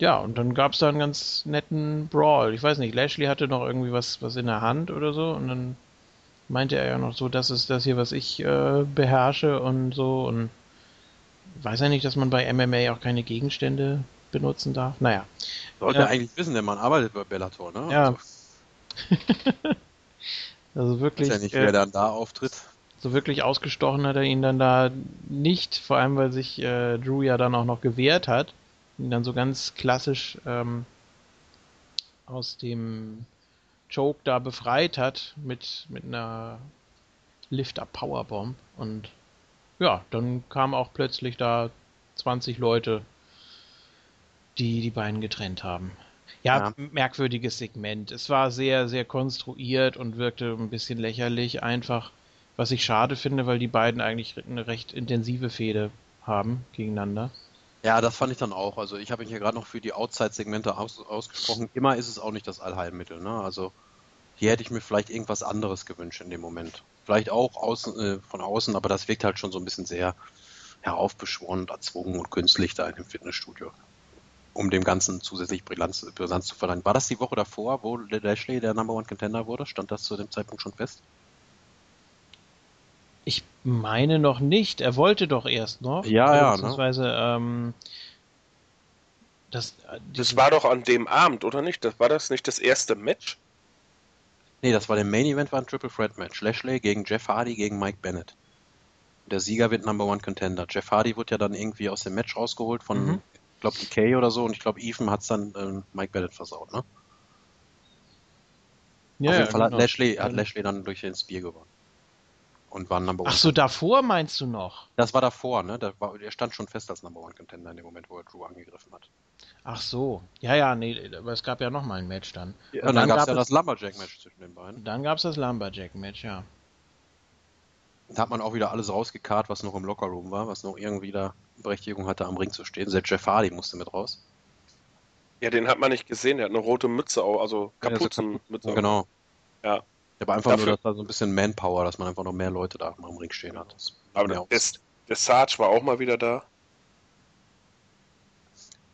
Ja, und dann gab es da einen ganz netten Brawl. Ich weiß nicht, Lashley hatte noch irgendwie was, was in der Hand oder so und dann meinte er ja noch so, das ist das hier, was ich äh, beherrsche und so und weiß er nicht, dass man bei MMA auch keine Gegenstände benutzen darf? Naja. Sollte er eigentlich wissen, denn man arbeitet bei Bellator, ne? Ja. Also, also wirklich. Ist ja nicht, wer äh, dann da auftritt. So wirklich ausgestochen hat er ihn dann da nicht, vor allem weil sich äh, Drew ja dann auch noch gewehrt hat. Ihn dann so ganz klassisch ähm, aus dem Choke da befreit hat mit, mit einer Lift-Up Powerbomb. Und ja, dann kamen auch plötzlich da 20 Leute, die die beiden getrennt haben. Ja, ja, merkwürdiges Segment. Es war sehr, sehr konstruiert und wirkte ein bisschen lächerlich einfach. Was ich schade finde, weil die beiden eigentlich eine recht intensive Fehde haben gegeneinander. Ja, das fand ich dann auch. Also ich habe mich ja gerade noch für die Outside-Segmente aus, ausgesprochen. Immer ist es auch nicht das Allheilmittel. Ne? Also hier hätte ich mir vielleicht irgendwas anderes gewünscht in dem Moment. Vielleicht auch außen, äh, von außen, aber das wirkt halt schon so ein bisschen sehr heraufbeschworen und erzwungen und künstlich da in dem Fitnessstudio. Um dem Ganzen zusätzlich Brisanz, Brisanz zu verleihen. War das die Woche davor, wo Lashley der Number One Contender wurde? Stand das zu dem Zeitpunkt schon fest? Meine noch nicht. Er wollte doch erst noch. Ja, ja. Beziehungsweise, ne? ähm, das, äh, das war doch an dem Abend, oder nicht? Das war das nicht das erste Match? Nee, das war der Main Event, war ein Triple Threat Match. Lashley gegen Jeff Hardy gegen Mike Bennett. Der Sieger wird Number One Contender. Jeff Hardy wurde ja dann irgendwie aus dem Match rausgeholt von, mhm. ich glaube, DK oder so und ich glaube, Ethan hat es dann äh, Mike Bennett versaut, ne? Ja, Auf jeden Fall genau. hat, Lashley, hat Lashley dann durch den Spear gewonnen und war Number One. Ach so, davor meinst du noch? Das war davor, ne? Da war, er stand schon fest als Number One Contender in dem Moment, wo er Drew angegriffen hat. Ach so. Ja, ja, nee, aber es gab ja noch mal ein Match dann. Ja, und, und dann, dann gab es ja das Lumberjack-Match zwischen den beiden. Dann gab es das Lumberjack-Match, ja. Da hat man auch wieder alles rausgekarrt, was noch im Lockerroom war, was noch irgendwie da Berechtigung hatte, am Ring zu stehen. Selbst Jeff Hardy musste mit raus. Ja, den hat man nicht gesehen, der hat eine rote Mütze, auch, also Kapuzenmütze. Ja, genau. Ja. Aber einfach Dafür, nur, dass da so ein bisschen Manpower, dass man einfach noch mehr Leute da am Ring stehen hat. Das aber der, der Sarge war auch mal wieder da.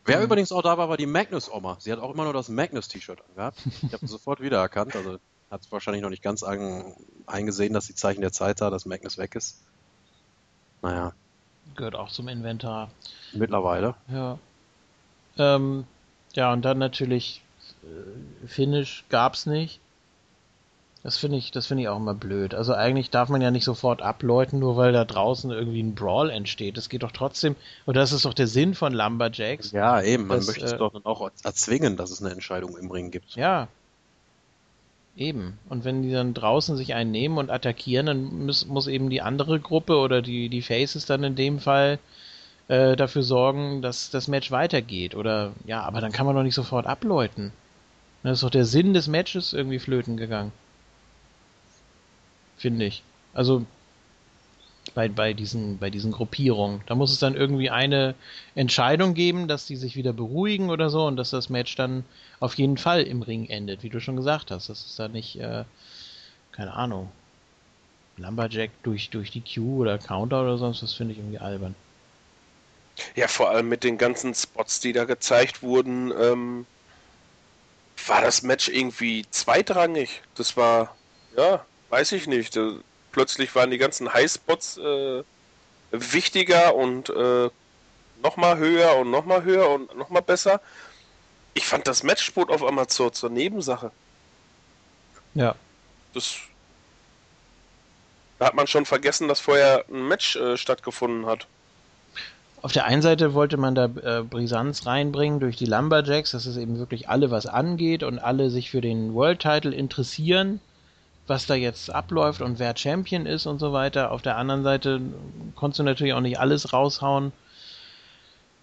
Wer mhm. übrigens auch da war, war die Magnus-Oma. Sie hat auch immer nur das Magnus-T-Shirt angehabt. Ich habe sofort wiedererkannt. Also hat es wahrscheinlich noch nicht ganz an, eingesehen, dass die Zeichen der Zeit da, dass Magnus weg ist. Naja. Gehört auch zum Inventar. Mittlerweile. Ja. Ähm, ja, und dann natürlich äh, Finish gab's nicht. Das finde ich, das finde ich auch immer blöd. Also eigentlich darf man ja nicht sofort abläuten, nur weil da draußen irgendwie ein Brawl entsteht. Das geht doch trotzdem, oder das ist doch der Sinn von Lumberjacks. Ja, eben, man dass, möchte es äh, doch dann auch erzwingen, dass es eine Entscheidung im Ring gibt. Ja. Eben. Und wenn die dann draußen sich einen nehmen und attackieren, dann muss, muss eben die andere Gruppe oder die, die Faces dann in dem Fall äh, dafür sorgen, dass das Match weitergeht. Oder ja, aber dann kann man doch nicht sofort abläuten. Das ist doch der Sinn des Matches irgendwie flöten gegangen finde ich. Also bei, bei, diesen, bei diesen Gruppierungen. Da muss es dann irgendwie eine Entscheidung geben, dass die sich wieder beruhigen oder so und dass das Match dann auf jeden Fall im Ring endet, wie du schon gesagt hast. Das ist da nicht, äh, keine Ahnung, Lumberjack durch, durch die Q oder Counter oder sonst, das finde ich irgendwie albern. Ja, vor allem mit den ganzen Spots, die da gezeigt wurden, ähm, war das Match irgendwie zweitrangig. Das war, ja, Weiß ich nicht. Plötzlich waren die ganzen Highspots äh, wichtiger und äh, nochmal höher und nochmal höher und nochmal besser. Ich fand das Matchsport auf zur, zur Nebensache. Ja. Das. Da hat man schon vergessen, dass vorher ein Match äh, stattgefunden hat. Auf der einen Seite wollte man da äh, Brisanz reinbringen durch die Lumberjacks, dass es eben wirklich alle was angeht und alle sich für den World Title interessieren was da jetzt abläuft und wer Champion ist und so weiter. Auf der anderen Seite konntest du natürlich auch nicht alles raushauen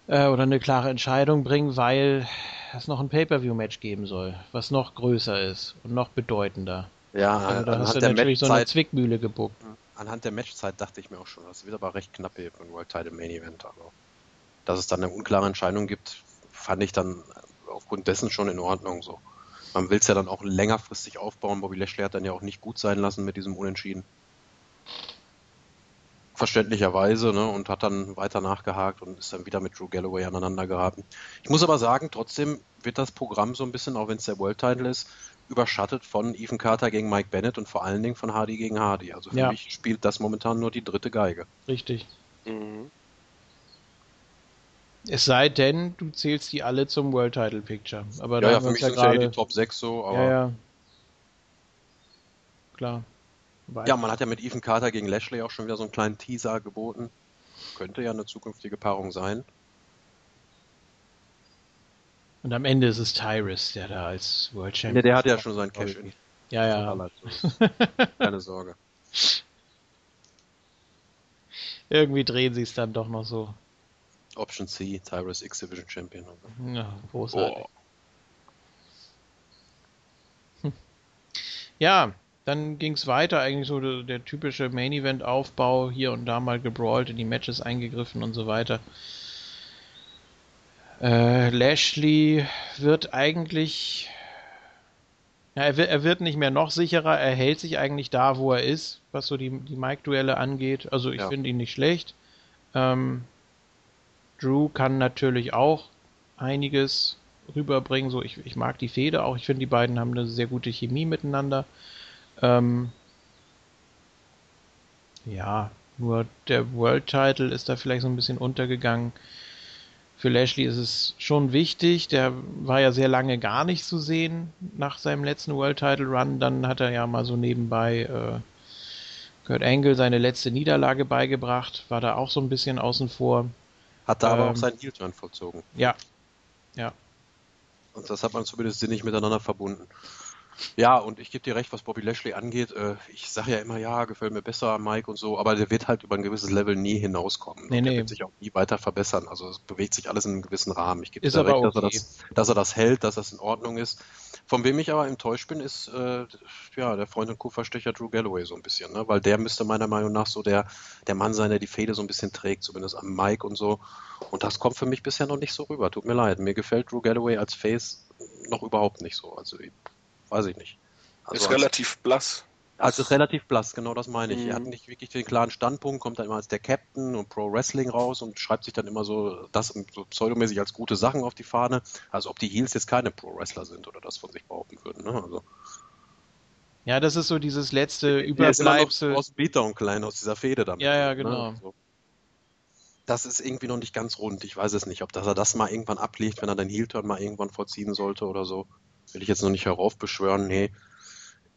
äh, oder eine klare Entscheidung bringen, weil es noch ein Pay-per-view-Match geben soll, was noch größer ist und noch bedeutender. Ja, also da hast du natürlich so eine Zwickmühle gebuckt. Anhand der Matchzeit dachte ich mir auch schon, das wird aber recht knapp hier für ein World Title Main Event. Also, dass es dann eine unklare Entscheidung gibt, fand ich dann aufgrund dessen schon in Ordnung so man will es ja dann auch längerfristig aufbauen. Bobby Lashley hat dann ja auch nicht gut sein lassen mit diesem Unentschieden. Verständlicherweise, ne, und hat dann weiter nachgehakt und ist dann wieder mit Drew Galloway aneinander geraten. Ich muss aber sagen, trotzdem wird das Programm so ein bisschen, auch wenn es der World Title ist, überschattet von Ethan Carter gegen Mike Bennett und vor allen Dingen von Hardy gegen Hardy. Also für ja. mich spielt das momentan nur die dritte Geige. Richtig. Mhm. Es sei denn, du zählst die alle zum World Title Picture. Aber ja, ja für mich ja sind ja die Top 6 so, aber. Ja, ja. Klar. Wobei ja, man hat ja mit Ethan Carter gegen Lashley auch schon wieder so einen kleinen Teaser geboten. Könnte ja eine zukünftige Paarung sein. Und am Ende ist es Tyrus, der da als World Champion. Ja, der hat ja schon seinen Cash-In. Ja, ja. Keine Sorge. Irgendwie drehen sie es dann doch noch so. Option C, Tyrus X Division Champion. Ja, großartig. Oh. Ja, dann ging es weiter, eigentlich so der, der typische Main Event Aufbau, hier und da mal gebrawlt, in die Matches eingegriffen und so weiter. Äh, Lashley wird eigentlich. Ja, er, wird, er wird nicht mehr noch sicherer, er hält sich eigentlich da, wo er ist, was so die, die Mike-Duelle angeht. Also ich ja. finde ihn nicht schlecht. Ähm, Drew kann natürlich auch einiges rüberbringen. So, ich, ich mag die Fehde auch. Ich finde, die beiden haben eine sehr gute Chemie miteinander. Ähm, ja, nur der World Title ist da vielleicht so ein bisschen untergegangen. Für Lashley ist es schon wichtig. Der war ja sehr lange gar nicht zu sehen nach seinem letzten World Title Run. Dann hat er ja mal so nebenbei äh, Kurt Angle seine letzte Niederlage beigebracht. War da auch so ein bisschen außen vor. Hat da ähm, aber auch seinen Heel-Turn vollzogen. Ja. Ja. Und das hat man zumindest sinnig miteinander verbunden. Ja, und ich gebe dir recht, was Bobby Lashley angeht. Äh, ich sage ja immer, ja, gefällt mir besser, Mike und so, aber der wird halt über ein gewisses Level nie hinauskommen. Nee, nee. Der wird sich auch nie weiter verbessern. Also es bewegt sich alles in einem gewissen Rahmen. Ich gebe dir recht, okay. dass, er das, dass er das hält, dass das in Ordnung ist. Von wem ich aber enttäuscht bin, ist äh, ja der Freund und Kupferstecher Drew Galloway so ein bisschen, ne? weil der müsste meiner Meinung nach so der, der Mann sein, der die Fäde so ein bisschen trägt, zumindest am Mike und so. Und das kommt für mich bisher noch nicht so rüber. Tut mir leid. Mir gefällt Drew Galloway als Face noch überhaupt nicht so. Also weiß ich nicht. Also ist relativ blass. Also ist relativ blass, genau das meine ich. Mhm. Er hat nicht wirklich den klaren Standpunkt, kommt dann immer als der Captain und Pro Wrestling raus und schreibt sich dann immer so das so pseudomäßig als gute Sachen auf die Fahne. Also ob die Heels jetzt keine Pro Wrestler sind oder das von sich behaupten würden. Ne? Also. Ja, das ist so dieses letzte Überbleibsel. aus Beta und klein aus dieser Fehde damit. Ja, ja, ne? genau. Ne? So. Das ist irgendwie noch nicht ganz rund. Ich weiß es nicht, ob dass er das mal irgendwann ablegt, wenn er den Heel-Turn mal irgendwann vollziehen sollte oder so. Will ich jetzt noch nicht heraufbeschwören. Nee.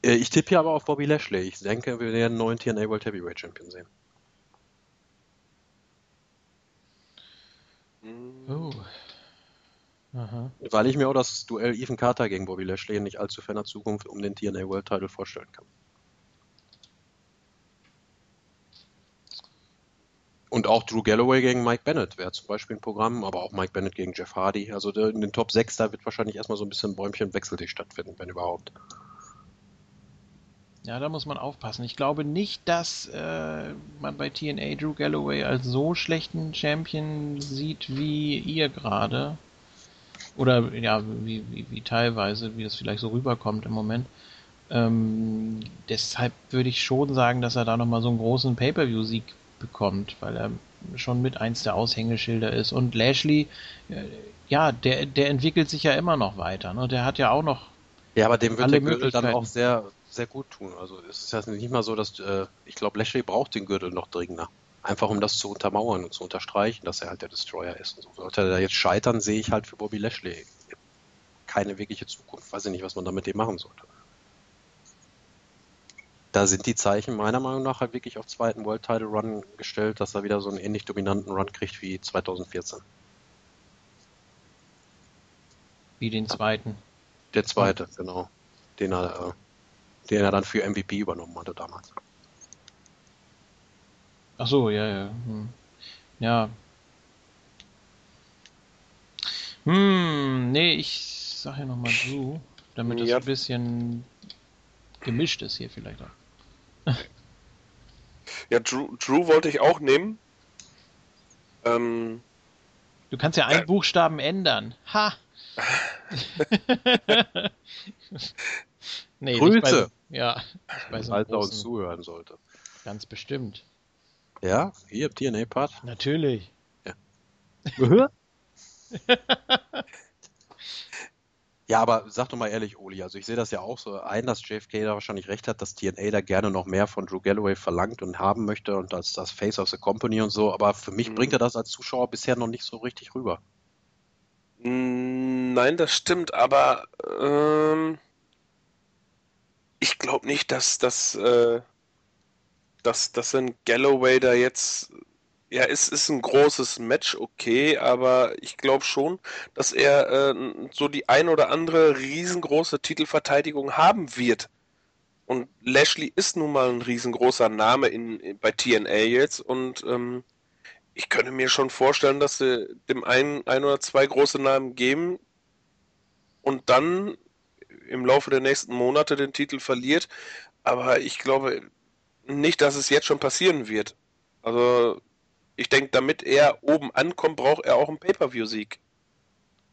Äh, ich tippe hier aber auf Bobby Lashley. Ich denke, wir werden einen neuen TNA World Heavyweight Champion sehen. Oh. Aha. Weil ich mir auch das Duell Ethan Carter gegen Bobby Lashley in nicht allzu ferner Zukunft um den TNA World Title vorstellen kann. Und auch Drew Galloway gegen Mike Bennett wäre zum Beispiel ein Programm, aber auch Mike Bennett gegen Jeff Hardy. Also in den Top 6, da wird wahrscheinlich erstmal so ein bisschen Bäumchen-Wechsel stattfinden, wenn überhaupt. Ja, da muss man aufpassen. Ich glaube nicht, dass äh, man bei TNA Drew Galloway als so schlechten Champion sieht wie ihr gerade. Oder ja, wie, wie, wie, teilweise, wie das vielleicht so rüberkommt im Moment. Ähm, deshalb würde ich schon sagen, dass er da nochmal so einen großen Pay-Per-View-Sieg bekommt, weil er schon mit eins der Aushängeschilder ist. Und Lashley, äh, ja, der, der entwickelt sich ja immer noch weiter. Ne? Der hat ja auch noch. Ja, aber dem wird der Gürtel dann auch sehr sehr gut tun. Also es ist ja nicht mal so, dass äh, ich glaube, Lashley braucht den Gürtel noch dringender. Einfach um das zu untermauern und zu unterstreichen, dass er halt der Destroyer ist. Und so. Sollte er da jetzt scheitern, sehe ich halt für Bobby Lashley keine wirkliche Zukunft. Weiß ich nicht, was man da mit dem machen sollte. Da sind die Zeichen meiner Meinung nach halt wirklich auf zweiten World Title Run gestellt, dass er wieder so einen ähnlich dominanten Run kriegt wie 2014. Wie den zweiten. Der zweite, genau. Den er äh, den er dann für MVP übernommen hatte damals. Ach so, ja, ja. Hm. Ja. Hm, nee, ich sag ja nochmal du, damit es ja. ein bisschen gemischt ist hier vielleicht auch. Ja, Drew, Drew wollte ich auch nehmen. Ähm, du kannst ja einen äh, Buchstaben ändern. Ha! nee, Grüße! Ja, bei so Falls er uns zuhören sollte. Ganz bestimmt. Ja, hier im TNA-Part? Natürlich. Ja. Ja, aber sag doch mal ehrlich, Oli, also ich sehe das ja auch so ein, dass JFK da wahrscheinlich recht hat, dass TNA da gerne noch mehr von Drew Galloway verlangt und haben möchte und als das Face of the Company und so, aber für mich mhm. bringt er das als Zuschauer bisher noch nicht so richtig rüber. Nein, das stimmt, aber ähm, ich glaube nicht, dass, dass, äh, dass, dass ein Galloway da jetzt ja, es ist ein großes Match, okay, aber ich glaube schon, dass er äh, so die ein oder andere riesengroße Titelverteidigung haben wird. Und Lashley ist nun mal ein riesengroßer Name in, in bei TNA jetzt und ähm, ich könnte mir schon vorstellen, dass sie dem einen ein oder zwei große Namen geben und dann im Laufe der nächsten Monate den Titel verliert. Aber ich glaube nicht, dass es jetzt schon passieren wird. Also ich denke, damit er oben ankommt, braucht er auch einen Pay-Per-View-Sieg.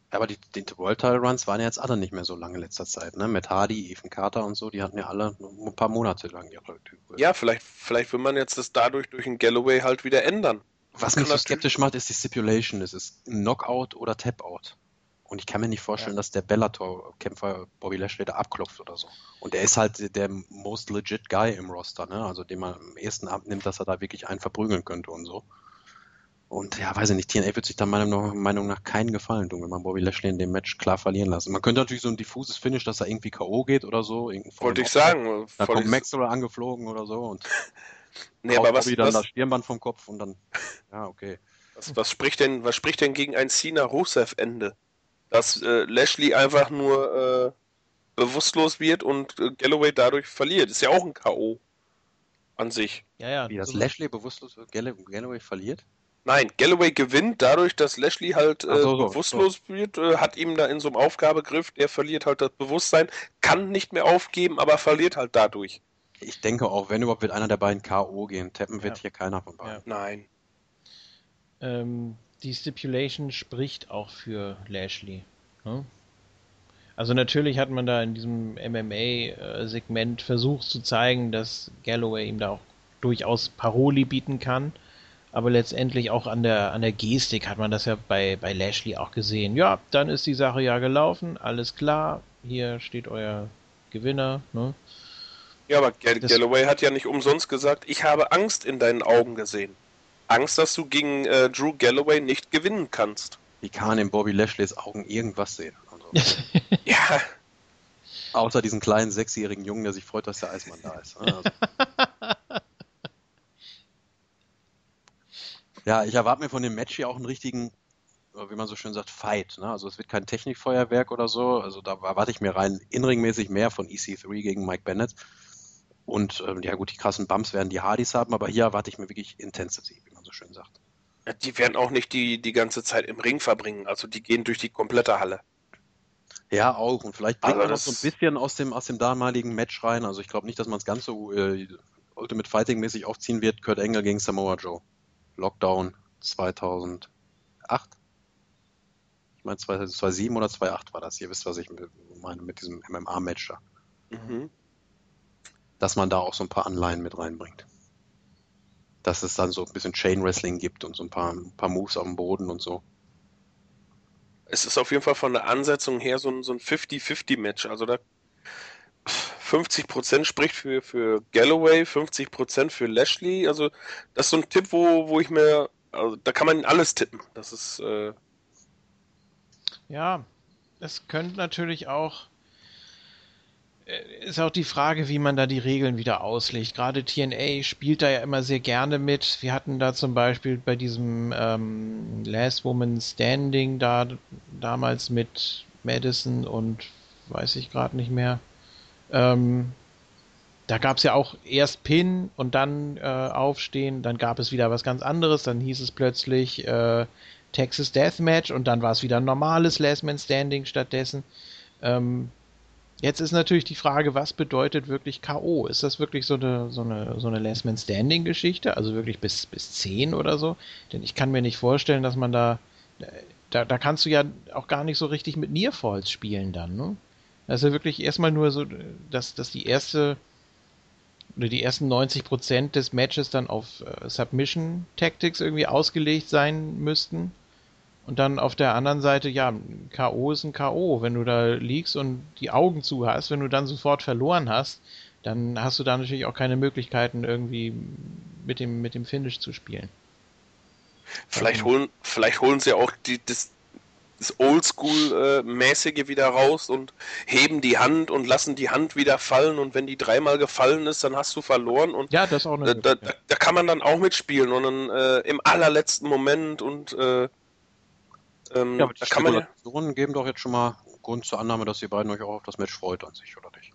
Aber die, die World Title Runs waren ja jetzt alle nicht mehr so lange in letzter Zeit, ne? Mit Hardy, Ethan Carter und so, die hatten ja alle ein paar Monate lang ihre Titel. Ja, vielleicht, vielleicht will man jetzt das dadurch durch einen Galloway halt wieder ändern. Was mich so skeptisch macht, ist die Stipulation. Es ist Knockout oder Tap-Out. Und ich kann mir nicht vorstellen, ja. dass der Bellator-Kämpfer Bobby Lashley da abklopft oder so. Und er ist halt der most legit Guy im Roster, ne? Also den man am ehesten abnimmt, dass er da wirklich einen verprügeln könnte und so. Und ja, weiß ich nicht, TNA wird sich da meiner Meinung nach keinen Gefallen tun, wenn man Bobby Lashley in dem Match klar verlieren lassen. Man könnte natürlich so ein diffuses Finish, dass er irgendwie K.O. geht oder so. Wollte ich sagen. Da kommt Max oder angeflogen oder so und nee, aber was, Bobby dann was, das Stirnband vom Kopf und dann, ja, okay. Was, was spricht denn, was spricht denn gegen ein Cena Rusev Ende? Dass äh, Lashley einfach nur äh, bewusstlos wird und äh, Galloway dadurch verliert. Ist ja auch ein K.O. an sich. Ja, ja. Wie das so Lashley bewusstlos wird, Galloway verliert? Nein, Galloway gewinnt dadurch, dass Lashley halt äh, so, so, bewusstlos so. wird, äh, hat ihm da in so einem Aufgabegriff, der verliert halt das Bewusstsein, kann nicht mehr aufgeben, aber verliert halt dadurch. Ich denke auch, wenn überhaupt wird einer der beiden K.O. gehen. Tappen wird ja. hier keiner von beiden. Ja. Nein. Ähm, die Stipulation spricht auch für Lashley. Hm? Also natürlich hat man da in diesem MMA-Segment äh, versucht zu zeigen, dass Galloway ihm da auch durchaus Paroli bieten kann. Aber letztendlich auch an der, an der Gestik hat man das ja bei, bei Lashley auch gesehen. Ja, dann ist die Sache ja gelaufen, alles klar, hier steht euer Gewinner. Ne? Ja, aber Gall das Galloway hat ja nicht umsonst gesagt, ich habe Angst in deinen Augen gesehen. Angst, dass du gegen äh, Drew Galloway nicht gewinnen kannst. Wie kann man in Bobby Lashleys Augen irgendwas sehen? Also, ja. Außer diesen kleinen sechsjährigen Jungen, der sich freut, dass der Eismann da ist. Ne? Also. Ja, ich erwarte mir von dem Match hier auch einen richtigen, äh, wie man so schön sagt, Fight. Ne? Also es wird kein Technikfeuerwerk oder so. Also da erwarte ich mir rein inringmäßig mehr von EC3 gegen Mike Bennett. Und ähm, ja gut, die krassen Bumps werden die Hardys haben, aber hier erwarte ich mir wirklich Intensity, wie man so schön sagt. Ja, die werden auch nicht die, die ganze Zeit im Ring verbringen. Also die gehen durch die komplette Halle. Ja, auch. Und vielleicht bringt man noch so ein bisschen aus dem, aus dem damaligen Match rein. Also ich glaube nicht, dass man es ganz so äh, Ultimate Fighting-mäßig aufziehen wird. Kurt Engel gegen Samoa Joe. Lockdown 2008. Ich meine 2007 oder 2008 war das. Ihr wisst, was ich meine mit diesem MMA-Match da. Mhm. Dass man da auch so ein paar Anleihen mit reinbringt. Dass es dann so ein bisschen Chain Wrestling gibt und so ein paar, ein paar Moves auf dem Boden und so. Es ist auf jeden Fall von der Ansetzung her so ein, so ein 50-50-Match. Also da 50% spricht für, für Galloway, 50% für Lashley. Also, das ist so ein Tipp, wo, wo ich mir, also, da kann man alles tippen. Das ist, äh Ja, es könnte natürlich auch, äh, ist auch die Frage, wie man da die Regeln wieder auslegt. Gerade TNA spielt da ja immer sehr gerne mit. Wir hatten da zum Beispiel bei diesem ähm, Last Woman Standing da damals mit Madison und weiß ich gerade nicht mehr. Ähm, da gab es ja auch erst Pin und dann äh, Aufstehen, dann gab es wieder was ganz anderes, dann hieß es plötzlich äh, Texas Deathmatch und dann war es wieder ein normales Last Man Standing stattdessen. Ähm, jetzt ist natürlich die Frage, was bedeutet wirklich K.O.? Ist das wirklich so eine, so eine, so eine Last Man Standing Geschichte? Also wirklich bis, bis 10 oder so? Denn ich kann mir nicht vorstellen, dass man da, da, da kannst du ja auch gar nicht so richtig mit Nearfalls spielen dann, ne? Also wirklich erstmal nur so, dass, dass die erste oder die ersten 90 Prozent des Matches dann auf äh, Submission Tactics irgendwie ausgelegt sein müssten. Und dann auf der anderen Seite, ja, K.O. ist ein K.O. Wenn du da liegst und die Augen zu hast, wenn du dann sofort verloren hast, dann hast du da natürlich auch keine Möglichkeiten, irgendwie mit dem, mit dem Finish zu spielen. Vielleicht holen, vielleicht holen sie auch die, das, das Oldschool-mäßige wieder raus und heben die Hand und lassen die Hand wieder fallen und wenn die dreimal gefallen ist, dann hast du verloren und ja, das auch eine da, da, da kann man dann auch mitspielen und dann äh, im allerletzten Moment und äh, ähm, ja, aber die da kann man ja, geben doch jetzt schon mal Grund zur Annahme, dass ihr beiden euch auch auf das Match freut an sich, oder nicht?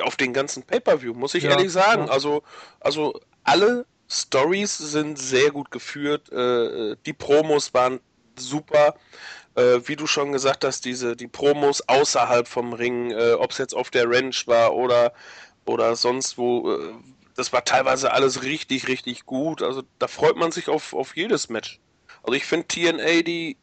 Auf den ganzen Pay-Per-View, muss ich ja, ehrlich sagen. Ja. Also, also alle Stories sind sehr gut geführt, äh, die Promos waren super äh, wie du schon gesagt hast, diese die Promos außerhalb vom Ring, äh, ob es jetzt auf der Ranch war oder oder sonst wo, äh, das war teilweise alles richtig, richtig gut. Also da freut man sich auf, auf jedes Match. Also ich finde TNA, die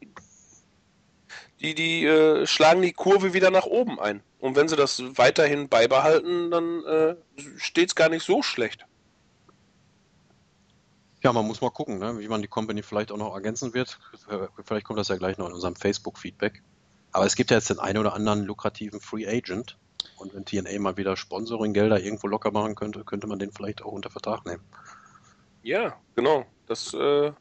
die, die äh, schlagen die Kurve wieder nach oben ein. Und wenn sie das weiterhin beibehalten, dann äh, steht es gar nicht so schlecht. Ja, man muss mal gucken, ne, wie man die Company vielleicht auch noch ergänzen wird. Vielleicht kommt das ja gleich noch in unserem Facebook-Feedback. Aber es gibt ja jetzt den einen oder anderen lukrativen Free Agent. Und wenn TNA mal wieder Sponsoring-Gelder irgendwo locker machen könnte, könnte man den vielleicht auch unter Vertrag nehmen. Ja, genau. Das. Äh...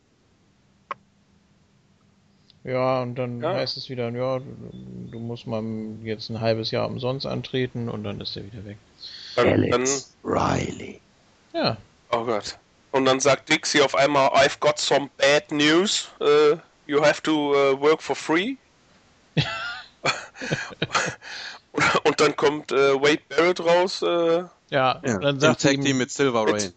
Ja, und dann ja. heißt es wieder, ja, du, du, musst mal jetzt ein halbes Jahr umsonst antreten und dann ist er wieder weg. Dann, Alex dann... Riley. Ja. Oh Gott. Und dann sagt Dixie auf einmal, I've got some bad news. Uh, you have to uh, work for free. und dann kommt uh, Wade Barrett raus. ja, ja, dann sagt Tag Team mit Silver Rain.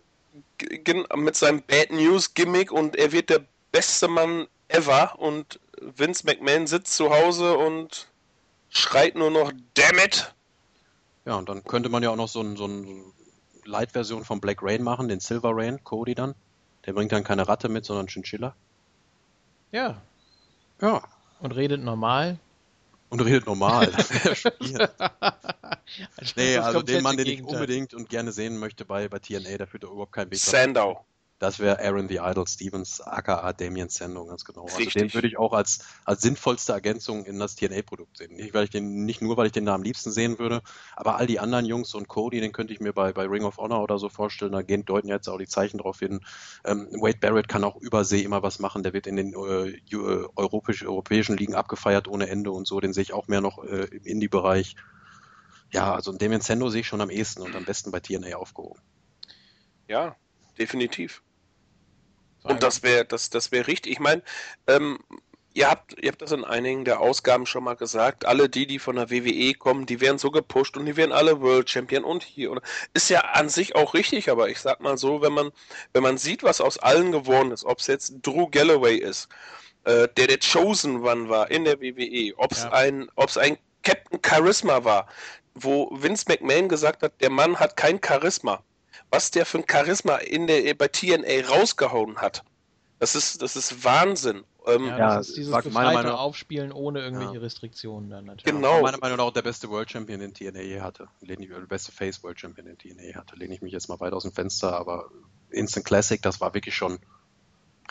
Mit, mit seinem Bad News Gimmick und er wird der beste Mann ever und Vince McMahon sitzt zu Hause und schreit nur noch Damn it! Ja, und dann könnte man ja auch noch so ein, so ein Light-Version von Black Rain machen, den Silver Rain, Cody dann. Der bringt dann keine Ratte mit, sondern Chinchilla. Ja. Ja. Und redet normal. Und redet normal. Das nee, also den Mann, den ich unbedingt und gerne sehen möchte bei, bei TNA, da führt er überhaupt kein Weg. Sandow. Das wäre Aaron the Idol Stevens, aka Damien Sando, ganz genau. Also den würde ich auch als, als sinnvollste Ergänzung in das TNA-Produkt sehen. Nicht, weil ich den, nicht nur, weil ich den da am liebsten sehen würde, aber all die anderen Jungs und Cody, den könnte ich mir bei, bei Ring of Honor oder so vorstellen. Da gehen, deuten jetzt auch die Zeichen drauf hin. Ähm, Wade Barrett kann auch übersee immer was machen. Der wird in den äh, äh, europäisch, europäischen Ligen abgefeiert ohne Ende und so. Den sehe ich auch mehr noch äh, im Indie-Bereich. Ja, also Damien Sando sehe ich schon am ehesten und am besten bei TNA aufgehoben. Ja, definitiv. Und das wäre das, das wäre richtig. Ich meine, ähm, ihr habt, ihr habt das in einigen der Ausgaben schon mal gesagt. Alle die, die von der WWE kommen, die werden so gepusht und die werden alle World Champion und hier. Oder ist ja an sich auch richtig, aber ich sag mal so, wenn man, wenn man sieht, was aus allen geworden ist, ob es jetzt Drew Galloway ist, äh, der der Chosen One war in der WWE, ob es ja. ein, ob es ein Captain Charisma war, wo Vince McMahon gesagt hat, der Mann hat kein Charisma was der für ein Charisma in der, bei TNA rausgehauen hat. Das ist, das ist Wahnsinn. Ähm, ja, das ist dieses befreite Meinung, Aufspielen ohne irgendwelche ja. Restriktionen dann natürlich. Genau. Meiner Meinung nach auch der beste World Champion, den TNA je hatte. Lehne ich, der beste Face World Champion, den TNA hatte. Lehne ich mich jetzt mal weit aus dem Fenster, aber Instant Classic, das war wirklich schon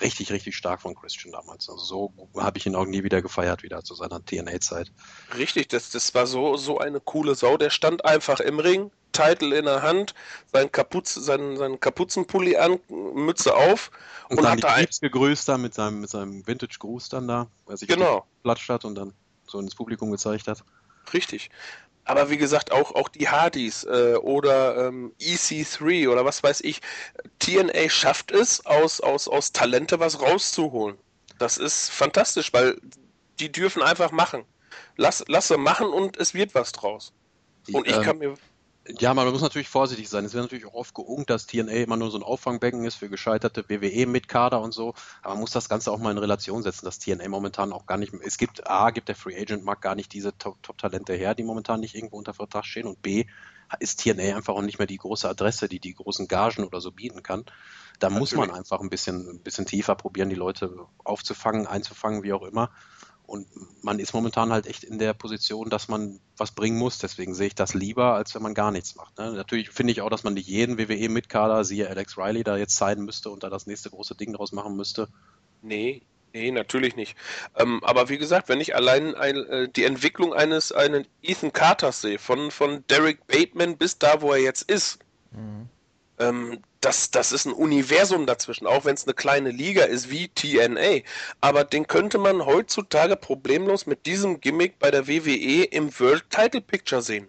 richtig, richtig stark von Christian damals. Also so habe ich ihn auch nie wieder gefeiert, wieder zu seiner TNA-Zeit. Richtig, das, das war so, so eine coole Sau. Der stand einfach im Ring, Titel in der Hand, sein Kapuz, sein, sein Kapuzenpulli an, Mütze auf und, und dann hat die gegrüßt da mit seinem, mit seinem Vintage-Gruß dann da, weil er sich genau. platscht hat und dann so ins Publikum gezeigt hat. Richtig. Aber wie gesagt, auch, auch die Hardys äh, oder ähm, EC3 oder was weiß ich, TNA schafft es, aus, aus, aus Talente was rauszuholen. Das ist fantastisch, weil die dürfen einfach machen. Lass, lass sie machen und es wird was draus. Und ich ähm, kann mir ja, man muss natürlich vorsichtig sein. Es wird natürlich auch oft geungt, dass TNA immer nur so ein Auffangbecken ist für gescheiterte WWE mit Kader und so. Aber man muss das Ganze auch mal in Relation setzen, dass TNA momentan auch gar nicht, es gibt, A, gibt der Free Agent Markt gar nicht diese Top-Talente her, die momentan nicht irgendwo unter Vertrag stehen und B, ist TNA einfach auch nicht mehr die große Adresse, die die großen Gagen oder so bieten kann. Da natürlich. muss man einfach ein bisschen, ein bisschen tiefer probieren, die Leute aufzufangen, einzufangen, wie auch immer. Und man ist momentan halt echt in der Position, dass man was bringen muss. Deswegen sehe ich das lieber, als wenn man gar nichts macht. Ne? Natürlich finde ich auch, dass man nicht jeden WWE mit Kader, siehe Alex Riley, da jetzt zeigen müsste und da das nächste große Ding draus machen müsste. Nee, Nee, natürlich nicht. Ähm, aber wie gesagt, wenn ich allein ein, äh, die Entwicklung eines einen Ethan Carters sehe, von, von Derek Bateman bis da, wo er jetzt ist, mhm. Ähm, das, das ist ein Universum dazwischen, auch wenn es eine kleine Liga ist wie TNA. Aber den könnte man heutzutage problemlos mit diesem Gimmick bei der WWE im World Title Picture sehen.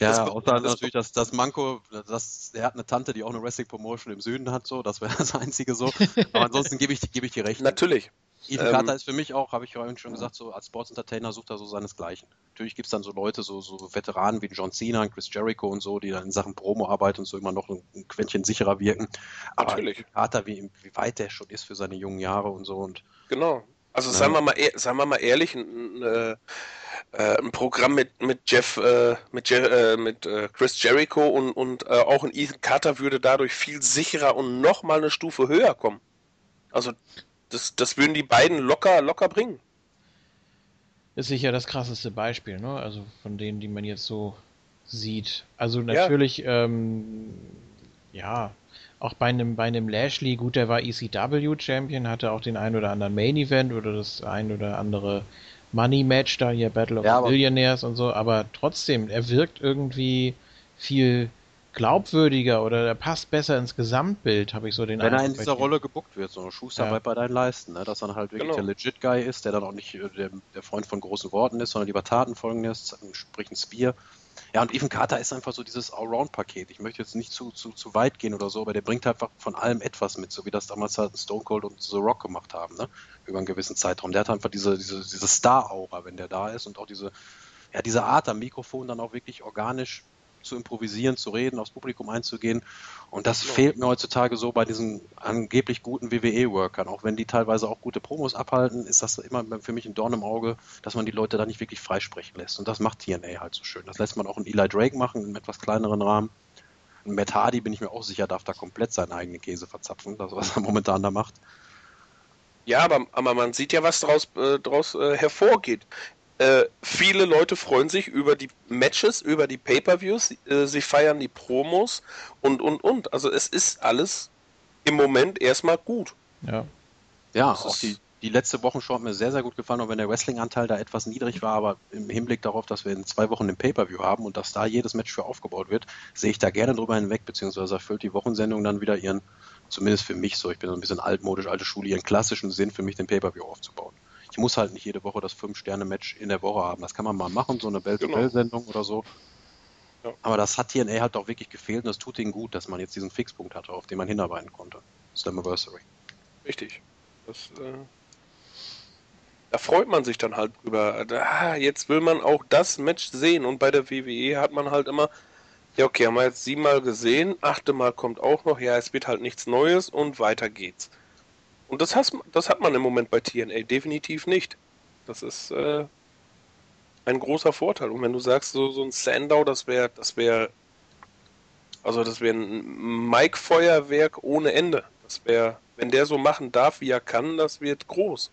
Ja, das außer das natürlich das, das Manko, das, er hat eine Tante, die auch eine Wrestling Promotion im Süden hat, so, das wäre das einzige so. Aber ansonsten gebe ich, gebe ich dir recht. Natürlich. Ethan ähm, Carter ist für mich auch, habe ich vorhin schon gesagt, so als Sports Entertainer sucht er so seinesgleichen. Natürlich gibt es dann so Leute, so, so Veteranen wie John Cena, Chris Jericho und so, die dann in Sachen Promo-Arbeit und so immer noch ein, ein Quäntchen sicherer wirken. Aber Natürlich. Carter, wie, wie weit der schon ist für seine jungen Jahre und so. Und, genau. Also seien wir mal, sagen wir mal ehrlich, ein, äh, ein Programm mit, mit Jeff, äh, mit, Je äh, mit äh, Chris Jericho und, und äh, auch ein Ethan Carter würde dadurch viel sicherer und nochmal eine Stufe höher kommen. Also das, das würden die beiden locker, locker bringen. Ist sicher das krasseste Beispiel, ne? Also von denen, die man jetzt so sieht. Also natürlich, ja, ähm, ja auch bei einem, bei einem Lashley, gut, der war ECW-Champion, hatte auch den ein oder anderen Main-Event oder das ein oder andere Money-Match da hier, Battle of ja, Billionaires und so, aber trotzdem, er wirkt irgendwie viel glaubwürdiger oder der passt besser ins Gesamtbild, habe ich so den Wenn Eindruck er in dieser Rolle gebuckt wird, so Schuster ja. bei deinen Leisten, ne? dass er halt wirklich genau. der Legit Guy ist, der dann auch nicht äh, der, der, Freund von großen Worten ist, sondern lieber Taten folgen lässt, sprich ein Spear. Ja, und Ethan Carter ist einfach so dieses Allround-Paket. Ich möchte jetzt nicht zu, zu, zu weit gehen oder so, aber der bringt einfach von allem etwas mit, so wie das damals halt Stone Cold und The Rock gemacht haben, ne? über einen gewissen Zeitraum. Der hat einfach diese, diese, diese Star-Aura, wenn der da ist und auch diese, ja, diese Art am Mikrofon dann auch wirklich organisch zu improvisieren, zu reden, aufs Publikum einzugehen. Und das ja. fehlt mir heutzutage so bei diesen angeblich guten WWE-Workern. Auch wenn die teilweise auch gute Promos abhalten, ist das immer für mich ein Dorn im Auge, dass man die Leute da nicht wirklich freisprechen lässt. Und das macht TNA halt so schön. Das lässt man auch in Eli Drake machen, im etwas kleineren Rahmen. Und Matt Hardy, bin ich mir auch sicher, darf da komplett seinen eigenen Käse verzapfen, das, was er momentan da macht. Ja, aber, aber man sieht ja, was daraus, äh, daraus äh, hervorgeht. Äh, viele Leute freuen sich über die Matches, über die Pay-per-Views, äh, sie feiern die Promos und und und. Also es ist alles im Moment erstmal gut. Ja. Ja, das auch die, die letzte Wochenshow hat mir sehr, sehr gut gefallen, auch wenn der Wrestling-Anteil da etwas niedrig war, aber im Hinblick darauf, dass wir in zwei Wochen den Pay-Per-View haben und dass da jedes Match für aufgebaut wird, sehe ich da gerne drüber hinweg, beziehungsweise erfüllt die Wochensendung dann wieder ihren, zumindest für mich so, ich bin so ein bisschen altmodisch, alte Schule, ihren klassischen Sinn für mich, den Pay-Per-View aufzubauen ich muss halt nicht jede Woche das Fünf-Sterne-Match in der Woche haben. Das kann man mal machen, so eine Bell-to-Bell-Sendung genau. oder so. Ja. Aber das hat TNA halt auch wirklich gefehlt und das tut ihnen gut, dass man jetzt diesen Fixpunkt hatte, auf den man hinarbeiten konnte. Slammiversary. Richtig. Das, äh, da freut man sich dann halt drüber. Ah, jetzt will man auch das Match sehen und bei der WWE hat man halt immer, ja okay, haben wir jetzt siebenmal gesehen, achte Mal kommt auch noch, ja, es wird halt nichts Neues und weiter geht's. Und das, has, das hat man im Moment bei TNA definitiv nicht. Das ist äh, ein großer Vorteil. Und wenn du sagst, so, so ein Sandow, das wäre, das wäre, also das wäre ein Mike-Feuerwerk ohne Ende. Das wäre, wenn der so machen darf, wie er kann, das wird groß.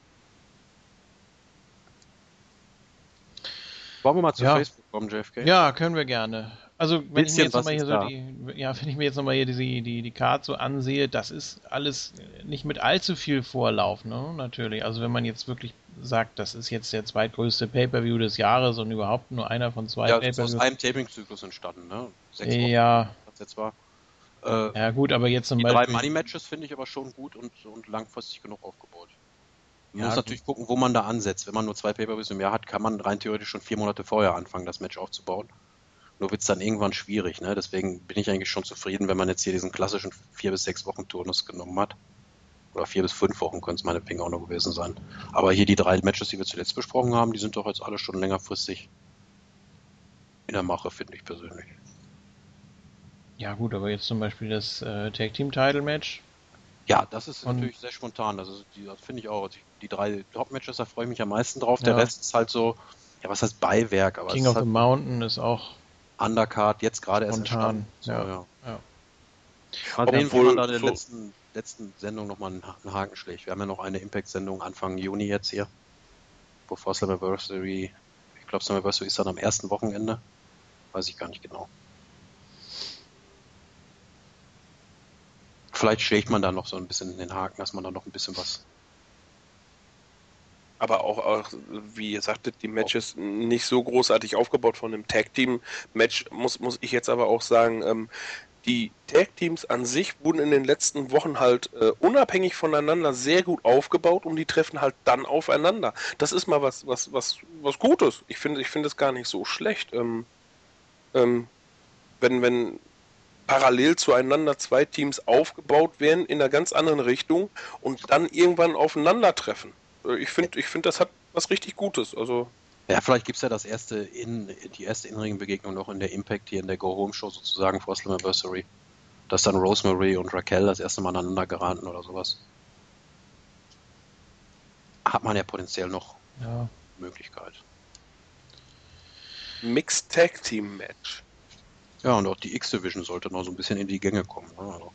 Wollen wir mal zu ja. Facebook kommen, JFK? Ja, können wir gerne. Also wenn ich mir jetzt nochmal hier so die, ja, wenn ich mir jetzt nochmal hier die, die, die Karte so ansehe, das ist alles nicht mit allzu viel Vorlauf, ne? Natürlich. Also wenn man jetzt wirklich sagt, das ist jetzt der zweitgrößte Pay-Per-View des Jahres und überhaupt nur einer von zwei ja, Pay-Per-Views. aus einem Taping-Zyklus entstanden, ne? Sechs Wochen, ja. jetzt war. Äh, ja gut, aber jetzt zum die Beispiel... drei Money-Matches finde ich aber schon gut und, und langfristig genug aufgebaut. Man ja, muss natürlich gucken, wo man da ansetzt. Wenn man nur zwei Pay-Per-Views im Jahr hat, kann man rein theoretisch schon vier Monate vorher anfangen, das Match aufzubauen. Nur wird es dann irgendwann schwierig. Ne? Deswegen bin ich eigentlich schon zufrieden, wenn man jetzt hier diesen klassischen vier bis sechs Wochen Turnus genommen hat. Oder vier bis fünf Wochen können es meinetwegen auch noch gewesen sein. Aber hier die drei Matches, die wir zuletzt besprochen haben, die sind doch jetzt alle schon längerfristig in der Mache, finde ich persönlich. Ja gut, aber jetzt zum Beispiel das äh, Tag Team Title Match. Ja, das ist Und natürlich sehr spontan. Das, das finde ich auch. Die, die drei Top Matches, da freue ich mich am meisten drauf. Ja. Der Rest ist halt so, ja, was heißt Beiwerk? Aber King of halt, the Mountain ist auch Undercard jetzt gerade erst entstanden. So, ja. ja. ja. Mal sehen, wo man da in der letzten, letzten Sendung nochmal einen, einen Haken schlägt. Wir haben ja noch eine Impact-Sendung Anfang Juni jetzt hier. Bevor Slammiversary, ich glaube Slammiversary ist dann am ersten Wochenende. Weiß ich gar nicht genau. Vielleicht schlägt man da noch so ein bisschen in den Haken, dass man da noch ein bisschen was aber auch, auch, wie ihr sagtet, die Matches nicht so großartig aufgebaut von dem Tag Team Match, muss, muss ich jetzt aber auch sagen, ähm, die Tag Teams an sich wurden in den letzten Wochen halt äh, unabhängig voneinander sehr gut aufgebaut und die treffen halt dann aufeinander. Das ist mal was, was, was, was Gutes. Ich finde, ich finde es gar nicht so schlecht. Ähm, ähm, wenn, wenn parallel zueinander zwei Teams aufgebaut werden in einer ganz anderen Richtung und dann irgendwann aufeinandertreffen. Äh, ich finde, ich finde, das hat was richtig Gutes. Also ja, vielleicht gibt es ja das erste in, die erste Innenring-Begegnung noch in der Impact hier in der Go-Home-Show sozusagen vor Slammiversary. Dass dann Rosemary und Raquel das erste Mal aneinander geraten oder sowas. Hat man ja potenziell noch ja. Möglichkeit. Mixed Tag Team Match. Ja, und auch die X-Division sollte noch so ein bisschen in die Gänge kommen. Ne? Also,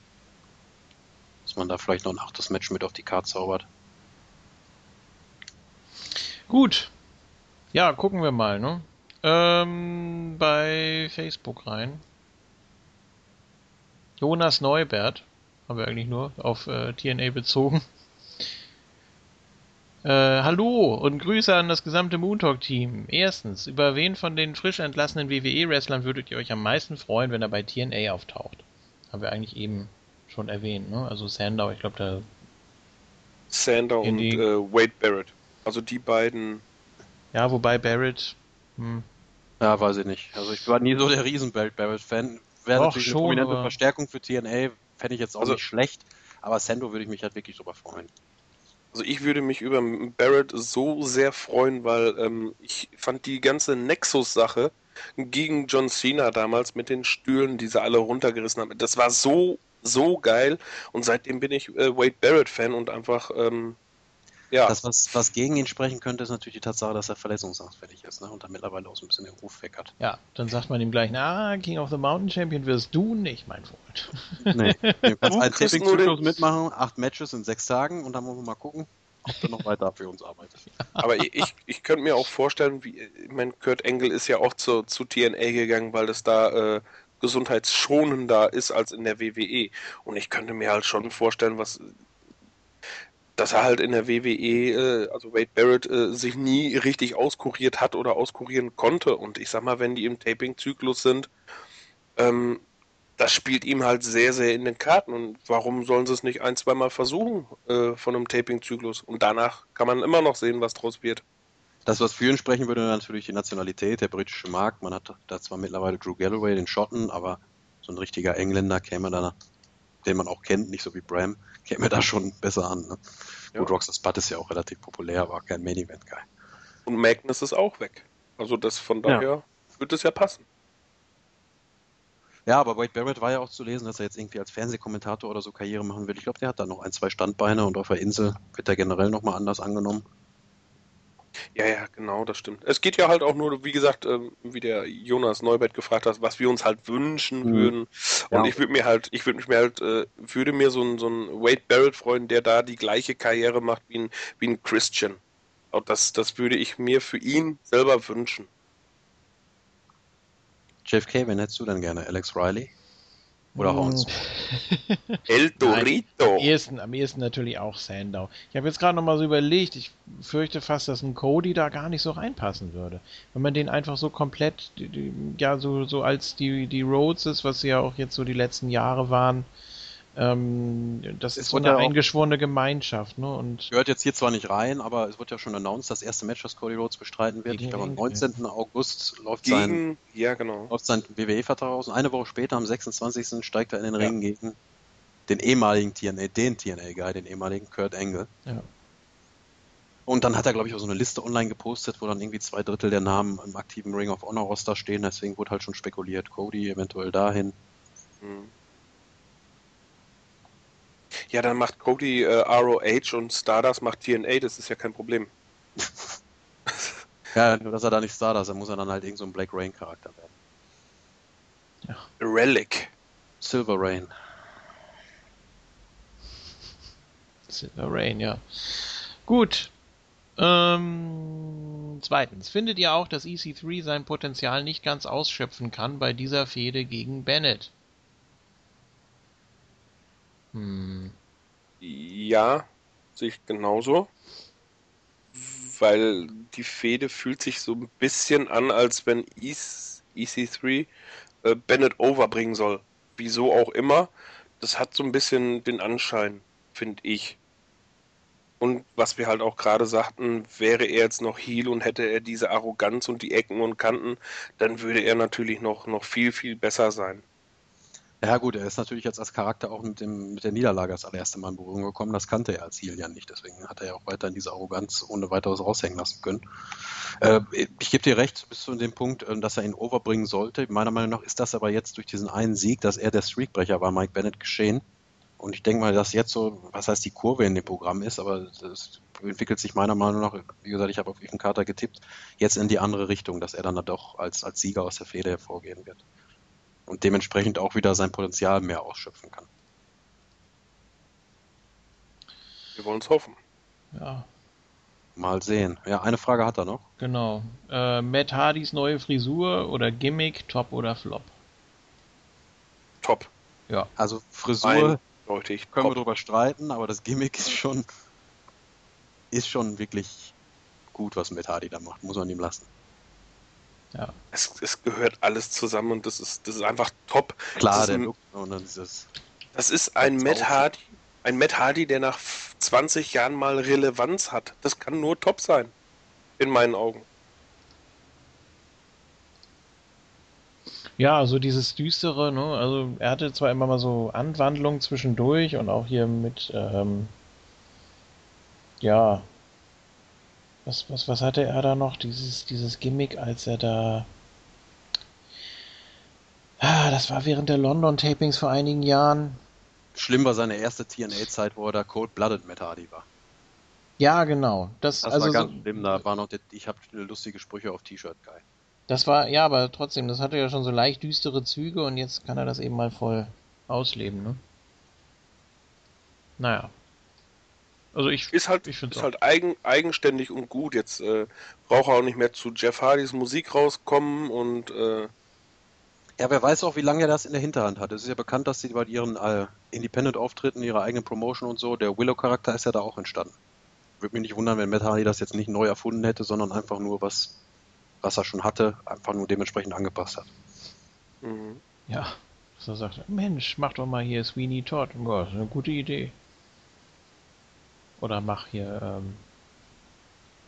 dass man da vielleicht noch ein achtes Match mit auf die Karte zaubert. Gut. Ja, gucken wir mal, ne? Ähm, bei Facebook rein. Jonas Neubert, haben wir eigentlich nur auf äh, TNA bezogen. Äh, hallo und Grüße an das gesamte Moontalk-Team. Erstens, über wen von den frisch entlassenen WWE-Wrestlern würdet ihr euch am meisten freuen, wenn er bei TNA auftaucht? Haben wir eigentlich eben schon erwähnt, ne? Also Sandow, ich glaube, da. Sandow und äh, Wade Barrett. Also die beiden ja, wobei Barrett. Hm. Ja, weiß ich nicht. Also ich war nie so der riesen Barrett-Fan. Wäre natürlich schon, eine prominente aber... Verstärkung für TNA, fände ich jetzt auch also, nicht schlecht. Aber Sando würde ich mich halt wirklich drüber freuen. Also ich würde mich über Barrett so sehr freuen, weil ähm, ich fand die ganze Nexus-Sache gegen John Cena damals mit den Stühlen, die sie alle runtergerissen haben, das war so, so geil. Und seitdem bin ich äh, Wade Barrett-Fan und einfach ähm, ja. Das, was, was gegen ihn sprechen könnte, ist natürlich die Tatsache, dass er verletzungsanfällig ist ne? und da mittlerweile auch so ein bisschen den Ruf weg hat. Ja, dann sagt man ihm gleich, na, King of the Mountain Champion wirst du nicht, mein Freund. Nee, du kannst einen Tipping-Zyklus mitmachen, acht Matches in sechs Tagen und dann wollen wir mal gucken, ob du noch weiter für uns arbeitest. Aber ich, ich, könnte mir auch vorstellen, wie, ich meine, Kurt Engel ist ja auch zu, zu TNA gegangen, weil das da äh, gesundheitsschonender ist als in der WWE. Und ich könnte mir halt schon vorstellen, was dass er halt in der WWE, äh, also Wade Barrett, äh, sich nie richtig auskuriert hat oder auskurieren konnte. Und ich sag mal, wenn die im Taping-Zyklus sind, ähm, das spielt ihm halt sehr, sehr in den Karten. Und warum sollen sie es nicht ein, zweimal versuchen äh, von einem Taping-Zyklus? Und danach kann man immer noch sehen, was draus wird. Das, was für ihn sprechen würde, natürlich die Nationalität, der britische Markt. Man hat da zwar mittlerweile Drew Galloway, den Schotten, aber so ein richtiger Engländer käme da den man auch kennt, nicht so wie Bram, käme da schon besser an. Ne? Ja. Gut, Rockstar Spud ist ja auch relativ populär, aber kein Main Event Guy. Und Magnus ist auch weg. Also das von daher ja. wird es ja passen. Ja, aber Wade Barrett war ja auch zu lesen, dass er jetzt irgendwie als Fernsehkommentator oder so Karriere machen will. Ich glaube, der hat da noch ein, zwei Standbeine und auf der Insel wird er generell nochmal anders angenommen. Ja, ja, genau, das stimmt. Es geht ja halt auch nur, wie gesagt, ähm, wie der Jonas Neubert gefragt hat, was wir uns halt wünschen mhm. würden. Und ja. ich würde mir halt, ich würde mich mir halt, äh, würde mir so ein, so Wade Barrett freuen, der da die gleiche Karriere macht wie ein, wie ein Christian. Und das, das würde ich mir für ihn selber wünschen. JFK, wen hättest du denn gerne? Alex Riley? Oder Horns. El Dorito. Nein, am, ehesten, am ehesten natürlich auch Sandow. Ich habe jetzt gerade noch mal so überlegt, ich fürchte fast, dass ein Cody da gar nicht so reinpassen würde. Wenn man den einfach so komplett, ja, so, so als die, die Rhodes ist, was sie ja auch jetzt so die letzten Jahre waren, ähm, das es ist so eine ja eingeschworene Gemeinschaft, ne? Und gehört jetzt hier zwar nicht rein, aber es wird ja schon announced, das erste Match, das Cody Rhodes bestreiten wird. Ich glaube, am 19. August läuft gegen, sein, ja, genau. läuft sein WWE-Vertrag aus. Und eine Woche später, am 26. steigt er in den ja. Ring gegen den ehemaligen TNA, den TNA-Guy, den ehemaligen Kurt Angle. Ja. Und dann hat er, glaube ich, auch so eine Liste online gepostet, wo dann irgendwie zwei Drittel der Namen im aktiven Ring of Honor Roster stehen. Deswegen wurde halt schon spekuliert, Cody eventuell dahin. Mhm. Ja, dann macht Cody äh, ROH und Stardust macht TNA, das ist ja kein Problem. ja, nur dass er da nicht Stardust, dann muss er dann halt irgend so ein Black Rain Charakter werden. Ja. Relic. Silver Rain. Silver Rain, ja. Gut. Ähm, zweitens, findet ihr auch, dass EC3 sein Potenzial nicht ganz ausschöpfen kann bei dieser Fehde gegen Bennett? Hm. Ja, sehe ich genauso. weil die Fehde fühlt sich so ein bisschen an, als wenn EC3 äh, Bennett overbringen soll. Wieso auch immer. Das hat so ein bisschen den Anschein, finde ich. Und was wir halt auch gerade sagten, wäre er jetzt noch Heal und hätte er diese Arroganz und die Ecken und Kanten, dann würde er natürlich noch, noch viel, viel besser sein. Ja gut, er ist natürlich jetzt als Charakter auch mit, dem, mit der Niederlage als allererste Mal in Berührung gekommen. Das kannte er als Heal ja nicht. Deswegen hat er ja auch weiterhin diese Arroganz ohne weiteres raushängen lassen können. Äh, ich gebe dir recht bis zu dem Punkt, äh, dass er ihn overbringen sollte. Meiner Meinung nach ist das aber jetzt durch diesen einen Sieg, dass er der Streakbrecher war, Mike Bennett, geschehen. Und ich denke mal, dass jetzt so, was heißt die Kurve in dem Programm ist, aber das entwickelt sich meiner Meinung nach, wie gesagt, ich habe auf Ethan Carter getippt, jetzt in die andere Richtung, dass er dann doch als, als Sieger aus der Fehde hervorgehen wird und dementsprechend auch wieder sein Potenzial mehr ausschöpfen kann. Wir wollen es hoffen. Ja. Mal sehen. Ja, eine Frage hat er noch. Genau. Äh, Matt Hardys neue Frisur oder Gimmick, Top oder Flop? Top. Ja. Also Frisur Eindeutig. können top. wir drüber streiten, aber das Gimmick ist schon ist schon wirklich gut, was Matt Hardy da macht. Muss man ihm lassen. Ja. Es, es, gehört alles zusammen und das ist, das ist einfach top. Klar, ein, Look und dann dieses. Das ist ein Matt Hardy, ein Matt Hardy, der nach 20 Jahren mal Relevanz hat. Das kann nur top sein. In meinen Augen. Ja, also dieses Düstere, ne? Also er hatte zwar immer mal so Anwandlungen zwischendurch und auch hier mit, ähm, ja, was, was, was hatte er da noch? Dieses, dieses Gimmick, als er da. Ah, das war während der London-Tapings vor einigen Jahren. Schlimm war seine erste TNA-Zeit, wo er da Cold-Blooded mit Hardy war. Ja, genau. Das, das also war ganz so, schlimm. Da war noch, der, ich habe lustige Sprüche auf T-Shirt geil. Das war, ja, aber trotzdem, das hatte ja schon so leicht düstere Züge und jetzt kann er das eben mal voll ausleben, ne? Naja. Also ich ist halt, ich ist halt eigen, eigenständig und gut. Jetzt äh, braucht er auch nicht mehr zu Jeff Hardys Musik rauskommen und äh ja, wer weiß auch, wie lange er das in der Hinterhand hat. Es ist ja bekannt, dass sie bei ihren äh, Independent-Auftritten, ihrer eigenen Promotion und so, der Willow-Charakter ist ja da auch entstanden. Würde mich nicht wundern, wenn Matt Hardy das jetzt nicht neu erfunden hätte, sondern einfach nur was, was er schon hatte, einfach nur dementsprechend angepasst hat. Mhm. Ja, so sagt er, Mensch, mach doch mal hier Sweeney Todd. Das ist eine gute Idee. Oder mach hier, ähm,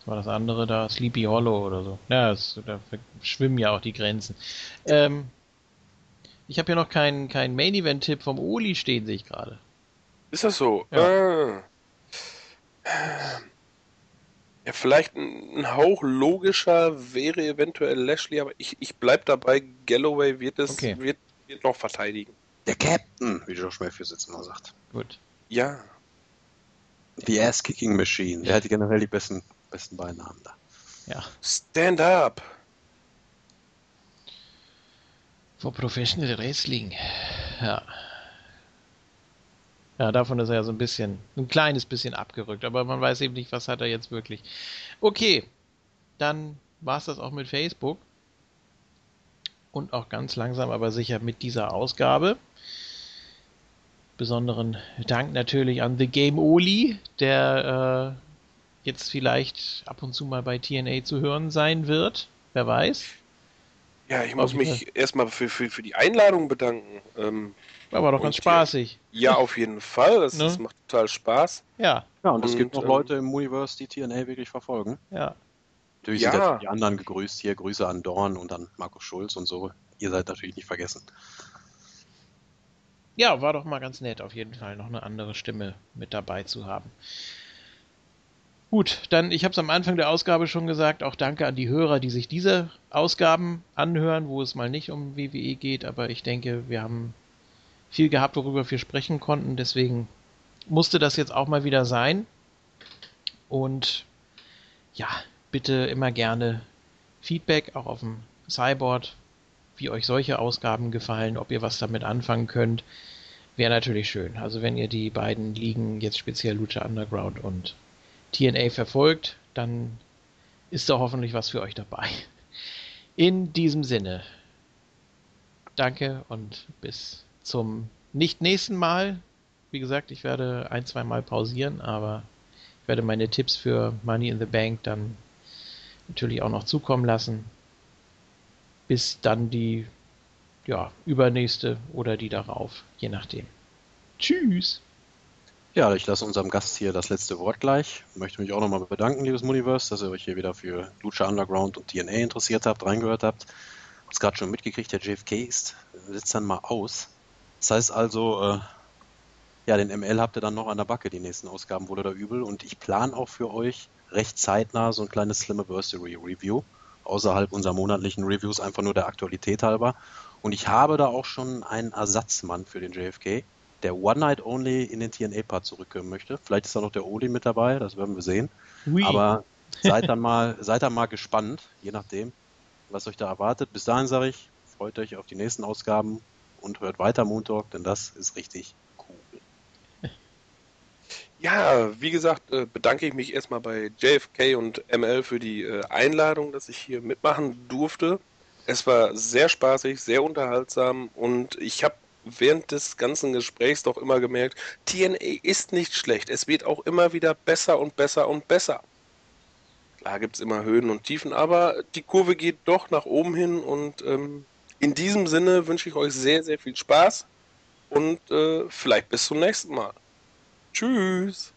was war das andere da? Sleepy Hollow oder so. Ja, das, da schwimmen ja auch die Grenzen. Ähm, ich habe hier noch keinen kein Main-Event-Tipp vom Oli stehen, sehe ich gerade. Ist das so? Ja. Ah. Ja, vielleicht ein Hauch logischer wäre eventuell Lashley, aber ich, ich bleib dabei, Galloway wird es okay. wird, wird noch verteidigen. Der Captain, wie Josh Matthews jetzt immer sagt. Gut. Ja. Die Ass-Kicking Machine. Der hat generell die besten, besten Beinamen da. Ja. Stand up! For Professional Wrestling. Ja. Ja, davon ist er ja so ein bisschen, ein kleines bisschen abgerückt, aber man weiß eben nicht, was hat er jetzt wirklich. Okay, dann war es das auch mit Facebook. Und auch ganz langsam, aber sicher mit dieser Ausgabe. Besonderen Dank natürlich an The Game Oli, der äh, jetzt vielleicht ab und zu mal bei TNA zu hören sein wird. Wer weiß. Ja, ich muss mich erstmal für, für, für die Einladung bedanken. Ähm, war doch ganz spaßig. Ja, auf jeden Fall. Das, ne? das, macht total Spaß. Ja. Ja, und, und es gibt noch ähm, Leute im Universe, die TNA wirklich verfolgen. Ja. Natürlich ja. sind die anderen gegrüßt hier. Grüße an Dorn und an Markus Schulz und so. Ihr seid natürlich nicht vergessen ja, war doch mal ganz nett, auf jeden Fall noch eine andere Stimme mit dabei zu haben. Gut, dann, ich habe es am Anfang der Ausgabe schon gesagt, auch danke an die Hörer, die sich diese Ausgaben anhören, wo es mal nicht um WWE geht, aber ich denke, wir haben viel gehabt, worüber wir sprechen konnten, deswegen musste das jetzt auch mal wieder sein. Und ja, bitte immer gerne Feedback, auch auf dem Cyborg, wie euch solche Ausgaben gefallen, ob ihr was damit anfangen könnt. Wäre natürlich schön. Also wenn ihr die beiden Ligen, jetzt speziell Lucha Underground und TNA verfolgt, dann ist da hoffentlich was für euch dabei. In diesem Sinne, danke und bis zum nicht nächsten Mal. Wie gesagt, ich werde ein, zwei Mal pausieren, aber Ich werde meine Tipps für Money in the Bank dann natürlich auch noch zukommen lassen. Bis dann die ja, übernächste oder die darauf, je nachdem. Tschüss! Ja, ich lasse unserem Gast hier das letzte Wort gleich. Ich möchte mich auch nochmal bedanken, liebes Muniverse, dass ihr euch hier wieder für Lucha Underground und TNA interessiert habt, reingehört habt. Hab's gerade schon mitgekriegt, der JFK ist, sitzt dann mal aus. Das heißt also, äh, ja, den ML habt ihr dann noch an der Backe, die nächsten Ausgaben wohl oder übel. Und ich plane auch für euch recht zeitnah so ein kleines Slimmiversary Review, außerhalb unserer monatlichen Reviews, einfach nur der Aktualität halber. Und ich habe da auch schon einen Ersatzmann für den JFK der One Night Only in den TNA-Part zurückkommen möchte. Vielleicht ist da noch der Oli mit dabei, das werden wir sehen. Oui. Aber seid dann mal, seid dann mal gespannt, je nachdem, was euch da erwartet. Bis dahin sage ich, freut euch auf die nächsten Ausgaben und hört weiter Moon Talk, denn das ist richtig. Ja, wie gesagt, äh, bedanke ich mich erstmal bei JFK und ML für die äh, Einladung, dass ich hier mitmachen durfte. Es war sehr spaßig, sehr unterhaltsam und ich habe während des ganzen Gesprächs doch immer gemerkt, TNA ist nicht schlecht. Es wird auch immer wieder besser und besser und besser. Klar gibt es immer Höhen und Tiefen, aber die Kurve geht doch nach oben hin und ähm, in diesem Sinne wünsche ich euch sehr, sehr viel Spaß und äh, vielleicht bis zum nächsten Mal. Tschüss.